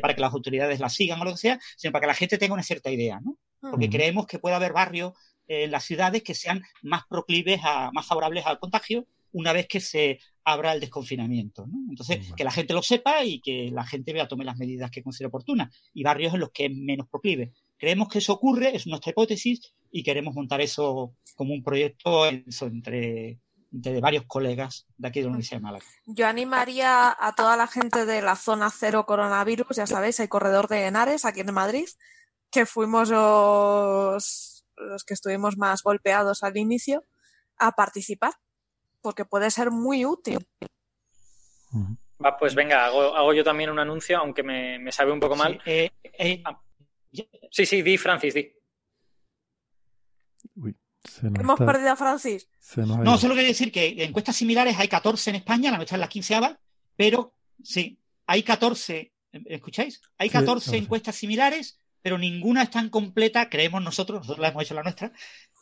para que las autoridades la sigan o lo que sea, sino para que la gente tenga una cierta idea, ¿no? Porque creemos que puede haber barrios en las ciudades que sean más proclives a, más favorables al contagio una vez que se abra el desconfinamiento. ¿no? Entonces, que la gente lo sepa y que la gente vea, tome las medidas que considere oportunas. Y barrios en los que es menos proclive. Creemos que eso ocurre, es nuestra hipótesis, y queremos montar eso como un proyecto entre de varios colegas de aquí de la Universidad de Málaga. Yo animaría a toda la gente de la zona cero coronavirus, ya sabéis, hay corredor de Henares aquí en Madrid, que fuimos los, los que estuvimos más golpeados al inicio, a participar, porque puede ser muy útil. Va, pues venga, hago, yo también un anuncio, aunque me, sabe un poco mal. Eh, eh, ah. sí, sí, di, Francis, di. Hemos perdido a Francis. No, solo quiero decir que en encuestas similares hay 14 en España, la nuestra es la quinceava, pero sí, hay 14, ¿escucháis? Hay 14 encuestas similares, pero ninguna es tan completa, creemos nosotros, nosotros la hemos hecho la nuestra,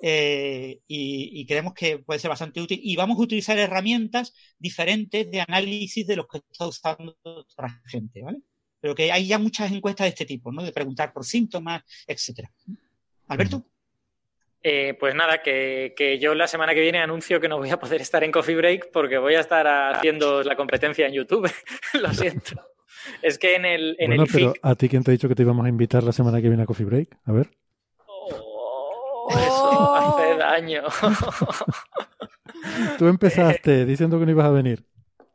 eh, y, y, creemos que puede ser bastante útil. Y vamos a utilizar herramientas diferentes de análisis de los que está usando otra gente, ¿vale? Pero que hay ya muchas encuestas de este tipo, ¿no? De preguntar por síntomas, etcétera. Alberto. Eh, pues nada, que, que, yo la semana que viene anuncio que no voy a poder estar en Coffee Break porque voy a estar haciendo la competencia en YouTube. <laughs> Lo siento. Es que en el, en bueno, el pero ¿a ti quién te ha dicho que te íbamos a invitar la semana que viene a Coffee Break? A ver. Oh, eso hace daño. Tú empezaste diciendo que no ibas a venir.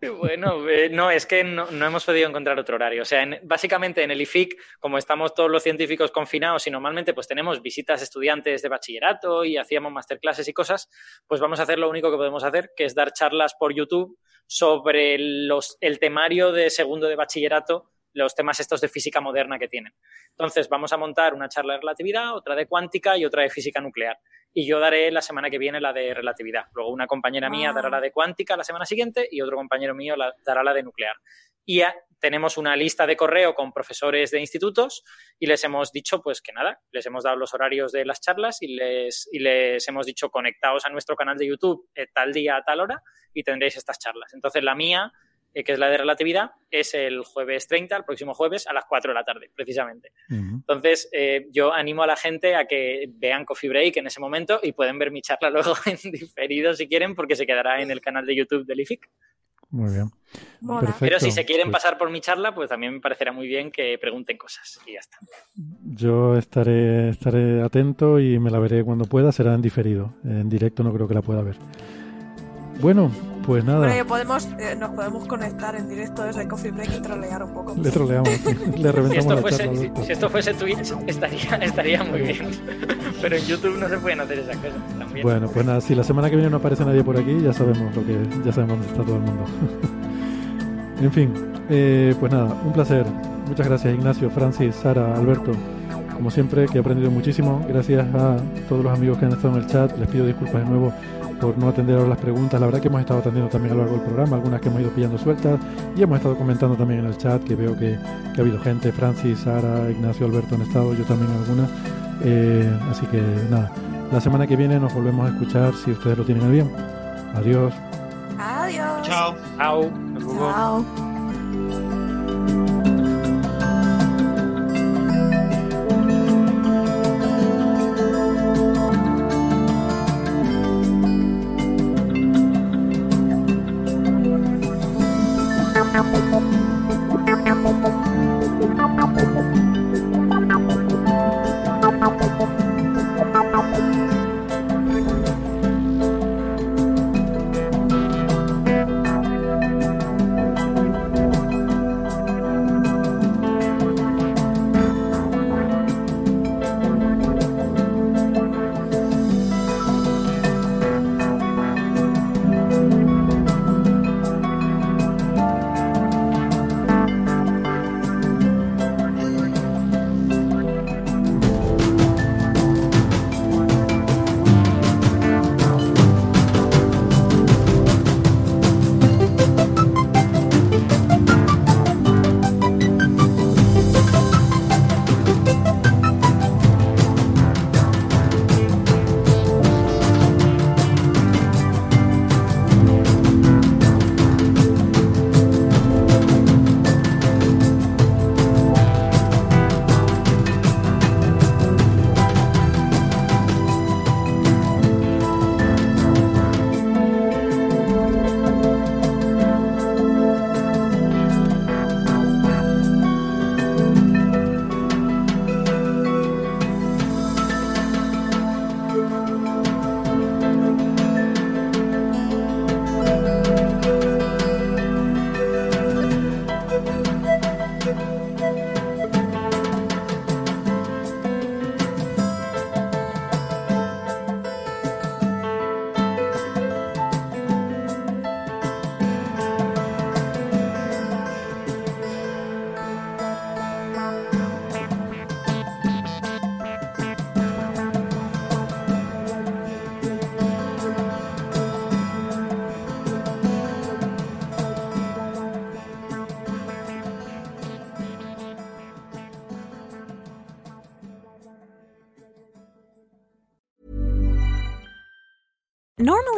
Bueno, eh, no, es que no, no, hemos podido encontrar otro horario. O sea, en, básicamente en el IFIC, como estamos todos los científicos confinados y normalmente pues tenemos visitas estudiantes de bachillerato y hacíamos masterclasses y cosas, pues vamos a hacer lo único que podemos hacer, que es dar charlas por YouTube sobre los, el temario de segundo de bachillerato los temas estos de física moderna que tienen. Entonces, vamos a montar una charla de relatividad, otra de cuántica y otra de física nuclear. Y yo daré la semana que viene la de relatividad. Luego una compañera mía dará la de cuántica la semana siguiente y otro compañero mío la, dará la de nuclear. Y ya tenemos una lista de correo con profesores de institutos y les hemos dicho, pues que nada, les hemos dado los horarios de las charlas y les, y les hemos dicho conectaos a nuestro canal de YouTube eh, tal día a tal hora y tendréis estas charlas. Entonces la mía eh, que es la de relatividad, es el jueves 30, el próximo jueves, a las 4 de la tarde, precisamente. Uh -huh. Entonces, eh, yo animo a la gente a que vean Coffee Break en ese momento y pueden ver mi charla <laughs> luego en diferido si quieren, porque se quedará en el canal de YouTube del IFIC. Muy bien. Perfecto. Pero si se quieren pasar por mi charla, pues también me parecerá muy bien que pregunten cosas y ya está. Yo estaré, estaré atento y me la veré cuando pueda, será en diferido. En directo no creo que la pueda ver. Bueno, pues nada. Bueno, podemos, eh, nos podemos conectar en directo desde Coffee Break y trolear un poco. Le troleamos, sí. le reventamos si esto la fuese, charla. Si, si, esto fuese Twitch, estaría, estaría muy bien. <laughs> Pero en YouTube no se pueden hacer esas cosas. También. Bueno, pues nada, si la semana que viene no aparece nadie por aquí, ya sabemos lo que, ya sabemos dónde está todo el mundo. <laughs> en fin, eh, pues nada, un placer. Muchas gracias Ignacio, Francis, Sara, Alberto. Como siempre, que he aprendido muchísimo. Gracias a todos los amigos que han estado en el chat. Les pido disculpas de nuevo por no atender ahora las preguntas. La verdad que hemos estado atendiendo también a lo largo del programa, algunas que hemos ido pillando sueltas y hemos estado comentando también en el chat que veo que, que ha habido gente, Francis, Sara, Ignacio, Alberto han estado, yo también algunas. Eh, así que nada, la semana que viene nos volvemos a escuchar si ustedes lo tienen a bien. Adiós. Adiós. Chao. Chao. Chao.